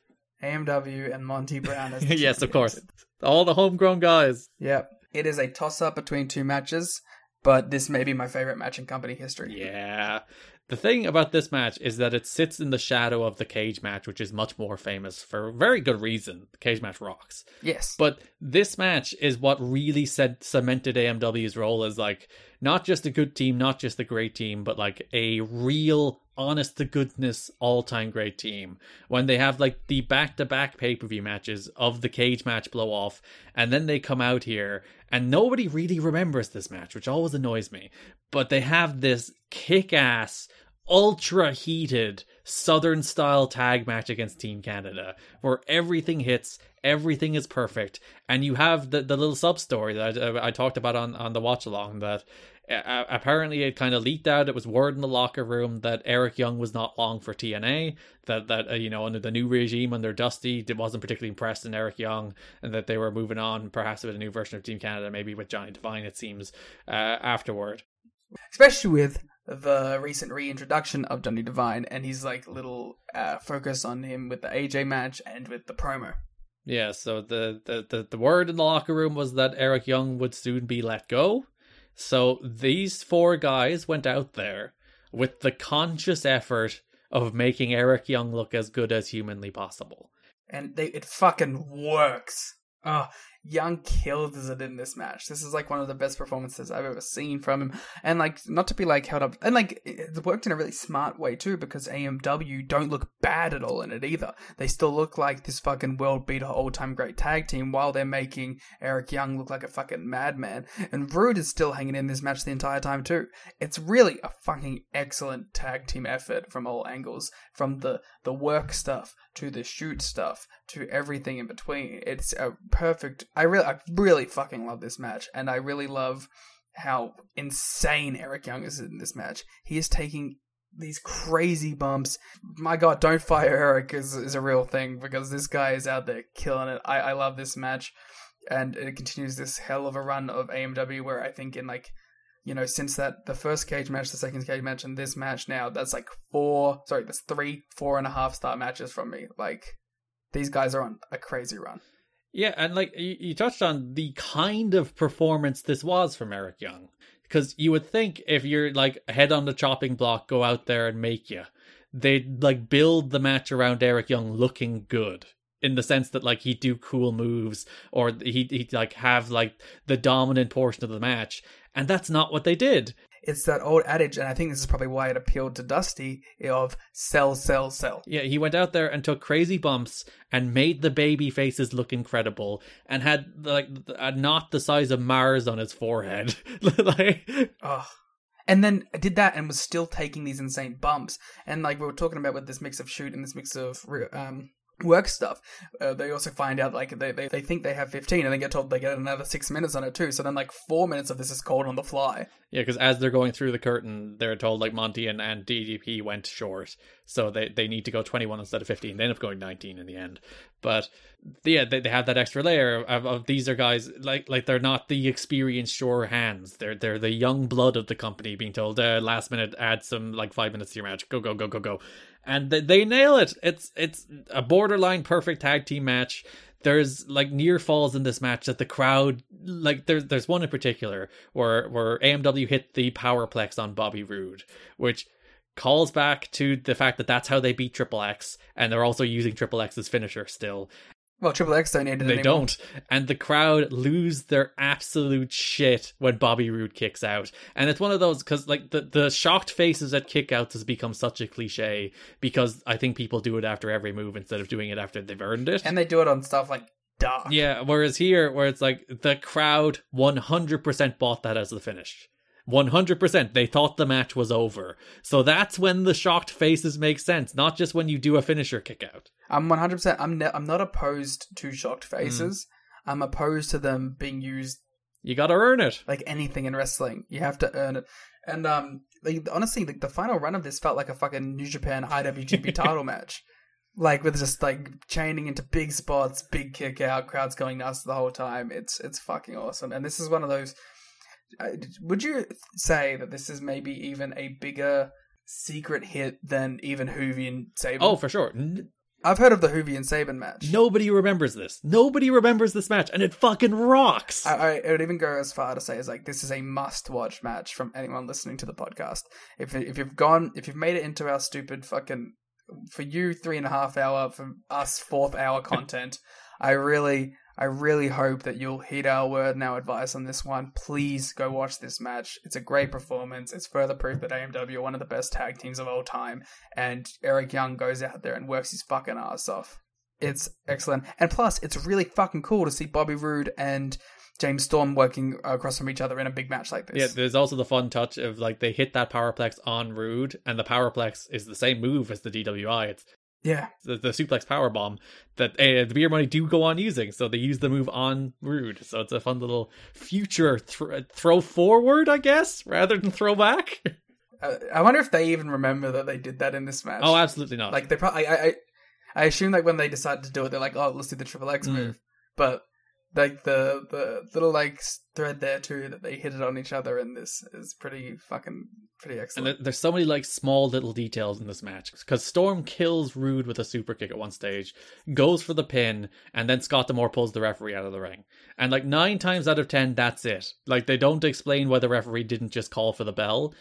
AMW, and Monty Brown as yes, of course, all the homegrown guys. Yep, it is a toss-up between two matches, but this may be my favorite match in company history. Yeah, the thing about this match is that it sits in the shadow of the cage match, which is much more famous for very good reason. The cage match rocks. Yes. But this match is what really said, cemented AMW's role as like not just a good team, not just a great team, but like a real honest to goodness all time great team. When they have like the back to back pay per view matches of the cage match blow off, and then they come out here and nobody really remembers this match, which always annoys me. But they have this kick ass, ultra heated Southern style tag match against Team Canada where everything hits, everything is perfect, and you have the, the little sub story that I, I talked about on, on the watch along that uh, apparently it kind of leaked out. It was word in the locker room that Eric Young was not long for TNA. That that uh, you know under the new regime under Dusty, it wasn't particularly impressed in Eric Young, and that they were moving on, perhaps with a new version of Team Canada, maybe with Johnny Devine. It seems uh, afterward, especially with the recent reintroduction of Johnny Devine and his like little uh, focus on him with the AJ match and with the promo. Yeah, so the, the, the, the word in the locker room was that Eric Young would soon be let go. So these four guys went out there with the conscious effort of making Eric Young look as good as humanly possible. And they, it fucking works. Oh, Young kills it in this match. This is like one of the best performances I've ever seen from him. And like, not to be like held up, and like, it worked in a really smart way too, because AMW don't look bad at all in it either. They still look like this fucking world beater, all time great tag team, while they're making Eric Young look like a fucking madman. And Roode is still hanging in this match the entire time too. It's really a fucking excellent tag team effort from all angles, from the the work stuff to the shoot stuff to everything in between. It's a perfect I really, I really fucking love this match, and I really love how insane Eric Young is in this match. He is taking these crazy bumps. My God, don't fire Eric is is a real thing because this guy is out there killing it. I I love this match, and it continues this hell of a run of AMW where I think in like you know, since that the first cage match, the second cage match, and this match now, that's like four. Sorry, that's three, four and a half star matches from me. Like these guys are on a crazy run. Yeah, and like you, you touched on the kind of performance this was from Eric Young, because you would think if you're like head on the chopping block, go out there and make you, they'd like build the match around Eric Young looking good in the sense that like he'd do cool moves or he'd, he'd like have like the dominant portion of the match and that's not what they did it's that old adage, and I think this is probably why it appealed to Dusty of sell, sell, sell. Yeah, he went out there and took crazy bumps and made the baby faces look incredible, and had like a knot the size of Mars on his forehead. like, oh. And then did that and was still taking these insane bumps. And like we were talking about with this mix of shoot and this mix of um, work stuff. Uh, they also find out like they, they they think they have 15 and they get told they get another six minutes on it too. So then like four minutes of this is called on the fly. Yeah, because as they're going through the curtain, they're told like Monty and, and DDP went short, so they, they need to go 21 instead of 15. They end up going 19 in the end. But yeah, they, they have that extra layer of, of these are guys like like they're not the experienced sure hands. They're they're the young blood of the company being told uh, last minute add some like five minutes to your match. Go go go go go and they, they nail it. It's it's a borderline perfect tag team match. There's like near falls in this match that the crowd like there's there's one in particular where where AMW hit the powerplex on Bobby Roode, which calls back to the fact that that's how they beat Triple X, and they're also using Triple X's finisher still. Well, Triple X don't need it They anymore. don't. And the crowd lose their absolute shit when Bobby Roode kicks out. And it's one of those, because like the, the shocked faces at kickouts has become such a cliche because I think people do it after every move instead of doing it after they've earned it. And they do it on stuff like Dark. Yeah, whereas here, where it's like the crowd 100% bought that as the finish. 100%. They thought the match was over. So that's when the shocked faces make sense, not just when you do a finisher kick out. I'm 100%. I'm, ne- I'm not opposed to shocked Mm. faces. I'm opposed to them being used You gotta earn it. like anything in wrestling. You have to earn it. And um, like honestly, like the final run of this felt like a fucking New Japan IWGP title match, like with just like chaining into big spots, big kick out, crowds going nuts the whole time. It's it's fucking awesome. And this is one of those. Would you say that this is maybe even a bigger secret hit than even Hoovy and Sabin? Oh, for sure. N- I've heard of the Hoovy and Sabin match. Nobody remembers this. Nobody remembers this match, and it fucking rocks. I, I would even go as far to say as like this is a must-watch match from anyone listening to the podcast. If if you've gone, if you've made it into our stupid fucking for you three and a half hour, for us fourth hour content, I really, I really hope that you'll heed our word and our advice on this one. Please go watch this match. It's a great performance. It's further proof that AMW are one of the best tag teams of all time, and Eric Young goes out there and works his fucking ass off. It's excellent. And plus, it's really fucking cool to see Bobby Roode and James Storm working across from each other in a big match like this. Yeah, there's also the fun touch of like they hit that powerplex on Roode, and the powerplex is the same move as the DWI. It's Yeah. the, the suplex power bomb that uh, the beer money do go on using, so they use the move on Roode. So it's a fun little future th- throw forward, I guess, rather than throw back. Uh, I wonder if they even remember that they did that in this match. oh, absolutely not. Like they probably, I, I, I assume like when they decided to do it, they're like, oh, let's do the triple X Mm. move. But like the the little like thread there too that they hit it on each other and this is pretty fucking pretty And excellent. there- there's so many like small little details in this match because Storm kills Roode with a super kick at one stage, goes for the pin, and then Scott D'Amore pulls the referee out of the ring. And like nine times out of ten, that's it. Like they don't explain why the referee didn't just call for the bell.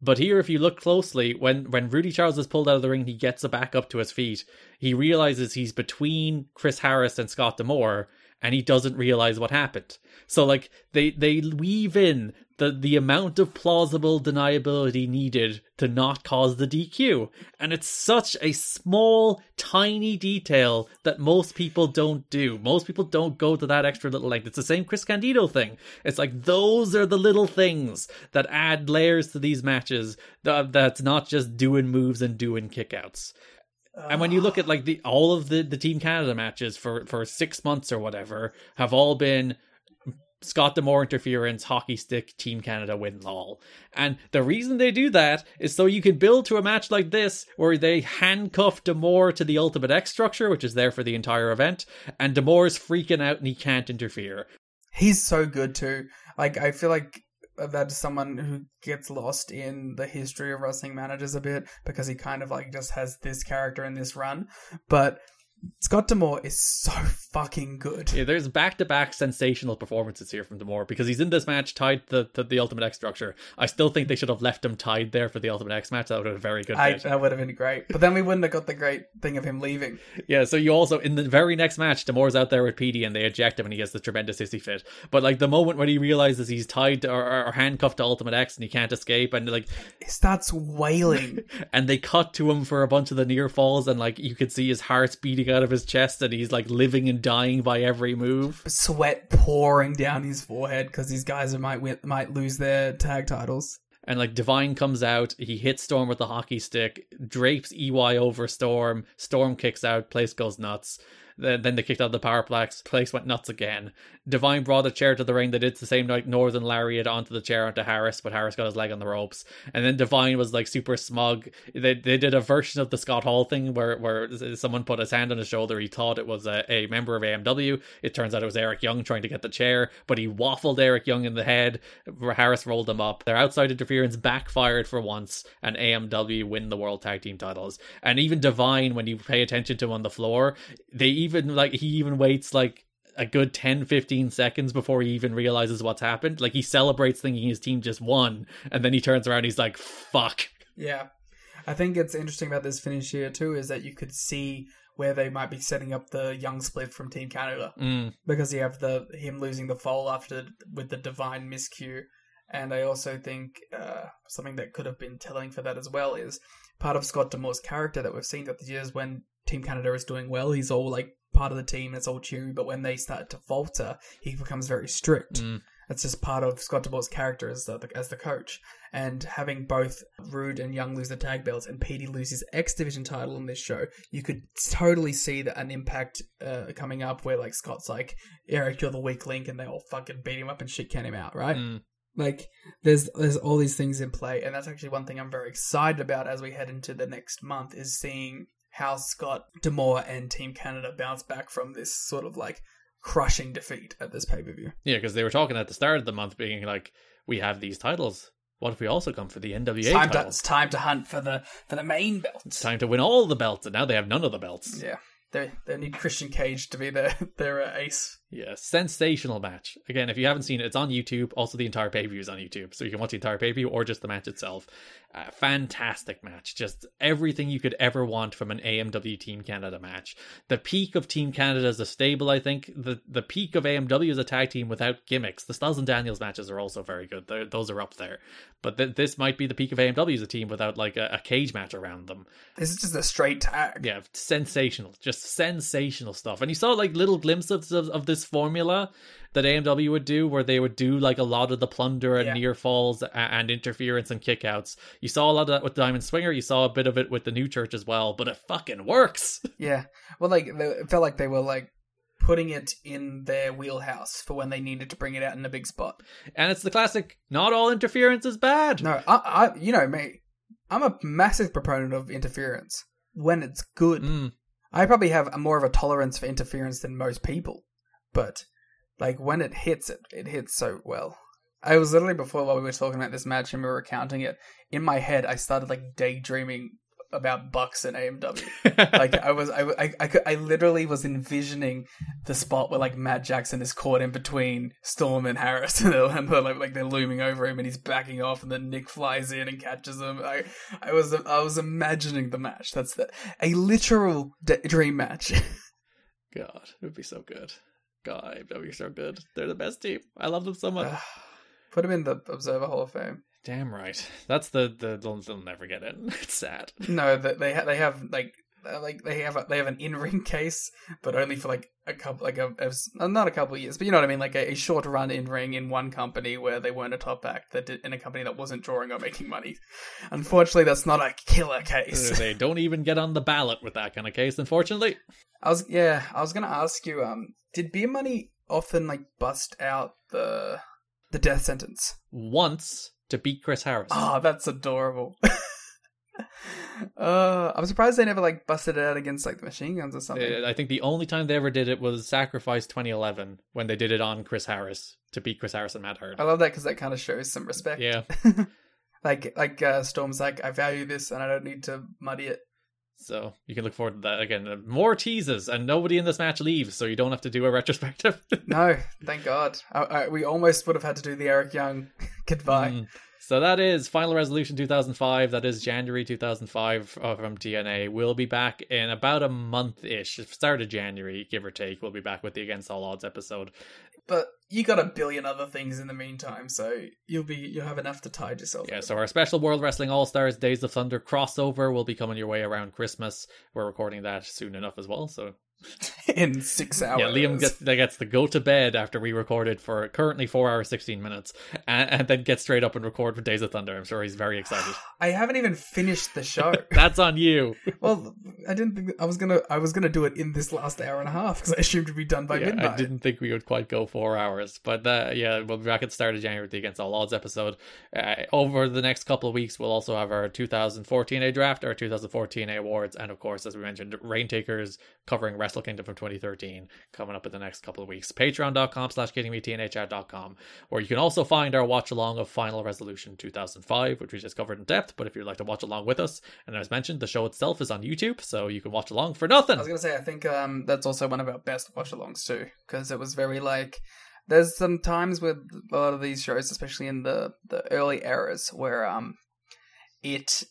But here, if you look closely, when when Rudy Charles is pulled out of the ring, he gets back up to his feet. He realizes he's between Chris Harris and Scott D'Amore, and he doesn't realize what happened. So like they they weave in the the amount of plausible deniability needed to not cause the DQ. And it's such a small, tiny detail that most people don't do. Most people don't go to that extra little length. It's the same Chris Candido thing. It's like those are the little things that add layers to these matches that, that's not just doing moves and doing kickouts. And when you look at like the all of the the Team Canada matches for for six months or whatever have all been Scott D'Amore interference, hockey stick, Team Canada win all. And the reason they do that is so you can build to a match like this where they handcuff Demore to the Ultimate X structure, which is there for the entire event, and D'Amore's freaking out and he can't interfere. He's so good too. Like I feel like that someone who gets lost in the history of wrestling managers a bit because he kind of like just has this character in this run. But Scott D'Amore is so fucking good. Yeah, there's back to back sensational performances here from D'Amore because he's in this match tied to, to, the Ultimate X structure. I still think they should have left him tied there for the Ultimate X match. That would have been a very good I, that would have been great. But then we wouldn't have got the great thing of him leaving. Yeah, so you also, in the very next match, D'Amore's out there with Petey and they eject him and he has the tremendous hissy fit. But like the moment when he realizes he's tied to, or, or handcuffed to Ultimate X and he can't escape and like. He starts wailing. and they cut to him for a bunch of the near falls and like you could see his heart's beating out of his chest and he's like living and dying by every move. Sweat pouring down his forehead because these guys might win, might lose their tag titles. And like Devine comes out, he hits Storm with the hockey stick, drapes EY over Storm, Storm kicks out, place goes nuts. Then, they kicked out the Powerplex. Place went nuts again. Devine brought a chair to the ring. They did the same like Northern Lariat onto the chair onto Harris, but Harris got his leg on the ropes. And then Devine was like super smug. They they did a version of the Scott Hall thing where where someone put his hand on his shoulder. He thought it was a, a member of AMW. It turns out it was Eric Young trying to get the chair, but he waffled Eric Young in the head. Harris rolled him up. Their outside interference backfired for once, and AMW win the World Tag Team titles. And even Devine, when you pay attention to him on the floor, they even like he even waits like a good 10 15 seconds before he even realizes what's happened. Like he celebrates thinking his team just won and then he turns around he's like fuck. Yeah. I think it's interesting about this finish here too is that you could see where they might be setting up the young split from team canada mm. because you have the him losing the foal after with the devine miscue. And i also think uh, something that could have been telling for that as well is part of scott d'amore's character that we've seen throughout the years when team canada is doing well he's all like part of the team. It's all cheery, but when they start to falter, he becomes very strict. Mm. That's just part of Scott D'Amore's character as the as the coach. And having both Roode and Young lose the tag belts and Petey lose his X Division title in this show, you could totally see that an impact uh, coming up where like Scott's like, Eric, you're the weak link, and they all fucking beat him up and shit can him out, right? Mm. Like there's there's all these things in play, and that's actually one thing I'm very excited about as we head into the next month is seeing how Scott D'Amore and Team Canada bounce back from this sort of like crushing defeat at this pay per view. Yeah, because they were talking at the start of the month, being like, "We have these titles. What if we also come for the NWA it's time title? To, it's time to hunt for the for the main belt. It's time to win all the belts, and now they have none of the belts. Yeah, they they need Christian Cage to be their their uh, ace. Yeah, sensational match. Again, if you haven't seen it, it's on YouTube. Also, the entire pay per view is on YouTube, so you can watch the entire pay per view or just the match itself. Uh, fantastic match. Just everything you could ever want from an AMW Team Canada match. The peak of Team Canada as a stable, I think. The the peak of AMW as a tag team without gimmicks. The Styles and Daniels matches are also very good. They're, those are up there. But th- this might be the peak of AMW as a team without like a, a cage match around them. This is just a straight tag. Yeah, sensational. Just sensational stuff. And you saw like little glimpses of, of this formula that AMW would do, where they would do like a lot of the plunder and Yeah. near falls and interference and kickouts. You saw a lot of that with Diamond Swinger. You saw a bit of it with the New Church as well, but it fucking works. Yeah, well, like they, it felt like they were like putting it in their wheelhouse for when they needed to bring it out in a big spot. And it's the classic: not all interference is bad. No, I, I you know me, I'm a massive proponent of interference when it's good. Mm. I probably have a more of a tolerance for interference than most people, but like when it hits it, it hits so well. I was literally before while we were talking about this match and we were counting it in my head. I started like daydreaming about Bucks and AMW. like I was, I, I, I, could- I literally was envisioning the spot where like Matt Jackson is caught in between Storm and Harris, and they're, and they're like, like they're looming over him, and he's backing off, and then Nick flies in and catches him. I, I was, I was imagining the match. That's the a literal d- dream match. God, it would be so good. God, are so good. They're the best team. I love them so much. Put them in the Observer Hall of Fame. Damn right. That's the the they'll, they'll never get it. It's sad. No, they they have like like they have a, they have an in ring case, but only for like a couple like a, uh, not a couple of years, but you know what I mean, like a, a short run in ring in one company where they weren't a top act that did, in a company that wasn't drawing or making money. Unfortunately, that's not a killer case. they don't even get on the ballot with that kind of case, unfortunately. I was yeah, I was gonna ask you, um, did beer money often like bust out the the death sentence? Once to beat Chris Harris. Oh, that's adorable. Uh, I'm surprised they never like busted it out against like the machine guns or something. Uh, I think the only time they ever did it was Sacrifice 2011 when they did it on Chris Harris to beat Chris Harris and Matt Hurd. I love that because that kind of shows some respect. Yeah. like like uh, Storm's like I value this and I don't need to muddy it. So you can look forward to that again. Uh, More teases, and nobody in this match leaves, so you don't have to do a retrospective. no, thank God. I, I, we almost would have had to do the Eric Young goodbye. Mm. So that is Final Resolution 2005. That is January 2005 uh, from TNA. We'll be back in about a month ish, start of January, give or take. We'll be back with the Against All Odds episode. But you got a billion other things in the meantime, so you'll be you'll have enough to tide yourself. Yeah, so our special World Wrestling All Stars Days of Thunder crossover will be coming your way around Christmas. We're recording that soon enough as well, so in six hours. Yeah, Liam gets gets to go to bed after we recorded for currently four hours sixteen minutes, and, and, then get straight up and record for Days of Thunder. I'm sure he's very excited. I haven't even finished the show. That's on you. well, I didn't think I was gonna. I was gonna do it in this last hour and a half because I assumed it'd be done by yeah, midnight. I didn't think we would quite go four hours, but uh, yeah, we'll be back at the start of January with the Against All Odds episode. Uh, over the next couple of weeks, we'll also have our 2014 A draft, our 2014 A awards, and of course, as we mentioned, Rain Takers covering Wrestle Kingdom from 2013 coming up in the next couple of weeks. Patreon.com slash kiddingmetnhr.com, where you can also find our watch along of Final Resolution 2005, which we just covered in depth. But if you'd like to watch along with us, and as mentioned, the show itself is on YouTube, so you can watch along for nothing. I was going to say, I think um, that's also one of our best watch alongs too, because it was very like. There's some times with a lot of these shows, especially in the, the early eras, where um, it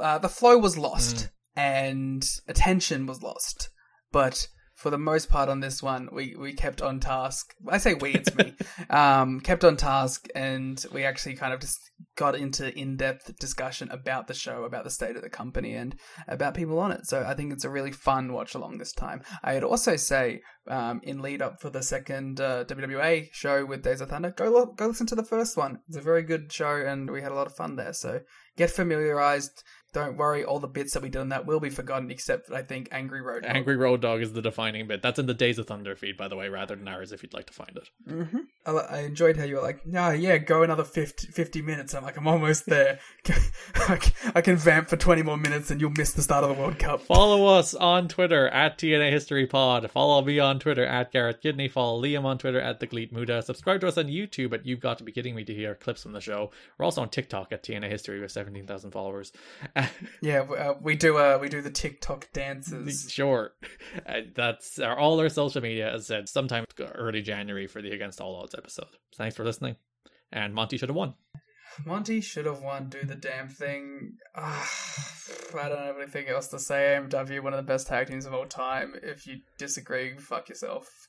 uh, the flow was lost mm. and attention was lost, but for the most part on this one, we, we kept on task. I say we, it's me. um, kept on task, and we actually kind of just got into in depth discussion about the show, about the state of the company, and about people on it. So I think it's a really fun watch along this time. I'd also say, um, in lead up for the second uh, WWA show with Days of Thunder, go lo- go listen to the first one. It's a very good show, and we had a lot of fun there. So get familiarized don't worry, all the bits that we did on that will be forgotten, except that I think Angry Road Dog. Angry Road Dog is the defining bit. That's in the Days of Thunder feed, by the way, rather than ours, if you'd like to find it. Mm-hmm. I, I, enjoyed how you were like, no, yeah, go another 50, 50 minutes. I'm like, I'm almost there. I can vamp for 20 more minutes and you'll miss the start of the World Cup. Follow us on Twitter at TNA History Pod. Follow me on Twitter at Garrett Kidney. Follow Liam on Twitter at The Gleet Muda. Subscribe to us on YouTube at You've Got to Be Kidding Me to hear clips from the show. We're also on TikTok at TNA History with 17,000 followers. yeah, uh, we do uh, we do the TikTok dances. Sure. Uh, that's our, all our social media, as said, sometime early January for the Against All Odds episode. Thanks for listening. And Monty should have won. Monty should have won. Do the damn thing. Uh, I don't have anything else to say. AMW, one of the best tag teams of all time. If you disagree, fuck yourself.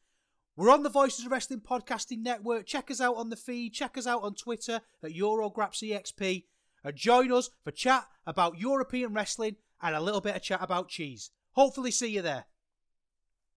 We're on the Voices of Wrestling Podcasting Network. Check us out on the feed. Check us out on Twitter at EuroGrapsEXP. And join us for chat about European wrestling and a little bit of chat about cheese. Hopefully, see you there.